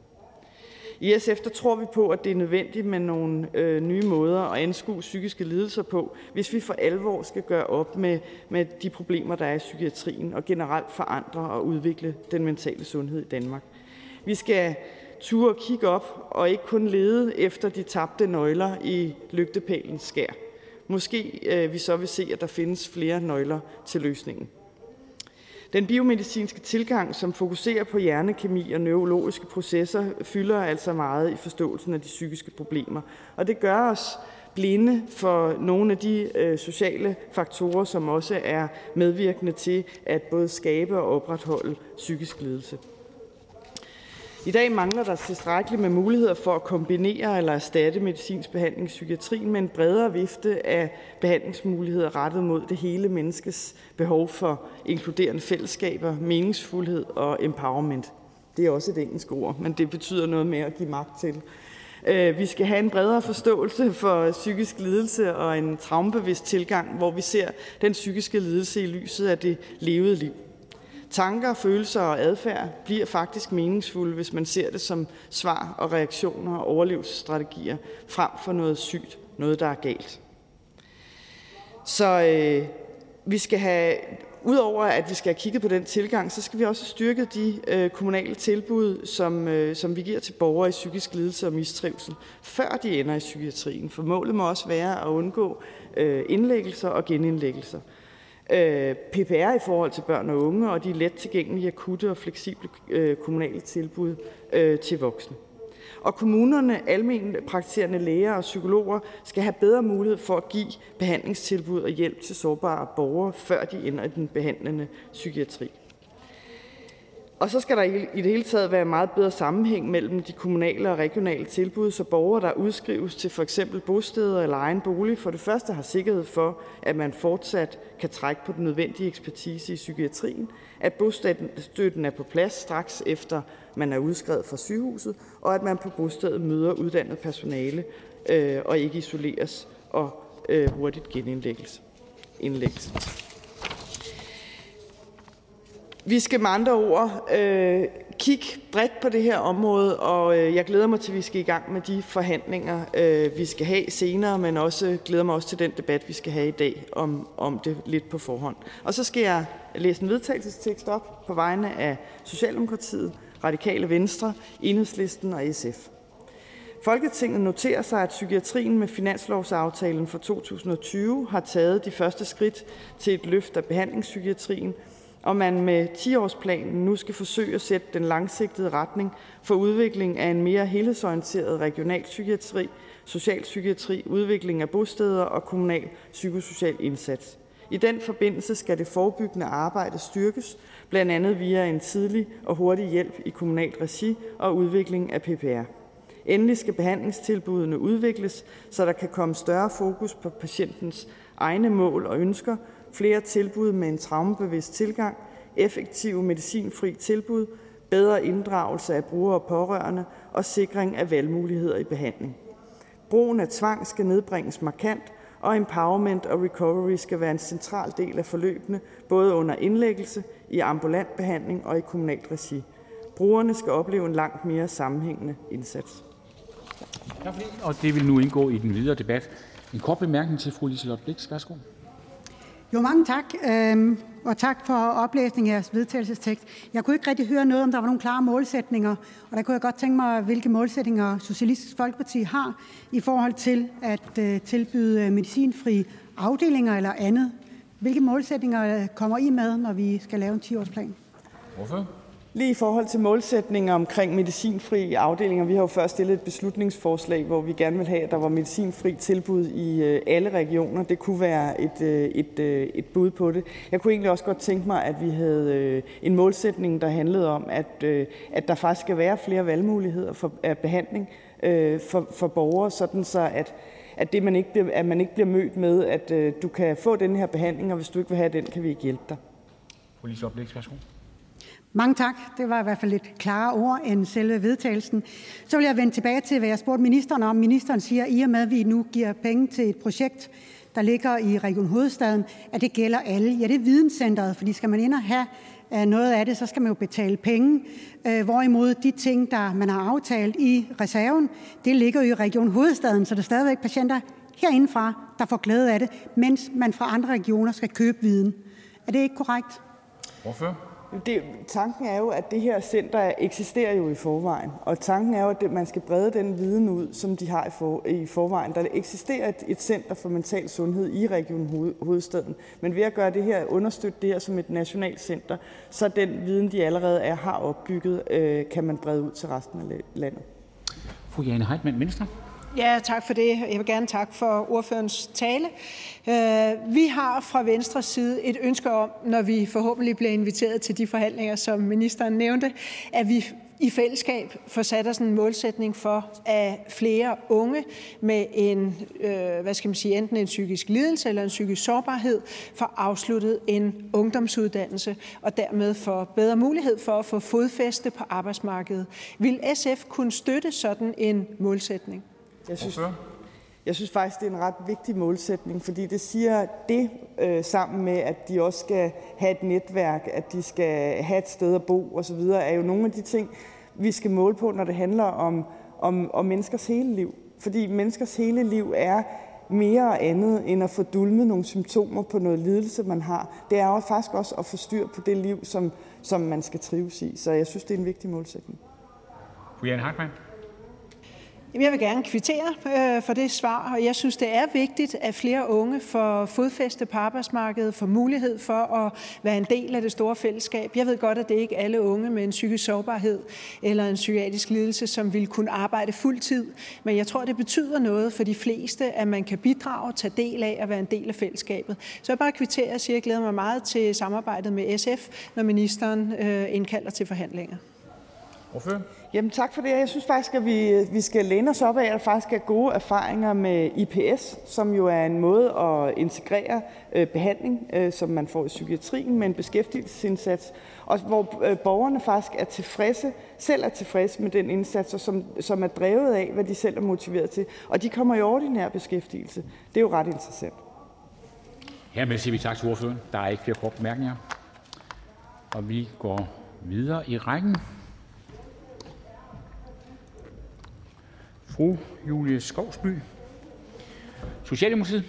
I SF der tror vi på, at det er nødvendigt med nogle øh, nye måder at anskue psykiske lidelser på, hvis vi for alvor skal gøre op med, med de problemer, der er i psykiatrien, og generelt forandre og udvikle den mentale sundhed i Danmark. Vi skal ture og kigge op, og ikke kun lede efter de tabte nøgler i lygtepælens skær. Måske øh, vi så vil se, at der findes flere nøgler til løsningen. Den biomedicinske tilgang, som fokuserer på hjernekemi og neurologiske processer, fylder altså meget i forståelsen af de psykiske problemer. Og det gør os blinde for nogle af de øh, sociale faktorer, som også er medvirkende til at både skabe og opretholde psykisk lidelse. I dag mangler der tilstrækkeligt med muligheder for at kombinere eller erstatte medicinsk behandling i psykiatrien med en bredere vifte af behandlingsmuligheder rettet mod det hele menneskes behov for inkluderende fællesskaber, meningsfuldhed og empowerment. Det er også et engelsk ord, men det betyder noget med at give magt til. Øh, vi skal have en bredere forståelse for psykisk lidelse og en traumebevidst tilgang, hvor vi ser den psykiske lidelse i lyset af det levede liv. Tanker, følelser og adfærd bliver faktisk meningsfulde, hvis man ser det som svar og reaktioner og overlevelsesstrategier frem for noget sygt, noget der er galt. Så øh, vi skal have, udover at vi skal have kigget på den tilgang, så skal vi også styrke de øh, kommunale tilbud, som, øh, som vi giver til borgere i psykisk lidelse og mistrivsel, før de ender i psykiatrien. For målet må også være at undgå øh, indlæggelser og genindlæggelser. Øh, PPR i forhold til børn og unge og de let tilgængelige, akutte og fleksible øh, kommunale tilbud øh, til voksne. Og kommunerne, almindelige praktiserende læger og psykologer skal have bedre mulighed for at give behandlingstilbud og hjælp til sårbare borgere, før de ender i den behandlende psykiatri. Og så skal der i det hele taget være meget bedre sammenhæng mellem de kommunale og regionale tilbud, så borgere, der udskrives til for eksempel bosteder eller egen bolig, for det første har sikkerhed for, at man fortsat kan trække på den nødvendige ekspertise i psykiatrien, at bostøtten er på plads straks efter man er udskrevet fra sygehuset, og at man på bostedet møder uddannet personale øh, og ikke isoleres og øh, hurtigt genindlægges. Indlægges. Vi skal med andre ord øh, kigge bredt på det her område, og øh, jeg glæder mig til, at vi skal i gang med de forhandlinger, øh, vi skal have senere, men også glæder mig også til den debat, vi skal have i dag om, om det lidt på forhånd. Og så skal jeg læse en vedtagelsestekst op på vegne af Socialdemokratiet, Radikale Venstre, Enhedslisten og SF. Folketinget noterer sig, at psykiatrien med finanslovsaftalen for 2020 har taget de første skridt til et løft af behandlingspsykiatrien, og man med 10-årsplanen nu skal forsøge at sætte den langsigtede retning for udvikling af en mere helhedsorienteret regional psykiatri, socialpsykiatri, udvikling af bosteder og kommunal psykosocial indsats. I den forbindelse skal det forebyggende arbejde styrkes, blandt andet via en tidlig og hurtig hjælp i kommunalt regi og udvikling af PPR. Endelig skal behandlingstilbudene udvikles, så der kan komme større fokus på patientens egne mål og ønsker, flere tilbud med en traumebevidst tilgang, effektive medicinfri tilbud, bedre inddragelse af brugere og pårørende og sikring af valgmuligheder i behandling. Brugen af tvang skal nedbringes markant, og empowerment og recovery skal være en central del af forløbene, både under indlæggelse, i ambulant behandling og i kommunalt regi. Brugerne skal opleve en langt mere sammenhængende indsats. Tak for det. Og det vil nu indgå i den videre debat. En kort bemærkning til fru Liselott Blix. Værsgo. Jo, mange tak, øhm, og tak for oplæsningen af jeres vedtagelsestekst. Jeg kunne ikke rigtig høre noget, om der var nogle klare målsætninger, og der kunne jeg godt tænke mig, hvilke målsætninger Socialistisk Folkeparti har i forhold til at øh, tilbyde øh, medicinfri afdelinger eller andet. Hvilke målsætninger øh, kommer I med, når vi skal lave en 10-årsplan? Hvorfor? Lige i forhold til målsætninger omkring medicinfri afdelinger, vi har jo først stillet et beslutningsforslag, hvor vi gerne vil have, at der var medicinfri tilbud i øh, alle regioner. Det kunne være et, øh, et, øh, et bud på det. Jeg kunne egentlig også godt tænke mig, at vi havde en målsætning, der handlede om, at, at der faktisk skal være flere valgmuligheder for af behandling for, for borgere, sådan så at, at, det man ikke bliver, at man ikke bliver mødt med, at du kan få den her behandling, og hvis du ikke vil have den, kan vi ikke hjælpe dig. Police oplæg, værsgo. Mange tak. Det var i hvert fald lidt klare ord end selve vedtagelsen. Så vil jeg vende tilbage til, hvad jeg spurgte ministeren om. Ministeren siger, at i og med, at vi nu giver penge til et projekt, der ligger i Region Hovedstaden, at det gælder alle. Ja, det er videnscenteret, fordi skal man ind og have øh, noget af det, så skal man jo betale penge. Øh, hvorimod de ting, der man har aftalt i reserven, det ligger jo i Region Hovedstaden, så der er stadigvæk patienter herindefra, der får glæde af det, mens man fra andre regioner skal købe viden. Er det ikke korrekt? Hvorfor? Det, tanken er jo, at det her center eksisterer jo i forvejen, og tanken er jo, at man skal brede den viden ud, som de har i, for, i forvejen. Der eksisterer et, et center for mental sundhed i Region Hovedstaden, men ved at gøre det her, understøtte det her som et nationalt center, så den viden, de allerede er, har opbygget, øh, kan man brede ud til resten af landet. Fru Jane Heitmann, Venstre. Ja, tak for det. Jeg vil gerne takke for ordførens tale. Øh, vi har fra Venstres side et ønske om, når vi forhåbentlig bliver inviteret til de forhandlinger, som ministeren nævnte, at vi i fællesskab får sat os en målsætning for, at flere unge med en, øh, hvad skal man sige, enten en psykisk lidelse eller en psykisk sårbarhed får afsluttet en ungdomsuddannelse og dermed får bedre mulighed for at få fodfæste på arbejdsmarkedet. Vil SF kunne støtte sådan en målsætning? Jeg synes, jeg synes faktisk, det er en ret vigtig målsætning, fordi det siger det øh, sammen med, at de også skal have et netværk, at de skal have et sted at bo osv., er jo nogle af de ting, vi skal måle på, når det handler om, om, om menneskers hele liv. Fordi menneskers hele liv er mere og andet end at få dulmet nogle symptomer på noget lidelse, man har. Det er jo faktisk også at få styr på det liv, som, som man skal trives i. Så jeg synes, det er en vigtig målsætning. Fru Jane Hartmann. Jeg vil gerne kvittere øh, for det svar, og jeg synes, det er vigtigt, at flere unge får fodfæste på arbejdsmarkedet, får mulighed for at være en del af det store fællesskab. Jeg ved godt, at det ikke er alle unge med en psykisk sårbarhed eller en psykiatrisk lidelse, som vil kunne arbejde fuld tid, men jeg tror, det betyder noget for de fleste, at man kan bidrage og tage del af at være en del af fællesskabet. Så jeg bare kvitterer og siger, at jeg glæder mig meget til samarbejdet med SF, når ministeren øh, indkalder til forhandlinger. Jamen tak for det. Jeg synes faktisk, at vi, vi skal læne os op af, at der faktisk er gode erfaringer med IPS, som jo er en måde at integrere øh, behandling, øh, som man får i psykiatrien, med en beskæftigelsesindsats, og hvor øh, borgerne faktisk er tilfredse, selv er tilfredse med den indsats, og som, som er drevet af, hvad de selv er motiveret til. Og de kommer i ordinær beskæftigelse. Det er jo ret interessant. Hermed siger vi tak til ordføreren. Der er ikke flere korte bemærkninger. Og vi går videre i rækken. Fru Julie Skovsby, Socialdemokratiet.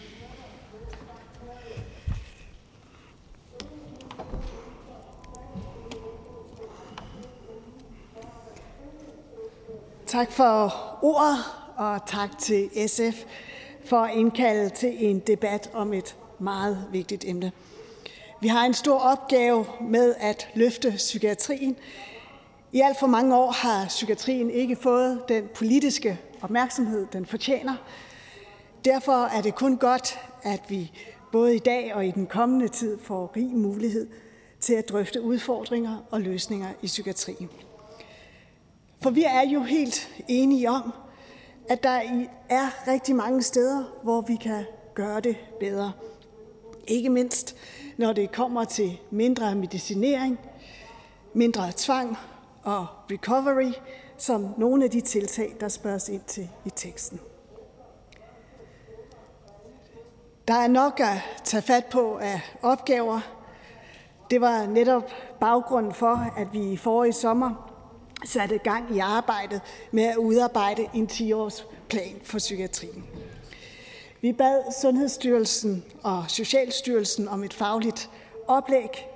Tak for ordet, og tak til SF for at indkalde til en debat om et meget vigtigt emne. Vi har en stor opgave med at løfte psykiatrien. I alt for mange år har psykiatrien ikke fået den politiske opmærksomhed, den fortjener. Derfor er det kun godt, at vi både i dag og i den kommende tid får rig mulighed til at drøfte udfordringer og løsninger i psykiatrien. For vi er jo helt enige om, at der er rigtig mange steder, hvor vi kan gøre det bedre. Ikke mindst, når det kommer til mindre medicinering, mindre tvang og recovery, som nogle af de tiltag, der spørges ind til i teksten. Der er nok at tage fat på af opgaver. Det var netop baggrunden for, at vi i forrige sommer satte gang i arbejdet med at udarbejde en 10-årsplan for psykiatrien. Vi bad Sundhedsstyrelsen og Socialstyrelsen om et fagligt oplæg.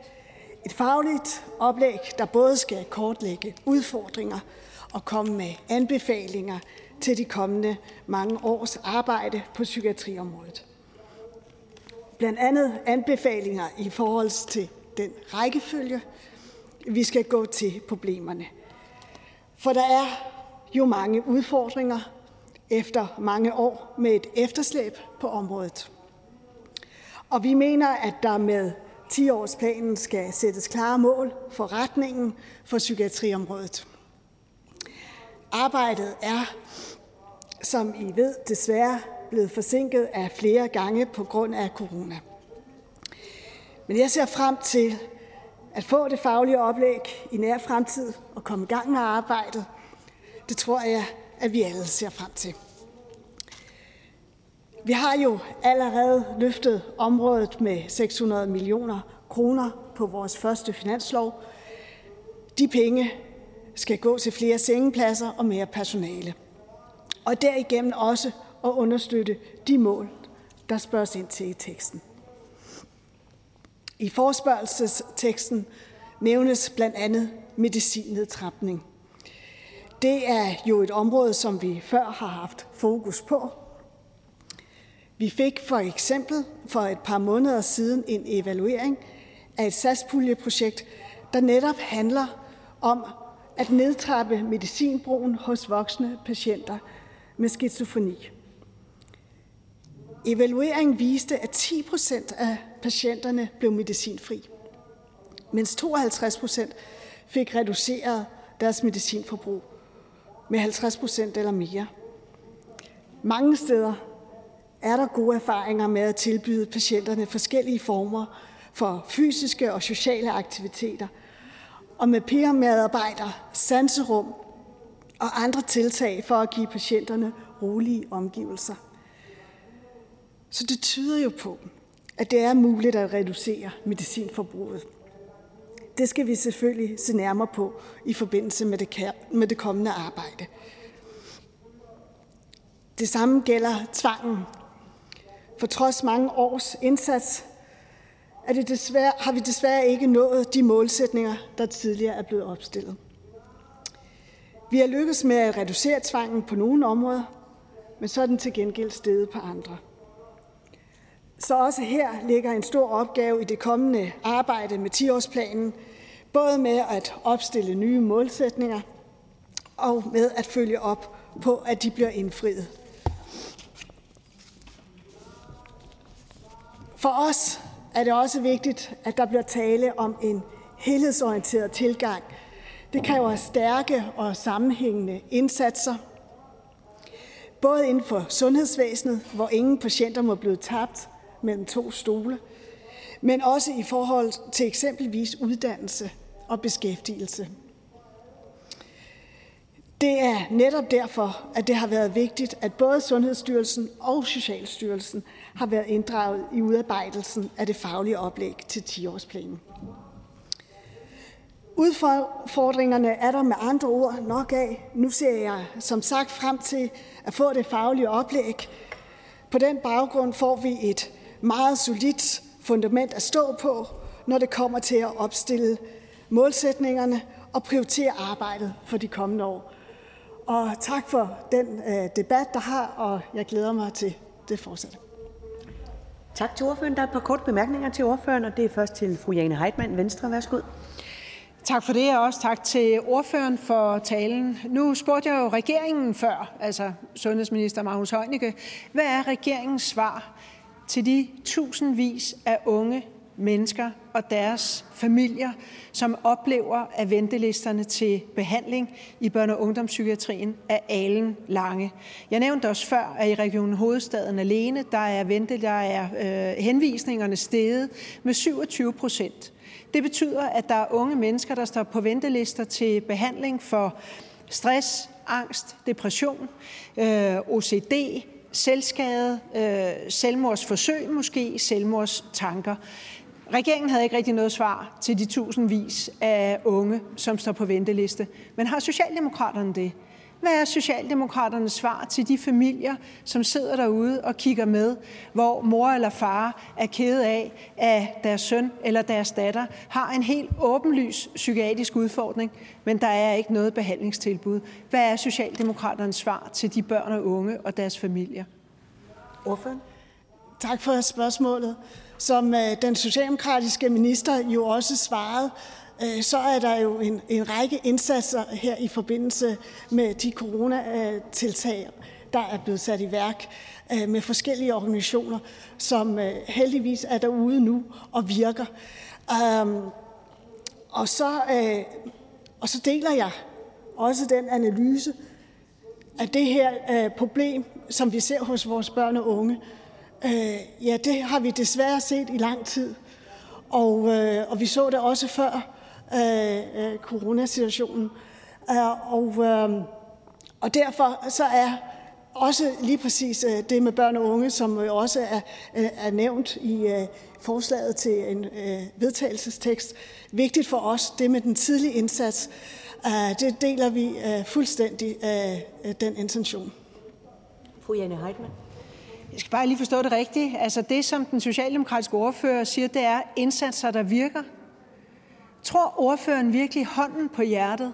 Et fagligt oplæg, der både skal kortlægge udfordringer og komme med anbefalinger til de kommende mange års arbejde på psykiatriområdet. Blandt andet anbefalinger i forhold til den rækkefølge, vi skal gå til problemerne. For der er jo mange udfordringer efter mange år med et efterslæb på området. Og vi mener, at der med 10-årsplanen skal sættes klare mål for retningen for psykiatriområdet. Arbejdet er, som I ved, desværre blevet forsinket af flere gange på grund af corona. Men jeg ser frem til at få det faglige oplæg i nær fremtid og komme i gang med arbejdet. Det tror jeg, at vi alle ser frem til. Vi har jo allerede løftet området med 600 millioner kroner på vores første finanslov. De penge skal gå til flere sengepladser og mere personale. Og derigennem også at understøtte de mål, der spørges ind til i teksten. I forspørgelsesteksten nævnes blandt andet medicinnedtrapning. Det er jo et område, som vi før har haft fokus på. Vi fik for eksempel for et par måneder siden en evaluering af et SAS-puljeprojekt, der netop handler om at nedtrappe medicinbrugen hos voksne patienter med skizofreni. Evalueringen viste, at 10 procent af patienterne blev medicinfri, mens 52 procent fik reduceret deres medicinforbrug med 50 procent eller mere. Mange steder er der gode erfaringer med at tilbyde patienterne forskellige former for fysiske og sociale aktiviteter, og med peer-medarbejdere, sanserum og andre tiltag for at give patienterne rolige omgivelser. Så det tyder jo på, at det er muligt at reducere medicinforbruget. Det skal vi selvfølgelig se nærmere på i forbindelse med det, med det kommende arbejde. Det samme gælder tvangen. For trods mange års indsats er det desværre, har vi desværre ikke nået de målsætninger, der tidligere er blevet opstillet. Vi har lykkes med at reducere tvangen på nogle områder, men så er den til gengæld steget på andre. Så også her ligger en stor opgave i det kommende arbejde med 10-årsplanen, både med at opstille nye målsætninger og med at følge op på, at de bliver indfriet. For os er det også vigtigt, at der bliver tale om en helhedsorienteret tilgang. Det kræver stærke og sammenhængende indsatser, både inden for sundhedsvæsenet, hvor ingen patienter må blive tabt, mellem to stole, men også i forhold til eksempelvis uddannelse og beskæftigelse. Det er netop derfor, at det har været vigtigt, at både Sundhedsstyrelsen og Socialstyrelsen har været inddraget i udarbejdelsen af det faglige oplæg til 10-årsplanen. Udfordringerne er der med andre ord nok af. Nu ser jeg som sagt frem til at få det faglige oplæg. På den baggrund får vi et meget solidt fundament at stå på, når det kommer til at opstille målsætningerne og prioritere arbejdet for de kommende år. Og tak for den øh, debat, der har, og jeg glæder mig til det fortsatte. Tak til ordføreren. Der er et par korte bemærkninger til ordføreren, og det er først til fru Jane Heitmann, Venstre. Værsgo. Tak for det, og også tak til ordføreren for talen. Nu spurgte jeg jo regeringen før, altså sundhedsminister Magnus Heunicke, hvad er regeringens svar til de tusindvis af unge mennesker og deres familier, som oplever, at ventelisterne til behandling i børne- og ungdomspsykiatrien er alen lange. Jeg nævnte også før, at i Region Hovedstaden alene der er, vente, der er øh, henvisningerne steget med 27 procent. Det betyder, at der er unge mennesker, der står på ventelister til behandling for stress, angst, depression, øh, OCD, selvskade, øh, selvmordsforsøg måske, selvmordstanker. Regeringen havde ikke rigtig noget svar til de tusindvis af unge, som står på venteliste. Men har Socialdemokraterne det? Hvad er Socialdemokraternes svar til de familier, som sidder derude og kigger med, hvor mor eller far er ked af, at deres søn eller deres datter har en helt åbenlys psykiatrisk udfordring, men der er ikke noget behandlingstilbud? Hvad er Socialdemokraternes svar til de børn og unge og deres familier? Ordføren. Tak for spørgsmålet. Som øh, den socialdemokratiske minister jo også svarede, øh, så er der jo en, en række indsatser her i forbindelse med de coronatiltag, der er blevet sat i værk øh, med forskellige organisationer, som øh, heldigvis er derude nu og virker. Um, og så, øh, og så deler jeg også den analyse, at det her øh, problem, som vi ser hos vores børn og unge, Øh, ja, det har vi desværre set i lang tid. Og, øh, og vi så det også før øh, øh, coronasituationen. Øh, og, øh, og derfor så er også lige præcis øh, det med børn og unge, som jo også er, øh, er nævnt i øh, forslaget til en øh, vedtagelsestekst, vigtigt for os, det med den tidlige indsats. Øh, det deler vi øh, fuldstændig øh, øh den intention. Fru Jane Heidmann. Jeg skal bare lige forstå det rigtigt. Altså det, som den socialdemokratiske ordfører siger, det er indsatser, der virker. Tror ordføreren virkelig hånden på hjertet?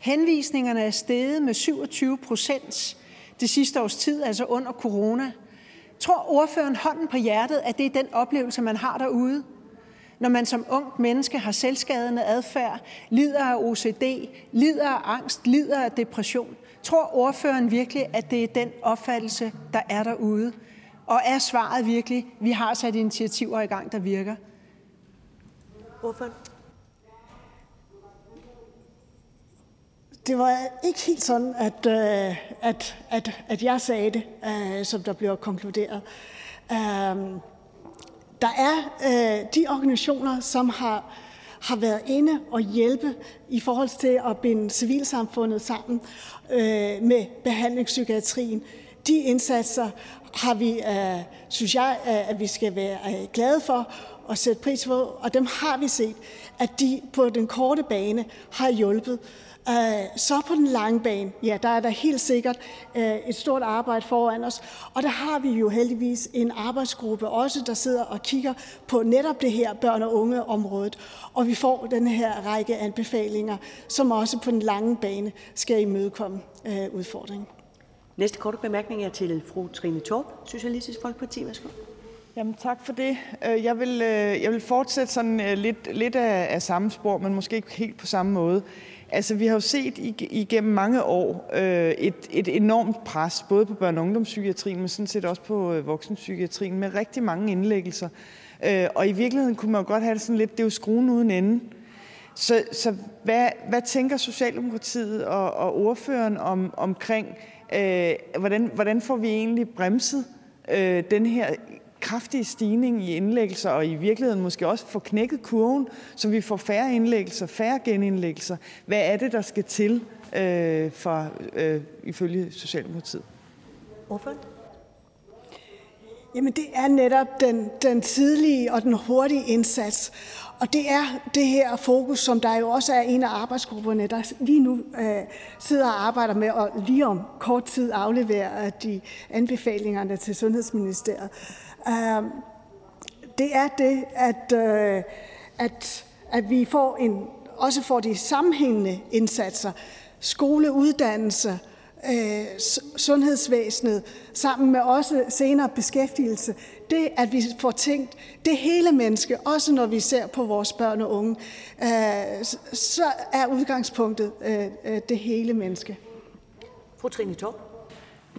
Henvisningerne er steget med 27 procent det sidste års tid, altså under corona. Tror ordføreren hånden på hjertet, at det er den oplevelse, man har derude? Når man som ung menneske har selvskadende adfærd, lider af OCD, lider af angst, lider af depression. Tror ordføreren virkelig, at det er den opfattelse, der er derude? Og er svaret virkelig, at vi har sat initiativer i gang, der virker? Ordføren. Det var ikke helt sådan, at, øh, at, at, at jeg sagde det, øh, som der blev konkluderet. Øhm, der er øh, de organisationer, som har, har været inde og hjælpe i forhold til at binde civilsamfundet sammen øh, med behandlingspsykiatrien. De indsatser har vi, øh, synes jeg, øh, at vi skal være øh, glade for og sætte pris på, og dem har vi set, at de på den korte bane har hjulpet. Så på den lange bane, ja, der er der helt sikkert et stort arbejde foran os, og der har vi jo heldigvis en arbejdsgruppe også, der sidder og kigger på netop det her børn- og ungeområdet, og vi får den her række anbefalinger, som også på den lange bane skal imødekomme udfordringen. Næste korte bemærkning er til fru Trine Torp, Socialistisk Folkeparti. Værsgo. Jamen, tak for det. Øh, jeg vil, øh, jeg vil fortsætte sådan øh, lidt, lidt af, af samme spor, men måske ikke helt på samme måde. Altså, vi har jo set igennem mange år øh, et, et enormt pres, både på børne- og ungdomspsykiatrien, men sådan set også på øh, voksenpsykiatrien, med rigtig mange indlæggelser. Øh, og i virkeligheden kunne man jo godt have det sådan lidt, det er jo skruen uden ende. Så, så hvad, hvad tænker Socialdemokratiet og, og ordføreren om, omkring Øh, hvordan, hvordan får vi egentlig bremset øh, den her kraftige stigning i indlæggelser, og i virkeligheden måske også få knækket kurven, så vi får færre indlæggelser, færre genindlæggelser. Hvad er det, der skal til øh, for, øh, ifølge Socialdemokratiet? Hvorfor? Jamen det er netop den, den tidlige og den hurtige indsats. Og det er det her fokus, som der jo også er en af arbejdsgrupperne, der lige nu øh, sidder og arbejder med og lige om kort tid afleverer øh, de anbefalingerne til Sundhedsministeriet. Øh, det er det, at, øh, at, at vi får en, også får de sammenhængende indsatser, skoleuddannelse, øh, sundhedsvæsenet, sammen med også senere beskæftigelse. Det, at vi får tænkt det hele menneske, også når vi ser på vores børn og unge, øh, så er udgangspunktet øh, øh, det hele menneske. Fru Trine Torp.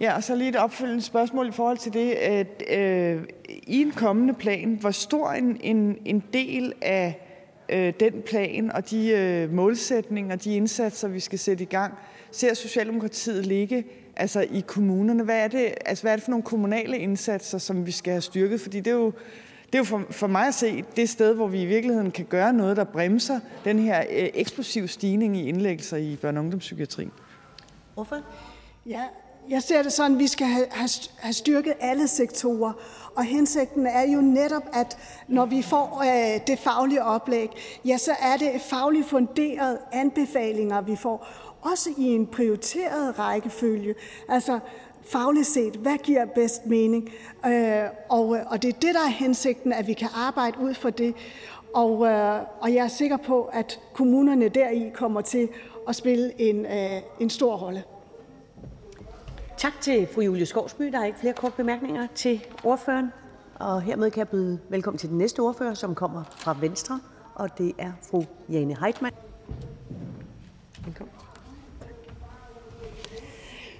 Ja, og så lige et opfølgende spørgsmål i forhold til det. At, øh, I en kommende plan, hvor stor en, en, en del af øh, den plan og de øh, målsætninger og de indsatser, vi skal sætte i gang, ser Socialdemokratiet ligge altså i kommunerne? Hvad er, det, altså, hvad er det for nogle kommunale indsatser, som vi skal have styrket? Fordi det er jo, det er jo for, for mig at se det sted, hvor vi i virkeligheden kan gøre noget, der bremser den her øh, eksplosiv stigning i indlæggelser i børne- og ungdomspsykiatrien. Hvorfor? Ja, jeg ser det sådan, at vi skal have, have styrket alle sektorer. Og hensigten er jo netop, at når vi får øh, det faglige oplæg, ja, så er det fagligt funderede anbefalinger, vi får. Også i en prioriteret rækkefølge. Altså fagligt set, hvad giver bedst mening? Øh, og, øh, og det er det, der er hensigten, at vi kan arbejde ud for det. Og, øh, og jeg er sikker på, at kommunerne deri kommer til at spille en, øh, en stor rolle. Tak til fru Julie Skovsby. Der er ikke flere korte bemærkninger til ordføreren. Og hermed kan jeg byde velkommen til den næste ordfører, som kommer fra Venstre, og det er fru Jane Heitmann. Velkommen.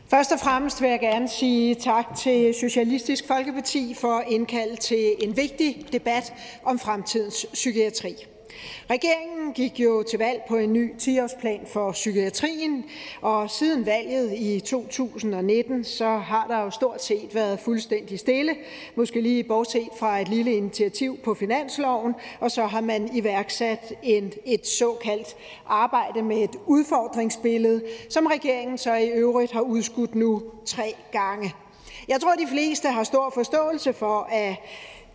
Først og fremmest vil jeg gerne sige tak til Socialistisk Folkeparti for at indkalde til en vigtig debat om fremtidens psykiatri. Regeringen gik jo til valg på en ny 10-årsplan for psykiatrien, og siden valget i 2019 så har der jo stort set været fuldstændig stille, måske lige bortset fra et lille initiativ på finansloven, og så har man iværksat en, et såkaldt arbejde med et udfordringsbillede, som regeringen så i øvrigt har udskudt nu tre gange. Jeg tror, de fleste har stor forståelse for, at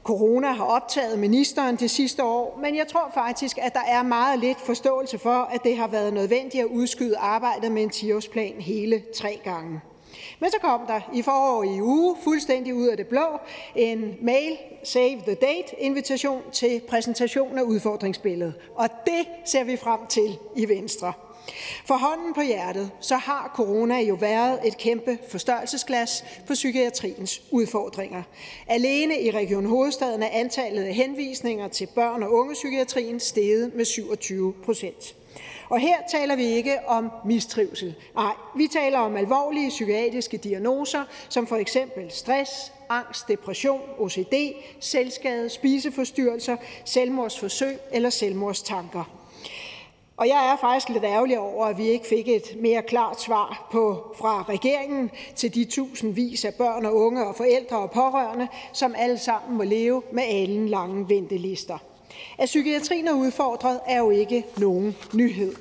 Corona har optaget ministeren det sidste år, men jeg tror faktisk, at der er meget lidt forståelse for, at det har været nødvendigt at udskyde arbejdet med en 10-årsplan hele tre gange. Men så kom der i foråret i uge, fuldstændig ud af det blå, en mail, save the date, invitation til præsentation af udfordringsbilledet. Og det ser vi frem til i Venstre. For hånden på hjertet, så har corona jo været et kæmpe forstørrelsesglas på psykiatriens udfordringer. Alene i Region Hovedstaden er antallet af henvisninger til børn- og ungepsykiatrien steget med 27 procent. Og her taler vi ikke om mistrivsel. Nej, vi taler om alvorlige psykiatriske diagnoser, som for eksempel stress, angst, depression, OCD, selvskade, spiseforstyrrelser, selvmordsforsøg eller selvmordstanker. Og jeg er faktisk lidt ærgerlig over, at vi ikke fik et mere klart svar på, fra regeringen til de tusindvis af børn og unge og forældre og pårørende, som alle sammen må leve med alen lange ventelister. At psykiatrien er udfordret, er jo ikke nogen nyhed.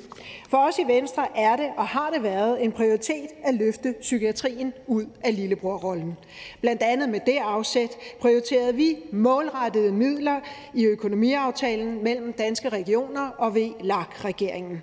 For os i Venstre er det og har det været en prioritet at løfte psykiatrien ud af lillebrorrollen. Blandt andet med det afsæt prioriterede vi målrettede midler i økonomiaftalen mellem danske regioner og VLAG-regeringen.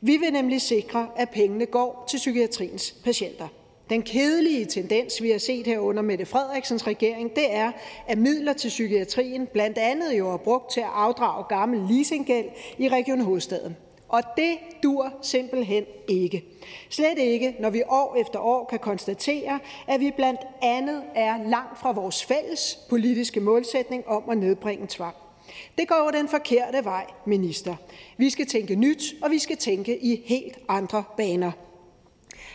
Vi vil nemlig sikre, at pengene går til psykiatriens patienter. Den kedelige tendens, vi har set her under Mette Frederiksens regering, det er, at midler til psykiatrien blandt andet jo er brugt til at afdrage gammel leasinggæld i Region Hovedstaden. Og det dur simpelthen ikke. Slet ikke, når vi år efter år kan konstatere, at vi blandt andet er langt fra vores fælles politiske målsætning om at nedbringe tvang. Det går den forkerte vej, minister. Vi skal tænke nyt, og vi skal tænke i helt andre baner.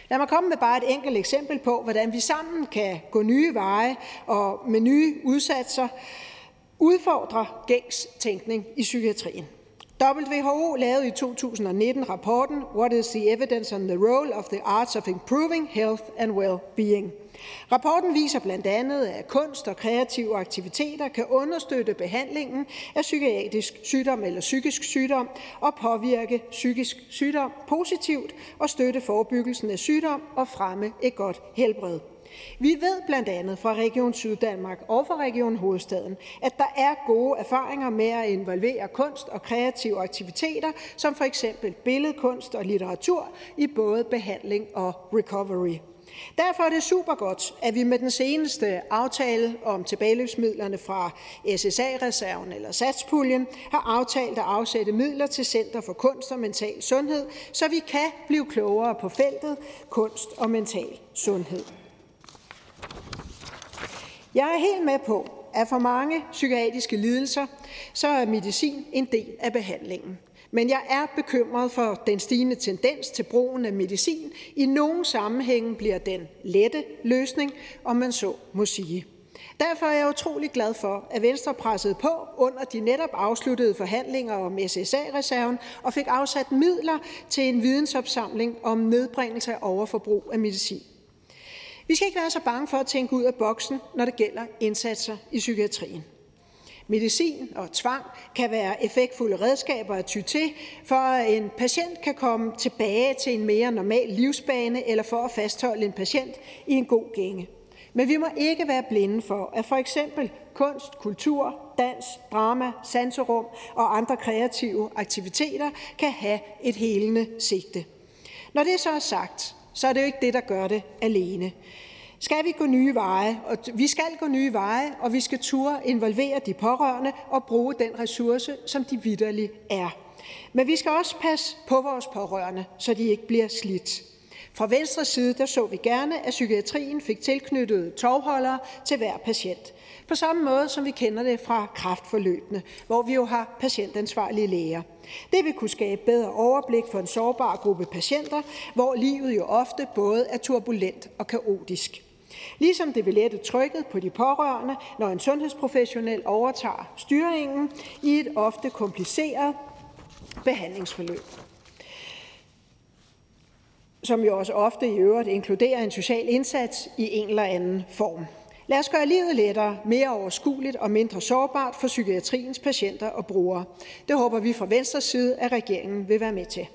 Lad mig komme med bare et enkelt eksempel på, hvordan vi sammen kan gå nye veje og med nye udsatser udfordre gængs tænkning i psykiatrien. WHO lavede i 2019 rapporten What is the evidence on the role of the arts of improving health and well-being? Rapporten viser blandt andet, at kunst og kreative aktiviteter kan understøtte behandlingen af psykiatrisk sygdom eller psykisk sygdom og påvirke psykisk sygdom positivt og støtte forebyggelsen af sygdom og fremme et godt helbred. Vi ved blandt andet fra Region Syddanmark og fra Region Hovedstaden, at der er gode erfaringer med at involvere kunst og kreative aktiviteter, som for eksempel billedkunst og litteratur, i både behandling og recovery. Derfor er det super godt, at vi med den seneste aftale om tilbageløbsmidlerne fra SSA-reserven eller satspuljen har aftalt at afsætte midler til Center for Kunst og Mental Sundhed, så vi kan blive klogere på feltet kunst og mental sundhed. Jeg er helt med på, at for mange psykiatriske lidelser, så er medicin en del af behandlingen. Men jeg er bekymret for den stigende tendens til brugen af medicin. I nogle sammenhænge bliver den lette løsning, om man så må sige. Derfor er jeg utrolig glad for, at Venstre pressede på under de netop afsluttede forhandlinger om SSA-reserven og fik afsat midler til en vidensopsamling om nedbringelse af overforbrug af medicin. Vi skal ikke være så bange for at tænke ud af boksen, når det gælder indsatser i psykiatrien. Medicin og tvang kan være effektfulde redskaber at ty til, for at en patient kan komme tilbage til en mere normal livsbane eller for at fastholde en patient i en god gænge. Men vi må ikke være blinde for, at for eksempel kunst, kultur, dans, drama, sanserum og andre kreative aktiviteter kan have et helende sigte. Når det så er sagt, så er det jo ikke det, der gør det alene. Skal vi gå nye veje, og vi skal gå nye veje, og vi skal turde involvere de pårørende og bruge den ressource, som de vidderligt er. Men vi skal også passe på vores pårørende, så de ikke bliver slidt. Fra venstre side der så vi gerne, at psykiatrien fik tilknyttet tovholdere til hver patient. På samme måde som vi kender det fra kraftforløbene, hvor vi jo har patientansvarlige læger. Det vil kunne skabe bedre overblik for en sårbar gruppe patienter, hvor livet jo ofte både er turbulent og kaotisk. Ligesom det vil lette trykket på de pårørende, når en sundhedsprofessionel overtager styringen i et ofte kompliceret behandlingsforløb som jo også ofte i øvrigt inkluderer en social indsats i en eller anden form. Lad os gøre livet lettere, mere overskueligt og mindre sårbart for psykiatriens patienter og brugere. Det håber vi fra Venstres side, at regeringen vil være med til.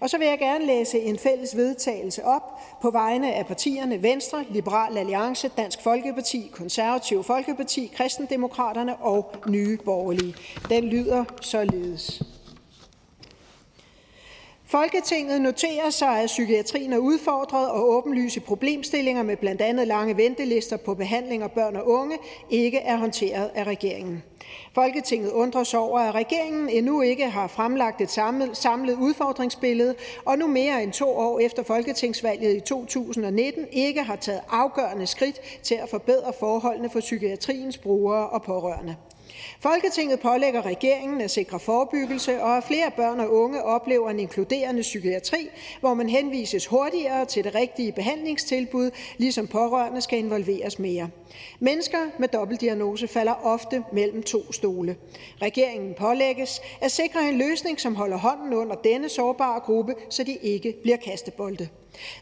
Og så vil jeg gerne læse en fælles vedtagelse op på vegne af partierne Venstre, Liberal Alliance, Dansk Folkeparti, Konservativ Folkeparti, Kristendemokraterne og Nye Borgerlige. Den lyder således. Folketinget noterer sig, at psykiatrien er udfordret, og åbenlyse problemstillinger med blandt andet lange ventelister på behandling af børn og unge ikke er håndteret af regeringen. Folketinget undrer sig over, at regeringen endnu ikke har fremlagt et samlet, samlet udfordringsbillede, og nu mere end to år efter folketingsvalget i 2019 ikke har taget afgørende skridt til at forbedre forholdene for psykiatriens brugere og pårørende. Folketinget pålægger regeringen at sikre forebyggelse, og at flere børn og unge oplever en inkluderende psykiatri, hvor man henvises hurtigere til det rigtige behandlingstilbud, ligesom pårørende skal involveres mere. Mennesker med dobbeltdiagnose falder ofte mellem to stole. Regeringen pålægges at sikre en løsning, som holder hånden under denne sårbare gruppe, så de ikke bliver kastebolde.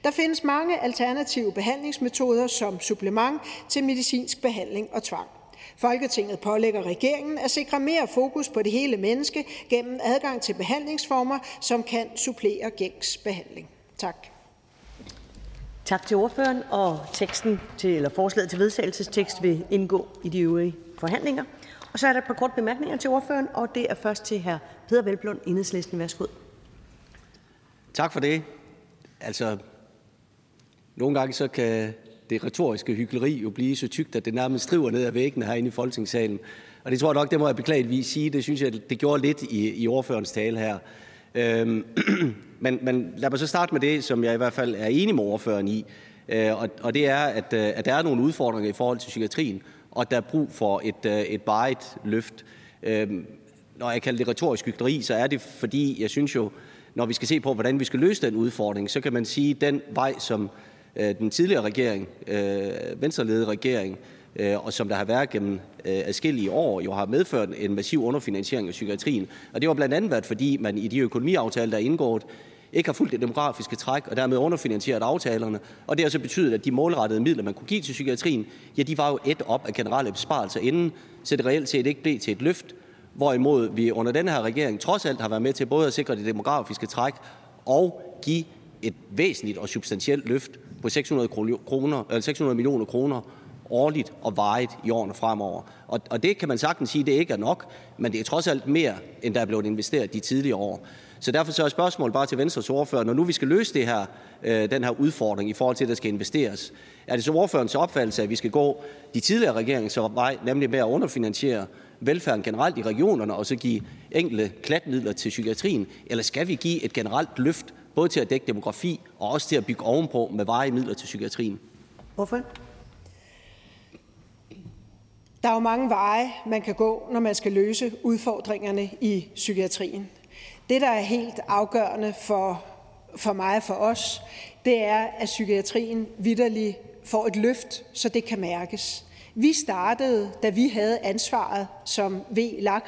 Der findes mange alternative behandlingsmetoder som supplement til medicinsk behandling og tvang. Folketinget pålægger regeringen at sikre mere fokus på det hele menneske gennem adgang til behandlingsformer, som kan supplere gængs behandling. Tak. Tak til ordføreren, og teksten til, eller forslaget til vedtagelsestekst vil indgå i de øvrige forhandlinger. Og så er der et par kort bemærkninger til ordføreren, og det er først til hr. Peter Velblund, Enhedslisten. Værsgo. Tak for det. Altså, nogle gange så kan det retoriske hykleri jo blive så tykt, at det nærmest skriver ned ad væggene herinde i Folketingssalen. Og det tror jeg nok, det må jeg beklageligvis sige. Det synes jeg, det gjorde lidt i, i ordførens tale her. Øhm, men, men lad mig så starte med det, som jeg i hvert fald er enig med ordføreren i. Øh, og, og det er, at, øh, at der er nogle udfordringer i forhold til psykiatrien, og at der er brug for et, øh, et varigt løft. Øhm, når jeg kalder det retorisk hykleri, så er det fordi, jeg synes jo, når vi skal se på, hvordan vi skal løse den udfordring, så kan man sige, at den vej, som Øh, den tidligere regering, øh, venstreledede regering, øh, og som der har været gennem adskillige år, jo har medført en massiv underfinansiering af psykiatrien. Og det var blandt andet været, fordi man i de økonomiaftaler, der er indgået, ikke har fulgt det demografiske træk og dermed underfinansieret aftalerne. Og det har så betydet, at de målrettede midler, man kunne give til psykiatrien, ja, de var jo et op af generelle besparelser inden, så det reelt set ikke blev til et løft. Hvorimod vi under den her regering trods alt har været med til både at sikre det demografiske træk og give et væsentligt og substantielt løft på 600 millioner kroner årligt og varigt i årene fremover. Og det kan man sagtens sige det ikke er nok, men det er trods alt mere, end der er blevet investeret de tidligere år. Så derfor så er spørgsmålet bare til Venstres ordfører, når nu vi skal løse det her, øh, den her udfordring i forhold til, at der skal investeres, er det så ordførens opfattelse, at vi skal gå de tidligere regeringers vej, nemlig med at underfinansiere velfærden generelt i regionerne og så give enkelte klatmidler til psykiatrien, eller skal vi give et generelt løft både til at dække demografi og også til at bygge ovenpå med varige midler til psykiatrien? Hvorfor? Der er jo mange veje, man kan gå, når man skal løse udfordringerne i psykiatrien. Det, der er helt afgørende for, for mig og for os, det er, at psykiatrien vidderligt får et løft, så det kan mærkes. Vi startede, da vi havde ansvaret som v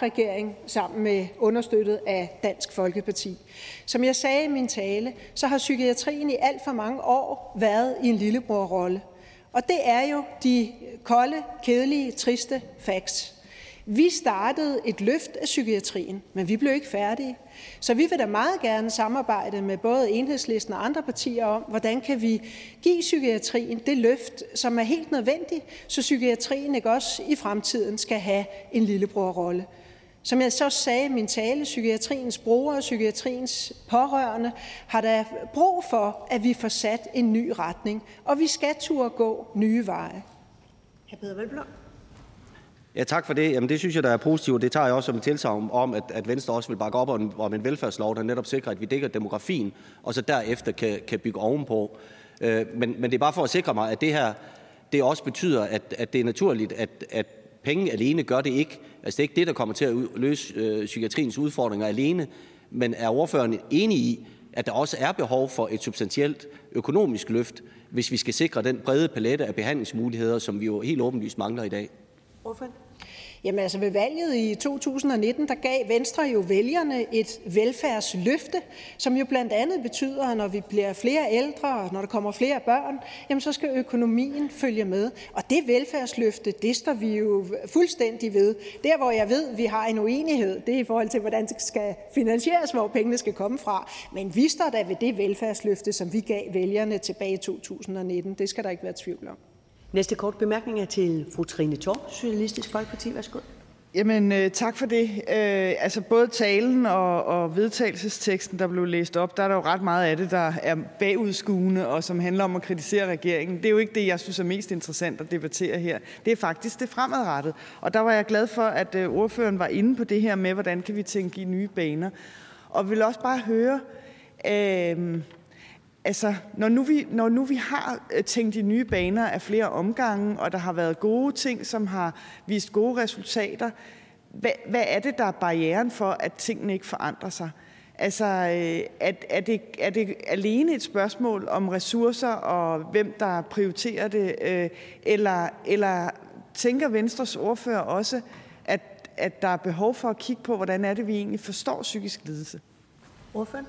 regering sammen med understøttet af Dansk Folkeparti. Som jeg sagde i min tale, så har psykiatrien i alt for mange år været i en lillebrorrolle. Og det er jo de kolde, kedelige, triste facts. Vi startede et løft af psykiatrien, men vi blev ikke færdige. Så vi vil da meget gerne samarbejde med både Enhedslisten og andre partier om, hvordan kan vi give psykiatrien det løft, som er helt nødvendigt, så psykiatrien ikke også i fremtiden skal have en lillebrorrolle. Som jeg så sagde i min tale, psykiatriens brugere og psykiatriens pårørende har der brug for, at vi får sat en ny retning, og vi skal turde gå nye veje. Hr. Peder Velblom. Ja, tak for det. Jamen, det synes jeg, der er positivt. Det tager jeg også som et tilsagn om, at, at Venstre også vil bakke op om, om en velfærdslov, der netop sikrer, at vi dækker demografien, og så derefter kan, kan bygge ovenpå. Øh, men, men det er bare for at sikre mig, at det her det også betyder, at, at det er naturligt, at, at penge alene gør det ikke. Altså, det er ikke det, der kommer til at løse øh, psykiatriens udfordringer alene. Men er ordføreren enig i, at der også er behov for et substantielt økonomisk løft, hvis vi skal sikre den brede palette af behandlingsmuligheder, som vi jo helt åbenlyst mangler i dag? Ordføreren. Jamen altså ved valget i 2019, der gav Venstre jo vælgerne et velfærdsløfte, som jo blandt andet betyder, at når vi bliver flere ældre, og når der kommer flere børn, jamen så skal økonomien følge med. Og det velfærdsløfte, det står vi jo fuldstændig ved. Der, hvor jeg ved, vi har en uenighed, det er i forhold til, hvordan det skal finansieres, hvor pengene skal komme fra. Men vi står da ved det velfærdsløfte, som vi gav vælgerne tilbage i 2019. Det skal der ikke være tvivl om. Næste kort bemærkning er til fru Trine Torp, Socialistisk Folkeparti. Værsgo. Jamen, øh, tak for det. Øh, altså både talen og, og vedtagelsesteksten, der blev læst op, der er der jo ret meget af det, der er bagudskuende og som handler om at kritisere regeringen. Det er jo ikke det, jeg synes er mest interessant at debattere her. Det er faktisk det fremadrettet. Og der var jeg glad for, at øh, ordføreren var inde på det her med, hvordan kan vi tænke i nye baner. Og vil også bare høre, øh, Altså, når nu, vi, når nu vi har øh, tænkt i nye baner af flere omgange, og der har været gode ting, som har vist gode resultater, hvad, hvad er det, der er barrieren for, at tingene ikke forandrer sig? Altså, øh, er, er, det, er det alene et spørgsmål om ressourcer og hvem, der prioriterer det? Øh, eller, eller tænker Venstres ordfører også, at, at der er behov for at kigge på, hvordan er det, vi egentlig forstår psykisk lidelse? Ordfører?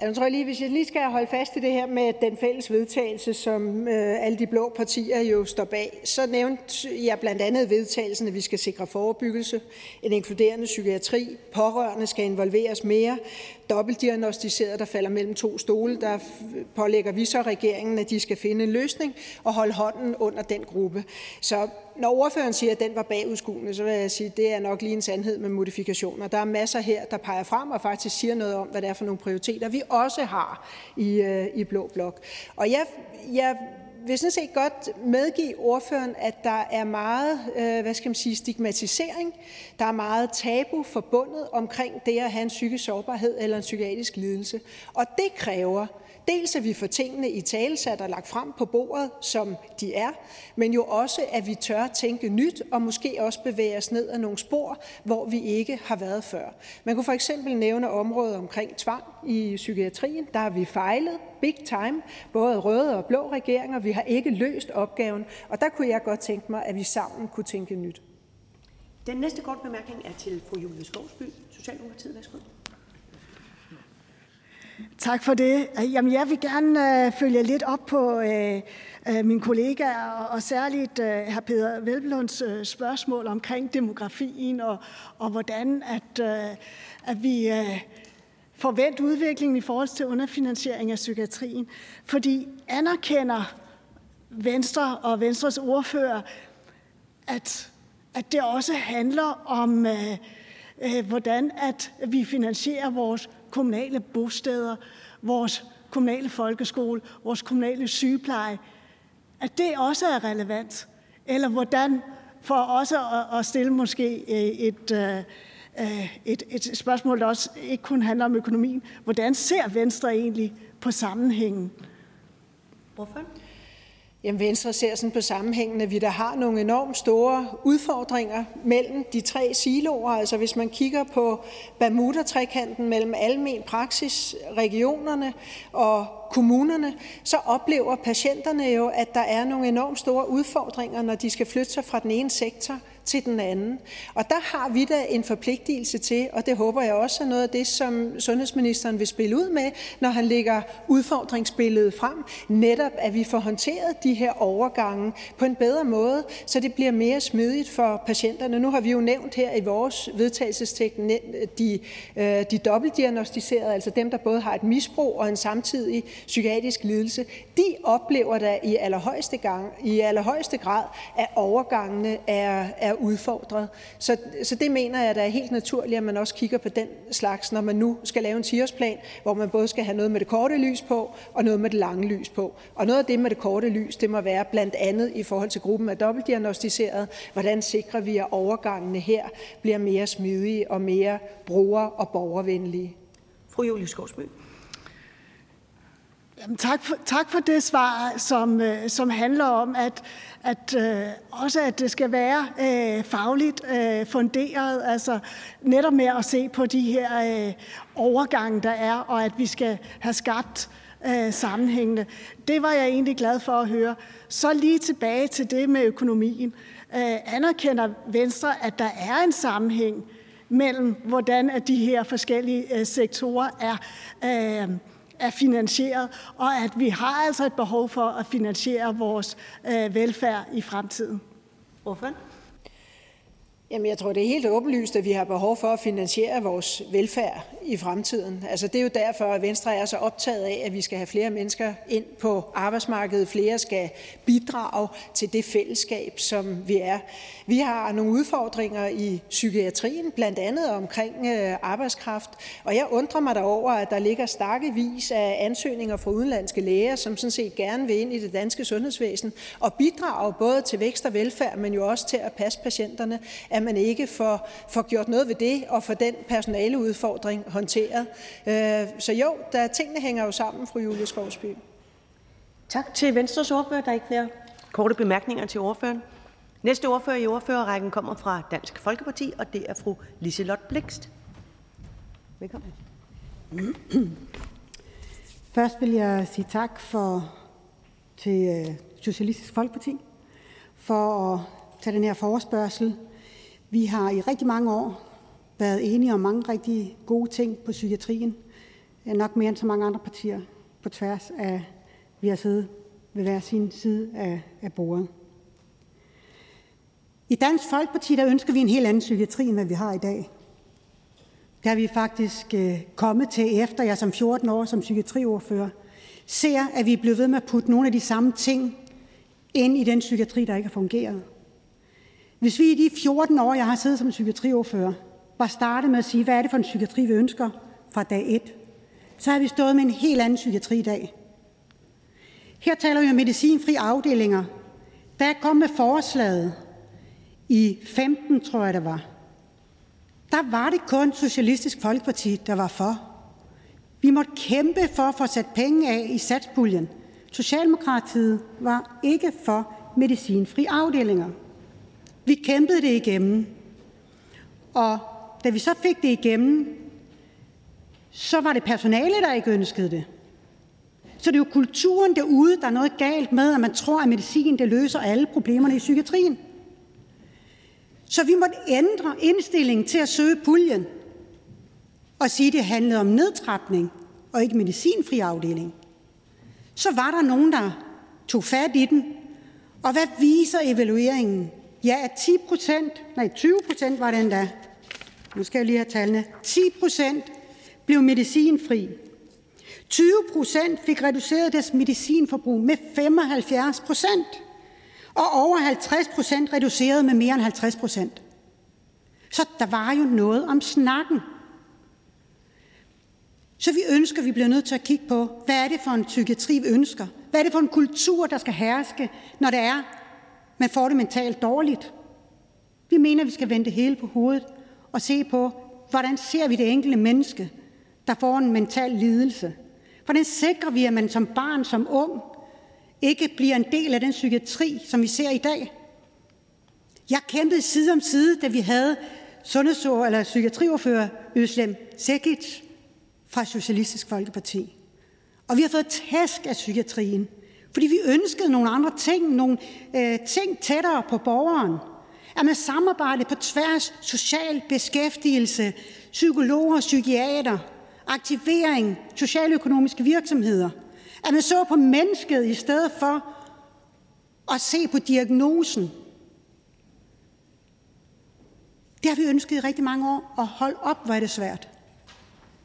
Jeg tror lige, hvis jeg lige skal holde fast i det her med den fælles vedtagelse, som øh, alle de blå partier jo står bag, så nævnte jeg blandt andet vedtagelsen, at vi skal sikre forebyggelse, en inkluderende psykiatri, pårørende skal involveres mere, dobbeltdiagnostiseret, der falder mellem to stole, der pålægger vi så regeringen, at de skal finde en løsning og holde hånden under den gruppe. Så når ordføreren siger, at den var bagudskuende, så vil jeg sige, at det er nok lige en sandhed med modifikationer. Der er masser her, der peger frem og faktisk siger noget om, hvad det er for nogle prioriteter, vi også har i, øh, i Blå Blok. Og jeg, jeg vil sådan set godt medgive ordføreren, at der er meget øh, hvad skal man sige, stigmatisering, der er meget tabu forbundet omkring det at have en psykisk sårbarhed eller en psykiatrisk lidelse. Og det kræver, dels at vi får tingene i talesat og lagt frem på bordet, som de er, men jo også, at vi tør tænke nyt og måske også bevæge os ned ad nogle spor, hvor vi ikke har været før. Man kunne for eksempel nævne området omkring tvang i psykiatrien. Der har vi fejlet big time, både røde og blå regeringer. Vi har ikke løst opgaven, og der kunne jeg godt tænke mig, at vi sammen kunne tænke nyt. Den næste kort bemærkning er til fru Julie Skovsby, Socialdemokratiet. Værsgo. Tak for det. Jamen, jeg vil gerne øh, følge lidt op på øh, øh, mine kollegaer, og særligt øh, hr. Peter Velblunds øh, spørgsmål omkring demografien, og, og hvordan at, øh, at vi øh, forventer udviklingen i forhold til underfinansiering af psykiatrien. Fordi anerkender Venstre og Venstres ordfører, at, at det også handler om, øh, øh, hvordan at vi finansierer vores kommunale bosteder, vores kommunale folkeskole, vores kommunale sygepleje, at det også er relevant? Eller hvordan, for også at stille måske øh, et, øh, øh, et, et spørgsmål, der også ikke kun handler om økonomien, hvordan ser Venstre egentlig på sammenhængen? Hvorfor? Jamen, Venstre ser sådan på sammenhængen, at vi der har nogle enormt store udfordringer mellem de tre siloer. Altså hvis man kigger på Bermuda-trekanten mellem almen praksis, regionerne og kommunerne, så oplever patienterne jo, at der er nogle enormt store udfordringer, når de skal flytte sig fra den ene sektor til den anden. Og der har vi da en forpligtelse til, og det håber jeg også er noget af det, som sundhedsministeren vil spille ud med, når han lægger udfordringsbilledet frem, netop at vi får håndteret de her overgange på en bedre måde, så det bliver mere smidigt for patienterne. Nu har vi jo nævnt her i vores vedtagelsestekn de, øh, de dobbeltdiagnostiserede, altså dem, der både har et misbrug og en samtidig psykiatrisk lidelse. De oplever da i allerhøjeste, gang, i allerhøjeste grad, at overgangene er, er udfordret. Så, så det mener jeg, der er helt naturligt, at man også kigger på den slags, når man nu skal lave en 10-årsplan, hvor man både skal have noget med det korte lys på og noget med det lange lys på. Og noget af det med det korte lys, det må være blandt andet i forhold til gruppen af dobbeltdiagnostiseret. Hvordan sikrer vi, at overgangene her bliver mere smidige og mere bruger- og borgervenlige? Fru Julie Skovsby. Jamen, tak, for, tak for det svar, som, øh, som handler om, at, at øh, også at det skal være øh, fagligt øh, funderet, altså netop med at se på de her øh, overgange, der er, og at vi skal have skabt øh, sammenhængende. Det var jeg egentlig glad for at høre. Så lige tilbage til det med økonomien. Øh, anerkender Venstre, at der er en sammenhæng mellem, hvordan at de her forskellige øh, sektorer er øh, er finansieret, og at vi har altså et behov for at finansiere vores øh, velfærd i fremtiden. Hvorfor? Jamen, jeg tror, det er helt åbenlyst, at vi har behov for at finansiere vores velfærd i fremtiden. Altså, det er jo derfor, at Venstre er så optaget af, at vi skal have flere mennesker ind på arbejdsmarkedet. Flere skal bidrage til det fællesskab, som vi er. Vi har nogle udfordringer i psykiatrien, blandt andet omkring øh, arbejdskraft. Og jeg undrer mig derover, at der ligger stakkevis af ansøgninger fra udenlandske læger, som sådan set gerne vil ind i det danske sundhedsvæsen og bidrage både til vækst og velfærd, men jo også til at passe patienterne, at man ikke får, får gjort noget ved det og får den personaleudfordring håndteret. Øh, så jo, der, tingene hænger jo sammen, fru Julie Skovsby. Tak til Venstres ordfører. Der er ikke flere korte bemærkninger til ordføreren. Næste ordfører i ordførerrækken kommer fra Dansk Folkeparti, og det er fru Liselott Blikst. Velkommen. Først vil jeg sige tak for, til øh, Socialistisk Folkeparti for at tage den her forespørgsel. Vi har i rigtig mange år været enige om mange rigtig gode ting på psykiatrien. Øh, nok mere end så mange andre partier på tværs af, vi har siddet ved hver sin side af, af bordet. I Dansk Folkeparti der ønsker vi en helt anden psykiatri, end hvad vi har i dag. Der er vi faktisk øh, kommet til, efter jeg som 14 år som psykiatriordfører ser, at vi er blevet ved med at putte nogle af de samme ting ind i den psykiatri, der ikke har fungeret. Hvis vi i de 14 år, jeg har siddet som psykiatriordfører, var startet med at sige, hvad er det for en psykiatri, vi ønsker fra dag 1, så har vi stået med en helt anden psykiatri i dag. Her taler vi om medicinfri afdelinger. Da jeg kom med forslaget i 15, tror jeg det var, der var det kun Socialistisk Folkeparti, der var for. Vi måtte kæmpe for at få sat penge af i satspuljen. Socialdemokratiet var ikke for medicinfri afdelinger. Vi kæmpede det igennem. Og da vi så fik det igennem, så var det personale, der ikke ønskede det. Så det er jo kulturen derude, der er noget galt med, at man tror, at medicin det løser alle problemerne i psykiatrien. Så vi måtte ændre indstillingen til at søge puljen og sige, at det handlede om nedtrapning og ikke medicinfri afdeling. Så var der nogen, der tog fat i den. Og hvad viser evalueringen? Ja, at 10 procent, nej 20 procent var det endda, nu skal jeg lige have tallene, 10 procent blev medicinfri. 20 procent fik reduceret deres medicinforbrug med 75 procent og over 50 procent reduceret med mere end 50 procent. Så der var jo noget om snakken. Så vi ønsker, vi bliver nødt til at kigge på, hvad er det for en psykiatri, vi ønsker? Hvad er det for en kultur, der skal herske, når det er, man får det mentalt dårligt? Vi mener, vi skal vende det hele på hovedet og se på, hvordan ser vi det enkelte menneske, der får en mental lidelse? Hvordan sikrer vi, at man som barn, som ung, ikke bliver en del af den psykiatri, som vi ser i dag. Jeg kæmpede side om side, da vi havde sundhedsord eller psykiatriordfører Øslem Sekic fra Socialistisk Folkeparti. Og vi har fået tæsk af psykiatrien, fordi vi ønskede nogle andre ting, nogle øh, ting tættere på borgeren. At man samarbejder på tværs social beskæftigelse, psykologer, psykiater, aktivering, socialøkonomiske virksomheder. At man så på mennesket i stedet for at se på diagnosen. Det har vi ønsket i rigtig mange år, og hold op, hvor er det svært.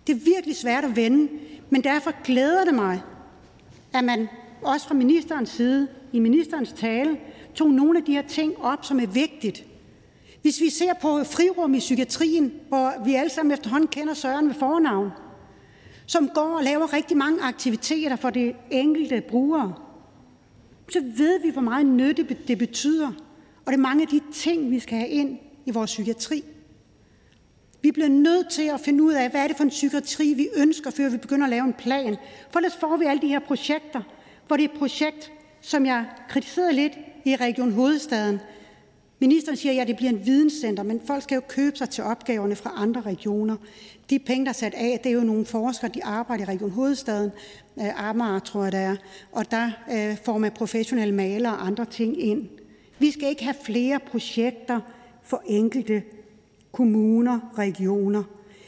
Det er virkelig svært at vende, men derfor glæder det mig, at man også fra ministerens side i ministerens tale tog nogle af de her ting op, som er vigtigt. Hvis vi ser på frirum i psykiatrien, hvor vi alle sammen efterhånden kender Søren ved fornavn, som går og laver rigtig mange aktiviteter for det enkelte brugere, så ved vi, hvor meget nytte det betyder. Og det er mange af de ting, vi skal have ind i vores psykiatri. Vi bliver nødt til at finde ud af, hvad er det for en psykiatri, vi ønsker, før vi begynder at lave en plan. For ellers får vi alle de her projekter, hvor det er et projekt, som jeg kritiserede lidt i Region Hovedstaden. Ministeren siger, at ja, det bliver en videnscenter, men folk skal jo købe sig til opgaverne fra andre regioner. De penge, der er sat af, det er jo nogle forskere, de arbejder i Region Hovedstaden, øh, Amager tror jeg det er, og der øh, får man professionelle malere og andre ting ind. Vi skal ikke have flere projekter for enkelte kommuner, regioner.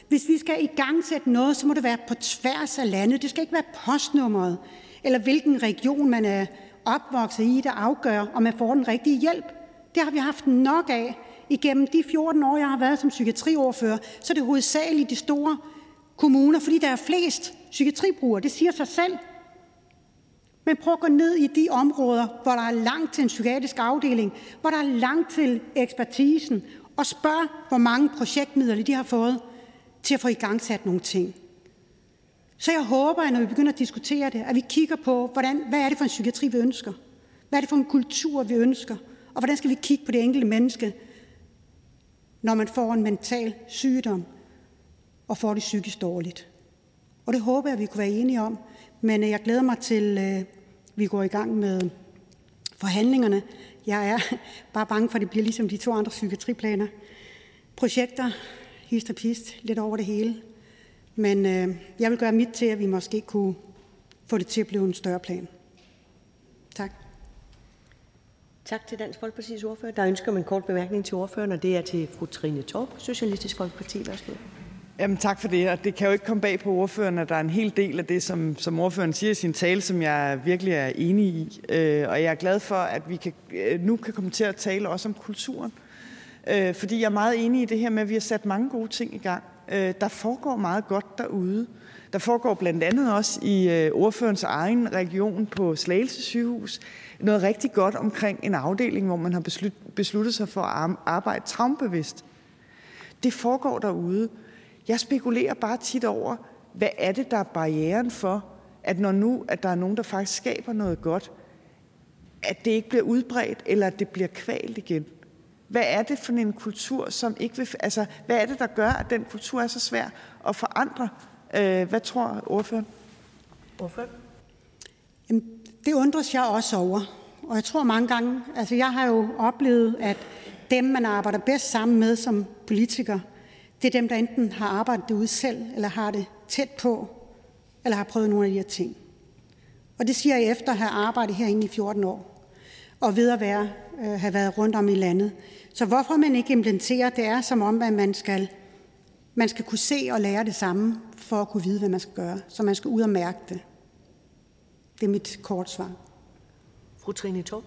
Hvis vi skal i gang sætte noget, så må det være på tværs af landet. Det skal ikke være postnummeret, eller hvilken region man er opvokset i, der afgør, om man får den rigtige hjælp. Det har vi haft nok af igennem de 14 år, jeg har været som psykiatriordfører. Så er det hovedsageligt de store kommuner, fordi der er flest psykiatribrugere. Det siger sig selv. Men prøv at gå ned i de områder, hvor der er langt til en psykiatrisk afdeling, hvor der er langt til ekspertisen, og spørg, hvor mange projektmidler de har fået til at få i gang sat nogle ting. Så jeg håber, at når vi begynder at diskutere det, at vi kigger på, hvordan, hvad er det for en psykiatri, vi ønsker? Hvad er det for en kultur, vi ønsker? Og hvordan skal vi kigge på det enkelte menneske, når man får en mental sygdom og får det psykisk dårligt? Og det håber jeg, at vi kunne være enige om. Men øh, jeg glæder mig til, at vi går i gang med forhandlingerne. Jeg er bare bange for, at det bliver ligesom de to andre psykiatriplaner. Projekter, hist og pist, lidt over det hele. Men øh, jeg vil gøre mit til, at vi måske kunne få det til at blive en større plan. Tak. Tak til Dansk Folkepartis ordfører. Der ønsker man en kort bemærkning til ordføreren, og det er til fru Trine Torp, Socialistisk Folkeparti. Værsgo. Jamen, tak for det, og det kan jo ikke komme bag på ordføreren, at der er en hel del af det, som, som ordføreren siger i sin tale, som jeg virkelig er enig i. Øh, og jeg er glad for, at vi kan, øh, nu kan komme til at tale også om kulturen. Øh, fordi jeg er meget enig i det her med, at vi har sat mange gode ting i gang. Øh, der foregår meget godt derude. Der foregår blandt andet også i øh, ordførens egen region på Slagelse sygehus noget rigtig godt omkring en afdeling, hvor man har besluttet sig for at arbejde traumbevidst. Det foregår derude. Jeg spekulerer bare tit over, hvad er det, der er barrieren for, at når nu at der er nogen, der faktisk skaber noget godt, at det ikke bliver udbredt, eller at det bliver kvalt igen. Hvad er det for en kultur, som ikke vil... Altså, hvad er det, der gør, at den kultur er så svær at forandre? Øh, hvad tror ordføreren? Ordføreren? Jamen, det undres jeg også over. Og jeg tror mange gange... Altså, jeg har jo oplevet, at dem, man arbejder bedst sammen med som politiker, det er dem, der enten har arbejdet ud selv, eller har det tæt på, eller har prøvet nogle af de her ting. Og det siger jeg efter at have arbejdet herinde i 14 år, og ved at være, have været rundt om i landet. Så hvorfor man ikke implementerer, det er som om, at man skal, man skal kunne se og lære det samme, for at kunne vide, hvad man skal gøre. Så man skal ud og mærke det. Det er mit kort svar. Fru Trine Torp.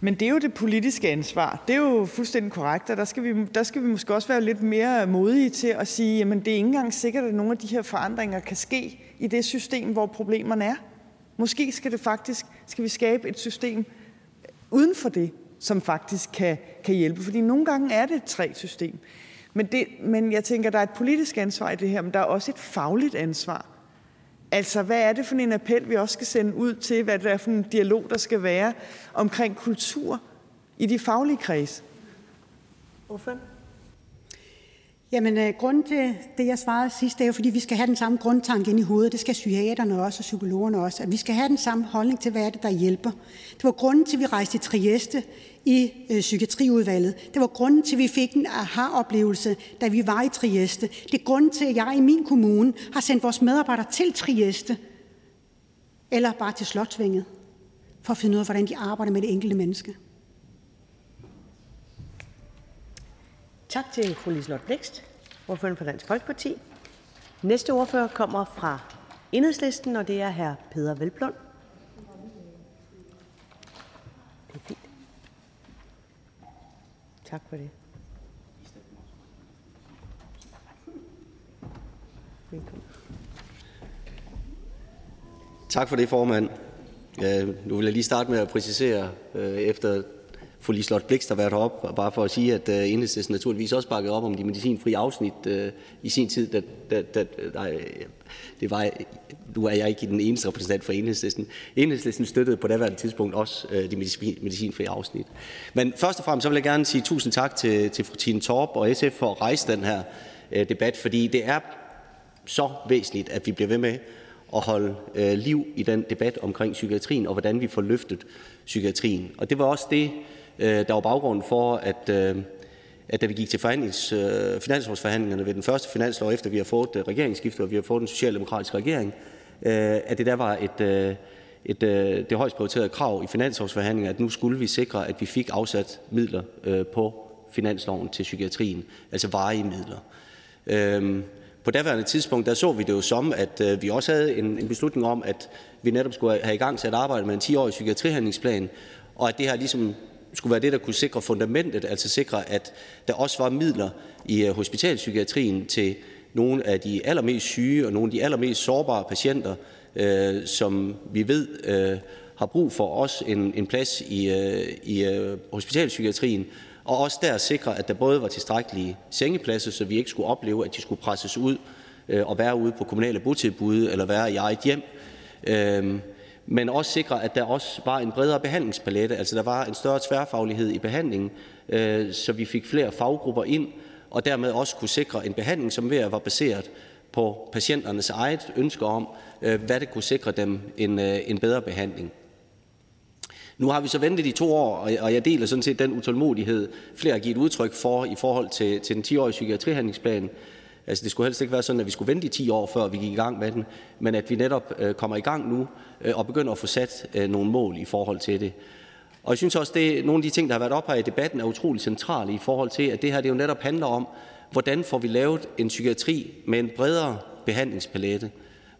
Men det er jo det politiske ansvar. Det er jo fuldstændig korrekt, og der skal vi, der skal vi måske også være lidt mere modige til at sige, jamen det er ikke engang sikkert, at nogle af de her forandringer kan ske i det system, hvor problemerne er. Måske skal det faktisk, skal vi skabe et system uden for det, som faktisk kan, kan hjælpe. Fordi nogle gange er det et træt system. Men, det, men jeg tænker, der er et politisk ansvar i det her, men der er også et fagligt ansvar. Altså, hvad er det for en appel, vi også skal sende ud til, hvad det er for en dialog, der skal være omkring kultur i de faglige kreds? Hvorfor? Jamen, øh, grunden til det, jeg svarede sidst, det er jo, fordi vi skal have den samme grundtanke ind i hovedet. Det skal psykiaterne også og psykologerne også. At vi skal have den samme holdning til, hvad er det, der hjælper. Det var grunden til, at vi rejste til Trieste i øh, psykiatriudvalget. Det var grunden til, at vi fik en aha-oplevelse, da vi var i Trieste. Det er grunden til, at jeg i min kommune har sendt vores medarbejdere til Trieste, eller bare til Slotsvinget, for at finde ud af, hvordan de arbejder med det enkelte menneske. Tak til fru Liselott Blixt, ordføreren for Dansk Folkeparti. Næste ordfører kommer fra Enhedslisten, og det er hr. Peder Velblom. Det er fint. Tak for det. Velkommen. Tak for det, formand. Nu vil jeg lige starte med at præcisere, øh, efter fru Liselott Blixt har været heroppe, bare for at sige, at uh, Enhedslisten naturligvis også bakkede op om de medicinfri afsnit uh, i sin tid. Da, da, da, nej, det var, nu er jeg ikke den eneste repræsentant for Enhedslisten. Enhedslisten støttede på daværende tidspunkt også uh, de medicinfri afsnit. Men først og fremmest så vil jeg gerne sige tusind tak til, til fru Tine Torp og SF for at rejse den her uh, debat, fordi det er så væsentligt, at vi bliver ved med at holde øh, liv i den debat omkring psykiatrien og hvordan vi får løftet psykiatrien. Og det var også det, Øh, der var baggrunden for, at øh, at da vi gik til forhandlings, øh, finanslovsforhandlingerne ved den første finanslov, efter vi har fået øh, regeringsskiftet, regeringsskifte, og vi har fået den socialdemokratiske regering, at det der var et, et, det højst prioriterede krav i finanslovsforhandlingerne, at nu skulle vi sikre, at vi fik afsat midler på finansloven til psykiatrien, altså varige midler. Øhm, på daværende tidspunkt der så vi det jo som, at vi også havde en, en beslutning om, at vi netop skulle have i gang til at arbejde med en 10-årig psykiatrihandlingsplan, og at det her ligesom skulle være det, der kunne sikre fundamentet, altså sikre, at der også var midler i hospitalpsykiatrien hospitalspsykiatrien til nogle af de allermest syge og nogle af de allermest sårbare patienter, øh, som vi ved øh, har brug for os en, en plads i, øh, i øh, hospitalspsykiatrien, og også der sikre, at der både var tilstrækkelige sengepladser, så vi ikke skulle opleve, at de skulle presses ud øh, og være ude på kommunale botilbud eller være i eget hjem. Øh, men også sikre, at der også var en bredere behandlingspalette, altså der var en større tværfaglighed i behandlingen, øh, så vi fik flere faggrupper ind, og dermed også kunne sikre en behandling, som ved var baseret på patienternes eget ønske om, øh, hvad det kunne sikre dem en, øh, en bedre behandling. Nu har vi så ventet i to år, og jeg deler sådan set den utålmodighed, flere har givet udtryk for i forhold til, til den 10-årige psykiatrihandlingsplan. Altså, det skulle helst ikke være sådan, at vi skulle vente i 10 år, før vi gik i gang med den, men at vi netop øh, kommer i gang nu øh, og begynder at få sat øh, nogle mål i forhold til det. Og jeg synes også, at nogle af de ting, der har været op her i debatten, er utrolig centrale i forhold til, at det her det jo netop handler om, hvordan får vi lavet en psykiatri med en bredere behandlingspalette,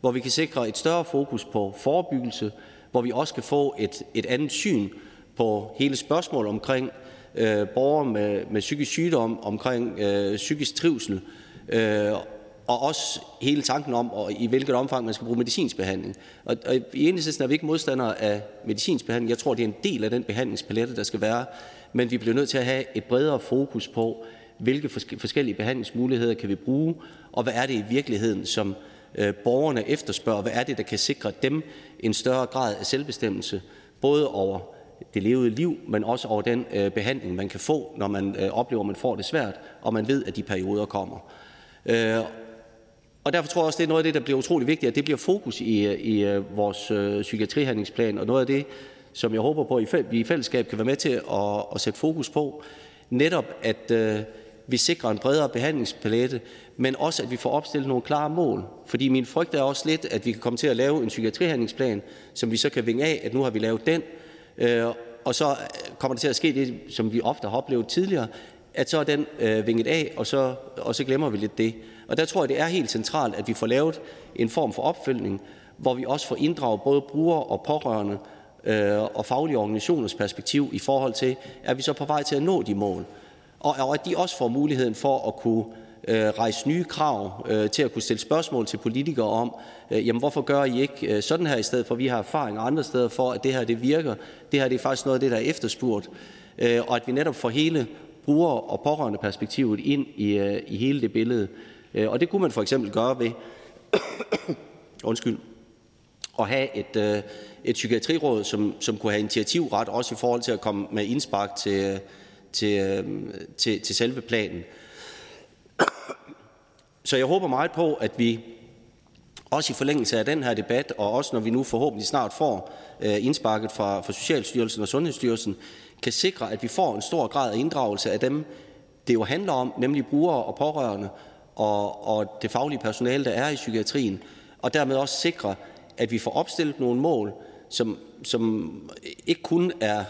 hvor vi kan sikre et større fokus på forebyggelse, hvor vi også kan få et, et andet syn på hele spørgsmålet omkring øh, borgere med, med psykisk sygdom, omkring øh, psykisk trivsel, Øh, Øh, og også hele tanken om, og i hvilket omfang man skal bruge medicinsk behandling. Og, og i Enhedslisten er vi ikke modstandere af medicinsk behandling. Jeg tror, det er en del af den behandlingspalette, der skal være. Men vi bliver nødt til at have et bredere fokus på, hvilke forskellige behandlingsmuligheder kan vi bruge, og hvad er det i virkeligheden, som øh, borgerne efterspørger? Hvad er det, der kan sikre dem en større grad af selvbestemmelse, både over det levede liv, men også over den øh, behandling, man kan få, når man øh, oplever, at man får det svært, og man ved, at de perioder kommer. Øh, og Derfor tror jeg også, det er noget af det, der bliver utrolig vigtigt, at det bliver fokus i i øh, vores øh, psykiatrihandlingsplan, og noget af det, som jeg håber på, at vi i fællesskab kan være med til at at sætte fokus på, netop at øh, vi sikrer en bredere behandlingspalette, men også at vi får opstillet nogle klare mål. Fordi min frygt er også lidt, at vi kan komme til at lave en psykiatrihandlingsplan, som vi så kan vinge af, at nu har vi lavet den, og så kommer der til at ske det, som vi ofte har oplevet tidligere, så er den øh, vinget af, og så, og så glemmer vi lidt det. Og der tror jeg, det er helt centralt, at vi får lavet en form for opfølgning, hvor vi også får inddraget både brugere og pårørende øh, og faglige organisationers perspektiv i forhold til, at vi så på vej til at nå de mål? Og, og at de også får muligheden for at kunne øh, rejse nye krav, øh, til at kunne stille spørgsmål til politikere om, øh, jamen hvorfor gør I ikke øh, sådan her i stedet for, vi har erfaring andre steder for, at det her det virker, det her det er faktisk noget af det, der er efterspurgt, øh, og at vi netop får hele bruger- og pårørende perspektivet ind i øh, i hele det billede. Øh, og det kunne man for eksempel gøre ved undskyld, at have et, øh, et psykiatriråd, som, som kunne have initiativret, også i forhold til at komme med indspark til, til, til, til selve planen. Så jeg håber meget på, at vi også i forlængelse af den her debat, og også når vi nu forhåbentlig snart får øh, indsparket fra, fra Socialstyrelsen og Sundhedsstyrelsen, kan sikre, at vi får en stor grad af inddragelse af dem, det jo handler om, nemlig brugere og pårørende og, og det faglige personale, der er i psykiatrien, og dermed også sikre, at vi får opstillet nogle mål, som, som ikke kun er,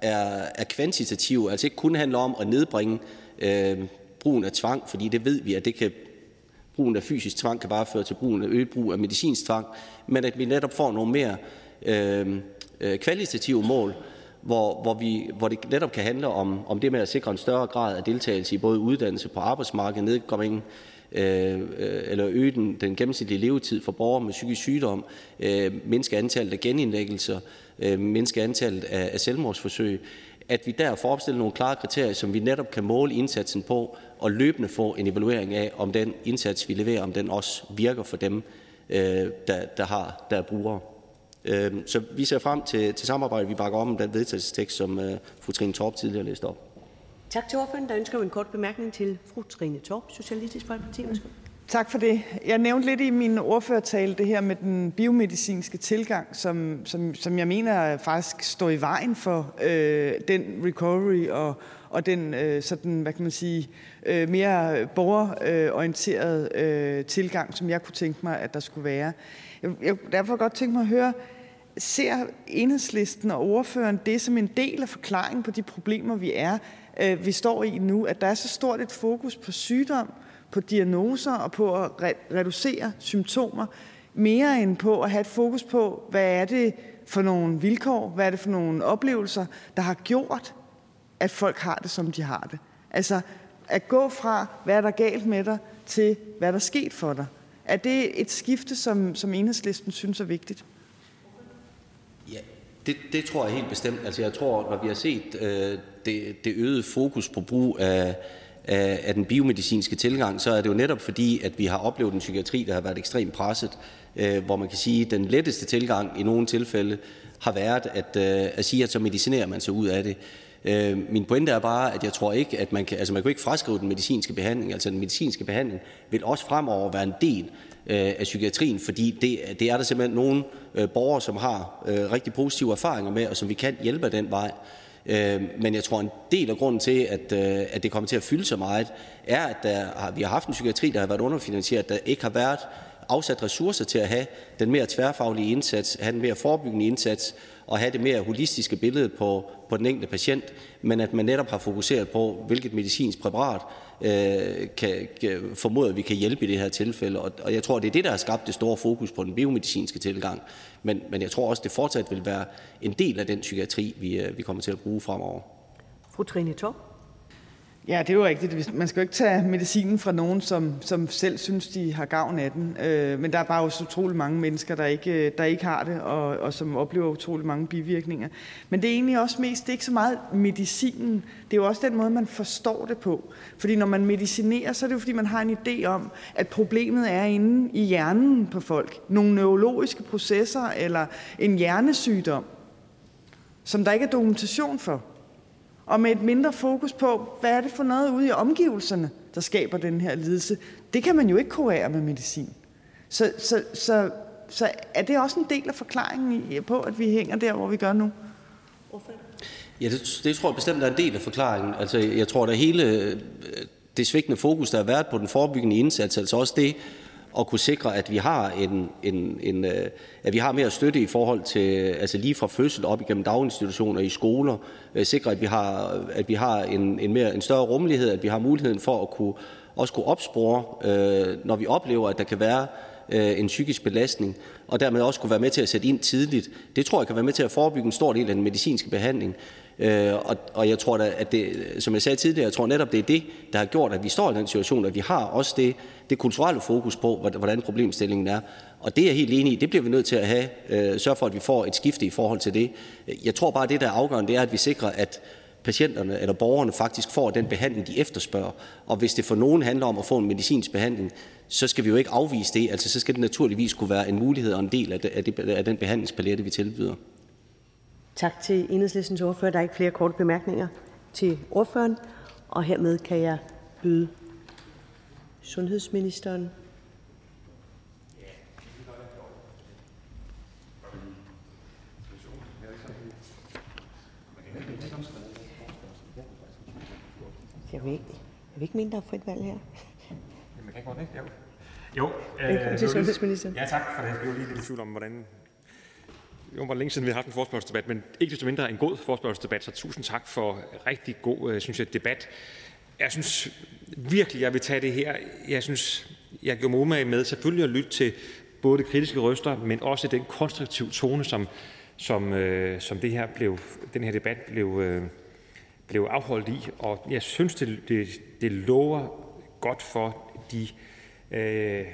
er, er kvantitative, altså ikke kun handler om at nedbringe øh, brugen af tvang, fordi det ved vi, at det kan brugen af fysisk tvang kan bare føre til brugen af øget brug af medicinsk tvang, men at vi netop får nogle mere øh, øh, kvalitative mål, hvor, hvor, vi, hvor det netop kan handle om, om det med at sikre en større grad af deltagelse i både uddannelse på arbejdsmarkedet, nedkomming øh, eller øge den, den gennemsnitlige levetid for borgere med psykisk sygdom, øh, mindske antallet af genindlæggelser, øh, mindske antallet af, af selvmordsforsøg, at vi der får opstillet nogle klare kriterier, som vi netop kan måle indsatsen på, og løbende få en evaluering af, om den indsats, vi leverer, om den også virker for dem, øh, der, der, har, der er brugere. Øh, så vi ser frem til, til samarbejdet. Vi bakker om den vedtagelsestekst, som øh, fru Trine Torp tidligere læste op. Tak til ordføreren. Der ønsker en kort bemærkning til fru Trine Torp, Socialistisk Folkeparti. Værsgo. Tak for det. Jeg nævnte lidt i min ordførertale det her med den biomedicinske tilgang, som, som, som jeg mener faktisk står i vejen for øh, den recovery og, og den øh, sådan, hvad kan man sige, øh, mere borgerorienterede øh, tilgang, som jeg kunne tænke mig, at der skulle være. Jeg, jeg derfor godt tænke mig at høre, ser enhedslisten og ordføreren det som en del af forklaringen på de problemer, vi er, øh, vi står i nu, at der er så stort et fokus på sygdom, på diagnoser og på at re- reducere symptomer, mere end på at have et fokus på, hvad er det for nogle vilkår, hvad er det for nogle oplevelser, der har gjort, at folk har det, som de har det. Altså at gå fra, hvad er der galt med dig, til hvad er der sket for dig. Er det et skifte, som, som enhedslisten synes er vigtigt? Det, det tror jeg helt bestemt. Altså jeg tror, når vi har set øh, det, det øgede fokus på brug af, af, af den biomedicinske tilgang, så er det jo netop fordi, at vi har oplevet en psykiatri, der har været ekstremt presset, øh, hvor man kan sige, at den letteste tilgang i nogle tilfælde har været at, øh, at sige, at så medicinerer man sig ud af det. Øh, min pointe er bare, at jeg tror ikke, at man kan, altså man kan ikke fraskrive den medicinske behandling. Altså den medicinske behandling vil også fremover være en del Øh, af psykiatrien, fordi det, det er der simpelthen nogle øh, borgere, som har øh, rigtig positive erfaringer med, og som vi kan hjælpe af den vej. Øh, men jeg tror, en del af grunden til, at, øh, at det kommer til at fylde så meget, er, at der har, vi har haft en psykiatri, der har været underfinansieret, der ikke har været afsat ressourcer til at have den mere tværfaglige indsats, have den mere forebyggende indsats og have det mere holistiske billede på, på den enkelte patient, men at man netop har fokuseret på, hvilket medicinsk præparat øh, kan, kan formoder, at vi kan hjælpe i det her tilfælde. Og, og jeg tror, det er det, der har skabt det store fokus på den biomedicinske tilgang. Men, men jeg tror også, det fortsat vil være en del af den psykiatri, vi, øh, vi kommer til at bruge fremover. Fru Trine Torp. Ja, det er jo rigtigt. Man skal jo ikke tage medicinen fra nogen, som, som selv synes, de har gavn af den. Øh, men der er bare også utrolig mange mennesker, der ikke, øh, der ikke har det, og, og som oplever utrolig mange bivirkninger. Men det er egentlig også mest, det er ikke så meget medicinen. Det er jo også den måde, man forstår det på. Fordi når man medicinerer, så er det jo fordi, man har en idé om, at problemet er inde i hjernen på folk. Nogle neurologiske processer eller en hjernesygdom, som der ikke er dokumentation for og med et mindre fokus på, hvad er det for noget ude i omgivelserne, der skaber den her lidelse. Det kan man jo ikke kurere med medicin. Så, så, så, så er det også en del af forklaringen på, at vi hænger der, hvor vi gør nu? Ja, det, det tror jeg bestemt er en del af forklaringen. Altså, jeg tror, at hele øh, det svigtende fokus, der har været på den forebyggende indsats, altså også det at kunne sikre, at vi har en, en, en, øh, at vi har mere støtte i forhold til altså lige fra fødsel op igennem daginstitutioner i skoler, øh, sikre, at vi har, at vi har en, en, mere, en større rummelighed, at vi har muligheden for at kunne, også kunne opspore, øh, når vi oplever, at der kan være en psykisk belastning, og dermed også kunne være med til at sætte ind tidligt. Det tror jeg kan være med til at forebygge en stor del af den medicinske behandling. Øh, og, og jeg tror da, at det, som jeg sagde tidligere, jeg tror netop, det er det, der har gjort, at vi står i den situation, at vi har også det, det kulturelle fokus på, hvordan problemstillingen er. Og det er jeg helt enig i, det bliver vi nødt til at have, øh, sørge for, at vi får et skifte i forhold til det. Jeg tror bare, at det, der er afgørende, det er, at vi sikrer, at patienterne eller borgerne faktisk får den behandling, de efterspørger. Og hvis det for nogen handler om at få en medicinsk behandling, så skal vi jo ikke afvise det. Altså, så skal det naturligvis kunne være en mulighed og en del af, af, det, af den behandlingspalette, vi tilbyder. Tak til enhedslistens ordfører. Der er ikke flere korte bemærkninger til ordføreren. Og hermed kan jeg byde sundhedsministeren. Jeg vil ikke, jeg vil ikke mene, der er frit valg her. Jamen, kan godt ikke? Jo. Jo, Velkommen til sundhedsministeren. Ja, tak for det. Jeg var lige lidt i tvivl om, hvordan... Jo, var længe siden vi har haft en forspørgselsdebat, men ikke desto mindre en god forspørgselsdebat, så tusind tak for rigtig god, øh, synes jeg, debat. Jeg synes virkelig, jeg vil tage det her. Jeg synes, jeg gjorde mig med selvfølgelig at lytte til både de kritiske røster, men også den konstruktive tone, som, som, øh, som det her blev, den her debat blev, øh, blev afholdt i. Og jeg synes, det, det, det lover godt for de, øh,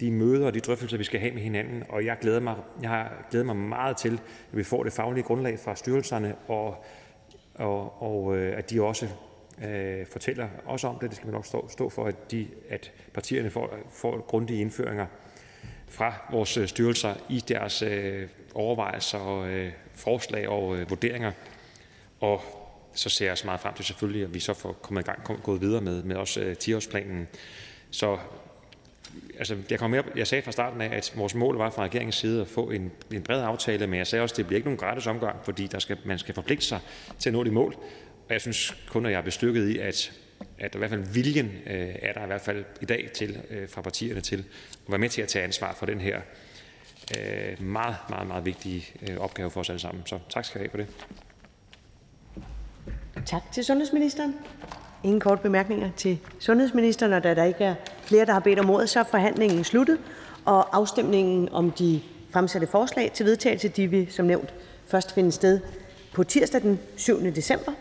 de møder og de drøftelser, vi skal have med hinanden. Og jeg glæder mig, jeg har glædet mig meget til, at vi får det faglige grundlag fra styrelserne, og, og, og øh, at de også øh, fortæller os om det. Det skal vi nok stå, stå for, at, de, at partierne får, får grundige indføringer fra vores øh, styrelser i deres øh, overvejelser og øh, forslag og øh, vurderinger. Og så ser jeg også meget frem til selvfølgelig, at vi så får kommet i gang, gået videre med, med også øh, 10-årsplanen. Så Altså, jeg, kom jeg sagde fra starten af, at vores mål var fra regeringens side at få en, en bred aftale, men jeg sagde også, at det bliver ikke nogen gratis omgang, fordi der skal, man skal forpligte sig til at nå de mål. Og jeg synes kun, at jeg er bestykket i, at, at i hvert fald viljen øh, er der i hvert fald i dag til, øh, fra partierne til at være med til at tage ansvar for den her øh, meget, meget, meget vigtige øh, opgave for os alle sammen. Så tak skal I have for det. Tak til sundhedsministeren. Ingen korte bemærkninger til sundhedsministeren, og da der ikke er flere, der har bedt om ordet, så er forhandlingen sluttet, og afstemningen om de fremsatte forslag til vedtagelse, de vil som nævnt først finde sted på tirsdag den 7. december.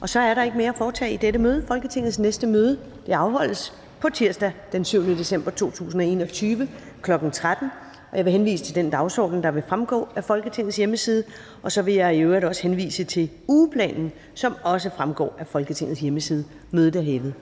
Og så er der ikke mere at foretage i dette møde. Folketingets næste møde det afholdes på tirsdag den 7. december 2021 kl. 13. Og jeg vil henvise til den dagsorden, der vil fremgå af Folketingets hjemmeside, og så vil jeg i øvrigt også henvise til ugeplanen, som også fremgår af Folketingets hjemmeside. Mødet er hævet.